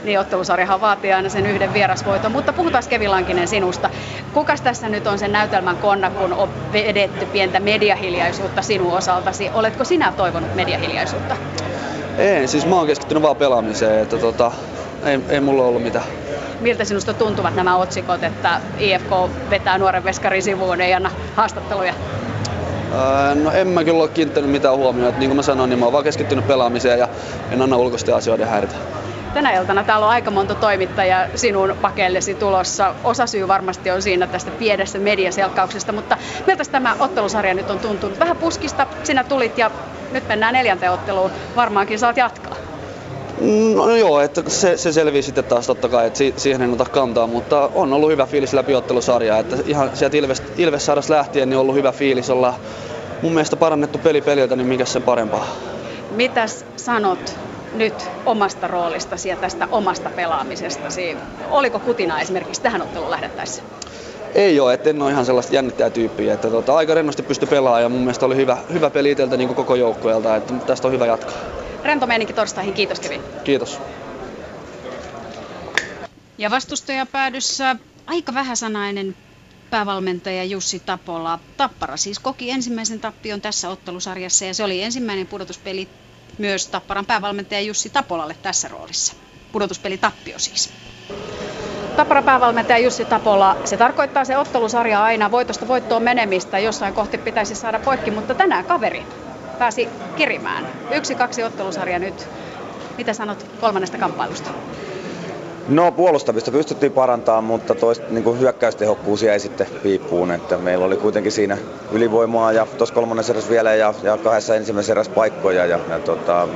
Niin, ottelusarjahan vaatii aina sen yhden vierasvoiton, mutta puhutaan Kevin Lankinen sinusta. Kukas tässä nyt on sen näytelmän konna, kun on vedetty pientä mediahiljaisuutta sinun osaltasi? Oletko sinä toivonut mediahiljaisuutta? Ei, siis mä oon keskittynyt vaan pelaamiseen, että tota, ei, ei mulla ollut mitään. Miltä sinusta tuntuvat nämä otsikot, että IFK vetää nuoren veskarin sivuun, ei anna haastatteluja? No en mä kyllä ole kiinnittänyt mitään huomioon. Niin kuin mä sanoin, niin mä oon vaan keskittynyt pelaamiseen ja en anna ulkoisten asioiden häiritä. Tänä iltana täällä on aika monta toimittajaa sinun pakeillesi tulossa. Osa syy varmasti on siinä tästä pienestä mediaselkkauksesta, mutta miltä tämä ottelusarja nyt on tuntunut? Vähän puskista, sinä tulit ja nyt mennään neljänteen otteluun. Varmaankin saat jatkaa. No joo, että se, se selvii sitten taas totta kai, että siihen en ota kantaa, mutta on ollut hyvä fiilis läpi ottelusarjaa, että ihan sieltä Ilves, Ilves lähtien niin on ollut hyvä fiilis, olla mun mielestä parannettu peli peliltä, niin mikä sen parempaa. Mitäs sanot nyt omasta roolistasi ja tästä omasta pelaamisestasi? Oliko kutina esimerkiksi tähän otteluun lähdettäessä? Ei ole, että en ole ihan sellaista jännittäjä tyyppiä. Että tota, aika rennosti pysty pelaamaan ja mun mielestä oli hyvä, hyvä peli itseltä niin koko joukkueelta, että tästä on hyvä jatkaa. Rento meininki torstaihin, kiitos Kevin. Kiitos. Ja vastustajapäädyssä aika vähäsanainen päävalmentaja Jussi Tapola. Tappara siis koki ensimmäisen tappion tässä ottelusarjassa ja se oli ensimmäinen pudotuspeli myös Tapparan päävalmentaja Jussi Tapolalle tässä roolissa. Pudotuspeli tappio siis. Tapparan päävalmentaja Jussi Tapola, se tarkoittaa se ottelusarja aina voitosta voittoon menemistä, jossain kohti pitäisi saada poikki, mutta tänään kaveri pääsi kirimään. Yksi, kaksi ottelusarja nyt. Mitä sanot kolmannesta kamppailusta? No puolustamista pystyttiin parantamaan, mutta toista niin hyökkäystehokkuus jäi sitten piippuun. Että meillä oli kuitenkin siinä ylivoimaa ja tuossa kolmannessa erässä vielä ja, ja kahdessa ensimmäisessä erässä paikkoja. Ja, ja tota,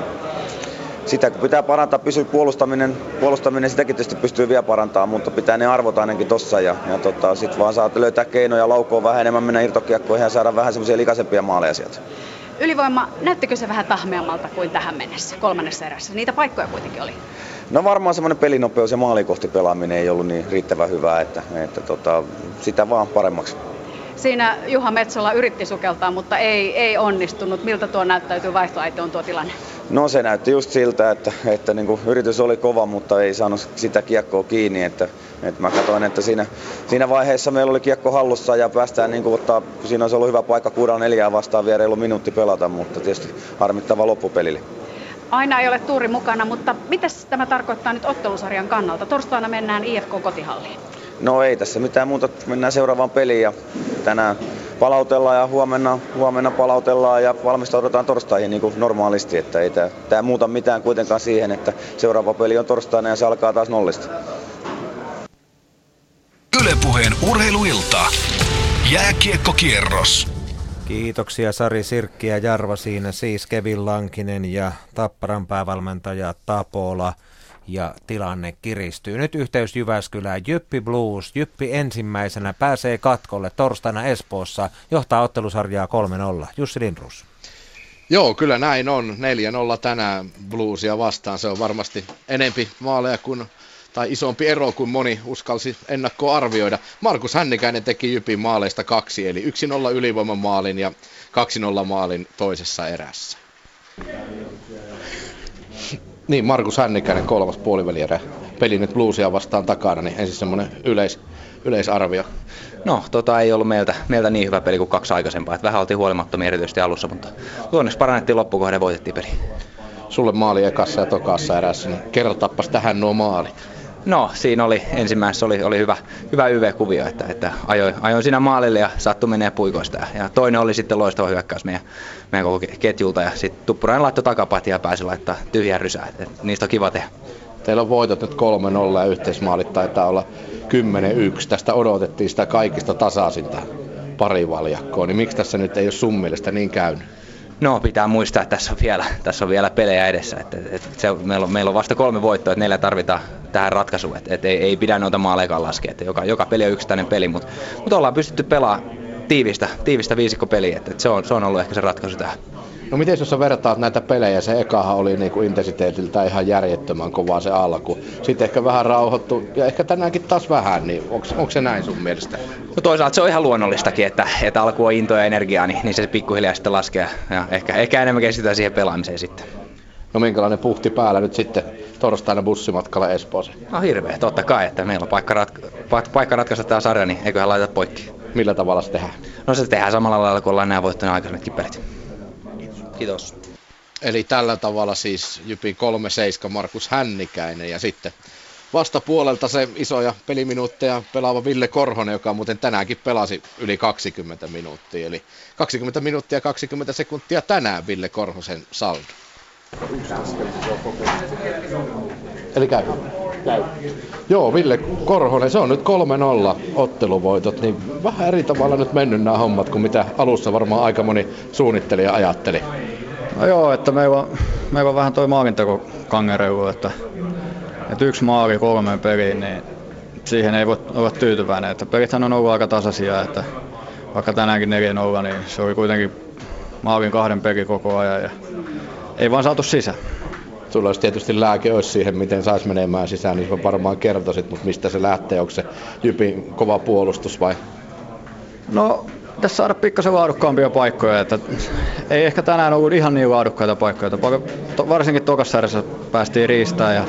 sitä kun pitää parantaa, pysyy puolustaminen, puolustaminen sitäkin tietysti pystyy vielä parantamaan, mutta pitää ne arvot ainakin tossa ja, ja tota, sitten vaan saat löytää keinoja laukoon vähän enemmän mennä irtokiekkoihin ja saada vähän semmoisia likaisempia maaleja sieltä. Ylivoima, näyttikö se vähän tahmeammalta kuin tähän mennessä, kolmannessa erässä? Niitä paikkoja kuitenkin oli. No varmaan semmoinen pelinopeus ja maalikohti pelaaminen ei ollut niin riittävän hyvää, että, että tota, sitä vaan paremmaksi. Siinä Juha Metsola yritti sukeltaa, mutta ei, ei onnistunut. Miltä tuo näyttäytyy vaihtoaitoon tuo tilanne? No se näytti just siltä, että, että niin kuin yritys oli kova, mutta ei saanut sitä kiekkoa kiinni. Että, että mä katsoin, että siinä, siinä vaiheessa meillä oli kiekko hallussa ja päästään niin kuin ottaa, siinä olisi ollut hyvä paikka kuudella neljää vastaan vielä reilu minuutti pelata, mutta tietysti harmittava loppupelille. Aina ei ole tuuri mukana, mutta mitä tämä tarkoittaa nyt ottelusarjan kannalta? Torstaina mennään IFK kotihalliin. No ei tässä mitään muuta, mennään seuraavaan peliin ja tänään palautellaan ja huomenna, huomenna palautellaan ja valmistaudutaan torstaihin niin kuin normaalisti. Että ei tämä, tämä muuta mitään kuitenkaan siihen, että seuraava peli on torstaina ja se alkaa taas nollista. Ylepuheen urheiluilta. Jääkiekkokierros. Kiitoksia Sari Sirkki ja Jarva siinä siis Kevin Lankinen ja Tapparan päävalmentaja Tapola ja tilanne kiristyy. Nyt yhteys Jyväskylään. Jyppi Blues. Jyppi ensimmäisenä pääsee katkolle torstaina Espoossa. Johtaa ottelusarjaa 3-0. Jussi Lindrus. Joo, kyllä näin on. 4-0 tänään Bluesia vastaan. Se on varmasti enempi maaleja kuin tai isompi ero kuin moni uskalsi ennakkoa arvioida. Markus Hännikäinen teki Jypin maaleista kaksi, eli 1-0 ylivoiman maalin ja 2-0 maalin toisessa erässä. Niin, Markus Hännikäinen kolmas puolivälierä. Peli nyt bluesia vastaan takana, niin ensin semmoinen yleis, yleisarvio. No, tota ei ollut meiltä, meiltä niin hyvä peli kuin kaksi aikaisempaa. Et vähän oltiin huolimattomia erityisesti alussa, mutta onneksi parannettiin loppukohde ja voitettiin peli. Sulle maali ekassa ja tokassa erässä, niin kerrotappas tähän nuo maalit. No, siinä oli ensimmäisessä oli, oli hyvä, hyvä YV-kuvio, että, että ajoin, ajoin siinä maalille ja sattui menee puikoista. Ja, toinen oli sitten loistava hyökkäys meidän, meidän koko ketjulta ja sitten Tuppurainen laittoi takapatia ja pääsi laittaa tyhjää rysää. Että niistä on kiva tehdä. Teillä on voitot nyt 3-0 ja yhteismaalit taitaa olla 10-1. Tästä odotettiin sitä kaikista tasaisinta parivaljakkoa, niin miksi tässä nyt ei ole sun mielestä niin käynyt? No pitää muistaa, että tässä on vielä, tässä on vielä pelejä edessä. Että, että se, meillä, on, meillä on vasta kolme voittoa, että neljä tarvitaan tähän ratkaisuun. Että, että ei, ei pidä noita maalekaan laskea. Että joka, joka peli on yksittäinen peli, mutta, mutta ollaan pystytty pelaamaan tiivistä, tiivistä viisikkopeliä. Että, että se, on, se on ollut ehkä se ratkaisu tähän. No miten jos sä vertaat näitä pelejä, se ekahan oli niinku intensiteetiltä ihan järjettömän kovaa se alku. Sitten ehkä vähän rauhoittu ja ehkä tänäänkin taas vähän, niin onko se näin sun mielestä? No toisaalta se on ihan luonnollistakin, että, että alku on intoa ja energiaa, niin, niin se pikkuhiljaa sitten laskee ja ehkä, ehkä enemmän keskitytään siihen pelaamiseen sitten. No minkälainen puhti päällä nyt sitten torstaina bussimatkalla Espooseen? No hirveä, totta kai, että meillä on paikka, ratka- paikka ratkaista tämä sarja, niin eiköhän laita poikki. Millä tavalla se tehdään? No se tehdään samalla lailla kuin ollaan nämä voittaneet aikaisemmatkin pelit. Kiitos. Eli tällä tavalla siis Jypin 3-7 Markus Hännikäinen ja sitten vastapuolelta se isoja peliminuutteja pelaava Ville Korhonen, joka muuten tänäänkin pelasi yli 20 minuuttia. Eli 20 minuuttia 20 sekuntia tänään Ville Korhosen saldo. Eli käy. Joo, Ville Korhonen, se on nyt 3-0 otteluvoitot, niin vähän eri tavalla nyt mennyt nämä hommat kuin mitä alussa varmaan aika moni suunnittelija ajatteli. No joo, että meillä on, meillä on vähän toi maalinteko kangereudu, että, että yksi maali kolmeen peliin, niin siihen ei voi olla tyytyväinen. Että pelithän on ollut aika tasaisia, että vaikka tänäänkin 4-0, niin se oli kuitenkin maalin kahden peli koko ajan ja ei vaan saatu sisään. Sulla olisi tietysti lääke olisi siihen, miten saisi menemään sisään, niin varmaan kertoisit, mutta mistä se lähtee, onko se Jypin kova puolustus vai? No, tässä saada pikkasen laadukkaampia paikkoja, että ei ehkä tänään ollut ihan niin laadukkaita paikkoja. To, varsinkin tokassa päästiin riistään ja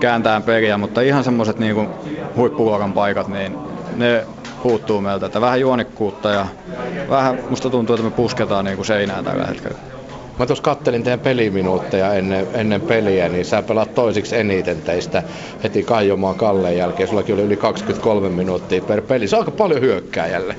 kääntään peliä, mutta ihan semmoiset niin huippuluokan paikat, niin ne puuttuu meiltä. Että vähän juonikkuutta ja vähän musta tuntuu, että me pusketaan niin kuin seinään tällä hetkellä. Mä tuossa kattelin teidän peliminuutteja ennen, ennen peliä, niin sä pelaat toisiksi eniten teistä heti Kaijomaan Kalleen jälkeen. Sullakin oli yli 23 minuuttia per peli. Se on aika paljon hyökkääjälle.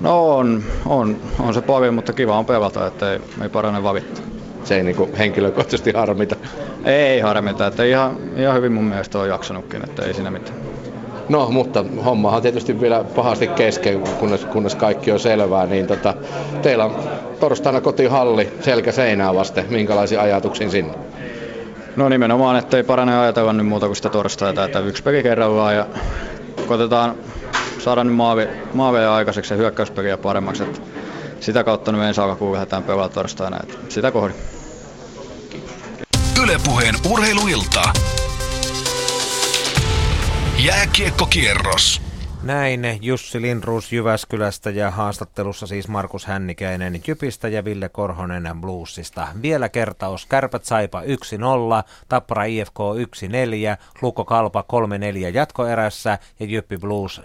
No on, on, on se paljon, mutta kiva on pelata, että ei, ei parane valittaa. Se ei niinku henkilökohtaisesti harmita? Ei harmita, että ihan, ihan hyvin mun mielestä on jaksanutkin, että ei siinä mitään. No, mutta hommahan on tietysti vielä pahasti kesken, kunnes, kunnes kaikki on selvää, niin tota, teillä on torstaina kotihalli selkä seinää vasten. Minkälaisia ajatuksia sinne? No nimenomaan, että ei parane ajatella nyt muuta kuin sitä torstaita, että yksi peli kerrallaan ja koitetaan saada nyt maavi, maaveja aikaiseksi ja hyökkäyspeliä paremmaksi. Että sitä kautta nyt ensi alkuun lähdetään pelaamaan torstaina, että sitä kohdin. Ylepuheen urheiluilta. Jääkiekkokierros. Näin Jussi Lindruus Jyväskylästä ja haastattelussa siis Markus Hännikäinen Jypistä ja Ville Korhonen Bluesista. Vielä kertaus. Kärpät Saipa 1-0, Tappara IFK 1-4, Lukko Kalpa 3-4 jatkoerässä ja Jyppi Blues 4-0.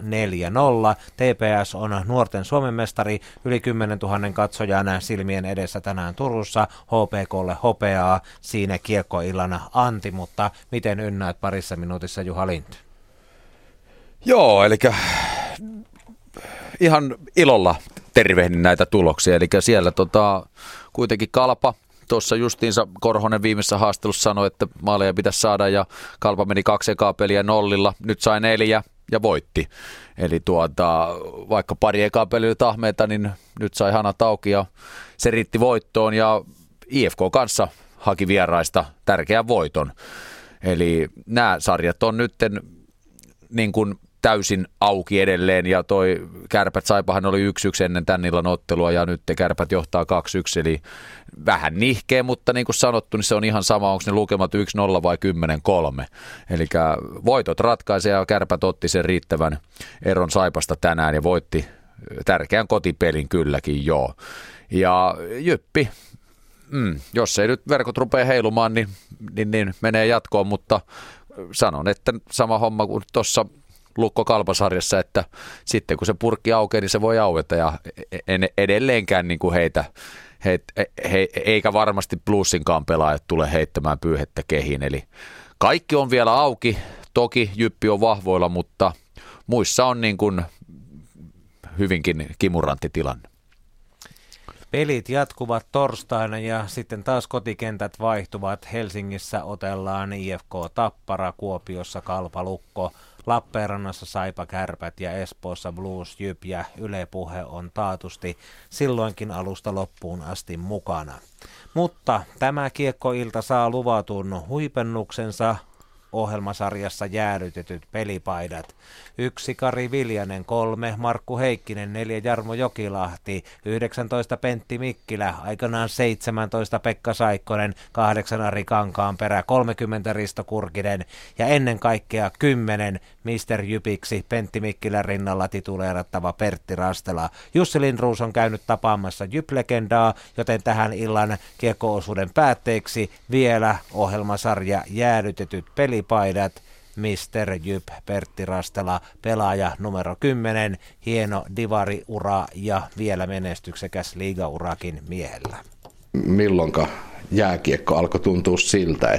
TPS on nuorten Suomen mestari yli 10 000 katsojan silmien edessä tänään Turussa. HPKlle hopeaa siinä kiekkoillana Anti, mutta miten ynnäät parissa minuutissa Juha Lind? Joo, eli ihan ilolla tervehdin näitä tuloksia. Eli siellä tota, kuitenkin Kalpa, tuossa justiinsa Korhonen viimeisessä haastelussa sanoi, että maaleja pitäisi saada ja Kalpa meni kaksi ekaa peliä nollilla. Nyt sai neljä ja voitti. Eli tuota, vaikka pari ekaa peliä tahmeita, niin nyt sai hanat auki ja se riitti voittoon ja IFK kanssa haki vieraista tärkeän voiton. Eli nämä sarjat on nyt niin kuin täysin auki edelleen ja toi Kärpät Saipahan oli yksi yksi ennen tän illan ottelua ja nyt Kärpät johtaa 2-1 eli vähän nihkeä, mutta niin kuin sanottu, niin se on ihan sama, onko ne lukemat 1-0 vai 10-3. Eli voitot ratkaisee ja Kärpät otti sen riittävän eron Saipasta tänään ja voitti tärkeän kotipelin kylläkin joo. Ja Jyppi, mm, jos ei nyt verkot rupea heilumaan, niin niin, niin menee jatkoon, mutta sanon, että sama homma kuin tuossa Lukko Kalpasarjassa, että sitten kun se purkki aukeaa, niin se voi aueta ja en edelleenkään niin kuin heitä, he, he, eikä varmasti plussinkaan pelaajat tule heittämään pyyhettä kehiin. Eli kaikki on vielä auki, toki Jyppi on vahvoilla, mutta muissa on niin kuin hyvinkin kimurantti tilanne. Pelit jatkuvat torstaina ja sitten taas kotikentät vaihtuvat. Helsingissä otellaan IFK Tappara, Kuopiossa Kalpalukko, Lappeenrannassa Saipa Kärpät ja Espoossa Blues Jyp ja Yle Puhe on taatusti silloinkin alusta loppuun asti mukana. Mutta tämä kiekkoilta saa luvatun huipennuksensa ohjelmasarjassa jäädytetyt pelipaidat. Yksi Kari Viljanen, kolme Markku Heikkinen, neljä Jarmo Jokilahti, 19 Pentti Mikkilä, aikanaan 17 Pekka Saikkonen, kahdeksan Ari perä, 30 Risto Kurkinen ja ennen kaikkea 10 Mr. Jypiksi Pentti Mikkilän rinnalla tituleerattava Pertti Rastela. Jussi Lindruus on käynyt tapaamassa Jyp-legendaa, joten tähän illan kiekko-osuuden päätteeksi vielä ohjelmasarja jäädytetyt pelipaidat – Mr. Jyp Pertti Rastela, pelaaja numero 10, hieno divari-ura ja vielä menestyksekäs liigaurakin miehellä. Milloinka jääkiekko alkoi tuntua siltä,